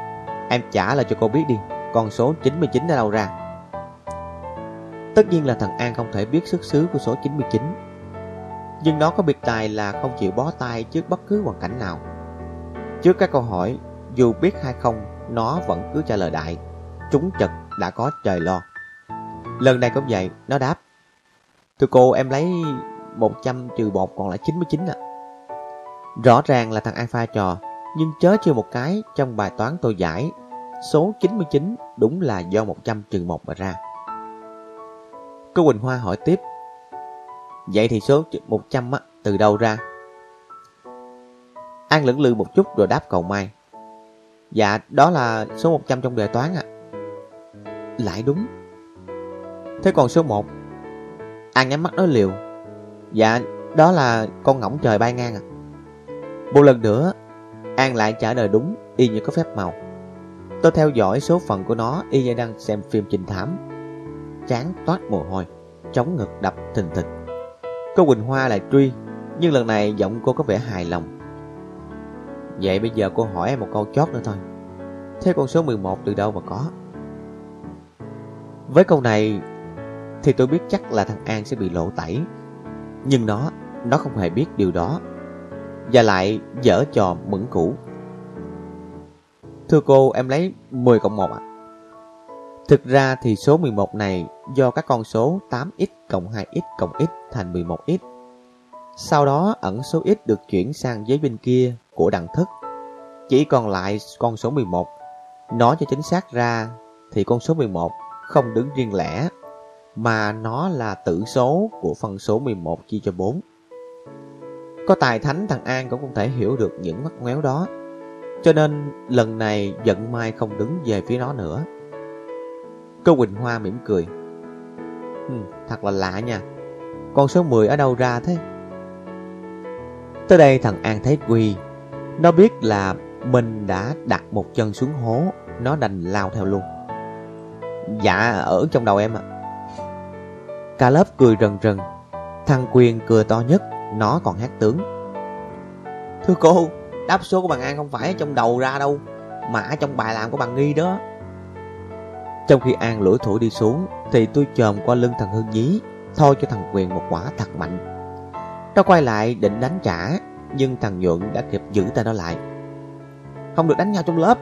Em trả lại cho cô biết đi Con số 99 đã đâu ra? Tất nhiên là thằng An không thể biết xuất xứ của số 99 Nhưng nó có biệt tài là không chịu bó tay trước bất cứ hoàn cảnh nào. Trước các câu hỏi, dù biết hay không, nó vẫn cứ trả lời đại. Trúng chật đã có trời lo. Lần này cũng vậy, nó đáp. Thưa cô em lấy 100 trừ 1 còn lại 99 ạ à. Rõ ràng là thằng An pha trò Nhưng chớ chưa một cái trong bài toán tôi giải Số 99 đúng là do 100 trừ 1 mà ra Cô Quỳnh Hoa hỏi tiếp Vậy thì số 100 á, từ đâu ra? An lưỡng lự một chút rồi đáp cầu mai Dạ đó là số 100 trong đề toán ạ À. Lại đúng Thế còn số 1 An nhắm mắt nói liều Dạ đó là con ngỗng trời bay ngang à. Một lần nữa An lại trả lời đúng Y như có phép màu. Tôi theo dõi số phận của nó Y như đang xem phim trình thám. Chán toát mồ hôi, chống ngực đập thình thịch. Cô Quỳnh Hoa lại truy, Nhưng lần này giọng cô có vẻ hài lòng. Vậy bây giờ cô hỏi em một câu chót nữa thôi. Thế con số 11 từ đâu mà có? Với câu này Thì tôi biết chắc là thằng An sẽ bị lộ tẩy. Nhưng nó Nó không hề biết điều đó Và lại dở trò mẫn cũ Thưa cô, em lấy 10 cộng 1 ạ Thực ra thì số 11 này do các con số 8x cộng 2x cộng x thành 11x. Sau đó, ẩn số x được chuyển sang giấy bên kia của đẳng thức. Chỉ còn lại con số 11. Nói cho chính xác ra thì con số 11 không đứng riêng lẻ mà nó là tử số của phân số 11 chia cho 4. Có tài thánh thằng An cũng không thể hiểu được những mắt ngoéo đó. Cho nên lần này giận mai không đứng về phía nó nữa. Cô Quỳnh Hoa mỉm cười. Ừ, thật là lạ nha. Con số 10 ở đâu ra thế? Tới đây thằng An thấy Quy. Nó biết là mình đã đặt một chân xuống hố, nó đành lao theo luôn. Dạ, ở trong đầu em ạ. Cả lớp cười rần rần. Thằng Quyền cười to nhất, nó còn hát tướng. Thưa cô, đáp số của bạn An không phải ở trong đầu ra đâu, mà ở trong bài làm của bạn Nghi đó. Trong khi An lủi thủi đi xuống Thì tôi chồm qua lưng thằng Hưng Nhí Thôi cho thằng Quyền một quả thật mạnh Nó quay lại định đánh trả Nhưng thằng Nhuận đã kịp giữ tay nó lại Không được đánh nhau trong lớp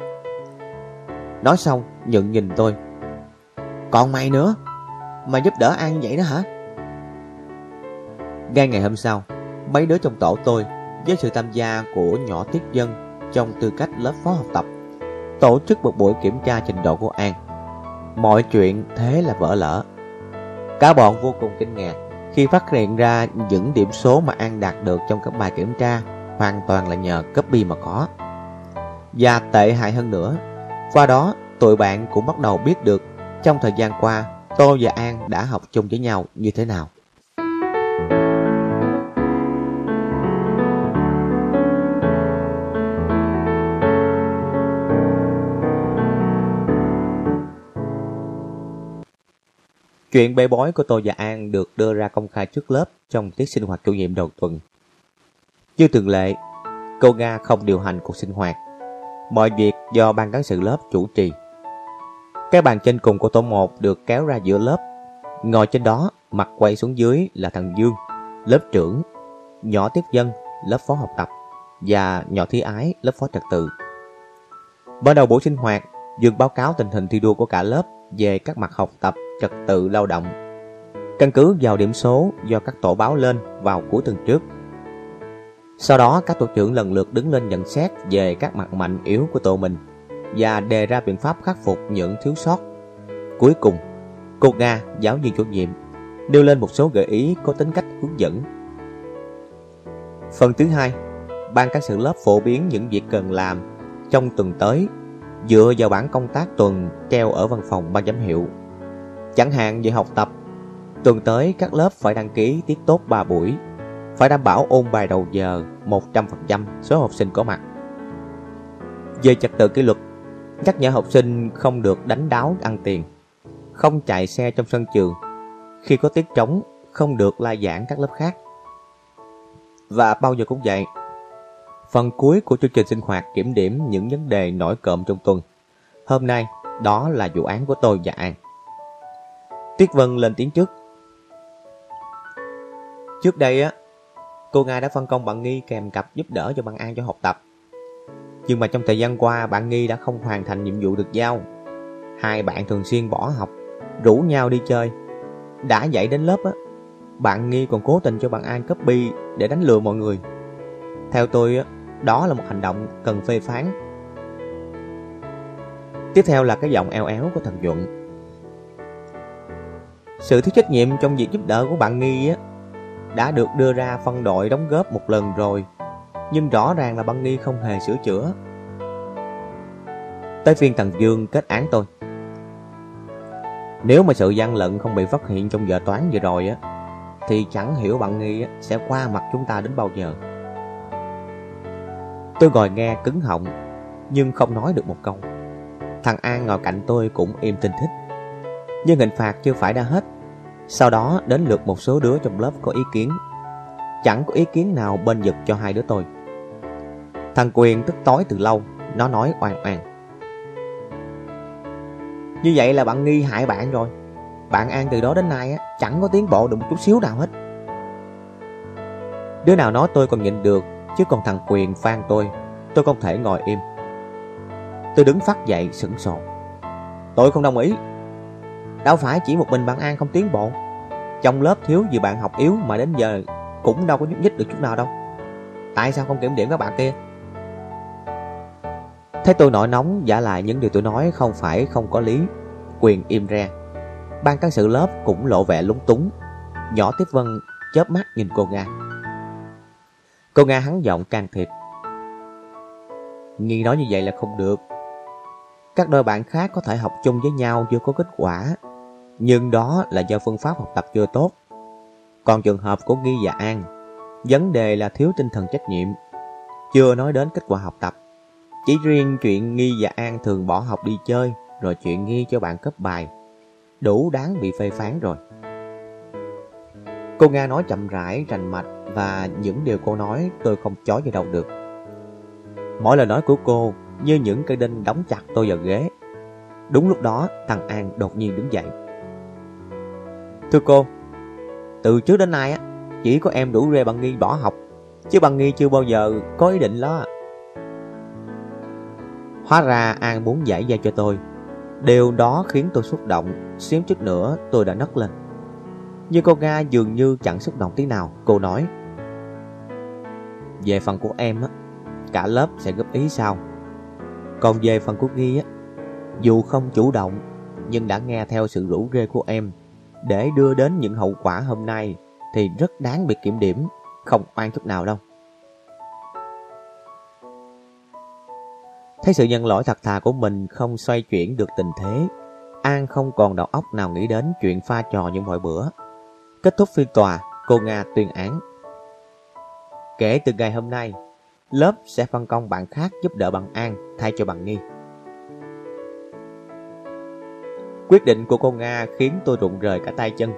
Nói xong Nhuận nhìn tôi Còn mày nữa mà giúp đỡ An vậy đó hả? Ngay ngày hôm sau, Mấy đứa trong tổ tôi Với sự tham gia của nhỏ Tiết Dân Trong tư cách lớp phó học tập Tổ chức một buổi kiểm tra trình độ của An. Mọi chuyện thế là vỡ lỡ Cả bọn vô cùng kinh ngạc Khi phát hiện ra những điểm số mà An đạt được trong các bài kiểm tra Hoàn toàn là nhờ copy mà có. Và tệ hại hơn nữa, Qua đó tụi bạn cũng bắt đầu biết được Trong thời gian qua Tôi và An đã học chung với nhau như thế nào Chuyện bê bối của tôi và An được đưa ra công khai trước lớp trong tiết sinh hoạt chủ nhiệm đầu tuần. Như thường lệ, cô Nga không điều hành cuộc sinh hoạt. Mọi việc do ban cán sự lớp chủ trì. Cái bàn trên cùng của tổ 1 được kéo ra giữa lớp. Ngồi trên đó, mặt quay xuống dưới là thằng Dương, lớp trưởng, nhỏ tiếp dân, lớp phó học tập và nhỏ thi ái, lớp phó trật tự. Bắt đầu buổi sinh hoạt, Dương báo cáo tình hình thi đua của cả lớp về các mặt học tập trật tự lao động. Căn cứ vào điểm số do các tổ báo lên vào cuối tuần trước. Sau đó các tổ trưởng lần lượt đứng lên nhận xét về các mặt mạnh yếu của tổ mình và đề ra biện pháp khắc phục những thiếu sót. Cuối cùng, cô Nga, giáo viên chủ nhiệm, nêu lên một số gợi ý có tính cách hướng dẫn. Phần thứ hai, ban các sự lớp phổ biến những việc cần làm trong tuần tới dựa vào bản công tác tuần treo ở văn phòng ban giám hiệu Chẳng hạn về học tập, tuần tới các lớp phải đăng ký tiết tốt 3 buổi, phải đảm bảo ôn bài đầu giờ 100% số học sinh có mặt. Về trật tự kỷ luật, nhắc nhở học sinh không được đánh đáo ăn tiền, không chạy xe trong sân trường, khi có tiết trống không được la giảng các lớp khác. Và bao giờ cũng vậy, phần cuối của chương trình sinh hoạt kiểm điểm những vấn đề nổi cộm trong tuần. Hôm nay, đó là vụ án của tôi và An. Tiết Vân lên tiếng trước. Trước đây á, cô Nga đã phân công bạn Nghi kèm cặp giúp đỡ cho bạn An cho học tập. Nhưng mà trong thời gian qua bạn Nghi đã không hoàn thành nhiệm vụ được giao. Hai bạn thường xuyên bỏ học, rủ nhau đi chơi. Đã dạy đến lớp á, bạn Nghi còn cố tình cho bạn An copy để đánh lừa mọi người. Theo tôi á, đó là một hành động cần phê phán. Tiếp theo là cái giọng eo éo của thằng Nhuận sự thiếu trách nhiệm trong việc giúp đỡ của bạn Nghi á, đã được đưa ra phân đội đóng góp một lần rồi, nhưng rõ ràng là băng Nghi không hề sửa chữa. Tới phiên thằng Dương kết án tôi. Nếu mà sự gian lận không bị phát hiện trong giờ toán vừa rồi á, thì chẳng hiểu bạn Nghi sẽ qua mặt chúng ta đến bao giờ. Tôi ngồi nghe cứng họng, nhưng không nói được một câu. Thằng An ngồi cạnh tôi cũng im tinh thích. Nhưng hình phạt chưa phải đã hết sau đó đến lượt một số đứa trong lớp có ý kiến chẳng có ý kiến nào bên vực cho hai đứa tôi. Thằng Quyền tức tối từ lâu, nó nói oan oan. Như vậy là bạn nghi hại bạn rồi. Bạn An từ đó đến nay á, chẳng có tiến bộ được một chút xíu nào hết. Đứa nào nói tôi còn nhịn được, chứ còn thằng Quyền phan tôi, tôi không thể ngồi im. Tôi đứng phát dậy sững sồn. Tôi không đồng ý. Đâu phải chỉ một mình bạn An không tiến bộ. Trong lớp thiếu gì bạn học yếu mà đến giờ cũng đâu có nhúc nhích được chút nào đâu. Tại sao không kiểm điểm các bạn kia? Thấy tôi nổi nóng giả lại những điều tôi nói không phải không có lý. Quyền im re. Ban cán sự lớp cũng lộ vẻ lúng túng. Nhỏ Tiếp Vân chớp mắt nhìn cô Nga. Cô Nga hắn giọng can thiệp. Nghi nói như vậy là không được. Các đôi bạn khác có thể học chung với nhau chưa có kết quả, nhưng đó là do phương pháp học tập chưa tốt. Còn trường hợp của Nghi và An, vấn đề là thiếu tinh thần trách nhiệm, chưa nói đến kết quả học tập. Chỉ riêng chuyện Nghi và An thường bỏ học đi chơi, rồi chuyện Nghi cho bạn cấp bài, đủ đáng bị phê phán rồi. Cô Nga nói chậm rãi, rành mạch và những điều cô nói tôi không chói vào đâu được. Mỗi lời nói của cô như những cây đinh đóng chặt tôi vào ghế. Đúng lúc đó, thằng An đột nhiên đứng dậy. Thưa cô, từ trước đến nay á, chỉ có em đủ rê bằng nghi bỏ học, chứ bằng nghi chưa bao giờ có ý định đó. Hóa ra An muốn giải dây cho tôi. Điều đó khiến tôi xúc động, xíu chút nữa tôi đã nấc lên. Nhưng cô Nga dường như chẳng xúc động tí nào, cô nói. Về phần của em á, cả lớp sẽ góp ý sau. Còn về phần của nghi, á, dù không chủ động, nhưng đã nghe theo sự rủ rê của em để đưa đến những hậu quả hôm nay thì rất đáng bị kiểm điểm, không oan chút nào đâu. Thấy sự nhân lỗi thật thà của mình không xoay chuyển được tình thế, An không còn đầu óc nào nghĩ đến chuyện pha trò như mọi bữa. Kết thúc phiên tòa, cô Nga tuyên án. Kể từ ngày hôm nay, lớp sẽ phân công bạn khác giúp đỡ bằng An thay cho bằng Nghi. Quyết định của cô Nga khiến tôi rụng rời cả tay chân.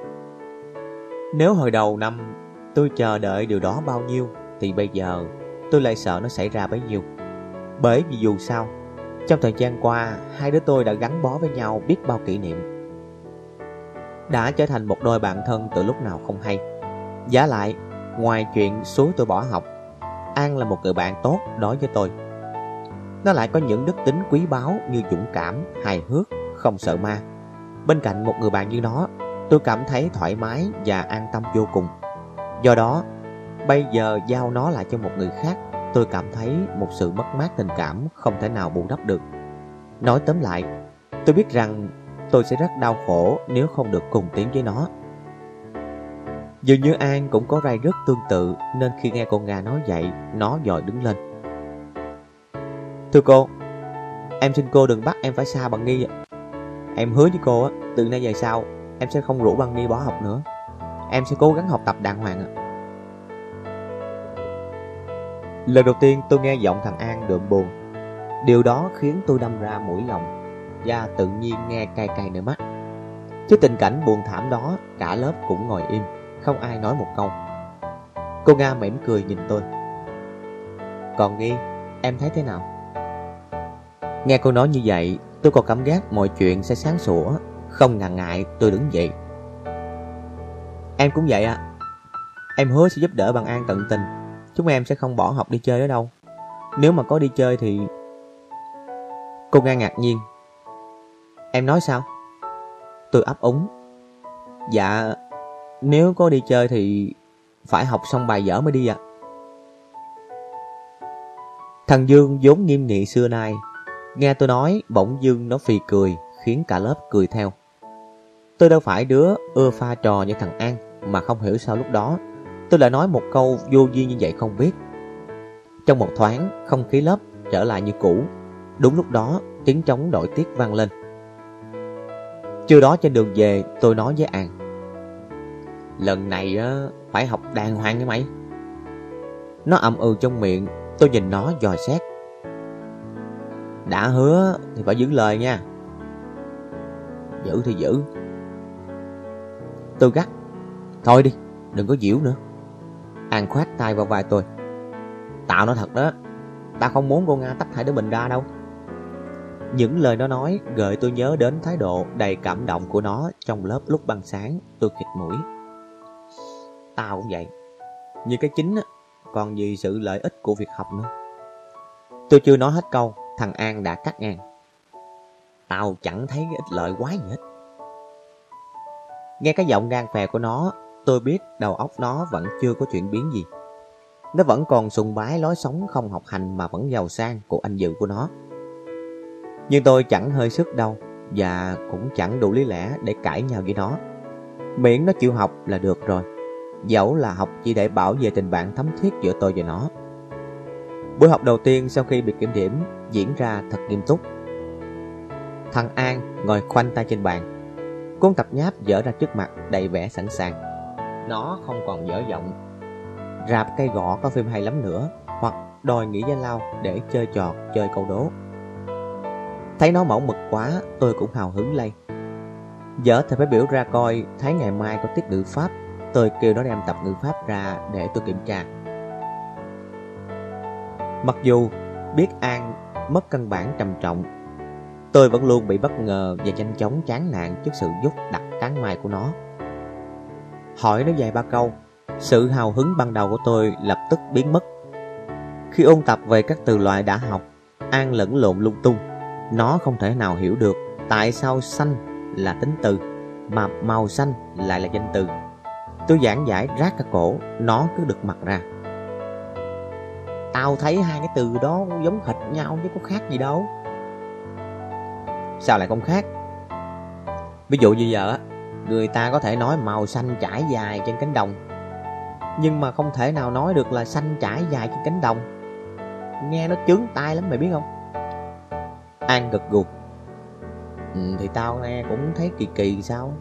Nếu hồi đầu năm tôi chờ đợi điều đó bao nhiêu, thì bây giờ tôi lại sợ nó xảy ra bấy nhiêu. Bởi vì dù sao, trong thời gian qua, hai đứa tôi đã gắn bó với nhau biết bao kỷ niệm. Đã trở thành một đôi bạn thân từ lúc nào không hay. Giá lại, ngoài chuyện suối tôi bỏ học, An là một người bạn tốt đối với tôi. Nó lại có những đức tính quý báu như dũng cảm, hài hước, không sợ ma. Bên cạnh một người bạn như nó, tôi cảm thấy thoải mái và an tâm vô cùng. Do đó, bây giờ giao nó lại cho một người khác, tôi cảm thấy một sự mất mát tình cảm không thể nào bù đắp được. Nói tóm lại, tôi biết rằng tôi sẽ rất đau khổ nếu không được cùng tiến với nó. Dường như An cũng có rai rất tương tự nên khi nghe con Nga nói vậy, nó dòi đứng lên. Thưa cô, em xin cô đừng bắt em phải xa bằng nghi Em hứa với cô á, từ nay về sau, em sẽ không rủ bằng nghi bỏ học nữa. Em sẽ cố gắng học tập đàng hoàng ạ. Lần đầu tiên tôi nghe giọng thằng An đượm buồn. Điều đó khiến tôi đâm ra mũi lòng và tự nhiên nghe cay cay nơi mắt. Trước tình cảnh buồn thảm đó, cả lớp cũng ngồi im không ai nói một câu. Cô Nga mỉm cười nhìn tôi. Còn Nghi, em thấy thế nào? Nghe cô nói như vậy, tôi còn cảm giác mọi chuyện sẽ sáng sủa, không ngần ngại tôi đứng dậy. Em cũng vậy ạ. Em hứa sẽ giúp đỡ bằng an tận tình. Chúng em sẽ không bỏ học đi chơi ở đâu. Nếu mà có đi chơi thì... Cô Nga ngạc nhiên. Em nói sao? Tôi ấp úng. Dạ, nếu có đi chơi thì phải học xong bài dở mới đi ạ. Thằng Dương vốn nghiêm nghị xưa nay, nghe tôi nói bỗng dưng nó phì cười, khiến cả lớp cười theo. Tôi đâu phải đứa ưa pha trò như thằng An, mà không hiểu sao lúc đó tôi lại nói một câu vô duyên như vậy không biết. Trong một thoáng, không khí lớp trở lại như cũ. Đúng lúc đó, tiếng trống đội tiết vang lên. Trưa đó trên đường về, tôi nói với An. Lần này á phải học đàng hoàng nha mày Nó ậm ừ trong miệng Tôi nhìn nó dò xét Đã hứa thì phải giữ lời nha Giữ thì giữ Tôi gắt Thôi đi đừng có diễu nữa An khoát tay vào vai tôi. Tạo nói thật đó, Tao không muốn cô Nga tách hai đứa mình ra đâu. Những lời nó nói gợi tôi nhớ đến thái độ đầy cảm động của nó trong lớp lúc băng sáng, tôi khịt mũi. Tao cũng vậy. Như cái chính còn gì sự lợi ích của việc học nữa. Tôi chưa nói hết câu, Thằng An đã cắt ngang. Tao chẳng thấy cái ích lợi quá gì hết. Nghe cái giọng ngang phè của nó Tôi biết đầu óc nó vẫn chưa có chuyển biến gì. Nó vẫn còn sùng bái lối sống không học hành Mà vẫn giàu sang của anh dự của nó. Nhưng tôi chẳng hơi sức đâu Và cũng chẳng đủ lý lẽ để cãi nhau với nó. Miễn nó chịu học là được rồi. Dẫu là học chỉ để bảo vệ tình bạn thấm thiết giữa tôi và nó. Buổi học đầu tiên sau khi bị kiểm điểm diễn ra thật nghiêm túc. Thằng An ngồi khoanh tay trên bàn. Cuốn tập nháp dở ra trước mặt đầy vẻ sẵn sàng. Nó không còn dở giọng Rạp cây gõ có phim hay lắm nữa, Hoặc đòi nghỉ giải lao để chơi trò, chơi câu đố. Thấy nó mẫu mực quá, tôi cũng hào hứng lây. Dở thì phải biểu ra coi Thấy ngày mai có tiết ngữ pháp. Tôi kêu nó đem tập ngữ pháp ra để tôi kiểm tra. Mặc dù biết An mất cân bản trầm trọng, Tôi vẫn luôn bị bất ngờ và nhanh chóng chán nản trước sự giúp đặt cán mai của nó. Hỏi nó vài ba câu. Sự hào hứng ban đầu của tôi lập tức biến mất. Khi ôn tập về các từ loại đã học, An lẫn lộn lung tung. Nó không thể nào hiểu được Tại sao xanh là tính từ, Mà màu xanh lại là danh từ. Tôi giảng giải rác cả cổ, Nó cứ được mặt ra. Tao thấy hai cái từ đó giống hệt nhau chứ có khác gì đâu. Sao lại không khác? Ví dụ như giờ Người ta có thể nói màu xanh trải dài trên cánh đồng. Nhưng mà không thể nào nói được là xanh trải dài trên cánh đồng. Nghe nó chướng tai lắm mày biết không? An gật gù. Ừ, Thì tao nghe cũng thấy kỳ kỳ sao?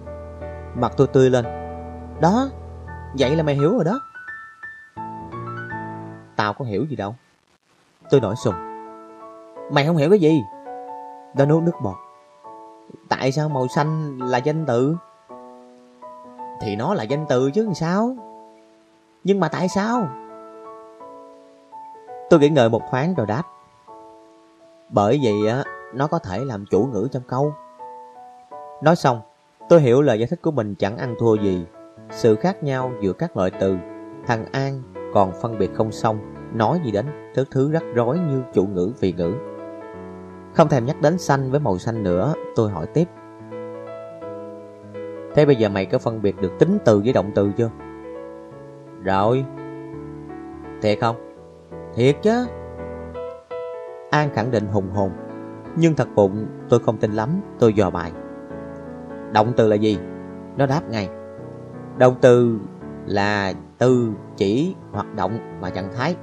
Mặt tôi tươi lên. Đó Vậy là mày hiểu rồi đó. Tao có hiểu gì đâu. Tôi nổi sùng. Mày không hiểu cái gì. Đã nuốt nước bọt. Tại sao màu xanh là danh tự thì nó là danh từ chứ sao? Nhưng mà tại sao? Tôi nghĩ ngợi một thoáng rồi đáp. Bởi vì á, Nó có thể làm chủ ngữ trong câu. Nói xong, Tôi hiểu lời giải thích của mình chẳng ăn thua gì. Sự khác nhau giữa các loại từ, Thằng An còn phân biệt không xong, Nói gì đến thứ thứ rắc rối như chủ ngữ, vị ngữ. Không thèm nhắc đến xanh với màu xanh nữa, Tôi hỏi tiếp. Thế bây giờ mày có phân biệt được tính từ với động từ chưa? Rồi. Thiệt không? Thiệt chứ. An khẳng định hùng hồn. Nhưng thật bụng, tôi không tin lắm, Tôi dò bài. Động từ là gì? Nó đáp ngay. Động từ là từ chỉ hoạt động và trạng thái.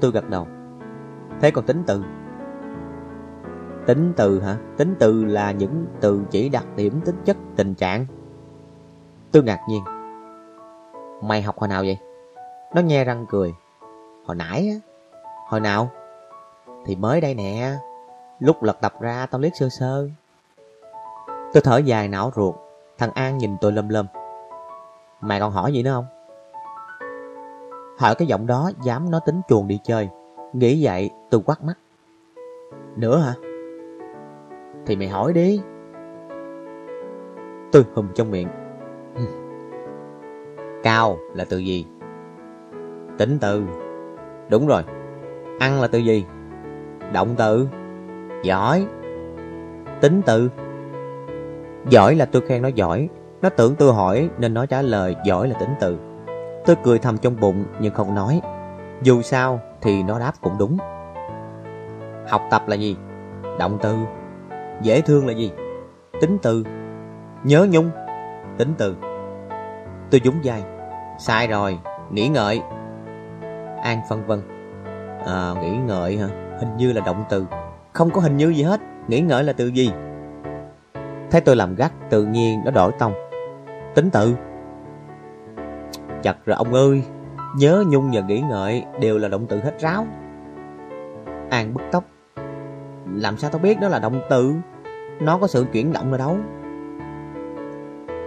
Tôi gật đầu. Thế còn tính từ? Tính từ hả? Tính từ là những từ chỉ đặc điểm tính chất tình trạng Tôi ngạc nhiên Mày học hồi nào vậy? Nó nhe răng cười Hồi nãy á Hồi nào? Thì mới đây nè Lúc lật tập ra tao liếc sơ sơ Tôi thở dài não ruột Thằng An nhìn tôi lâm lâm Mày còn hỏi gì nữa không? Hỏi cái giọng đó dám nó tính chuồn đi chơi Nghĩ vậy tôi quắt mắt Nữa hả? Thì mày hỏi đi. Tôi hùm trong miệng. Ừ. Cao là từ gì? Tính từ. Đúng rồi. Ăn là từ gì? Động từ. Giỏi. Tính từ. Giỏi là tôi khen nó giỏi. Nó tưởng tôi hỏi nên nó trả lời giỏi là tính từ. Tôi cười thầm trong bụng nhưng không nói. Dù sao thì nó đáp cũng đúng. Học tập là gì? Động từ. Dễ thương là gì? Tính từ. Nhớ nhung. Tính từ. Tôi dúng dài Sai rồi, nghĩ ngợi. An phân vân. À, nghĩ ngợi hả? Hình như là động từ. Không có hình như gì hết. Nghĩ ngợi là từ gì? Thấy tôi làm gắt tự nhiên nó đổi tông. Tính từ. Chặt rồi ông ơi. Nhớ nhung và nghĩ ngợi đều là động từ hết ráo. An bức tóc. Làm sao tao biết đó là động từ? Nó có sự chuyển động nào đâu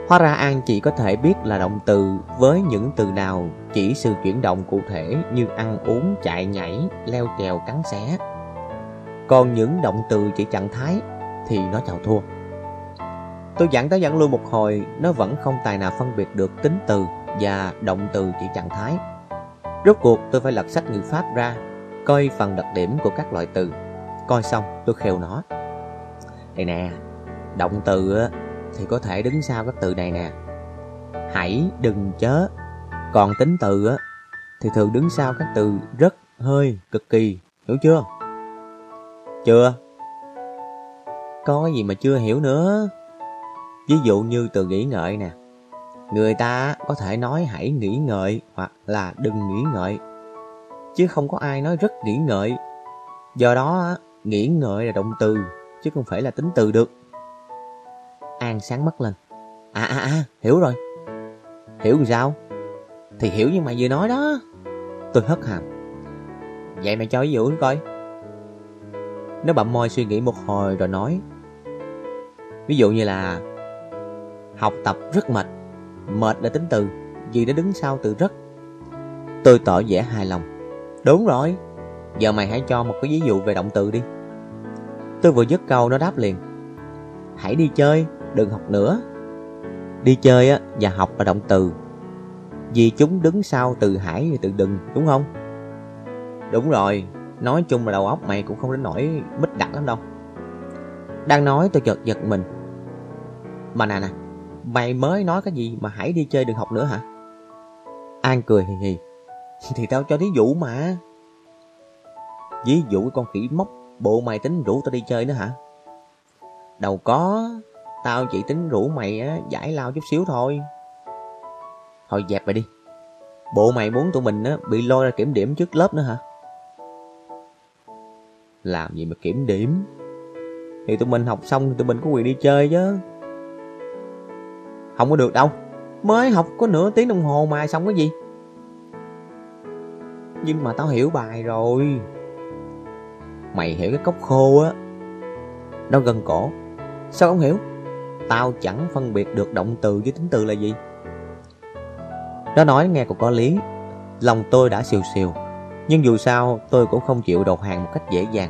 Hóa ra An chỉ có thể biết là động từ với những từ nào chỉ sự chuyển động cụ thể như ăn uống, chạy nhảy, leo trèo, cắn xé. Còn những động từ chỉ trạng thái thì nó chào thua. Tôi dặn tới dặn lui một hồi, nó vẫn không tài nào phân biệt được tính từ và động từ chỉ trạng thái. Rốt cuộc tôi phải lật sách ngữ pháp ra, coi phần đặc điểm của các loại từ. Coi xong tôi khều nó. Đây nè, động từ thì có thể đứng sau các từ này nè. Hãy, đừng, chớ. Còn tính từ thì thường đứng sau các từ rất, hơi, cực kỳ, hiểu chưa? Chưa? Có gì mà chưa hiểu nữa? Ví dụ như từ nghĩ ngợi nè. Người ta có thể nói hãy nghĩ ngợi hoặc là đừng nghĩ ngợi. Chứ không có ai nói rất nghĩ ngợi. Do đó, nghĩ ngợi là động từ, chứ không phải là tính từ được. An sáng mắt lên. À à à, hiểu rồi. Hiểu làm sao? Thì hiểu như mày vừa nói đó. Tôi hất hàm. Vậy mày cho ví dụ coi. Nó bậm môi suy nghĩ một hồi rồi nói. Ví dụ như là học tập rất mệt. Mệt là tính từ, vì nó đứng sau từ rất. Tôi tỏ vẻ hài lòng. Đúng rồi, giờ mày hãy cho một cái ví dụ về động từ đi. Tôi vừa dứt câu nó đáp liền. Hãy đi chơi, đừng học nữa. Đi chơi á và học là động từ. Vì chúng đứng sau từ hãy và từ đừng, đúng không? Đúng rồi, nói chung là đầu óc mày cũng không đến nổi mít đặc lắm đâu. Đang nói tôi chợt giật mình. Mà nè nè, mày mới nói cái gì mà hãy đi chơi đừng học nữa hả? An cười hì hì. (laughs) Thì tao cho thí dụ mà. Ví dụ con khỉ mốc, bộ mày tính rủ tao đi chơi nữa hả? Đâu có, Tao chỉ tính rủ mày á, giải lao chút xíu thôi. Thôi dẹp mày đi. Bộ mày muốn tụi mình á, bị lôi ra kiểm điểm trước lớp nữa hả? Làm gì mà kiểm điểm? Thì tụi mình học xong thì tụi mình có quyền đi chơi chứ. Không có được đâu. Mới học có nửa tiếng đồng hồ mà xong cái gì? Nhưng mà tao hiểu bài rồi. Mày hiểu cái cốc khô á. Nó gần cổ. Sao không hiểu? Tao chẳng phân biệt được động từ với tính từ là gì Nó nói nghe cũng có lý Lòng tôi đã xìu xìu. Nhưng dù sao tôi cũng không chịu đầu hàng một cách dễ dàng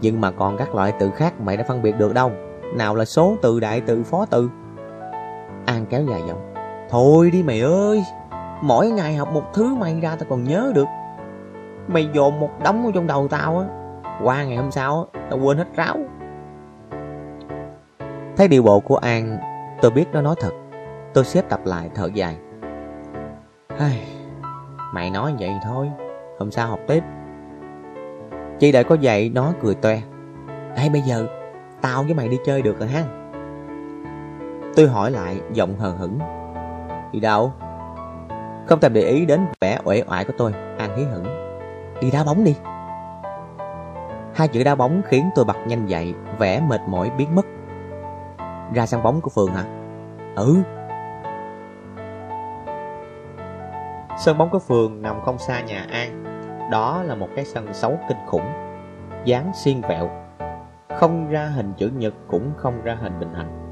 Nhưng mà còn các loại từ khác mày đã phân biệt được đâu Nào là số từ đại từ phó từ An kéo dài giọng Thôi đi mày ơi, Mỗi ngày học một thứ mày ra tao còn nhớ được Mày dồn một đống ở trong đầu tao á Qua ngày hôm sau á Tao quên hết ráo Thấy điều bộ của An, tôi biết nó nói thật. Tôi xếp tập lại thở dài. Ai, mày nói vậy thôi, hôm sau học tiếp. Chị đợi có dậy nó cười toe. Ê bây giờ, tao với mày đi chơi được rồi ha? Tôi hỏi lại giọng hờ hững. Đi đâu? Không thèm để ý đến vẻ uể oải của tôi, An hí hửng. Đi đá bóng đi. Hai chữ đá bóng khiến tôi bật nhanh dậy, vẻ mệt mỏi biến mất ra sân bóng của phường hả? Ừ. Sân bóng của phường nằm không xa nhà An. Đó là một cái sân xấu kinh khủng, dáng xiên vẹo, không ra hình chữ nhật cũng không ra hình bình hành.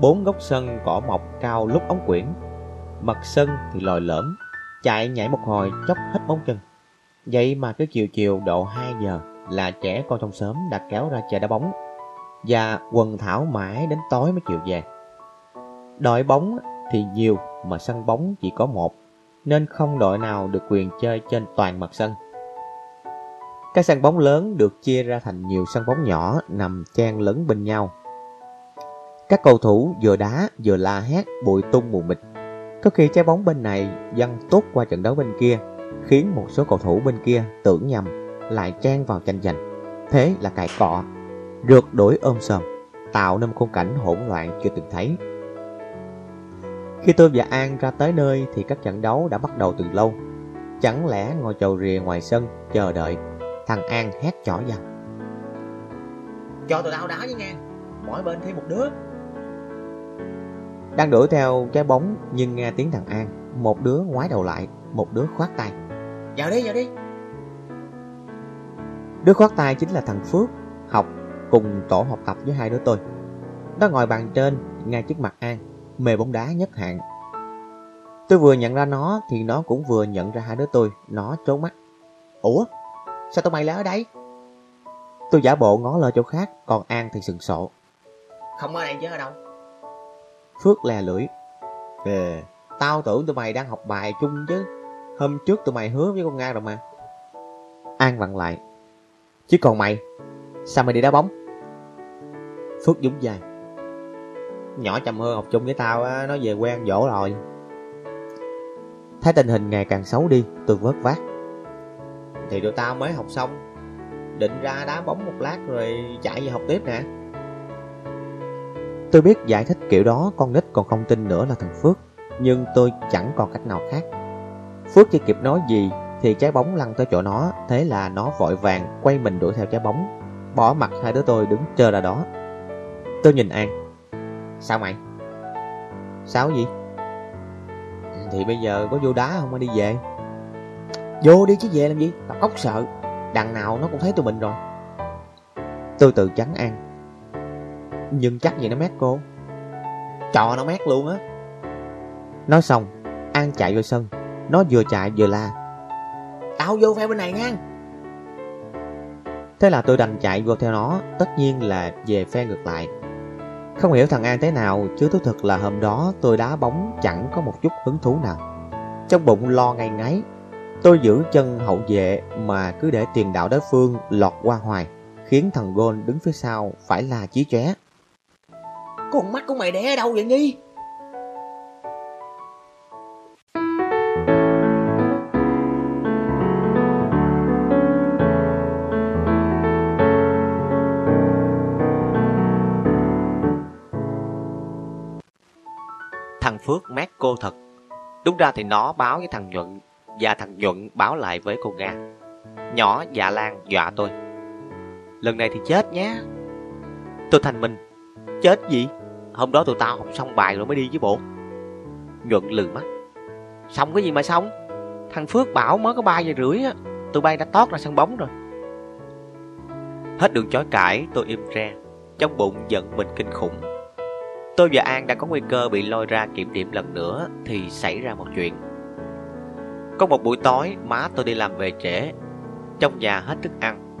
Bốn góc sân cỏ mọc cao lúc ống quyển, mặt sân thì lòi lõm, chạy nhảy một hồi chốc hết bóng chân. Vậy mà cứ chiều chiều độ 2 giờ là trẻ con trong xóm đã kéo ra chơi đá bóng và quần thảo mãi đến tối mới chịu về. Đội bóng thì nhiều mà sân bóng chỉ có một, nên không đội nào được quyền chơi trên toàn mặt sân. Các sân bóng lớn được chia ra thành nhiều sân bóng nhỏ nằm chen lấn bên nhau. Các cầu thủ vừa đá vừa la hét bụi tung mù mịt. Có khi trái bóng bên này văng tốt qua trận đấu bên kia, khiến một số cầu thủ bên kia tưởng nhầm lại chen vào tranh giành. Thế là cãi cọ rượt đuổi ôm sòm, tạo nên một khung cảnh hỗn loạn chưa từng thấy. Khi tôi và An ra tới nơi thì các trận đấu đã bắt đầu từ lâu. Chẳng lẽ ngồi chầu rìa ngoài sân chờ đợi, thằng An hét chỏ vào. Cho tụi tao đá với nghe, mỗi bên thêm một đứa. Đang đuổi theo trái bóng nhưng nghe tiếng thằng An, một đứa ngoái đầu lại, một đứa khoát tay. Vào đi, vào đi. Đứa khoát tay chính là thằng Phước, học cùng tổ học tập với hai đứa tôi. Nó ngồi bàn trên, ngay trước mặt An, mề bóng đá nhất hạn. Tôi vừa nhận ra nó thì nó cũng vừa nhận ra hai đứa tôi, nó trốn mắt. Ủa, sao tụi mày lại ở đây? Tôi giả bộ ngó lơ chỗ khác, còn An thì sừng sộ. Không ở đây chứ ở đâu? Phước lè lưỡi. Ờ, tao tưởng tụi mày đang học bài chung chứ. Hôm trước tụi mày hứa với con Nga rồi mà. An vặn lại. Chứ còn mày, sao mày đi đá bóng? Phước dũng dài. Nhỏ chầm hơn học chung với tao á, nó về quen dỗ rồi. Thấy tình hình ngày càng xấu đi, tôi vớt vát. Thì tụi tao mới học xong, định ra đá bóng một lát rồi chạy về học tiếp nè. Tôi biết giải thích kiểu đó con nít còn không tin nữa là thằng Phước, nhưng tôi chẳng còn cách nào khác. Phước chưa kịp nói gì thì trái bóng lăn tới chỗ nó, thế là nó vội vàng quay mình đuổi theo trái bóng, bỏ mặt hai đứa tôi đứng chờ ra đó. Tôi nhìn An. Sao mày? Sao gì? Thì bây giờ có vô đá không mà đi về? Vô đi chứ về làm gì? Tao ốc sợ. Đằng nào nó cũng thấy tụi mình rồi. Tôi tự chắn An. Nhưng chắc gì nó mét cô. Trò nó mét luôn á. Nói xong, An chạy vô sân. Nó vừa chạy vừa la. Tao vô phe bên này nha. Thế là tôi đành chạy vô theo nó, tất nhiên là về phe ngược lại. Không hiểu thằng An thế nào, chứ thú thực là hôm đó tôi đá bóng chẳng có một chút hứng thú nào. Trong bụng lo ngay ngáy, tôi giữ chân hậu vệ mà cứ để tiền đạo đối phương lọt qua hoài, khiến thằng Gôn đứng phía sau phải là chí chóe. Con mắt của mày đẻ ở đâu vậy Nghi? Phước mát cô thật. Đúng ra thì nó báo với thằng Nhuận và thằng Nhuận báo lại với cô Nga. Nhỏ dạ lan dọa tôi. Lần này thì chết nhé. Tôi thành mình Chết gì? Hôm đó tụi tao học xong bài rồi mới đi với bộ. Nhuận lừ mắt. Xong cái gì mà xong? Thằng Phước bảo mới có 3 giờ rưỡi á. Tụi bay đã tót ra sân bóng rồi. Hết đường chói cãi, tôi im re. Trong bụng giận mình kinh khủng. Tôi và An đã có nguy cơ bị lôi ra kiểm điểm lần nữa thì xảy ra một chuyện. Có một buổi tối, má tôi đi làm về trễ. Trong nhà hết thức ăn.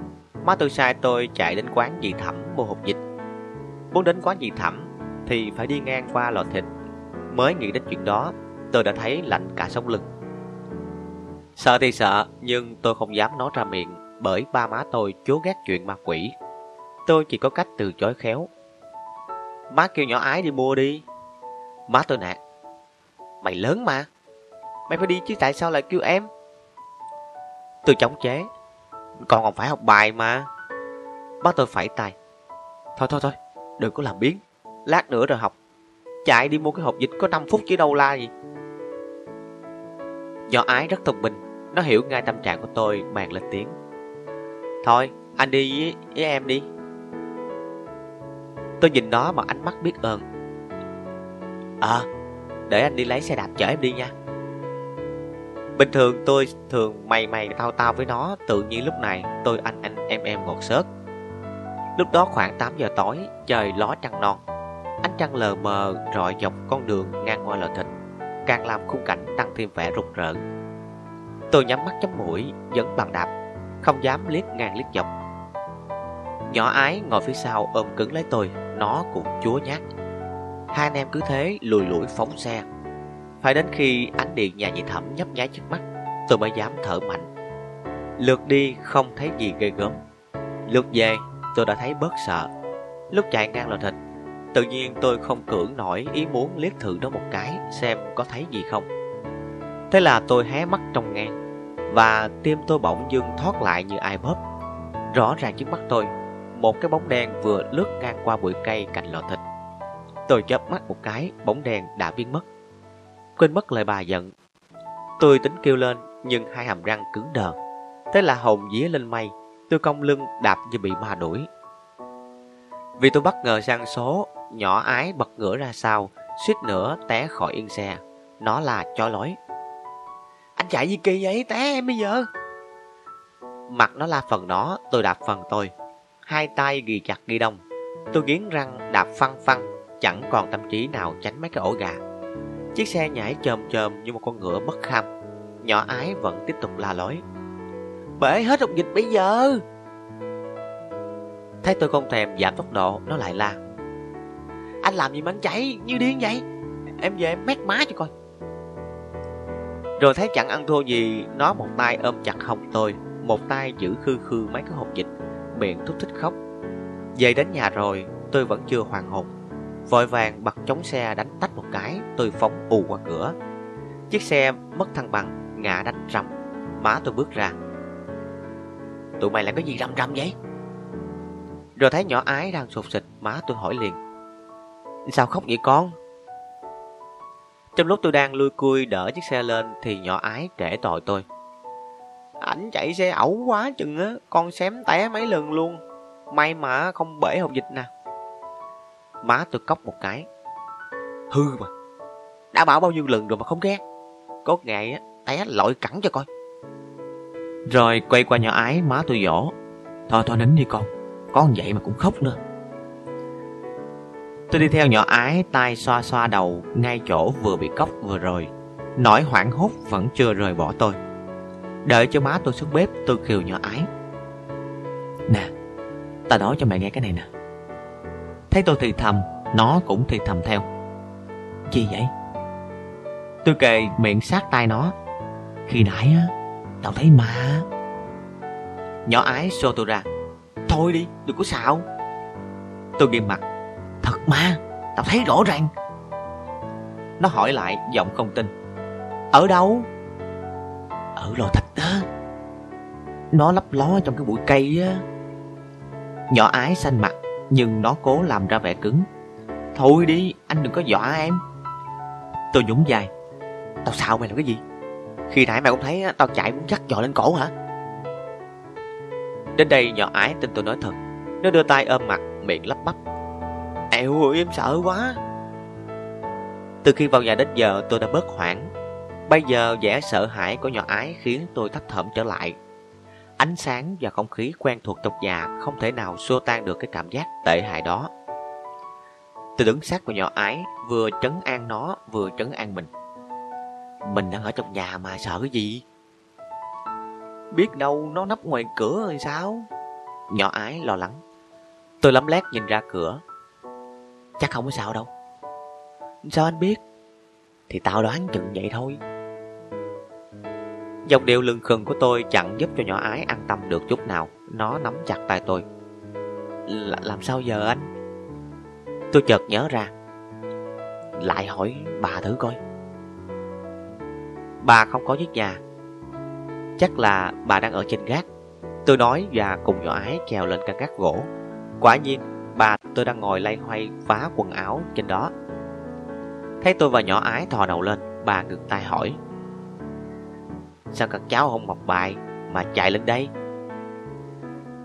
Má tôi sai tôi chạy đến quán dì thẩm mua hộp dịch. Muốn đến quán dì thẩm thì phải đi ngang qua lò thịt. Mới nghĩ đến chuyện đó, tôi đã thấy lạnh cả sống lưng. Sợ thì sợ, nhưng tôi không dám nói ra miệng bởi ba má tôi chúa ghét chuyện ma quỷ. Tôi chỉ có cách từ chối khéo Má kêu nhỏ ái đi mua đi. Má tôi nạt. Mày lớn mà. Mày phải đi chứ tại sao lại kêu em? Tôi chống chế. Còn còn phải học bài mà. Má tôi phải tay. Thôi thôi thôi. Đừng có làm biến. Lát nữa rồi học. Chạy đi mua cái hộp dịch có 5 phút chứ đâu la gì. Nhỏ ái rất thông minh. Nó hiểu ngay tâm trạng của tôi bàn lên tiếng. Thôi anh đi với, với em đi. Tôi nhìn nó mà ánh mắt biết ơn. Ờ Để anh đi lấy xe đạp chở em đi nha. Bình thường tôi thường mày mày tao tao với nó, Tự nhiên lúc này tôi, anh anh, em em ngọt sớt Lúc đó khoảng 8 giờ tối, Trời ló trăng non. Ánh trăng lờ mờ rọi dọc con đường ngang qua lò thịt, Càng làm khung cảnh tăng thêm vẻ rực rỡ Tôi nhắm mắt chấm mũi, Vẫn bằng đạp, Không dám liếc ngang liếc dọc. Nhỏ ái ngồi phía sau ôm cứng lấy tôi. Nó cũng chúa nhát. Hai anh em cứ thế lùi lủi phóng xe. Phải đến khi ánh điện nhà nhị thẩm nhấp nháy trước mắt, Tôi mới dám thở mạnh. Lượt đi không thấy gì ghê gớm. Lượt về, tôi đã thấy bớt sợ. Lúc chạy ngang lò thịt, Tự nhiên tôi không cưỡng nổi ý muốn liếc thử nó một cái Xem có thấy gì không. Thế là tôi hé mắt trong ngang, Và tim tôi bỗng dưng thoát lại như ai bóp. Rõ ràng trước mắt tôi một cái bóng đen vừa lướt ngang qua bụi cây cạnh lò thịt. Tôi chớp mắt một cái, bóng đen đã biến mất. Quên mất lời bà giận. Tôi tính kêu lên, nhưng hai hàm răng cứng đờ. Thế là hồn día lên mây, tôi cong lưng đạp như bị ma đuổi. Vì tôi bất ngờ sang số, nhỏ ái bật ngửa ra sau, suýt nữa té khỏi yên xe. Nó là chó lối. Anh chạy gì kỳ vậy, té em bây giờ. Mặt nó la phần nó, tôi đạp phần tôi hai tay ghi chặt ghi đông. Tôi nghiến răng đạp phăng phăng, chẳng còn tâm trí nào tránh mấy cái ổ gà. Chiếc xe nhảy chồm chồm như một con ngựa bất kham. Nhỏ ái vẫn tiếp tục la lối. Bể hết độc dịch bây giờ! Thấy tôi không thèm giảm tốc độ, nó lại la. Anh làm gì mà anh chạy như điên vậy? Em về em mét má cho coi. Rồi thấy chẳng ăn thua gì, nó một tay ôm chặt hông tôi, một tay giữ khư khư mấy cái hộp dịch, miệng thúc thích khóc. Về đến nhà rồi, tôi vẫn chưa hoàn hồn. Vội vàng bật chống xe đánh tách một cái, tôi phóng ù qua cửa. Chiếc xe mất thăng bằng, ngã đánh rầm. Má tôi bước ra. Tụi mày làm cái gì rầm rầm vậy? Rồi thấy nhỏ ái đang sụt xịt, má tôi hỏi liền. Sao khóc vậy con? Trong lúc tôi đang lui cui đỡ chiếc xe lên thì nhỏ ái kể tội tôi. Ảnh chạy xe ẩu quá chừng á, con xém té mấy lần luôn. May mà không bể hộp dịch nè. Má tôi cốc một cái. Hư mà. Đã bảo bao nhiêu lần rồi mà không ghét, Có ngày á, té lội cẳng cho coi. Rồi quay qua nhỏ ái, má tôi dỗ. Thôi thôi nín đi con, con vậy mà cũng khóc nữa. Tôi đi theo nhỏ ái, tay xoa xoa đầu, ngay chỗ vừa bị cốc vừa rồi. Nỗi hoảng hốt vẫn chưa rời bỏ tôi. Đợi cho má tôi xuống bếp, tôi kêu nhỏ ái. Nè, ta nói cho mẹ nghe cái này nè. Thấy tôi thì thầm, nó cũng thì thầm theo. Gì vậy? Tôi kề miệng sát tay nó. Khi nãy á, tao thấy ma. Nhỏ ái xô tôi ra. Thôi đi, đừng có xạo. Tôi nghiêm mặt. Thật ma, tao thấy rõ ràng. Nó hỏi lại, giọng không tin. Ở đâu? Ở lò thịt đó. Nó lấp ló trong cái bụi cây á. Nhỏ ái xanh mặt, nhưng nó cố làm ra vẻ cứng. Thôi đi, anh đừng có dọa em. Tôi nhúng dài. Tao sao mày làm cái gì? Khi nãy mày cũng thấy tao chạy muốn chắc dò lên cổ hả? Đến đây nhỏ ái tin tôi nói thật. Nó đưa tay ôm mặt, miệng lắp bắp. Eo ơi em sợ quá Từ khi vào nhà đến giờ tôi đã bớt hoảng Bây giờ vẻ sợ hãi của nhỏ ái khiến tôi thấp thởm trở lại. Ánh sáng và không khí quen thuộc trong nhà không thể nào xua tan được cái cảm giác tệ hại đó. Tôi đứng sát vào nhỏ ái Vừa trấn an nó, vừa trấn an mình. Mình đang ở trong nhà mà sợ cái gì? Biết đâu nó nấp ngoài cửa rồi sao? Nhỏ ái lo lắng. Tôi lấm lét nhìn ra cửa. Chắc không có sao đâu. Sao anh biết? Thì tao đoán chừng vậy thôi. Dòng điệu lưng khừng của tôi chẳng giúp cho nhỏ ái an tâm được chút nào. Nó nắm chặt tay tôi. L, Làm sao giờ anh? Tôi chợt nhớ ra. Lại hỏi bà thử coi. Bà không có giết nhà. Chắc là bà đang ở trên gác. Tôi nói và cùng nhỏ ái trèo lên căn gác gỗ. Quả nhiên, Bà, tôi đang ngồi lay hoay phá quần áo trên đó. Thấy tôi và nhỏ ái thò đầu lên, Bà ngừng tay hỏi. Sao các cháu không học bài Mà chạy lên đây?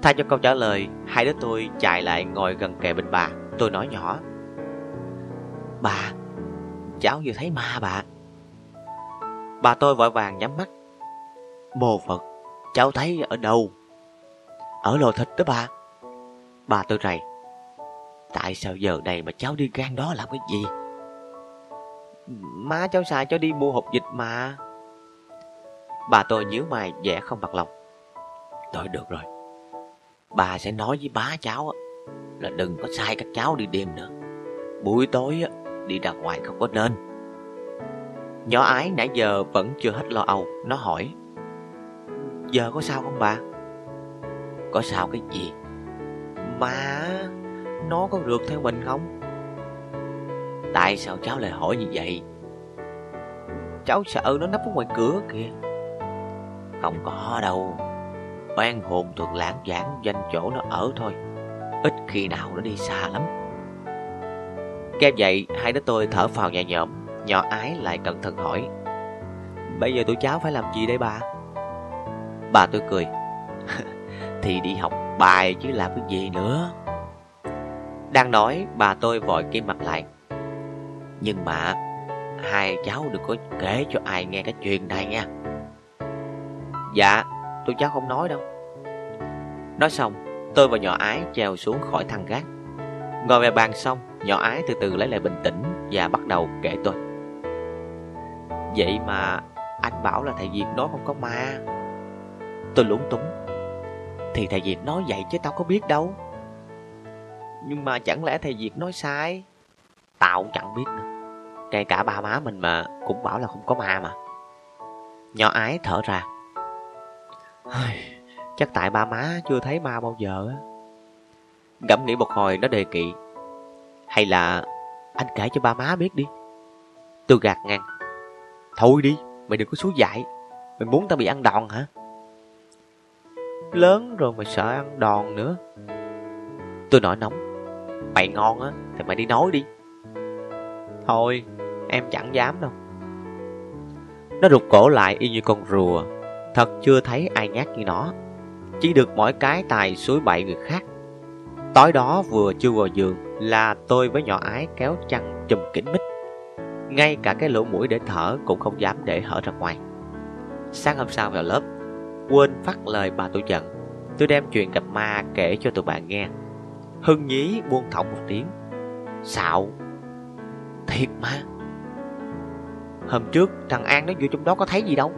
Thay cho câu trả lời, Hai đứa tôi chạy lại ngồi gần kề bên bà. Tôi nói nhỏ, Bà, Cháu vừa thấy ma bà. Bà tôi vội vàng nhắm mắt. Bồ Phật, Cháu thấy ở đâu? Ở lò thịt đó bà. Bà tôi rầy, Tại sao giờ này mà cháu đi gan đó làm cái gì? Má cháu xài cháu đi mua hộp dịch mà. Bà tôi nhíu mày, vẻ không bằng lòng. Thôi được rồi. Bà sẽ nói với bá cháu Là đừng có sai các cháu đi đêm nữa. Buổi tối đi ra ngoài không có nên. Nhỏ ái nãy giờ vẫn chưa hết lo âu, Nó hỏi. Giờ có sao không bà? Có sao cái gì? Mà, nó có rượt theo mình không? Tại sao cháu lại hỏi như vậy? Cháu sợ nó nấp ở ngoài cửa kìa. Không có đâu. Oan hồn thường lãng giảng danh chỗ nó ở thôi. Ít khi nào nó đi xa lắm. Nghe vậy, hai đứa tôi thở phào nhẹ nhõm. Nhỏ ái lại cẩn thận hỏi, Bây giờ tụi cháu phải làm gì đây bà? Bà tôi cười. cười (laughs) Thì đi học bài chứ làm cái gì nữa. Đang nói, bà tôi vội kim mặt lại. Nhưng mà Hai cháu đừng có kể cho ai nghe cái chuyện này nha. Dạ tôi cháu không nói đâu Nói xong tôi và nhỏ ái trèo xuống khỏi thang gác Ngồi về bàn xong, nhỏ ái từ từ lấy lại bình tĩnh và bắt đầu kể tôi. Vậy mà anh bảo là thầy Việt nói không có ma. Tôi lúng túng. Thì thầy Việt nói vậy chứ tao có biết đâu. Nhưng mà chẳng lẽ thầy Việt nói sai? Tao cũng chẳng biết nữa. Kể cả ba má mình mà cũng bảo là không có ma mà. Nhỏ ái thở ra. Chắc tại ba má chưa thấy ma bao giờ á. Ngẫm nghĩ một hồi nó đề nghị. Hay là anh kể cho ba má biết đi. Tôi gạt ngang. Thôi đi, mày đừng có xuống dại. Mày muốn tao bị ăn đòn hả? Lớn rồi mà sợ ăn đòn nữa. Tôi nổi nóng. Mày ngon á, thì mày đi nói đi. Thôi, em chẳng dám đâu. Nó rụt cổ lại y như con rùa. Thật chưa thấy ai nhát như nó. Chỉ được mỗi cái tài suối bậy người khác. Tối đó vừa chưa vào giường là tôi với nhỏ ái kéo chăn chùm kín mít. Ngay cả cái lỗ mũi để thở cũng không dám để hở ra ngoài. Sáng hôm sau vào lớp, quên phát lời bà tôi giận. Tôi đem chuyện gặp ma kể cho tụi bạn nghe. Hưng nhí buông thõng một tiếng. Xạo. Thiệt mà. Hôm trước thằng An nó vô trong đó có thấy gì đâu.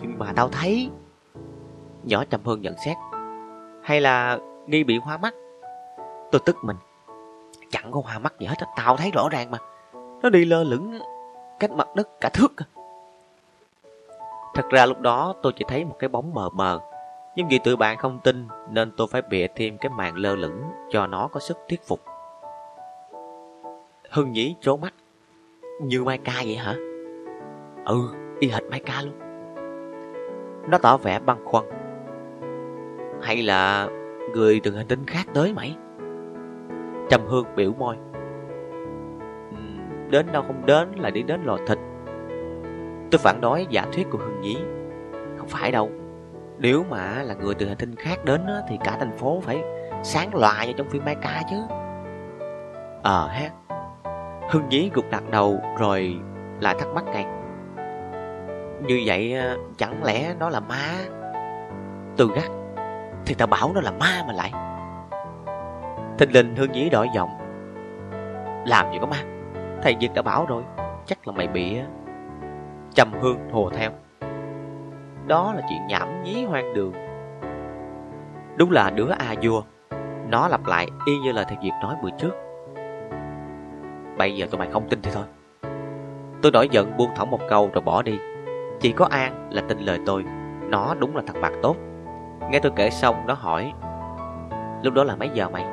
Nhưng mà tao thấy. Nhỏ Trầm Hương nhận xét. Hay là nghi bị hoa mắt? Tôi tức mình. Chẳng có hoa mắt gì hết, tao thấy rõ ràng mà. Nó đi lơ lửng cách mặt đất cả thước. À. Thật ra lúc đó tôi chỉ thấy một cái bóng mờ mờ. Nhưng vì tụi bạn không tin nên tôi phải bịa thêm cái màn lơ lửng cho nó có sức thuyết phục. Hưng Nhĩ trố mắt. Như Mai Ca vậy hả? Ừ, y hệt Mai Ca luôn. Nó tỏ vẻ băn khoăn. Hay là người từ hành tinh khác tới mày? Trầm Hương biểu môi. Ừ, đến đâu không đến là đi đến lò thịt. Tôi phản đối giả thuyết của Hưng Nhĩ. Không phải đâu. Nếu mà là người từ hành tinh khác đến thì cả thành phố phải sáng loà như trong phim Mai Ca chứ. Ờ ha. Hưng Nhí gục đặt đầu rồi lại thắc mắc ngay. Như vậy à, chẳng lẽ nó là ma? từ gắt. Thì tao bảo nó là ma mà lại. Thình linh Hương Nhí đổi giọng. Làm gì có ma? Thầy Việt đã bảo rồi, chắc là mày bị à, Trầm Hương hồ theo. Đó là chuyện nhảm nhí hoang đường. Đúng là đứa A vua. Nó lặp lại y như lời thầy Việt nói bữa trước. Bây giờ tụi mày không tin thì thôi Tôi nổi giận buông thõng một câu rồi bỏ đi chỉ có An là tin lời tôi. Nó đúng là thằng bạc tốt. Nghe tôi kể xong, nó hỏi, Lúc đó là mấy giờ mày?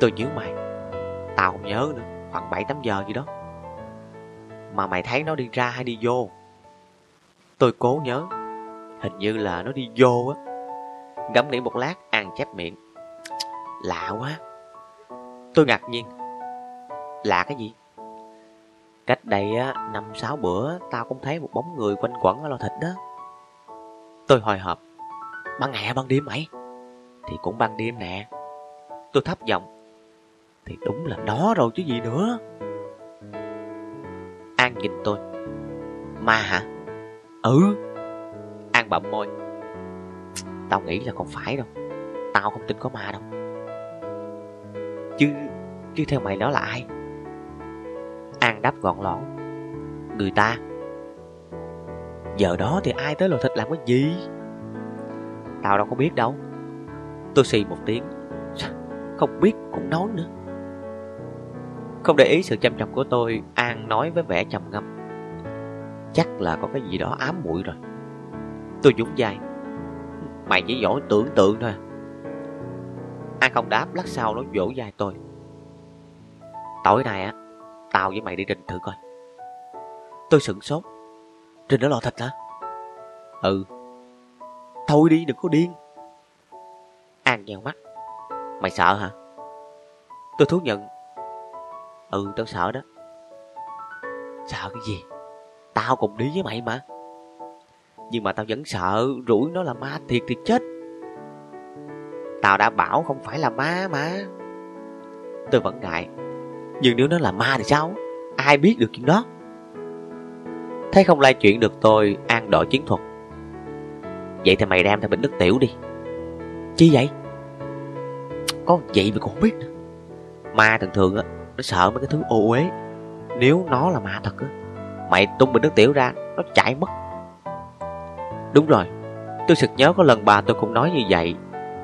Tôi nhớ mày. Tao không nhớ nữa, Khoảng 7-8 giờ gì đó. Mà mày thấy nó đi ra hay đi vô? Tôi cố nhớ, Hình như là nó đi vô á. Ngẫm nghĩ một lát, An chép miệng, Lạ quá. Tôi ngạc nhiên, Lạ cái gì? Cách đây á, năm sáu bữa tao cũng thấy một bóng người quanh quẩn ở lò thịt đó. Tôi hồi hộp. Ban ngày hay ban đêm mày? Thì cũng ban đêm nè. Tôi thấp giọng. Thì đúng là đó rồi chứ gì nữa. An nhìn tôi. Ma hả? Ừ. An bậm môi. Tao nghĩ là không phải đâu. Tao không tin có ma đâu. Chứ, chứ theo mày nó là ai? An đáp gọn lõn. Người ta, Giờ đó thì ai tới lò thịt làm cái gì? Tao đâu có biết đâu. Tôi xì một tiếng Không biết cũng nói nữa. Không để ý sự chăm chọc của tôi, An nói với vẻ trầm ngâm, Chắc là có cái gì đó ám muội rồi. Tôi dũng dài Mày chỉ giỏi tưởng tượng thôi. An không đáp, lát sau nó vỗ dài tôi, Tối nay á Tao với mày đi rình thử coi. Tôi sửng sốt. Rình ở lò thịt hả? Ừ. Thôi đi, đừng có điên. An nhèo mắt. Mày sợ hả? Tôi thú nhận. Ừ tao sợ đó. Sợ cái gì? Tao cùng đi với mày mà. Nhưng mà tao vẫn sợ Rủi nó là ma thiệt thì chết. Tao đã bảo không phải là ma mà. Tôi vẫn ngại nhưng nếu nó là ma thì sao? Ai biết được chuyện đó? Thấy không lai chuyện được tôi An đổi chiến thuật. Vậy thì mày đem theo bình nước tiểu đi. Chi vậy? Có vậy mà cũng không biết nữa. Ma thường thường á, Nó sợ mấy cái thứ ô uế. Nếu nó là ma thật á, Mày tung bình nước tiểu ra, Nó chạy mất. Đúng rồi, Tôi sực nhớ có lần bà tôi cũng nói như vậy.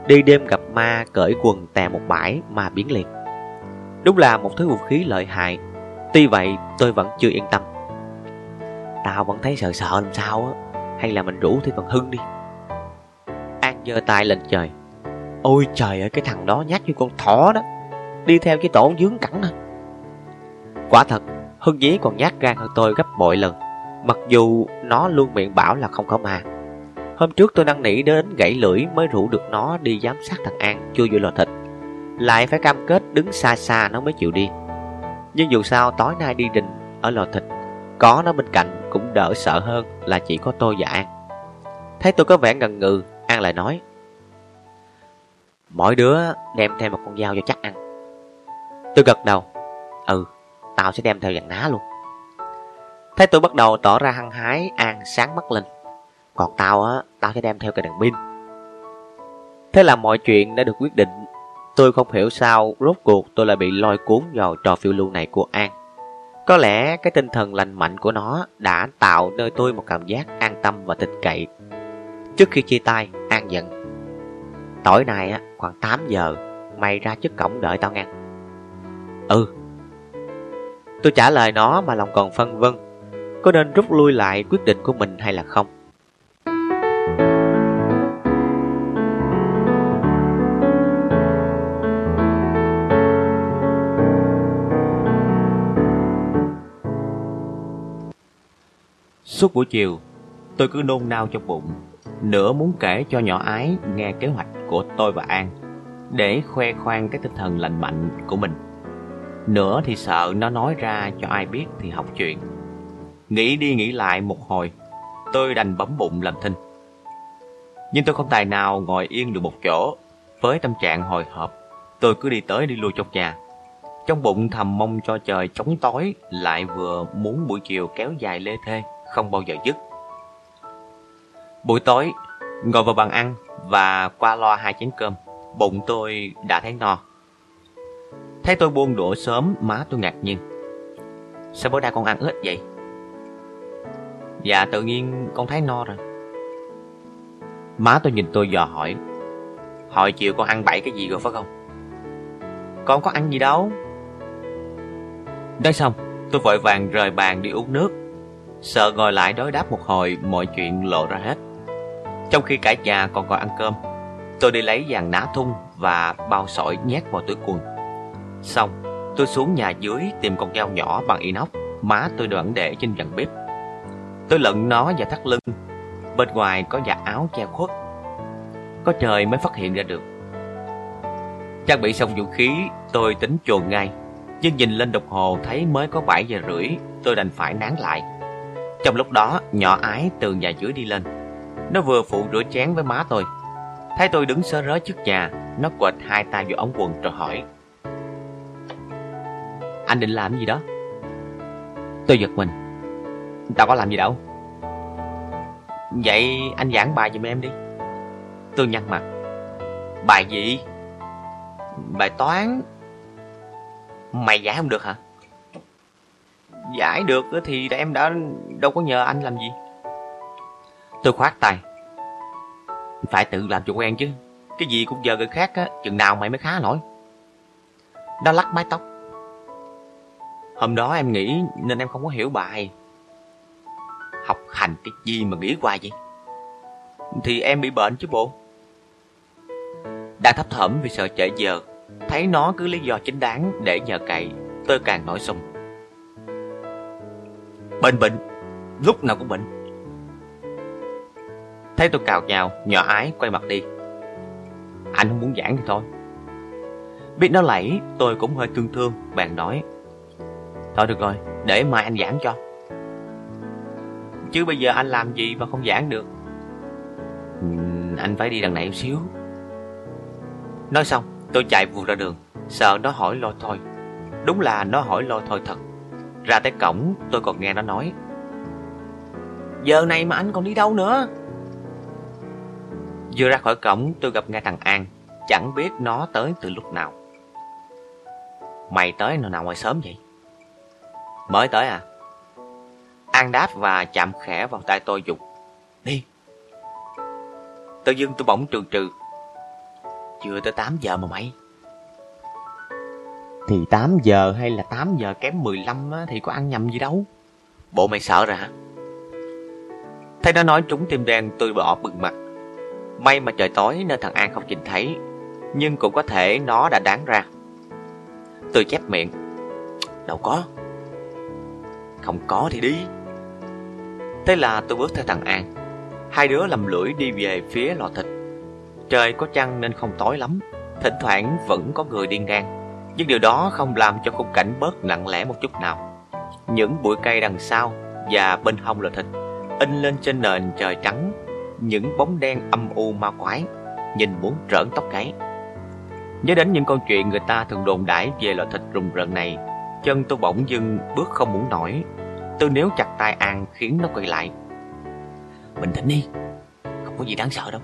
Đi đêm gặp ma cởi quần tè một bãi mà biến liền. Đúng là một thứ vũ khí lợi hại. Tuy vậy, tôi vẫn chưa yên tâm. Tao vẫn thấy sợ sợ làm sao á. Hay là mình rủ thêm Phần Hưng đi. An giơ tay lên trời. Ôi trời ơi, cái thằng đó nhát như con thỏ đó. Đi theo cái tổ dướng cẳng nè Quả thật, Hưng Dí còn nhát gan hơn tôi gấp bội lần. Mặc dù nó luôn miệng bảo là không có ma. Hôm trước tôi năn nỉ đến gãy lưỡi mới rủ được nó đi giám sát thằng An chưa vô lò thịt. Lại phải cam kết đứng xa xa nó mới chịu đi. Nhưng dù sao tối nay đi đình ở lò thịt Có nó bên cạnh cũng đỡ sợ hơn là chỉ có tôi và An. Thấy tôi có vẻ ngần ngừ An lại nói Mỗi đứa đem theo một con dao cho chắc ăn. Tôi gật đầu Ừ, tao sẽ đem theo dàn ná luôn. Thấy tôi bắt đầu tỏ ra hăng hái An sáng mắt lên Còn tao á, tao sẽ đem theo cái đèn pin. Thế là mọi chuyện đã được quyết định Tôi không hiểu sao Rốt cuộc tôi lại bị lôi cuốn vào trò phiêu lưu này của An. Có lẽ cái tinh thần lành mạnh của nó Đã tạo nơi tôi một cảm giác an tâm và tin cậy. Trước khi chia tay An giận. Tối nay á, khoảng 8 giờ Mày ra trước cổng đợi tao nghe. Ừ. Tôi trả lời nó mà lòng còn phân vân. Có nên rút lui lại quyết định của mình hay là không? Suốt buổi chiều, Tôi cứ nôn nao trong bụng, Nửa muốn kể cho nhỏ ái nghe kế hoạch của tôi và An Để khoe khoang cái tinh thần lành mạnh của mình. Nửa thì sợ nó nói ra cho ai biết thì học chuyện. Nghĩ đi nghĩ lại một hồi, Tôi đành bấm bụng làm thinh. Nhưng tôi không tài nào ngồi yên được một chỗ. Với tâm trạng hồi hộp, Tôi cứ đi tới đi lui trong nhà. Trong bụng thầm mong cho trời chống tối, Lại vừa muốn buổi chiều kéo dài lê thê. Không bao giờ dứt. Buổi tối, Ngồi vào bàn ăn Và qua loa hai chén cơm, Bụng tôi đã thấy no. Thấy tôi buông đũa sớm, Má tôi ngạc nhiên. Sao bữa nay con ăn ít vậy? Dạ tự nhiên con thấy no rồi. Má tôi nhìn tôi dò hỏi. Hồi chiều con ăn bậy cái gì rồi phải không? Con có ăn gì đâu. Nói xong, Tôi vội vàng rời bàn đi uống nước. Sợ ngồi lại đối đáp một hồi, Mọi chuyện lộ ra hết. Trong khi cả nhà còn ngồi ăn cơm, Tôi đi lấy dàn ná thun Và bao sỏi nhét vào túi quần. Xong, tôi xuống nhà dưới Tìm con dao nhỏ bằng inox, Má tôi đoạn để trên gần bếp. Tôi lận nó và thắt lưng, Bên ngoài có giặt áo che khuất. Có trời mới phát hiện ra được. Trang bị xong vũ khí, Tôi tính chuồn ngay. Nhưng nhìn lên đồng hồ thấy mới có 7 giờ rưỡi, Tôi đành phải nán lại. Trong lúc đó, nhỏ ái từ nhà dưới đi lên. Nó vừa phụ rửa chén với má tôi. Thấy tôi đứng sơ rớ trước nhà, Nó quệt hai tay vô ống quần rồi hỏi. Anh định làm gì đó? Tôi giật mình. Tao có làm gì đâu. Vậy anh giảng bài giùm em đi. Tôi nhăn mặt. Bài gì? Bài toán. Mày giải không được hả? Giải được thì em đã đâu có nhờ anh làm gì. Tôi khoát tay. Phải tự làm cho quen chứ. Cái gì cũng giờ người khác á, Chừng nào mày mới khá nổi. Nó lắc mái tóc. Hôm đó em nghĩ nên em không có hiểu bài. Học hành cái gì mà nghĩ qua vậy? Thì em bị bệnh chứ bộ. Đang thấp thỏm vì sợ trễ giờ. Thấy nó cứ lý do chính đáng để nhờ cậy, Tôi càng nổi sung Bệnh bệnh, Lúc nào cũng bệnh. Thấy tôi cào nhào, Nhỏ ái, quay mặt đi. Anh không muốn giảng thì thôi. Biết nó lẫy, tôi cũng hơi thương thương Bạn nói. Thôi được rồi, để mai anh giảng cho. Chứ bây giờ anh làm gì mà không giảng được? Anh phải đi đằng này một xíu. Nói xong, tôi chạy vụt ra đường. Sợ nó hỏi lôi thôi. Đúng là nó hỏi lôi thôi thật. Ra tới cổng, tôi còn nghe nó nói Giờ này mà anh còn đi đâu nữa Vừa ra khỏi cổng, tôi gặp ngay thằng An Chẳng biết nó tới từ lúc nào Mày tới nào nào ngoài sớm vậy? Mới tới à? An đáp và chạm khẽ vào tay tôi dục. Đi. Tự dưng tôi bỗng trừ trừ. Chưa tới 8 giờ mà mày. Thì 8 giờ hay là 8 giờ kém 15 á, thì có ăn nhầm gì đâu. Bộ mày sợ rồi hả? Thấy nó nói trúng tim đen tôi bỏ bừng mặt. May mà trời tối nên thằng An không nhìn thấy. Nhưng cũng có thể nó đã đáng ra. Tôi chép miệng. Đâu có. Không có thì đi. Thế là tôi bước theo thằng An. Hai đứa lầm lưỡi đi về phía lò thịt. Trời có trăng nên không tối lắm. Thỉnh thoảng vẫn có người đi ngang. Nhưng điều đó không làm cho khung cảnh bớt nặng lẽ một chút nào. Những bụi cây đằng sau và bên hông là thịt in lên trên nền trời trắng những bóng đen âm u ma quái, nhìn muốn trởn tóc gáy. Nhớ đến những câu chuyện người ta thường đồn đãi về loại thịt rùng rợn này, chân tôi bỗng dưng bước không muốn nổi. Tôi nếu chặt tay An khiến nó quay lại. Bình tĩnh đi, không có gì đáng sợ đâu.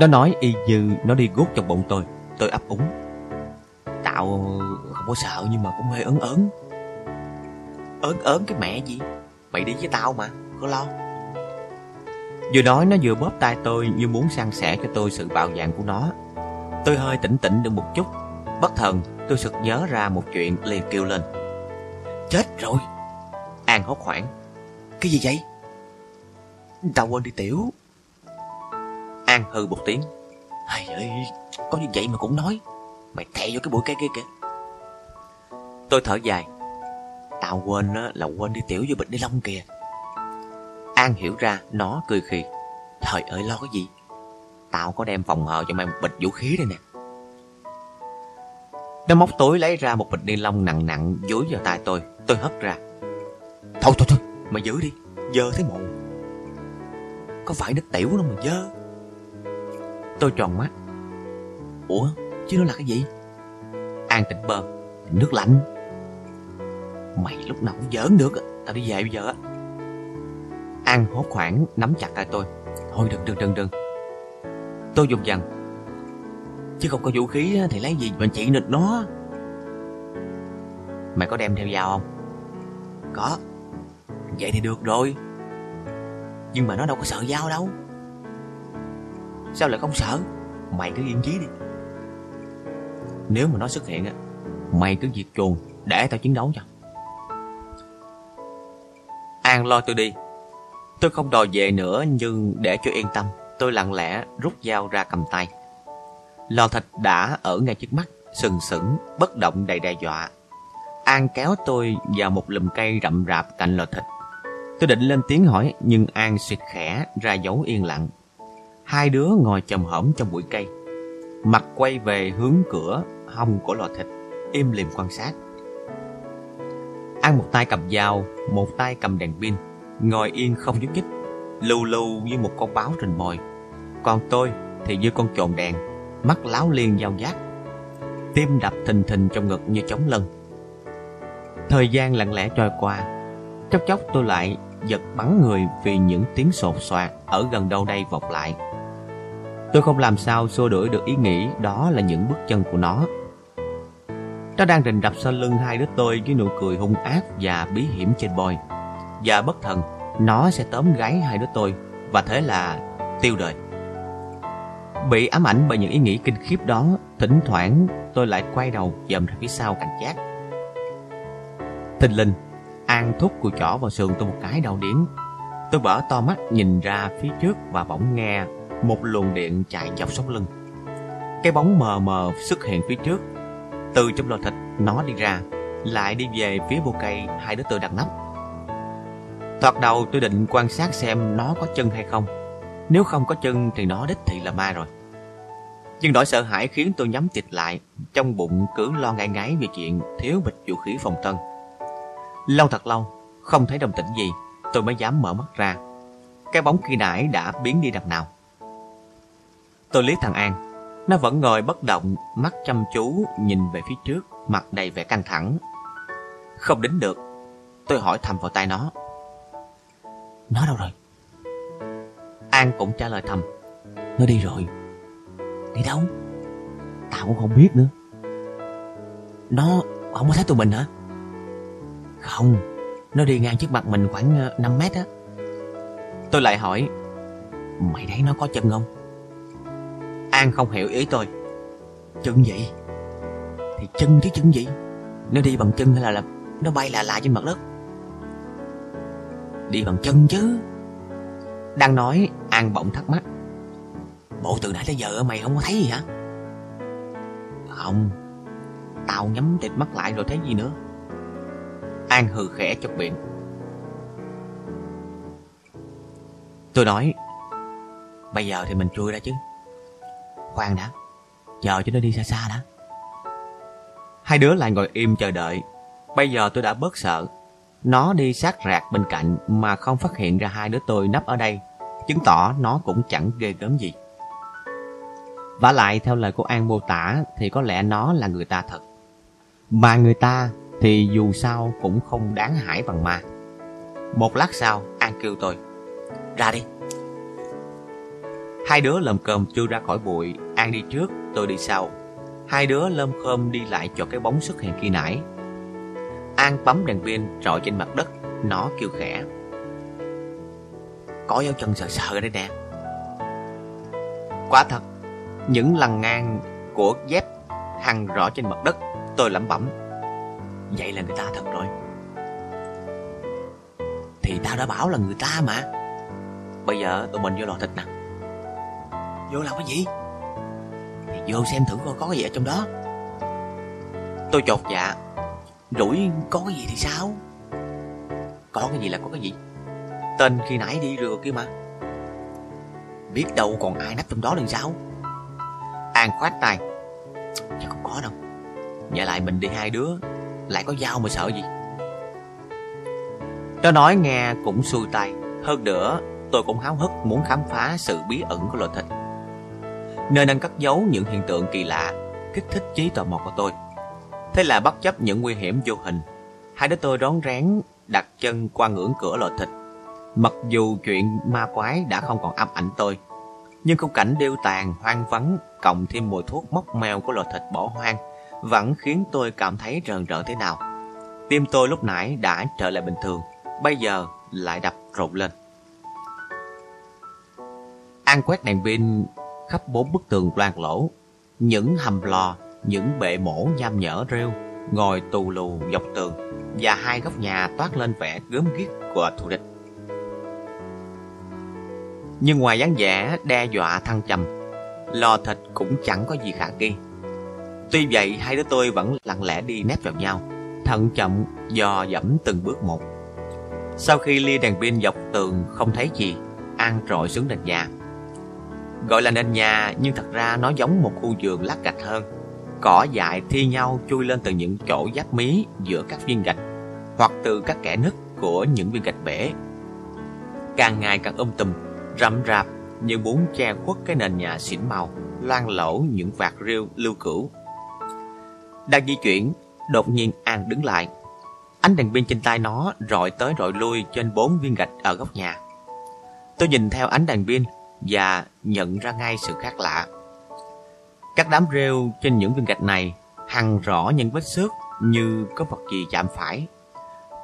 Nó nói y như nó đi guốc trong bụng tôi, tôi ấp úng. Tạo không có sợ nhưng mà cũng hơi ớn ớn. Ớn ớn cái mẹ gì? Mày đi với tao mà, có lo. Vừa nói nó vừa bóp tay tôi như muốn san sẻ cho tôi sự bạo dạn của nó. Tôi hơi tỉnh tỉnh được một chút. Bất thần, tôi sực nhớ ra một chuyện liền kêu lên. Chết rồi! An hốt hoảng. Cái gì vậy? Tao quên đi tiểu. An hư một tiếng. Hay ơi, có như vậy mà cũng nói. Mày thè vô cái bụi cây kia kìa. Tôi thở dài. Tao quên là quên đi tiểu vô bịch ni lông kìa. An hiểu ra, nó cười khì. Trời ơi, lo cái gì? Tao có đem phòng hờ cho mày một bịch vũ khí đây nè. Nó móc túi lấy ra một bịch ni lông nặng nặng Dối vào tay tôi. Tôi hất ra. Thôi thôi thôi, mày giữ đi. Dơ thấy mồ Có phải nước tiểu đâu mà dơ? Tôi tròn mắt. Ủa? Chứ nó là cái gì? An tỉnh bơ Nước lạnh. Mày lúc nào cũng giỡn được Tao đi về bây giờ á. An hốt khoảng nắm chặt tay tôi. Thôi đừng đừng đừng đừng. Tôi dùng dằn. Chứ không có vũ khí thì lấy gì mà chị nịch nó? Mày có đem theo dao không? Có. Vậy thì được rồi. Nhưng mà nó đâu có sợ dao đâu. Sao lại không sợ? Mày cứ yên chí đi. Nếu mà nó xuất hiện á Mày cứ diệt chuồng Để tao chiến đấu cho An lo tôi đi Tôi không đòi về nữa nhưng để cho yên tâm, tôi lặng lẽ rút dao ra cầm tay. Lò thịt đã ở ngay trước mắt, sừng sững, bất động đầy đe dọa. An kéo tôi vào một lùm cây rậm rạp cạnh lò thịt. Tôi định lên tiếng hỏi nhưng An xịt khẽ ra dấu yên lặng. Hai đứa ngồi chầm hổm trong bụi cây. Mặt quay về hướng cửa hông của lò thịt, im lìm quan sát. An một tay cầm dao, một tay cầm đèn pin ngồi yên không nhúc nhích, lù lù như một con báo rình mồi. Còn tôi thì như con trồn đèn, mắt láo liên dao giác. Tim đập thình thình trong ngực như chống lân. Thời gian lặng lẽ trôi qua, chốc chốc tôi lại giật bắn người vì những tiếng sột soạt ở gần đâu đây vọng lại. Tôi không làm sao xua đuổi được ý nghĩ đó là những bước chân của nó. Nó đang rình rập sau lưng hai đứa tôi với nụ cười hung ác và bí hiểm trên bôi và bất thần nó sẽ tóm gái hai đứa tôi và thế là tiêu đời. Bị ám ảnh bởi những ý nghĩ kinh khiếp đó, thỉnh thoảng tôi lại quay đầu dòm ra phía sau cảnh giác. Thình linh, An thúc cùi chỏ vào sườn tôi một cái đau điển. Tôi bở to mắt nhìn ra phía trước và bỗng nghe một luồng điện chạy dọc sống lưng. Cái bóng mờ mờ xuất hiện phía trước. Từ trong lò thịt nó đi ra, lại đi về phía bô cây hai đứa tôi đặt nắp. Thoạt đầu tôi định quan sát xem nó có chân hay không. Nếu không có chân thì nó đích thị là ma rồi. Nhưng nỗi sợ hãi khiến tôi nhắm tịt lại, trong bụng cứ lo ngai ngáy về chuyện thiếu bịch vũ khí phòng thân. Lâu thật lâu, không thấy đồng tĩnh gì, tôi mới dám mở mắt ra. Cái bóng khi nãy đã biến đi đằng nào. Tôi liếc thằng An, nó vẫn ngồi bất động, mắt chăm chú nhìn về phía trước, mặt đầy vẻ căng thẳng. Không đính được, tôi hỏi thầm vào tay nó. Nó đâu rồi? An cũng trả lời thầm. Nó đi rồi. Đi đâu? Tao cũng không biết nữa. Nó Không có thấy tụi mình hả Không Nó đi ngang trước mặt mình khoảng 5 ờ, mét á Tôi lại hỏi Mày thấy nó có chân không An không hiểu ý tôi. Chân gì Thì chân chứ chân gì Nó đi bằng chân hay là, là Nó bay là là trên mặt đất. Đi bằng chân chứ. Đang nói An bỗng thắc mắc. Bộ từ nãy tới giờ mày không có thấy gì hả? Không. Tao nhắm tịt mắt lại rồi thấy gì nữa? An hừ khẽ chọc miệng. Tôi nói Bây giờ thì mình chui ra chứ. Khoan đã. Chờ cho nó đi xa xa đã. Hai đứa lại ngồi im chờ đợi. Bây giờ tôi đã bớt sợ. Nó đi sát rạc bên cạnh Mà không phát hiện ra hai đứa tôi nấp ở đây. Chứng tỏ nó cũng chẳng ghê gớm gì. Và lại, theo lời của An mô tả, Thì có lẽ nó là người ta thật. Mà người ta Thì dù sao cũng không đáng hại bằng ma. Một lát sau, An kêu tôi, Ra đi. Hai đứa lầm cơm chưa ra khỏi bụi, An đi trước, tôi đi sau. Hai đứa lơm khơm đi lại cho cái bóng xuất hiện khi nãy. An bấm đèn pin trọi trên mặt đất, Nó kêu khẽ. Có dấu chân sờ sờ đấy đây nè. Quá thật, Những lằn ngang của dép hằn rõ trên mặt đất, Tôi lẩm bẩm. Vậy là người ta thật rồi. Thì tao đã bảo là người ta mà. Bây giờ tụi mình vô lò thịt nè. Vô làm cái gì? Thì vô xem thử coi có cái gì ở trong đó. Tôi chột dạ. Rủi có cái gì thì sao? Có cái gì là có cái gì? Tên khi nãy đi rừa kia mà. Biết đâu còn ai nắp trong đó làm sao? An khoát tay. Chắc không có đâu. Nhà lại mình đi hai đứa. Lại có dao mà sợ gì? Nó nói nghe cũng xuôi tay. Hơn nữa, tôi cũng háo hức muốn khám phá sự bí ẩn của loài thịt. Nơi đang cất giấu những hiện tượng kỳ lạ Kích thích trí tò mò của tôi. Thế là bất chấp những nguy hiểm vô hình Hai đứa tôi rón rén đặt chân qua ngưỡng cửa lò thịt. Mặc dù chuyện ma quái đã không còn ám ảnh tôi Nhưng khung cảnh đeo tàn, hoang vắng Cộng thêm mùi thuốc móc mèo của lò thịt bỏ hoang Vẫn khiến tôi cảm thấy rờn rợn thế nào. Tim tôi lúc nãy đã trở lại bình thường Bây giờ lại đập rộn lên. An quét đèn pin khắp bốn bức tường loang lỗ. Những hầm lò, những bệ mổ nham nhở rêu Ngồi tù lù dọc tường Và hai góc nhà toát lên vẻ gớm ghiếc của thù địch. Nhưng ngoài dáng vẻ đe dọa thăng trầm Lò thịt cũng chẳng có gì khả nghi. Tuy vậy hai đứa tôi vẫn lặng lẽ đi nép vào nhau Thận trọng dò dẫm từng bước một. Sau khi lia đèn pin dọc tường không thấy gì An trội xuống nền nhà. Gọi là nền nhà nhưng thật ra nó giống một khu vườn lát gạch hơn. Cỏ dại thi nhau chui lên từ những chỗ giáp mí giữa các viên gạch Hoặc từ các kẽ nứt của những viên gạch bể. Càng ngày càng um tùm, rậm rạp như muốn che khuất cái nền nhà xỉn màu Loan lỗ những vạt rêu lưu cửu. Đang di chuyển, đột nhiên An đứng lại. Ánh đèn pin trên tay nó rọi tới rọi lui trên bốn viên gạch ở góc nhà. Tôi nhìn theo ánh đèn pin và nhận ra ngay sự khác lạ. Các đám rêu trên những viên gạch này hằn rõ những vết xước như có vật gì chạm phải.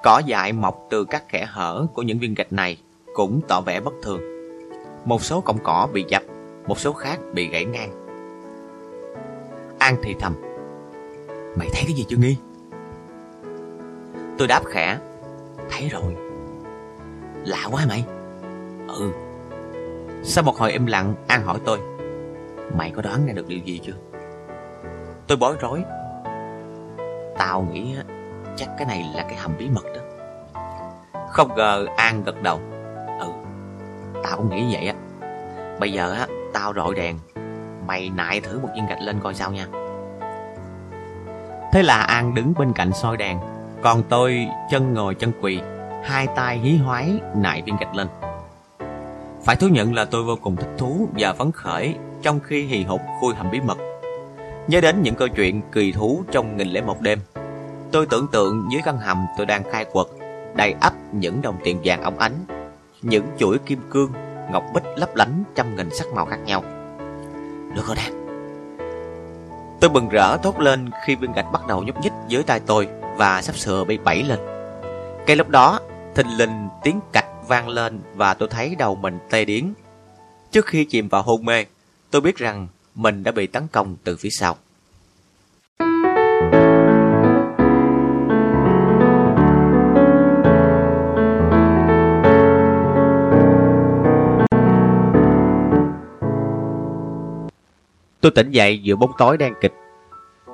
Cỏ dại mọc từ các kẽ hở của những viên gạch này cũng tỏ vẻ bất thường. Một số cọng cỏ bị dập, một số khác bị gãy ngang. An thì thầm. Mày thấy cái gì chưa nghi? Tôi đáp khẽ. Thấy rồi. Lạ quá mày. Ừ, sau một hồi im lặng, An hỏi tôi Mày có đoán ra được điều gì chưa? Tôi bối rối. Tao nghĩ chắc cái này là cái hầm bí mật đó. Không ngờ An gật đầu. Ừ, tao cũng nghĩ vậy á. Bây giờ á, tao rọi đèn. Mày nại thử một viên gạch lên coi sao nha. Thế là An đứng bên cạnh soi đèn. Còn tôi chân ngồi chân quỳ Hai tay hí hoái nại viên gạch lên phải thú nhận là tôi vô cùng thích thú và phấn khởi trong khi hì hục khui hầm bí mật. Nhớ đến những câu chuyện kỳ thú trong nghìn lẻ một đêm. Tôi tưởng tượng dưới căn hầm tôi đang khai quật, đầy ắp những đồng tiền vàng óng ánh, những chuỗi kim cương, ngọc bích lấp lánh trăm nghìn sắc màu khác nhau. Được rồi nè. Tôi bừng rỡ thốt lên khi viên gạch bắt đầu nhúc nhích dưới tay tôi và sắp sửa bị bẫy lên. Cái lúc đó, thình lình tiếng cạch vang lên và tôi thấy đầu mình tê điếng. Trước khi chìm vào hôn mê, tôi biết rằng mình đã bị tấn công từ phía sau. Tôi tỉnh dậy giữa bóng tối đen kịch.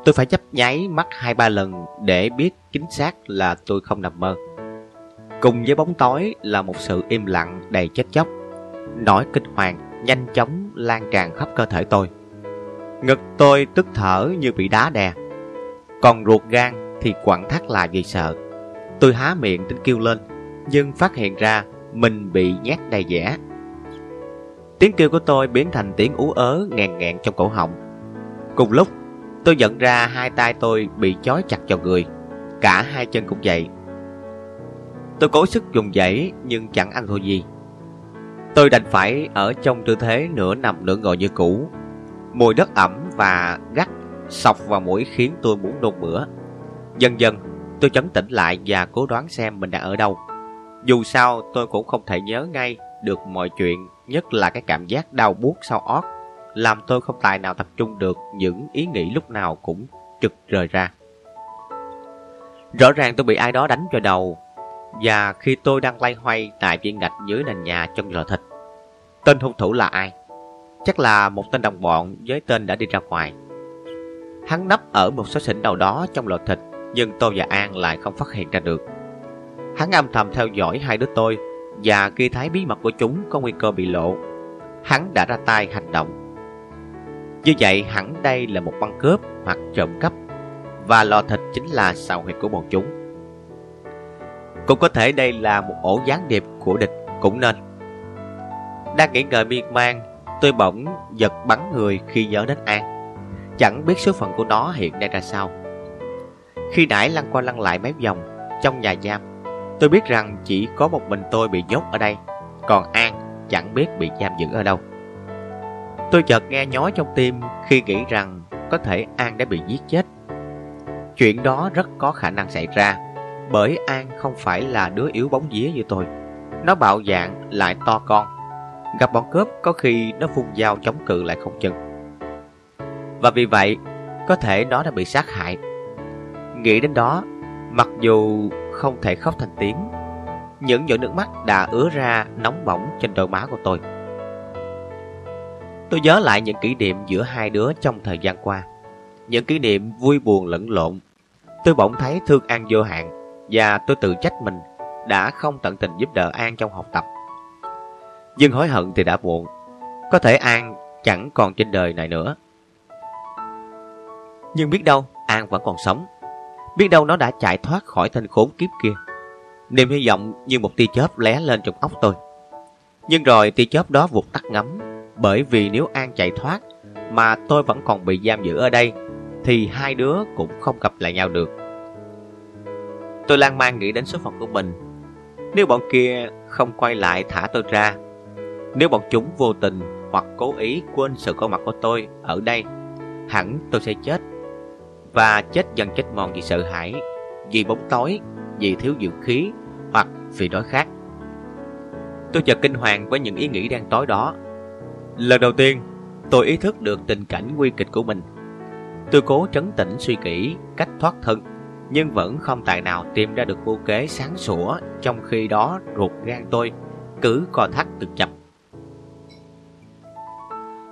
Tôi phải chấp nháy mắt hai ba lần để biết chính xác là tôi không nằm mơ. Cùng với bóng tối là một sự im lặng đầy chết chóc. Nỗi kinh hoàng nhanh chóng lan tràn khắp cơ thể tôi. Ngực tôi tức thở như bị đá đè. Còn ruột gan thì quặn thắt là vì sợ. Tôi há miệng tính kêu lên, nhưng phát hiện ra mình bị nhét đầy dẻ Tiếng kêu của tôi biến thành tiếng ú ớ ngàn ngẹn trong cổ họng. Cùng lúc, tôi nhận ra hai tay tôi bị chói chặt vào người, cả hai chân cũng vậy. Tôi cố sức dùng dãy nhưng chẳng ăn thua gì. Tôi đành phải ở trong tư thế nửa nằm nửa ngồi như cũ. Mùi đất ẩm và gắt sọc vào mũi khiến tôi muốn nôn mửa. Dần dần, tôi chấn tĩnh lại và cố đoán xem mình đang ở đâu. Dù sao, tôi cũng không thể nhớ ngay được mọi chuyện Nhất là cái cảm giác đau buốt sau ót Làm tôi không tài nào tập trung được Những ý nghĩ lúc nào cũng trực rời ra Rõ ràng tôi bị ai đó đánh vào đầu và khi tôi đang lay hoay Tại viên gạch dưới nền nhà trong lò thịt Tên hung thủ là ai? Chắc là một tên đồng bọn với tên đã đi ra ngoài Hắn nấp ở một số xỉnh đầu đó trong lò thịt Nhưng tôi và An lại không phát hiện ra được Hắn âm thầm theo dõi hai đứa tôi và khi thấy bí mật của chúng có nguy cơ bị lộ, hắn đã ra tay hành động. Như vậy hẳn đây là một băng cướp hoặc trộm cắp và lò thịt chính là sào huyệt của bọn chúng. Cũng có thể đây là một ổ gián điệp của địch cũng nên. Đang nghĩ ngợi miên man, tôi bỗng giật bắn người khi nhớ đến An. Chẳng biết số phận của nó hiện đang ra sao. Khi nãy lăn qua lăn lại mấy vòng trong nhà giam, Tôi biết rằng chỉ có một mình tôi bị nhốt ở đây Còn An chẳng biết bị giam giữ ở đâu Tôi chợt nghe nhói trong tim khi nghĩ rằng có thể An đã bị giết chết Chuyện đó rất có khả năng xảy ra bởi An không phải là đứa yếu bóng vía như tôi Nó bạo dạng, lại to con Gặp bọn cướp, có khi nó phun dao chống cự lại không chừng Và vì vậy, Có thể nó đã bị sát hại Nghĩ đến đó, Mặc dù không thể khóc thành tiếng. Những giọt nước mắt đã ứa ra nóng bỏng trên đôi má của tôi. Tôi nhớ lại những kỷ niệm giữa hai đứa trong thời gian qua. Những kỷ niệm vui buồn lẫn lộn. Tôi bỗng thấy thương An vô hạn và tôi tự trách mình đã không tận tình giúp đỡ An trong học tập. Nhưng hối hận thì đã muộn. Có thể An chẳng còn trên đời này nữa. Nhưng biết đâu An vẫn còn sống Biết đâu nó đã chạy thoát khỏi thân khốn kiếp kia Niềm hy vọng như một tia chớp lé lên trong óc tôi Nhưng rồi tia chớp đó vụt tắt ngấm, Bởi vì nếu An chạy thoát Mà tôi vẫn còn bị giam giữ ở đây, Thì hai đứa cũng không gặp lại nhau được Tôi lan man nghĩ đến số phận của mình Nếu bọn kia không quay lại thả tôi ra Nếu bọn chúng vô tình hoặc cố ý quên sự có mặt của tôi ở đây Hẳn tôi sẽ chết và chết dần chết mòn vì sợ hãi, vì bóng tối, vì thiếu dưỡng khí hoặc vì đói khát. Tôi chợt kinh hoàng với những ý nghĩ đen tối đó. Lần đầu tiên, tôi ý thức được tình cảnh nguy kịch của mình. Tôi cố trấn tĩnh suy nghĩ cách thoát thân, nhưng vẫn không tài nào tìm ra được vô kế sáng sủa trong khi đó ruột gan tôi cứ co thắt từng chập.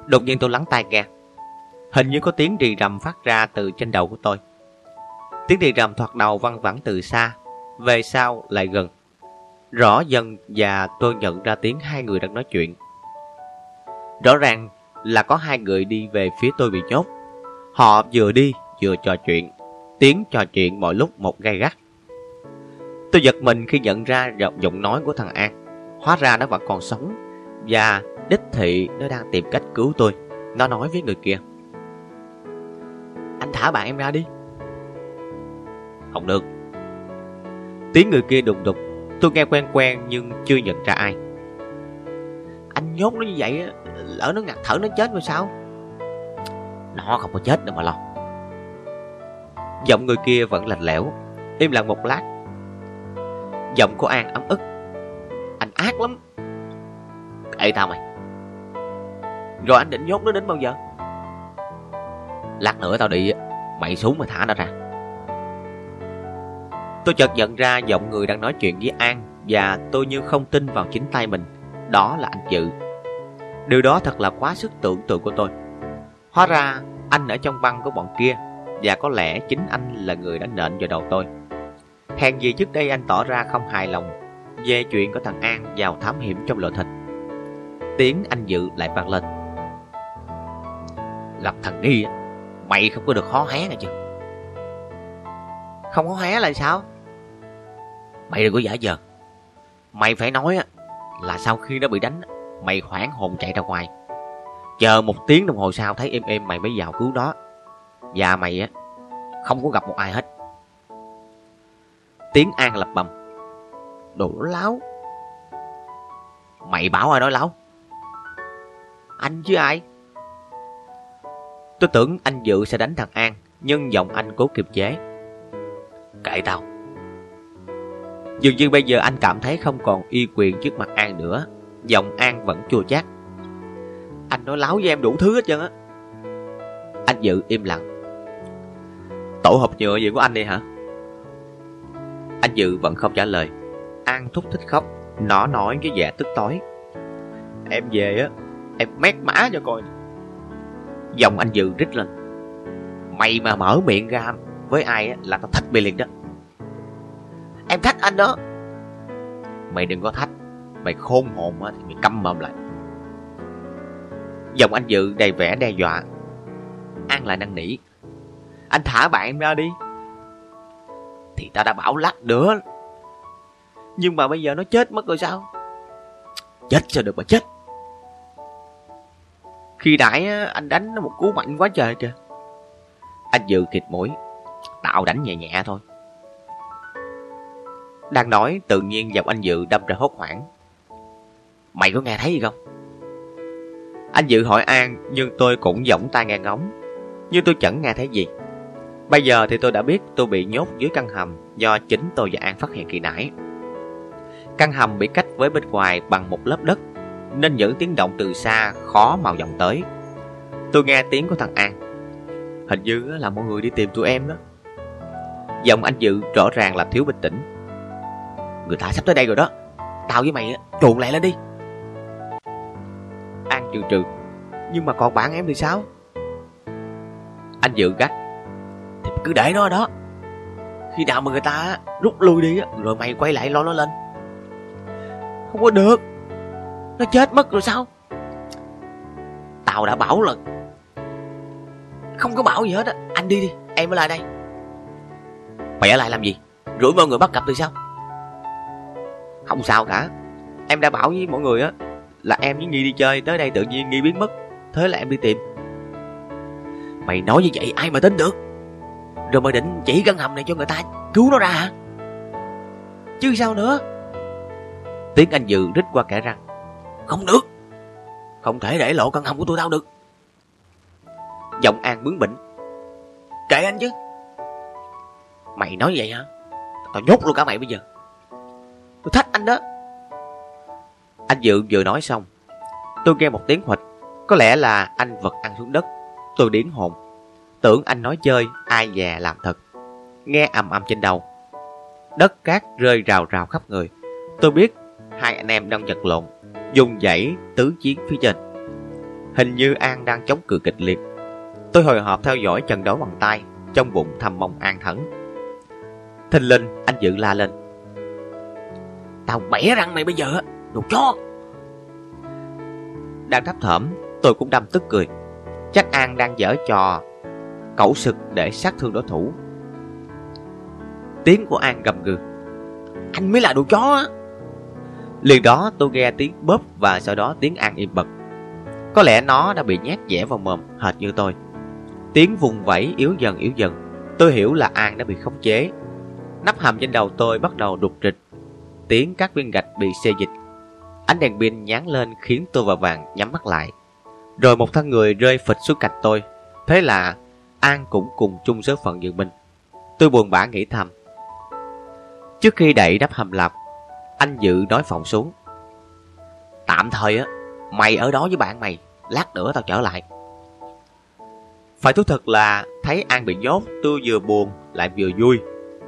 Đột nhiên tôi lắng tai nghe. Hình như có tiếng rì rầm phát ra từ trên đầu của tôi. Tiếng rì rầm thoạt đầu văng vẳng từ xa, về sau lại gần. Rõ dần và tôi nhận ra tiếng hai người đang nói chuyện. Rõ ràng là có hai người đi về phía tôi bị nhốt. Họ vừa đi vừa trò chuyện, tiếng trò chuyện mọi lúc một gai gắt. Tôi giật mình khi nhận ra giọng nói của thằng An. Hóa ra nó vẫn còn sống, và đích thị nó đang tìm cách cứu tôi. Nó nói với người kia. Anh thả bạn em ra đi Không được Tiếng người kia đùng đục Tôi nghe quen quen nhưng chưa nhận ra ai Anh nhốt nó như vậy Lỡ nó ngặt thở nó chết rồi sao Nó không có chết đâu mà lòng Giọng người kia vẫn lạnh lẽo. Im lặng một lát. Giọng của An ấm ức. Anh ác lắm. Ê, tao mày. Rồi anh định nhốt nó đến bao giờ? Lát nữa tao đi, Mày xuống mà thả nó ra. Tôi chợt nhận ra giọng người đang nói chuyện với An Và tôi như không tin vào chính tay mình. Đó là anh Dự. Điều đó thật là quá sức tưởng tượng của tôi. Hóa ra anh ở trong băng của bọn kia. Và có lẽ chính anh là người đã nện vào đầu tôi. Hèn gì trước đây anh tỏ ra không hài lòng Về chuyện của thằng An vào thám hiểm trong lộ thịt Tiếng anh Dự lại vang lên. Gặp thằng đi, Mày không có được khó hé này chứ. Không có hé là sao? Mày đừng có giả vờ. Mày phải nói là sau khi nó bị đánh Mày hoảng hồn chạy ra ngoài. Chờ một tiếng đồng hồ sau thấy êm êm mày mới vào cứu nó. Và mày á, Không có gặp một ai hết. Tiếng An lập bầm. Đồ láo. Mày bảo ai nói láo? Anh chứ ai? Tôi tưởng anh Dự sẽ đánh thằng An, Nhưng giọng anh cố kiềm chế. Kệ tao. Dường như bây giờ anh cảm thấy không còn y quyền trước mặt An nữa. Giọng An vẫn chua chát. Anh nói láo với em đủ thứ hết trơn á. Anh Dự im lặng. Tổ hộp nhựa gì của anh đi hả? Anh Dự vẫn không trả lời. An thúc thích khóc Nó nói với vẻ tức tối. Em về á Em mét má cho coi. Giọng anh Dự rít lên. Mày mà mở miệng ra với ai á, là tao thách mày liền đó. Em thách anh đó. Mày đừng có thách Mày khôn hồn á, thì mày câm mồm lại. Giọng anh Dự đầy vẻ đe dọa. An lại năn nỉ. Anh thả bạn em ra đi. Thì ta đã bảo lắc nữa. Nhưng mà bây giờ nó chết mất rồi sao? Chết sao được mà chết. Khi nãy anh đánh nó một cú mạnh quá trời kìa. Anh Dự kịt mũi Tạo đánh nhẹ nhẹ thôi. Đang nói, tự nhiên giọng anh Dự đâm ra hốt hoảng. Mày có nghe thấy gì không? Anh Dự hỏi An, nhưng tôi cũng giọng tai nghe ngóng. Nhưng tôi chẳng nghe thấy gì. Bây giờ thì tôi đã biết tôi bị nhốt dưới căn hầm Do chính tôi và An phát hiện kỳ nãy. Căn hầm bị cách với bên ngoài bằng một lớp đất, Nên những tiếng động từ xa khó màu vọng tới. Tôi nghe tiếng của thằng An. Hình như là mọi người đi tìm tụi em đó. Giọng anh Dự rõ ràng là thiếu bình tĩnh. Người ta sắp tới đây rồi đó. Tao với mày trộn lại lên đi. An trừ trừ. Nhưng mà còn bạn em thì sao? Anh Dự gắt cứ để nó đó. Khi nào mà người ta rút lui đi Rồi mày quay lại lo nó lên. Không có được. Nó chết mất rồi sao? Tao đã bảo là Không có bảo gì hết á. Anh đi đi, em ở lại đây. Mày ở lại làm gì? Rủi mọi người bắt gặp thì sao? Không sao cả. Em đã bảo với mọi người á, Là em với Nghi đi chơi. Tới đây tự nhiên Nghi biến mất. Thế là em đi tìm. Mày nói như vậy, ai mà tin được? Rồi mày định chỉ căn hầm này cho người ta Cứu nó ra hả? Chứ sao nữa? Tiếng anh Dự rít qua kẻ răng. Không được. Không thể để lộ căn hầm của tôi tao được. Giọng An bướng bỉnh. Kệ anh chứ. Mày nói vậy hả? Tao nhốt luôn cả mày bây giờ. Tôi thách anh đó. Anh Dự vừa nói xong, Tôi nghe một tiếng huỵch Có lẽ là anh vật ăn xuống đất. Tôi điến hồn. Tưởng anh nói chơi, Ai già làm thật. Nghe ầm ầm trên đầu, Đất cát rơi rào rào khắp người. Tôi biết hai anh em đang giật lộn, Dùng dãy tứ chiến phía trên. Hình như An đang chống cự kịch liệt. Tôi hồi hộp theo dõi trận đấu bằng tay, Trong bụng thầm mong An thẫn Thình linh anh Dự la lên. Tao bẻ răng mày bây giờ, Đồ chó. Đang thấp thỏm, Tôi cũng đâm tức cười. Chắc An đang dở trò Cẩu sực để sát thương đối thủ. Tiếng của An gầm gừ. Anh mới là đồ chó á. Liền đó tôi nghe tiếng bóp Và sau đó tiếng An im bật. Có lẽ nó đã bị nhét dẻ vào mồm, Hệt như tôi. Tiếng vùng vẫy yếu dần yếu dần. Tôi hiểu là An đã bị khống chế. Nắp hầm trên đầu tôi bắt đầu đục rịch. Tiếng các viên gạch bị xê dịch. Ánh đèn pin nhán lên khiến tôi và vàng nhắm mắt lại. Rồi một thân người rơi phịch xuống cạnh tôi. Thế là An cũng cùng chung số phận như mình. Tôi buồn bã nghĩ thầm. Trước khi đẩy đắp hầm lập, anh Dự nói phòng xuống. Tạm thời á, mày ở đó với bạn mày, lát nữa tao trở lại. Phải thú thật là thấy An bị nhốt, tôi vừa buồn lại vừa vui.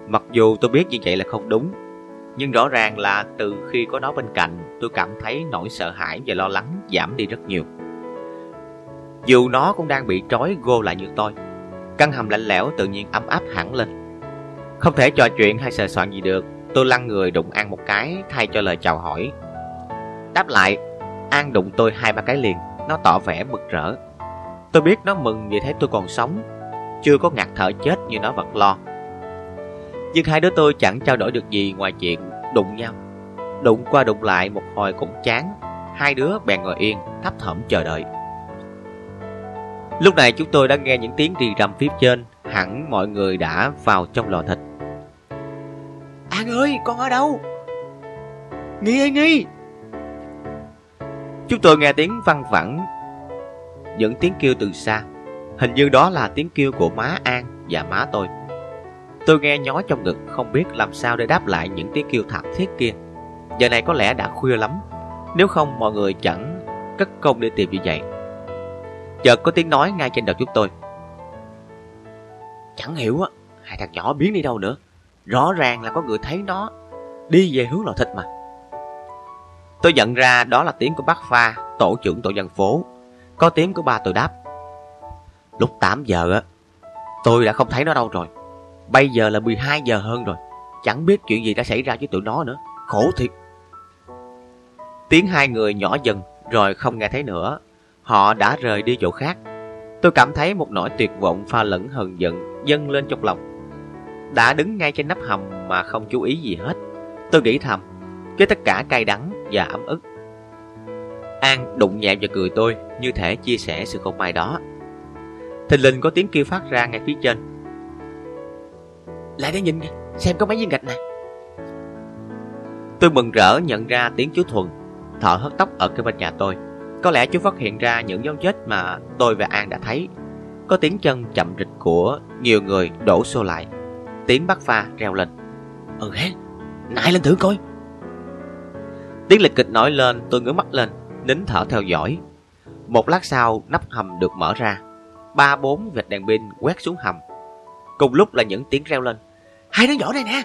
Mặc dù tôi biết như vậy là không đúng, nhưng rõ ràng là từ khi có nó bên cạnh, tôi cảm thấy nỗi sợ hãi và lo lắng giảm đi rất nhiều. Dù nó cũng đang bị trói gô lại như tôi, căn hầm lạnh lẽo tự nhiên ấm áp hẳn lên. Không thể trò chuyện hay sờ soạn gì được, tôi lăn người đụng An một cái thay cho lời chào hỏi. Đáp lại, An đụng tôi hai ba cái liền, nó tỏ vẻ mực rỡ. Tôi biết nó mừng vì thấy tôi còn sống, chưa có ngạt thở chết như nó vật lo. Nhưng hai đứa tôi chẳng trao đổi được gì ngoài chuyện đụng nhau. Đụng qua đụng lại một hồi cũng chán, hai đứa bèn ngồi yên, thấp thỏm chờ đợi. Lúc này chúng tôi đã nghe những tiếng rì rầm phía trên, hẳn mọi người đã vào trong lò thịt. An ơi, con ở đâu? Nghi ơi Nghi! Chúng tôi nghe tiếng văng vẳng, những tiếng kêu từ xa. Hình như đó là tiếng kêu của má An và má tôi. Tôi nghe nhói trong ngực không biết làm sao để đáp lại những tiếng kêu thảm thiết kia. Giờ này có lẽ đã khuya lắm, nếu không mọi người chẳng cất công để tìm như vậy. Chợt có tiếng nói ngay trên đầu chúng tôi. Chẳng hiểu á, hai thằng nhỏ biến đi đâu nữa. Rõ ràng là có người thấy nó đi về hướng lò thịt mà. Tôi nhận ra đó là tiếng của bác Pha, tổ trưởng tổ dân phố. Có tiếng của ba tôi đáp. Lúc 8 giờ á, tôi đã không thấy nó đâu rồi. Bây giờ là 12 giờ hơn rồi. Chẳng biết chuyện gì đã xảy ra với tụi nó nữa. Khổ thiệt. Tiếng hai người nhỏ dần rồi không nghe thấy nữa. Họ đã rời đi chỗ khác. Tôi cảm thấy một nỗi tuyệt vọng pha lẫn hờn giận dâng lên trong lòng. Đã đứng ngay trên nắp hầm mà không chú ý gì hết. Tôi nghĩ thầm, với tất cả cay đắng và ấm ức. An đụng nhẹ vào cười tôi như thể chia sẻ sự không may đó. Thình lình có tiếng kêu phát ra ngay phía trên. Lại để nhìn kìa, xem có mấy viên gạch nè. Tôi mừng rỡ nhận ra tiếng chú Thuần, thợ hớt tóc ở cái bên nhà tôi. Có lẽ chú phát hiện ra những dấu vết mà tôi và An đã thấy. Có tiếng chân chậm rịch của nhiều người đổ xô lại. Tiếng bắt pha reo lên. Ừ hé, nại lên thử coi. Tiếng lịch kịch nổi lên, tôi ngước mắt lên, nín thở theo dõi. Một lát sau, nắp hầm được mở ra. Ba bốn vệt đèn pin quét xuống hầm. Cùng lúc là những tiếng reo lên. Hai đứa nhỏ đây nè.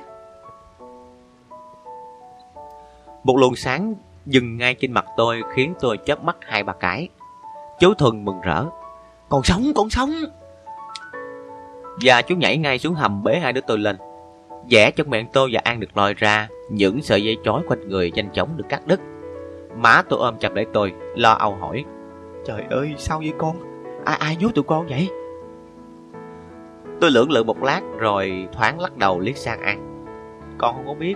Một luồng sáng dừng ngay trên mặt tôi khiến tôi chớp mắt hai ba cái. Chú Thuần mừng rỡ. Còn sống, còn sống. Và chú nhảy ngay xuống hầm bế hai đứa tôi lên. Vẽ trong miệng tôi và An được lòi ra, những sợi dây trói quanh người nhanh chóng được cắt đứt. Má tôi ôm chặt lấy tôi, lo âu hỏi. Trời ơi, sao vậy con? Ai ai nhốt tụi con vậy? Tôi lưỡng lự một lát rồi thoáng lắc đầu liếc sang An. Con không có biết.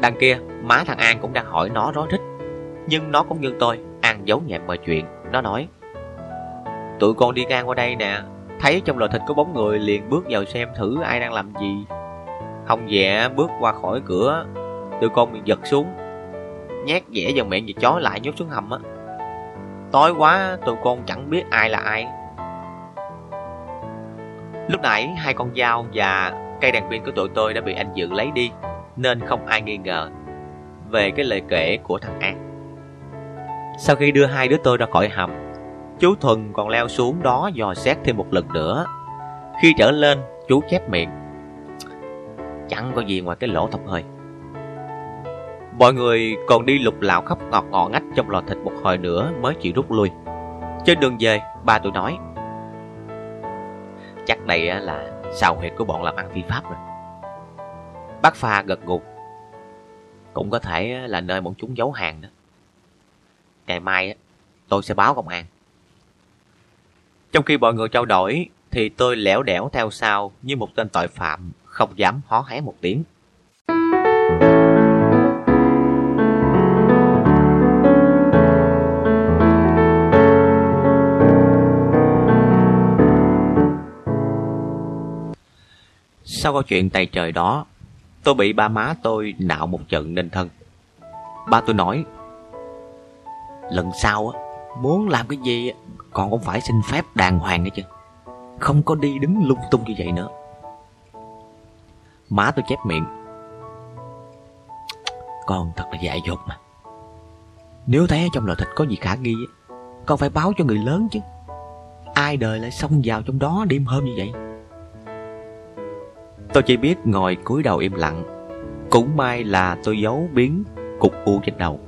Đằng kia, má thằng An cũng đang hỏi nó rối rít. Nhưng nó cũng như tôi, An giấu nhẹm mọi chuyện. Nó nói, Tụi con đi ngang qua đây nè, thấy trong lò thịt có bóng người liền bước vào xem thử ai đang làm gì. Không dẹ bước qua khỏi cửa, tụi con bị giật xuống. Nhét dẻ vào miệng và chó lại nhốt xuống hầm á. Tối quá, tụi con chẳng biết ai là ai. Lúc nãy, hai con dao và cây đèn pin của tụi tôi đã bị anh Dự lấy đi, nên không ai nghi ngờ về cái lời kể của thằng An. Sau khi đưa hai đứa tôi ra khỏi hầm, chú Thuần còn leo xuống đó dò xét thêm một lần nữa. Khi trở lên, chú chép miệng. Chẳng có gì ngoài cái lỗ thông hơi. Mọi người còn đi lục lạo khắp ngọt ngọ ngách trong lò thịt một hồi nữa mới chịu rút lui. Trên đường về, ba tôi nói. Chắc đây là sao huyệt của bọn làm ăn phi pháp rồi. Bác Pha gật gục. Cũng có thể là nơi bọn chúng giấu hàng đó. Ngày mai tôi sẽ báo công an. Trong khi mọi người trao đổi thì tôi lẻo đẻo theo sau như một tên tội phạm không dám hó hé một tiếng. Sau câu chuyện tay trời đó, tôi bị ba má tôi nạo một trận nên thân. Ba tôi nói, lần sau á, muốn làm cái gì con cũng phải xin phép đàng hoàng nghe chứ. Không có đi đứng lung tung như vậy nữa. Má tôi chép miệng Con thật là dại dột mà Nếu thấy trong lò thịt có gì khả nghi Con phải báo cho người lớn chứ Ai đời lại xông vào trong đó đêm hôm như vậy Tôi chỉ biết ngồi cúi đầu im lặng. Cũng may là tôi giấu biến cục u trên đầu.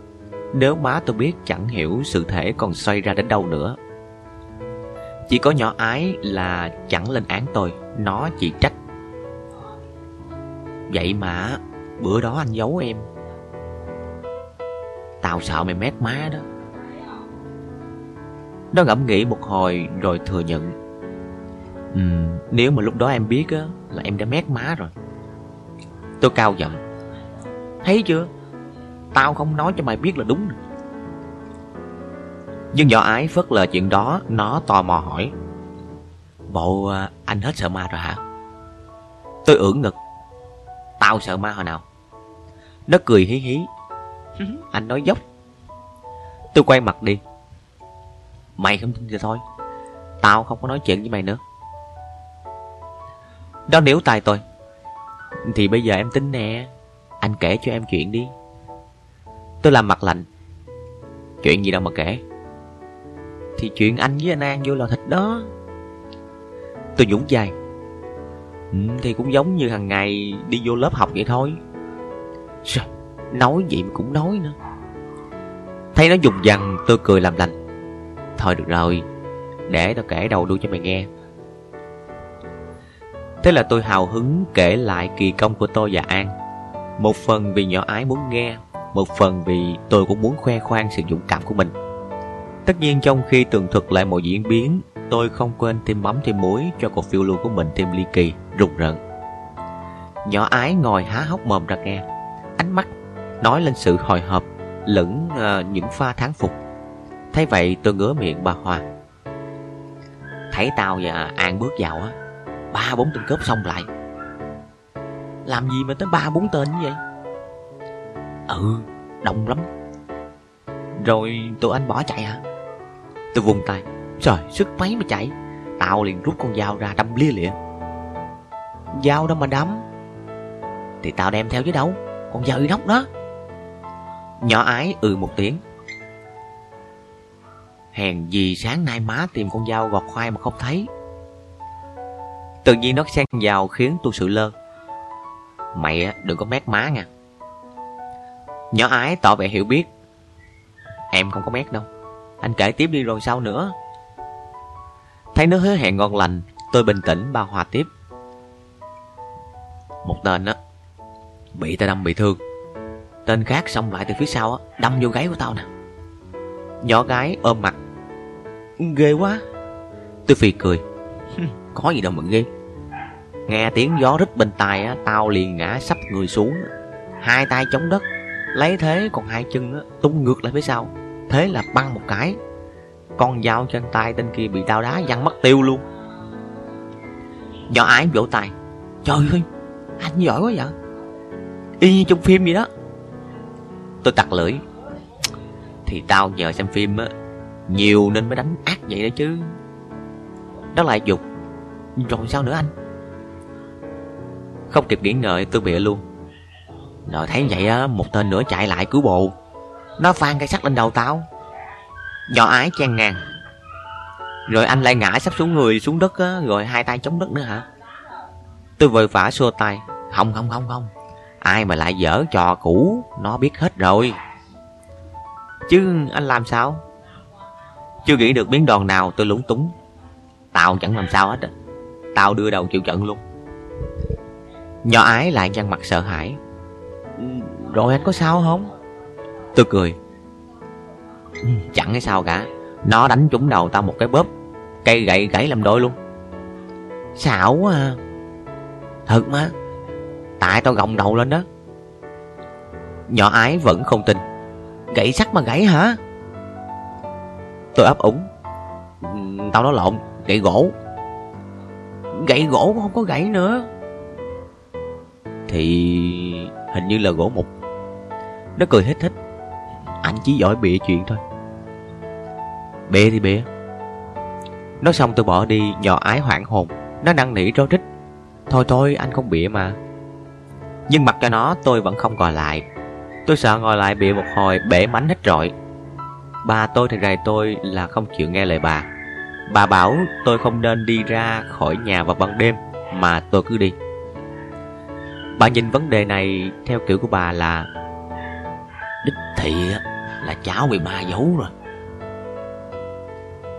Nếu má tôi biết chẳng hiểu sự thể còn xoay ra đến đâu nữa. Chỉ có nhỏ ái là chẳng lên án tôi, Nó chỉ trách. Vậy mà, bữa đó anh giấu em. Tao sợ mày mét má đó. Nó ngẫm nghĩ một hồi rồi thừa nhận ừ, Nếu mà lúc đó em biết á Là em đã mét má rồi. Tôi cao giọng. Thấy chưa? Tao không nói cho mày biết là đúng. Nhưng nhỏ ái phớt lờ chuyện đó Nó tò mò hỏi. Bộ à, anh hết sợ ma rồi hả? Tôi ưỡn ngực. Tao sợ ma hồi nào? Nó cười hí hí. (laughs) Anh nói dốc. Tôi quay mặt đi. Mày không tin thì thôi. Tao không có nói chuyện với mày nữa. Đó nếu tay tôi. Thì bây giờ em tính nè. Anh kể cho em chuyện đi. Tôi làm mặt lạnh. Chuyện gì đâu mà kể. Thì chuyện anh với anh An vô lò thịt đó. Tôi dũng dài ừ, Thì cũng giống như hàng ngày đi vô lớp học vậy thôi. Sao, Nói vậy mà cũng nói nữa. Thấy nó dùng dằn tôi cười làm lành. Thôi được rồi Để tao kể đầu đuôi cho mày nghe. Thế là tôi hào hứng kể lại kỳ công của tôi và An. Một phần vì nhỏ ái muốn nghe Một phần vì tôi cũng muốn khoe khoang sự dũng cảm của mình. Tất nhiên trong khi tường thuật lại mọi diễn biến Tôi không quên thêm mắm thêm muối cho cuộc phiêu lưu của mình thêm ly kỳ, rùng rợn. Nhỏ ái ngồi há hốc mồm ra nghe Ánh mắt nói lên sự hồi hộp Lẫn uh, những pha tháng phục. Thấy vậy tôi ngứa miệng bà Hoa Thấy tao và An bước vào á Ba bốn tên cướp xong lại. Làm gì mà tới ba bốn tên như vậy? Ừ Đông lắm. Rồi tụi anh bỏ chạy hả? Tôi vùng tay. Trời, sức mấy mà chạy. Tao liền rút con dao ra đâm lia lịa. Dao đâu mà đâm? Thì tao đem theo chứ đâu. Con dao inox đó. Nhỏ ái ừ một tiếng. Hèn gì sáng nay má tìm con dao gọt khoai mà không thấy. Tự nhiên nó xen vào khiến tôi sự lơ. Mày đừng có mét má nha. Nhỏ ái tỏ vẻ hiểu biết. Em không có mét đâu. Anh kể tiếp đi rồi sao nữa? Thấy nó hứa hẹn ngon lành, Tôi bình tĩnh bao hòa tiếp. Một tên á, Bị tao đâm bị thương. Tên khác xong lại từ phía sau á, Đâm vô gáy của tao nè. Nhỏ gái ôm mặt. Ghê quá. Tôi phì cười. (laughs) Có gì đâu mà ghê. Nghe tiếng gió rít bên tai á, Tao liền ngã sắp người xuống. Hai tay chống đất, Lấy thế còn hai chân á, tung ngược lại phía sau. Thế là băng một cái, con dao trên tay tên kia bị đau đá văng mất tiêu luôn. Nhỏ ái vỗ tay, Trời ơi, Anh giỏi quá vậy. Y như trong phim vậy đó. Tôi tặc lưỡi, Thì tao nhờ xem phim á, Nhiều nên mới đánh ác vậy đó chứ. Đó là dục. Rồi sao nữa anh? Không kịp nghĩ ngợi, tôi bịa luôn. Rồi thấy vậy á, Một tên nữa chạy lại cứu bộ Nó phan cây sắt lên đầu tao. Nhỏ ái chen ngang. Rồi anh lại ngã sắp xuống người xuống đất á, Rồi hai tay chống đất nữa hả? Tôi vội vã xua tay. Không không không không. Ai mà lại dở trò cũ, Nó biết hết rồi. Chứ anh làm sao? Chưa nghĩ được biến đòn nào, tôi lúng túng. Tao chẳng làm sao hết á. Tao đưa đầu chịu trận luôn. Nhỏ ái lại nhăn mặt sợ hãi. Rồi anh có sao không? Tôi cười. Ừ, chẳng hay sao cả. Nó đánh trúng đầu tao một cái bóp, Cây gậy gãy làm đôi luôn. Xảo quá à. Thật mà. Tại tao gồng đầu lên đó. Nhỏ ái vẫn không tin. Gãy sắt mà gãy hả? Tôi ấp úng. Ừ, tao nói lộn, Gãy gỗ. Gãy gỗ không có gãy nữa. Thì Hình như là gỗ mục. Nó cười hết thích, Anh chỉ giỏi bịa chuyện thôi. Bịa thì bịa. Nói xong tôi bỏ đi Nhỏ ái hoảng hồn. Nó năn nỉ rối rít. Thôi thôi anh không bịa mà. Nhưng mặc cho nó tôi vẫn không ngồi lại. Tôi sợ ngồi lại bịa một hồi bể mánh hết rồi, Bà tôi thì rầy tôi là không chịu nghe lời bà. Bà bảo tôi không nên đi ra khỏi nhà vào ban đêm Mà tôi cứ đi. Bà nhìn vấn đề này theo kiểu của bà là Đích thị là cháu bị ma giấu rồi.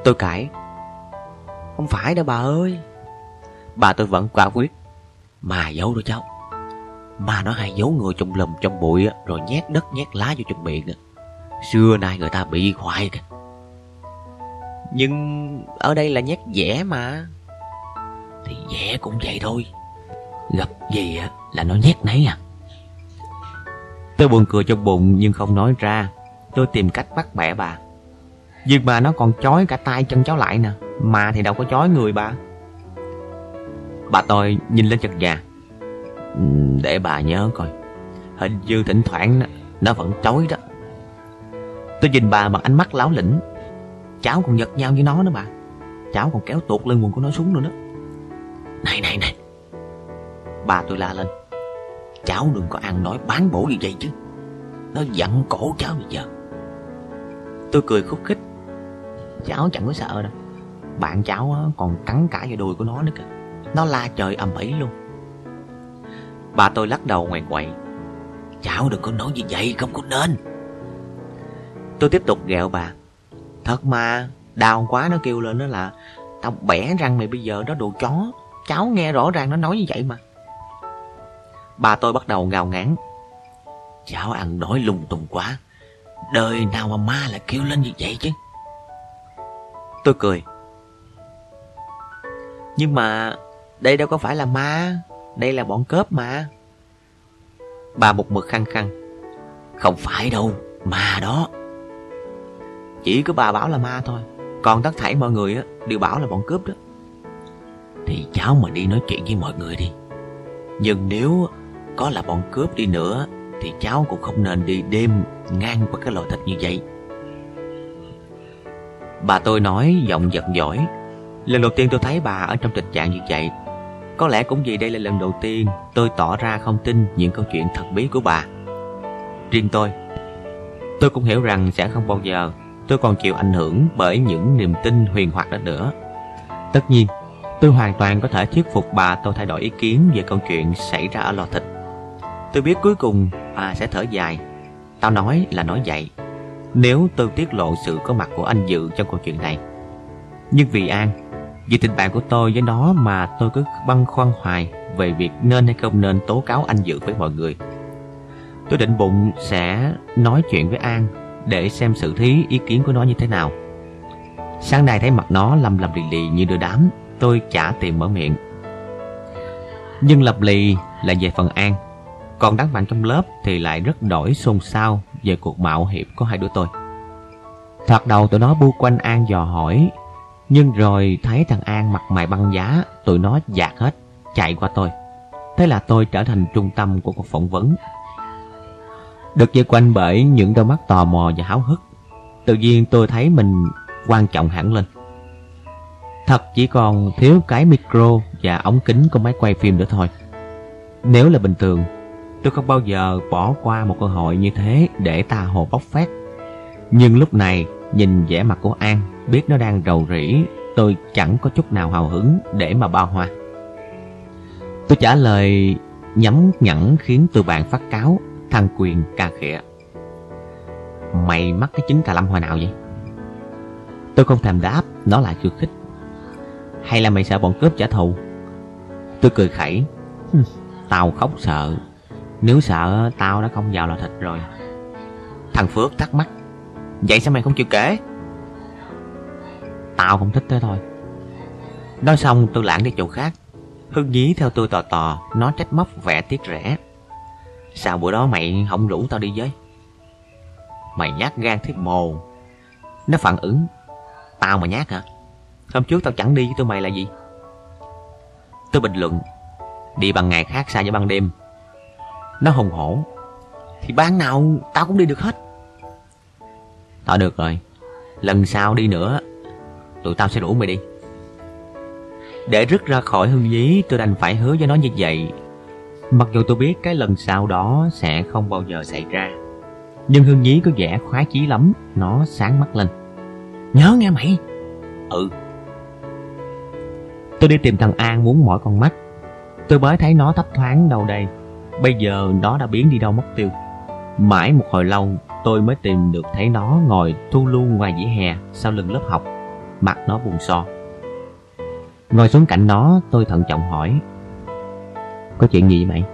Tôi cãi. Không phải đâu bà ơi. Bà tôi vẫn quả quyết. Ma giấu đó cháu. Ma nó hay giấu người trong lùm trong bụi Rồi nhét đất nhét lá vô trong miệng Xưa nay người ta bị khoai kìa. Nhưng ở đây là nhét dẻ mà. Thì dẻ cũng vậy thôi Gặp gì á, là nó nhét nấy à. Tôi buồn cười trong bụng nhưng không nói ra. Tôi tìm cách bắt bẻ bà. Nhưng mà nó còn chói cả tay chân cháu lại nè. Mà thì đâu có chói người bà. Bà tôi nhìn lên trần nhà. Ừ, để bà nhớ coi. Hình như thỉnh thoảng nó vẫn chói đó. Tôi nhìn bà bằng ánh mắt láo lĩnh. Cháu còn giật nhau với nó nữa bà. Cháu còn kéo tuột lưng quần của nó xuống nữa đó. Này này này. Bà tôi la lên. Cháu đừng có ăn nói bán bổ như vậy chứ. Nó giận cổ cháu bây giờ. Tôi cười khúc khích. Cháu chẳng có sợ đâu. Bạn cháu còn cắn cả vào đùi của nó nữa kìa. Nó la trời ầm ĩ luôn. Bà tôi lắc đầu ngoài quậy Cháu đừng có nói như vậy, không có nên. Tôi tiếp tục ghẹo bà. Thật mà, Đau quá nó kêu lên đó là, Tao bẻ răng mày bây giờ, đó đồ chó. Cháu nghe rõ ràng nó nói như vậy mà. Bà tôi bắt đầu ngào ngán. Cháu ăn đói lung tung quá. Đời nào mà ma lại kêu lên như vậy chứ? Tôi cười. Nhưng mà Đây đâu có phải là ma. Đây là bọn cướp mà. Bà một mực khăng khăng. Không phải đâu, Ma đó. Chỉ có bà bảo là ma thôi. Còn tất thảy mọi người đều bảo là bọn cướp đó. Thì cháu mà đi nói chuyện với mọi người đi. Nhưng nếu có là bọn cướp đi nữa, Thì cháu cũng không nên đi đêm ngang qua cái lò thịt như vậy. Bà tôi nói giọng giận dỗi Lần đầu tiên tôi thấy bà ở trong tình trạng như vậy, Có lẽ cũng vì đây là lần đầu tiên tôi tỏ ra không tin những câu chuyện thật bí của bà. Riêng tôi Tôi cũng hiểu rằng sẽ không bao giờ tôi còn chịu ảnh hưởng bởi những niềm tin huyền hoặc đó nữa. Tất nhiên, Tôi hoàn toàn có thể thuyết phục bà tôi thay đổi ý kiến về câu chuyện xảy ra ở lò thịt. Tôi biết cuối cùng bà sẽ thở dài. Tao nói là nói vậy. Nếu tôi tiết lộ sự có mặt của anh Dự trong câu chuyện này. Nhưng vì An, Vì tình bạn của tôi với nó mà tôi cứ băn khoăn hoài Về việc nên hay không nên tố cáo anh Dự với mọi người. Tôi định bụng sẽ nói chuyện với An Để xem sự thí ý kiến của nó như thế nào. Sáng nay thấy mặt nó lầm lầm lì lì như đưa đám, Tôi chả tìm mở miệng. Nhưng lập lì là về phần An còn đám bạn trong lớp thì lại rất đổi xôn xao về cuộc mạo hiểm của hai đứa tôi. Thoạt đầu tụi nó bu quanh An dò hỏi, nhưng rồi thấy thằng An mặt mày băng giá, tụi nó dạt hết, chạy qua tôi. Thế là tôi trở thành trung tâm của cuộc phỏng vấn. Được dây quanh bởi những đôi mắt tò mò và háo hức, tự nhiên tôi thấy mình quan trọng hẳn lên. Thật chỉ còn thiếu cái micro và ống kính của máy quay phim nữa thôi. Nếu là bình thường Tôi không bao giờ bỏ qua một cơ hội như thế để ta hồ bóc phét. Nhưng lúc này, nhìn vẻ mặt của An, biết nó đang rầu rĩ, tôi chẳng có chút nào hào hứng để mà bao hoa. Tôi trả lời nhắm nhẫn khiến tụi bạn phát cáo, thằng Quyền ca khịa. Mày mắc cái trứng cà lâm hồi nào vậy? Tôi không thèm đáp, nó lại khiêu khích. Hay là mày sợ bọn cướp trả thù? Tôi cười khẩy. Tao khóc sợ, nếu sợ tao đã không vào là thịt rồi. Thằng Phước thắc mắc, Vậy sao mày không chịu kể? Tao không thích thế thôi. Nói xong, tôi lãng đi chỗ khác. Hưng nhí theo tôi tò tò, Nó trách móc vẻ tiếc rẻ. Sao bữa đó mày không rủ tao đi với? Mày nhát gan thiết mồ. Nó phản ứng, Tao mà nhát hả? Hôm trước tao chẳng đi với tụi mày là gì? Tôi bình luận, Đi bằng ngày khác xa với ban đêm nó hùng hổ. Thì ban nào, tao cũng đi được hết. Thôi được rồi. Lần sau đi nữa, Tụi tao sẽ rủ mày đi. Để rứt ra khỏi hương dí Tôi đành phải hứa với nó như vậy. Mặc dù tôi biết cái lần sau đó sẽ không bao giờ xảy ra, Nhưng Hương Nhí có vẻ khoái chí lắm, Nó sáng mắt lên. Nhớ nghe mày. Ừ. Tôi đi tìm thằng An muốn mỏi con mắt. Tôi mới thấy nó thấp thoáng đâu đây. Bây giờ nó đã biến đi đâu mất tiêu. Mãi một hồi lâu tôi mới tìm được thấy nó ngồi thu lưu ngoài dĩa hè sau lưng lớp học. Mặt nó buồn so. Ngồi xuống cạnh nó tôi thận trọng hỏi Có chuyện gì vậy mày?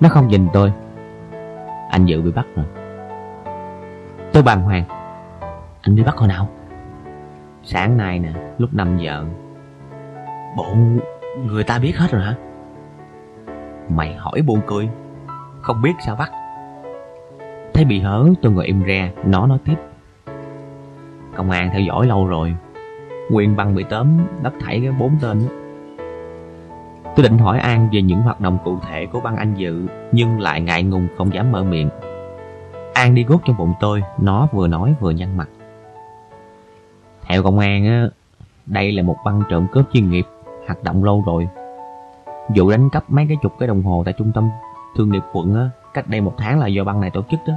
Nó không nhìn tôi. Anh Dự bị bắt rồi. Tôi bàng hoàng. Anh bị bắt hồi nào? Sáng nay nè, lúc 5 giờ. Bộ người ta biết hết rồi hả? Mày hỏi buồn cười. Không biết sao bắt. Thấy bị hớ tôi ngồi im ra Nó nói tiếp. Công an theo dõi lâu rồi. Quyền băng bị tóm, đắp thảy cái bốn tên. Đó. Tôi định hỏi An về những hoạt động cụ thể của băng anh Dự, Nhưng lại ngại ngùng, không dám mở miệng. An đi gót trong bụng tôi, Nó vừa nói vừa nhăn mặt. Theo công an á, Đây là một băng trộm cướp chuyên nghiệp, Hoạt động lâu rồi. Vụ đánh cắp mấy cái chục cái đồng hồ Tại trung tâm thương nghiệp quận á Cách đây một tháng là do băng này tổ chức đó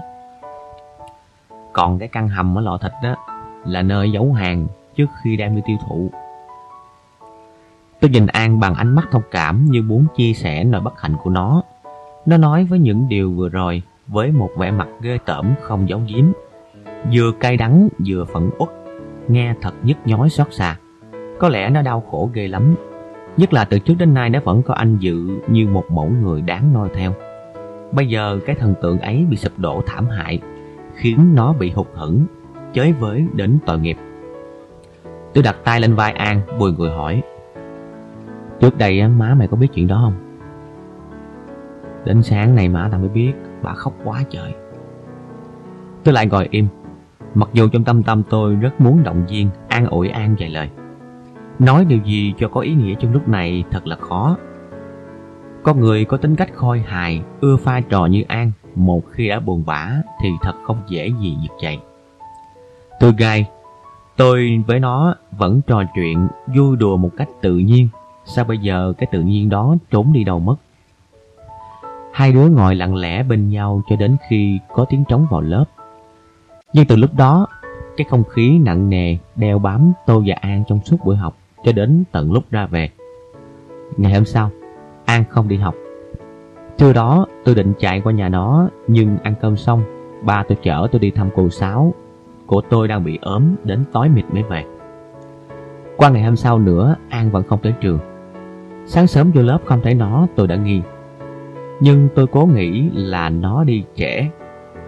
Còn cái căn hầm ở lò thịt đó Là nơi giấu hàng trước khi đem đi tiêu thụ Tôi nhìn An bằng ánh mắt thông cảm như muốn chia sẻ nỗi bất hạnh của nó. Nó nói với những điều vừa rồi với một vẻ mặt ghê tởm không giấu giếm. Vừa cay đắng vừa phẫn uất, nghe thật nhức nhói xót xa. Có lẽ nó đau khổ ghê lắm. Nhất là từ trước đến nay nó vẫn có anh Dự như một mẫu người đáng noi theo. Bây giờ cái thần tượng ấy bị sụp đổ thảm hại, khiến nó bị hụt hẫng, chới với đến tội nghiệp. Tôi đặt tay lên vai An, bùi người hỏi. Trước đây má mày có biết chuyện đó không? Đến sáng này má tao mới biết Bà khóc quá trời Tôi lại ngồi im Mặc dù trong tâm tâm tôi rất muốn động viên An ủi An vài lời Nói điều gì cho có ý nghĩa trong lúc này thật là khó. Con người có tính cách khôi hài, Ưa pha trò như An, Một khi đã buồn bã Thì thật không dễ gì giật chạy. Tôi gai, Tôi với nó vẫn trò chuyện, Vui đùa một cách tự nhiên. Sao bây giờ cái tự nhiên đó trốn đi đâu mất? Hai đứa ngồi lặng lẽ bên nhau cho đến khi có tiếng trống vào lớp. Nhưng từ lúc đó, Cái không khí nặng nề, đeo bám tôi và An trong suốt buổi học cho đến tận lúc ra về. Ngày hôm sau, An không đi học. Trưa đó, tôi định chạy qua nhà nó, Nhưng ăn cơm xong, Ba tôi chở tôi đi thăm cô Sáu. Cô tôi đang bị ốm, đến tối mịt mới về. Qua ngày hôm sau nữa, An vẫn không tới trường. Sáng sớm vô lớp không thấy nó, tôi đã nghi. Nhưng tôi cố nghĩ là nó đi trễ.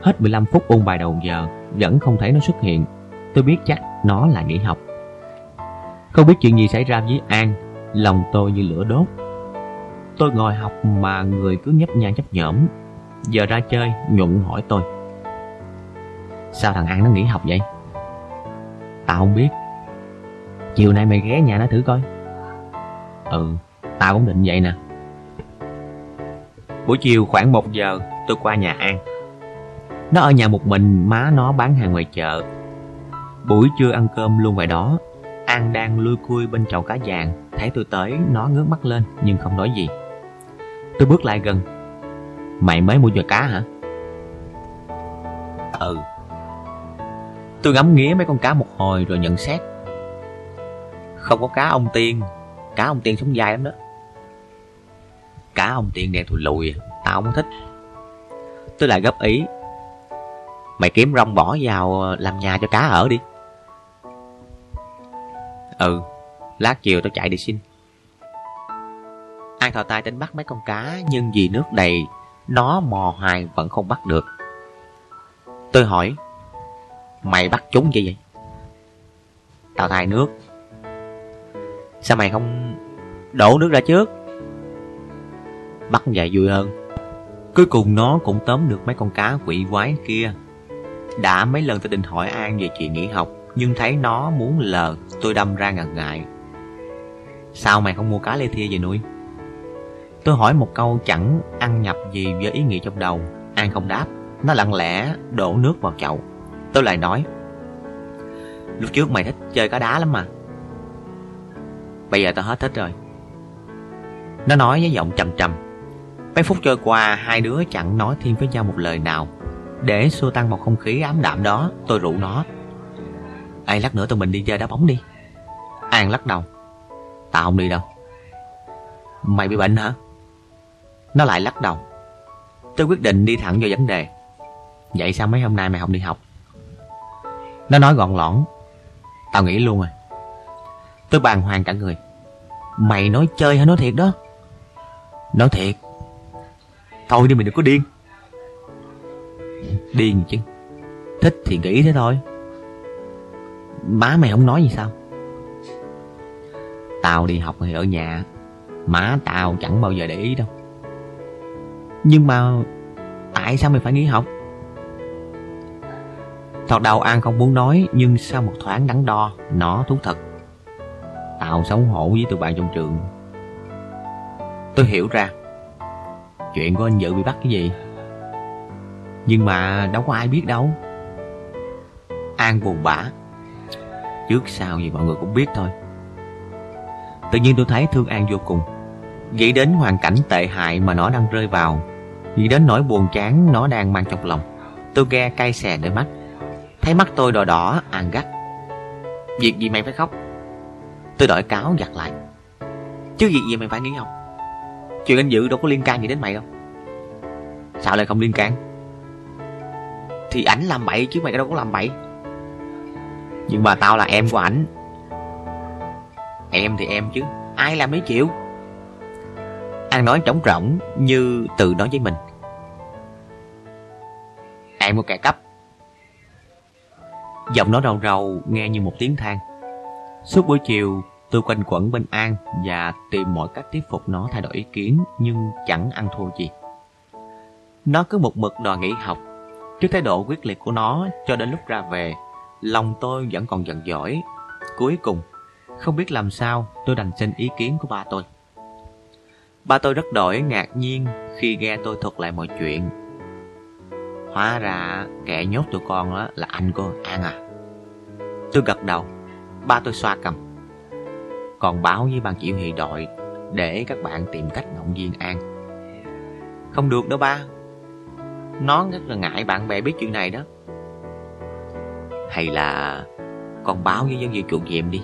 Hết 15 phút ôn bài đầu giờ, Vẫn không thấy nó xuất hiện. Tôi biết chắc nó là nghỉ học. Không biết chuyện gì xảy ra với An, Lòng tôi như lửa đốt. Tôi ngồi học mà người cứ nhấp nha nhấp nhởm Giờ ra chơi, nhuận hỏi tôi. Sao thằng An nó nghỉ học vậy? Tao không biết. Chiều nay mày ghé nhà nó thử coi. Ừ Tao cũng định vậy nè. Buổi chiều khoảng 1 giờ, Tôi qua nhà An. Nó ở nhà một mình, Má nó bán hàng ngoài chợ. Buổi trưa ăn cơm luôn ngoài đó. An đang lui cui bên chậu cá vàng. Thấy tôi tới, Nó ngước mắt lên, Nhưng không nói gì. Tôi bước lại gần. Mày mới mua giò cá hả? Ừ. Tôi ngắm nghía mấy con cá một hồi rồi nhận xét. Không có cá ông tiên. Cá ông tiên sống dài lắm đó. Cá ông tiên đen thùi lùi, Tao không thích. Tôi lại góp ý. Mày kiếm rong bỏ vào ờ, làm nhà cho cá ở đi. Ừ Lát chiều tao chạy đi xin. An thò tay tính bắt mấy con cá, Nhưng vì nước đầy, Nó mò hoài vẫn không bắt được. Tôi hỏi, Mày bắt chúng gì vậy? Tao thay nước. Sao mày không đổ nước ra trước? Bắt vậy vui hơn. Cuối cùng nó cũng tóm được mấy con cá quỷ quái kia. Đã mấy lần tôi định hỏi An về chuyện nghỉ học, Nhưng thấy nó muốn lờ Tôi đâm ra ngần ngại. Sao mày không mua cá lê thia về nuôi? Tôi hỏi một câu chẳng ăn nhập gì với ý nghĩa trong đầu. An không đáp. Nó lặng lẽ đổ nước vào chậu. Tôi lại nói Lúc trước mày thích chơi cá đá lắm mà. Bây giờ tao hết thích rồi. Nó nói với giọng trầm trầm. Mấy phút trôi qua, hai đứa chẳng nói thêm với nhau một lời nào. Để xua tan một không khí ám đạm đó, tôi rủ nó. Ai lát nữa tụi mình đi chơi đá bóng đi. An lắc đầu. Tao không đi đâu. Mày bị bệnh hả? Nó lại lắc đầu. Tôi quyết định đi thẳng vào vấn đề. Vậy sao mấy hôm nay mày không đi học? Nó nói gọn lõn. Tao nghĩ luôn rồi. Tôi bàng hoàng cả người. Mày nói chơi hay nói thiệt đó? Nói thiệt. Thôi đi mày đừng có điên. Điên chứ. Thích thì nghĩ thế thôi. Má mày không nói gì sao? Tao đi học thì ở nhà, Má tao chẳng bao giờ để ý đâu. Nhưng mà Tại sao mày phải nghỉ học? Thoạt đầu An không muốn nói, Nhưng sau một thoáng đắn đo, Nó thú thật. Tao xấu hổ với tụi bạn trong trường. Tôi hiểu ra, Chuyện của anh Dự bị bắt cái gì. Nhưng mà đâu có ai biết đâu. An buồn bã. Trước sau gì mọi người cũng biết thôi. Tự nhiên tôi thấy thương An vô cùng. Nghĩ đến hoàn cảnh tệ hại mà nó đang rơi vào Nghĩ đến nỗi buồn chán nó đang mang trong lòng Tôi ghe cay xè đôi mắt. Thấy mắt tôi đỏ đỏ, An gắt. Việc gì mày phải khóc? Tôi đổi cáo giặt lại. Chứ việc gì mày phải nghĩ không? Chuyện anh Dự đâu có liên can gì đến mày đâu. Sao lại không liên can? Thì ảnh làm bậy chứ mày đâu có làm bậy. Nhưng mà tao là em của ảnh. Em thì em chứ, Ai làm mấy chịu An nói trống rỗng như tự nói với mình. Em một kẻ cấp Giọng nói rầu rầu, nghe như một tiếng than. Suốt buổi chiều, tôi quanh quẩn bên An Và tìm mọi cách thuyết phục nó thay đổi ý kiến, Nhưng chẳng ăn thua gì. Nó cứ một mực đòi nghỉ học, Trước thái độ quyết liệt của nó Cho đến lúc ra về. Lòng tôi vẫn còn giận dỗi. Cuối cùng, không biết làm sao tôi đành xin ý kiến của ba tôi. Ba tôi rất đổi ngạc nhiên khi nghe tôi thuật lại mọi chuyện. Hóa ra kẻ nhốt tụi con đó là anh cô An à. Tôi gật đầu, Ba tôi xoa cầm. Còn báo với ban chỉ huy đội Để các bạn tìm cách động viên An. Không được đâu ba. Nó rất là ngại bạn bè biết chuyện này đó. Hay là Con báo với dân viên chủ nhiệm đi.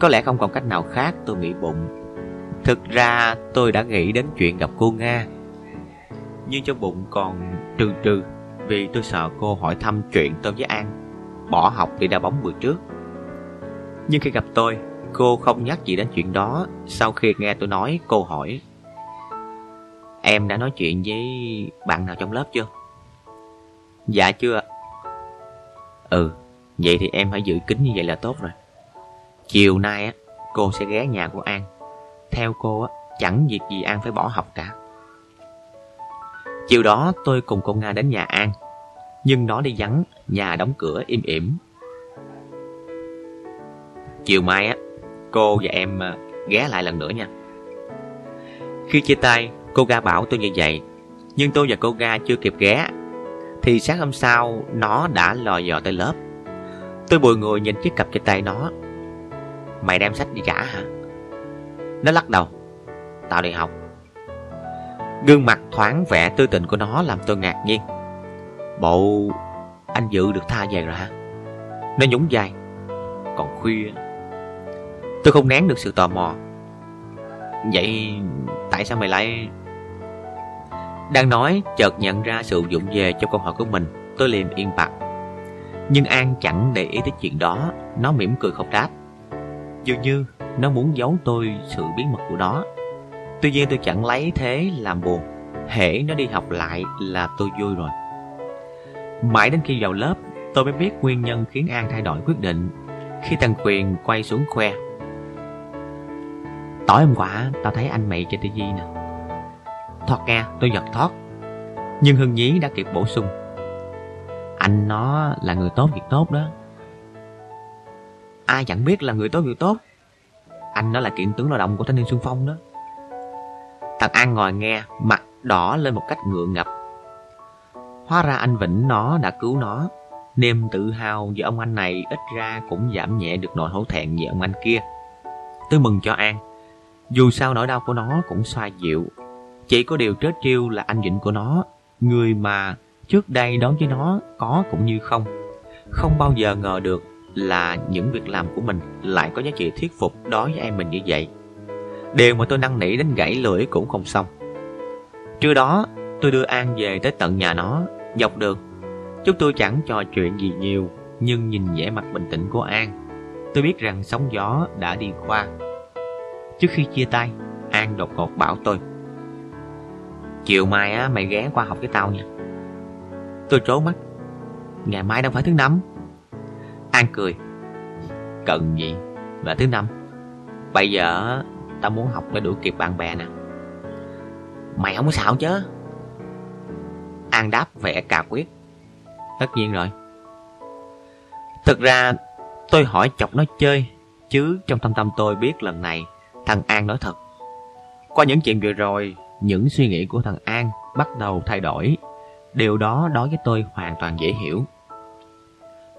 Có lẽ không còn cách nào khác, tôi nghĩ bụng. Thực ra tôi đã nghĩ đến chuyện gặp cô Nga. Nhưng trong bụng còn trừ trừ, Vì tôi sợ cô hỏi thăm chuyện tôi với An Bỏ học để đá bóng buổi trước. Nhưng khi gặp tôi, Cô không nhắc gì đến chuyện đó. Sau khi nghe tôi nói, cô hỏi, Em đã nói chuyện với bạn nào trong lớp chưa? Dạ chưa Ừ Vậy thì em phải giữ kín như vậy là tốt rồi Chiều nay á, cô sẽ ghé nhà của An. Theo cô á, chẳng việc gì An phải bỏ học cả. Chiều đó tôi cùng cô Nga đến nhà An. Nhưng nó đi vắng, nhà đóng cửa im ỉm. Chiều mai á, cô và em ờ, ghé lại lần nữa nha. Khi chia tay, cô Ga bảo tôi như vậy. Nhưng tôi và cô Ga chưa kịp ghé. Thì sáng hôm sau, nó đã lò dò tới lớp. Tôi bồi ngồi nhìn chiếc cặp trên tay nó. Mày đem sách đi trả hả? Nó lắc đầu. Tao đi học. Gương mặt thoáng vẻ tư tình của nó làm tôi ngạc nhiên. Bộ Anh Dự được tha về rồi hả? Nó nhún vai. Còn khuya. Tôi không nén được sự tò mò. Vậy tại sao mày lại đang nói, chợt nhận ra sự dụng về cho câu hỏi của mình. Tôi liền yên bặt. Nhưng An chẳng để ý tới chuyện đó. Nó mỉm cười không đáp. Dường như nó muốn giấu tôi sự bí mật của nó. Tuy nhiên tôi chẳng lấy thế làm buồn. Hễ nó đi học lại là tôi vui rồi. Mãi đến khi vào lớp, Tôi mới biết nguyên nhân khiến An thay đổi quyết định Khi thằng Quyền quay xuống khoe. Tối hôm qua, tao thấy anh mày trên TV nè. Thoát nghe tôi giật thoát. Nhưng Hưng Nhí đã kịp bổ sung. Anh nó là người tốt việc tốt đó. Ai chẳng biết là người tốt việc tốt. Anh nó là kiện tướng lao động của thanh niên xuân phong đó. Thằng An ngồi nghe Mặt đỏ lên một cách ngượng ngập. Hóa ra anh Vĩnh nó đã cứu nó. Niềm tự hào về ông anh này Ít ra cũng giảm nhẹ được nỗi hổ thẹn về ông anh kia. Tôi mừng cho An. Dù sao nỗi đau của nó cũng xoa dịu chỉ có điều trớ trêu là anh Vịnh của nó, người mà trước đây đón với nó có cũng như không. Không bao giờ ngờ được là những việc làm của mình lại có giá trị thuyết phục đối với em mình như vậy. Điều mà tôi năn nỉ đến gãy lưỡi cũng không xong. Trưa đó, tôi đưa An về tới tận nhà nó, dọc đường. Chúng tôi chẳng trò chuyện gì nhiều, nhưng nhìn vẻ mặt bình tĩnh của An, tôi biết rằng sóng gió đã đi qua. Trước khi chia tay, An đột ngột bảo tôi. Chiều mai á, mày ghé qua học với tao nha. Tôi trố mắt. Ngày mai đâu phải thứ năm. An cười. Cần gì? Là thứ năm. Bây giờ tao muốn học để đuổi kịp bạn bè nè. Mày không có xạo chứ? An đáp vẻ cà quyết. Tất nhiên rồi. Thực ra tôi hỏi chọc nó chơi, chứ trong tâm tâm tôi biết lần này thằng An nói thật. Qua những chuyện vừa rồi, những suy nghĩ của thằng An bắt đầu thay đổi. Điều đó đối với tôi hoàn toàn dễ hiểu.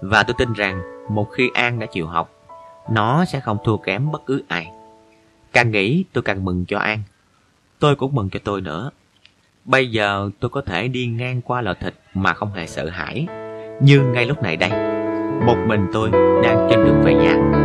Và tôi tin rằng một khi An đã chịu học, nó sẽ không thua kém bất cứ ai. Càng nghĩ tôi càng mừng cho An. Tôi cũng mừng cho tôi nữa. Bây giờ tôi có thể đi ngang qua lò thịt mà không hề sợ hãi. Như ngay lúc này đây, một mình tôi đang trên đường về nhà.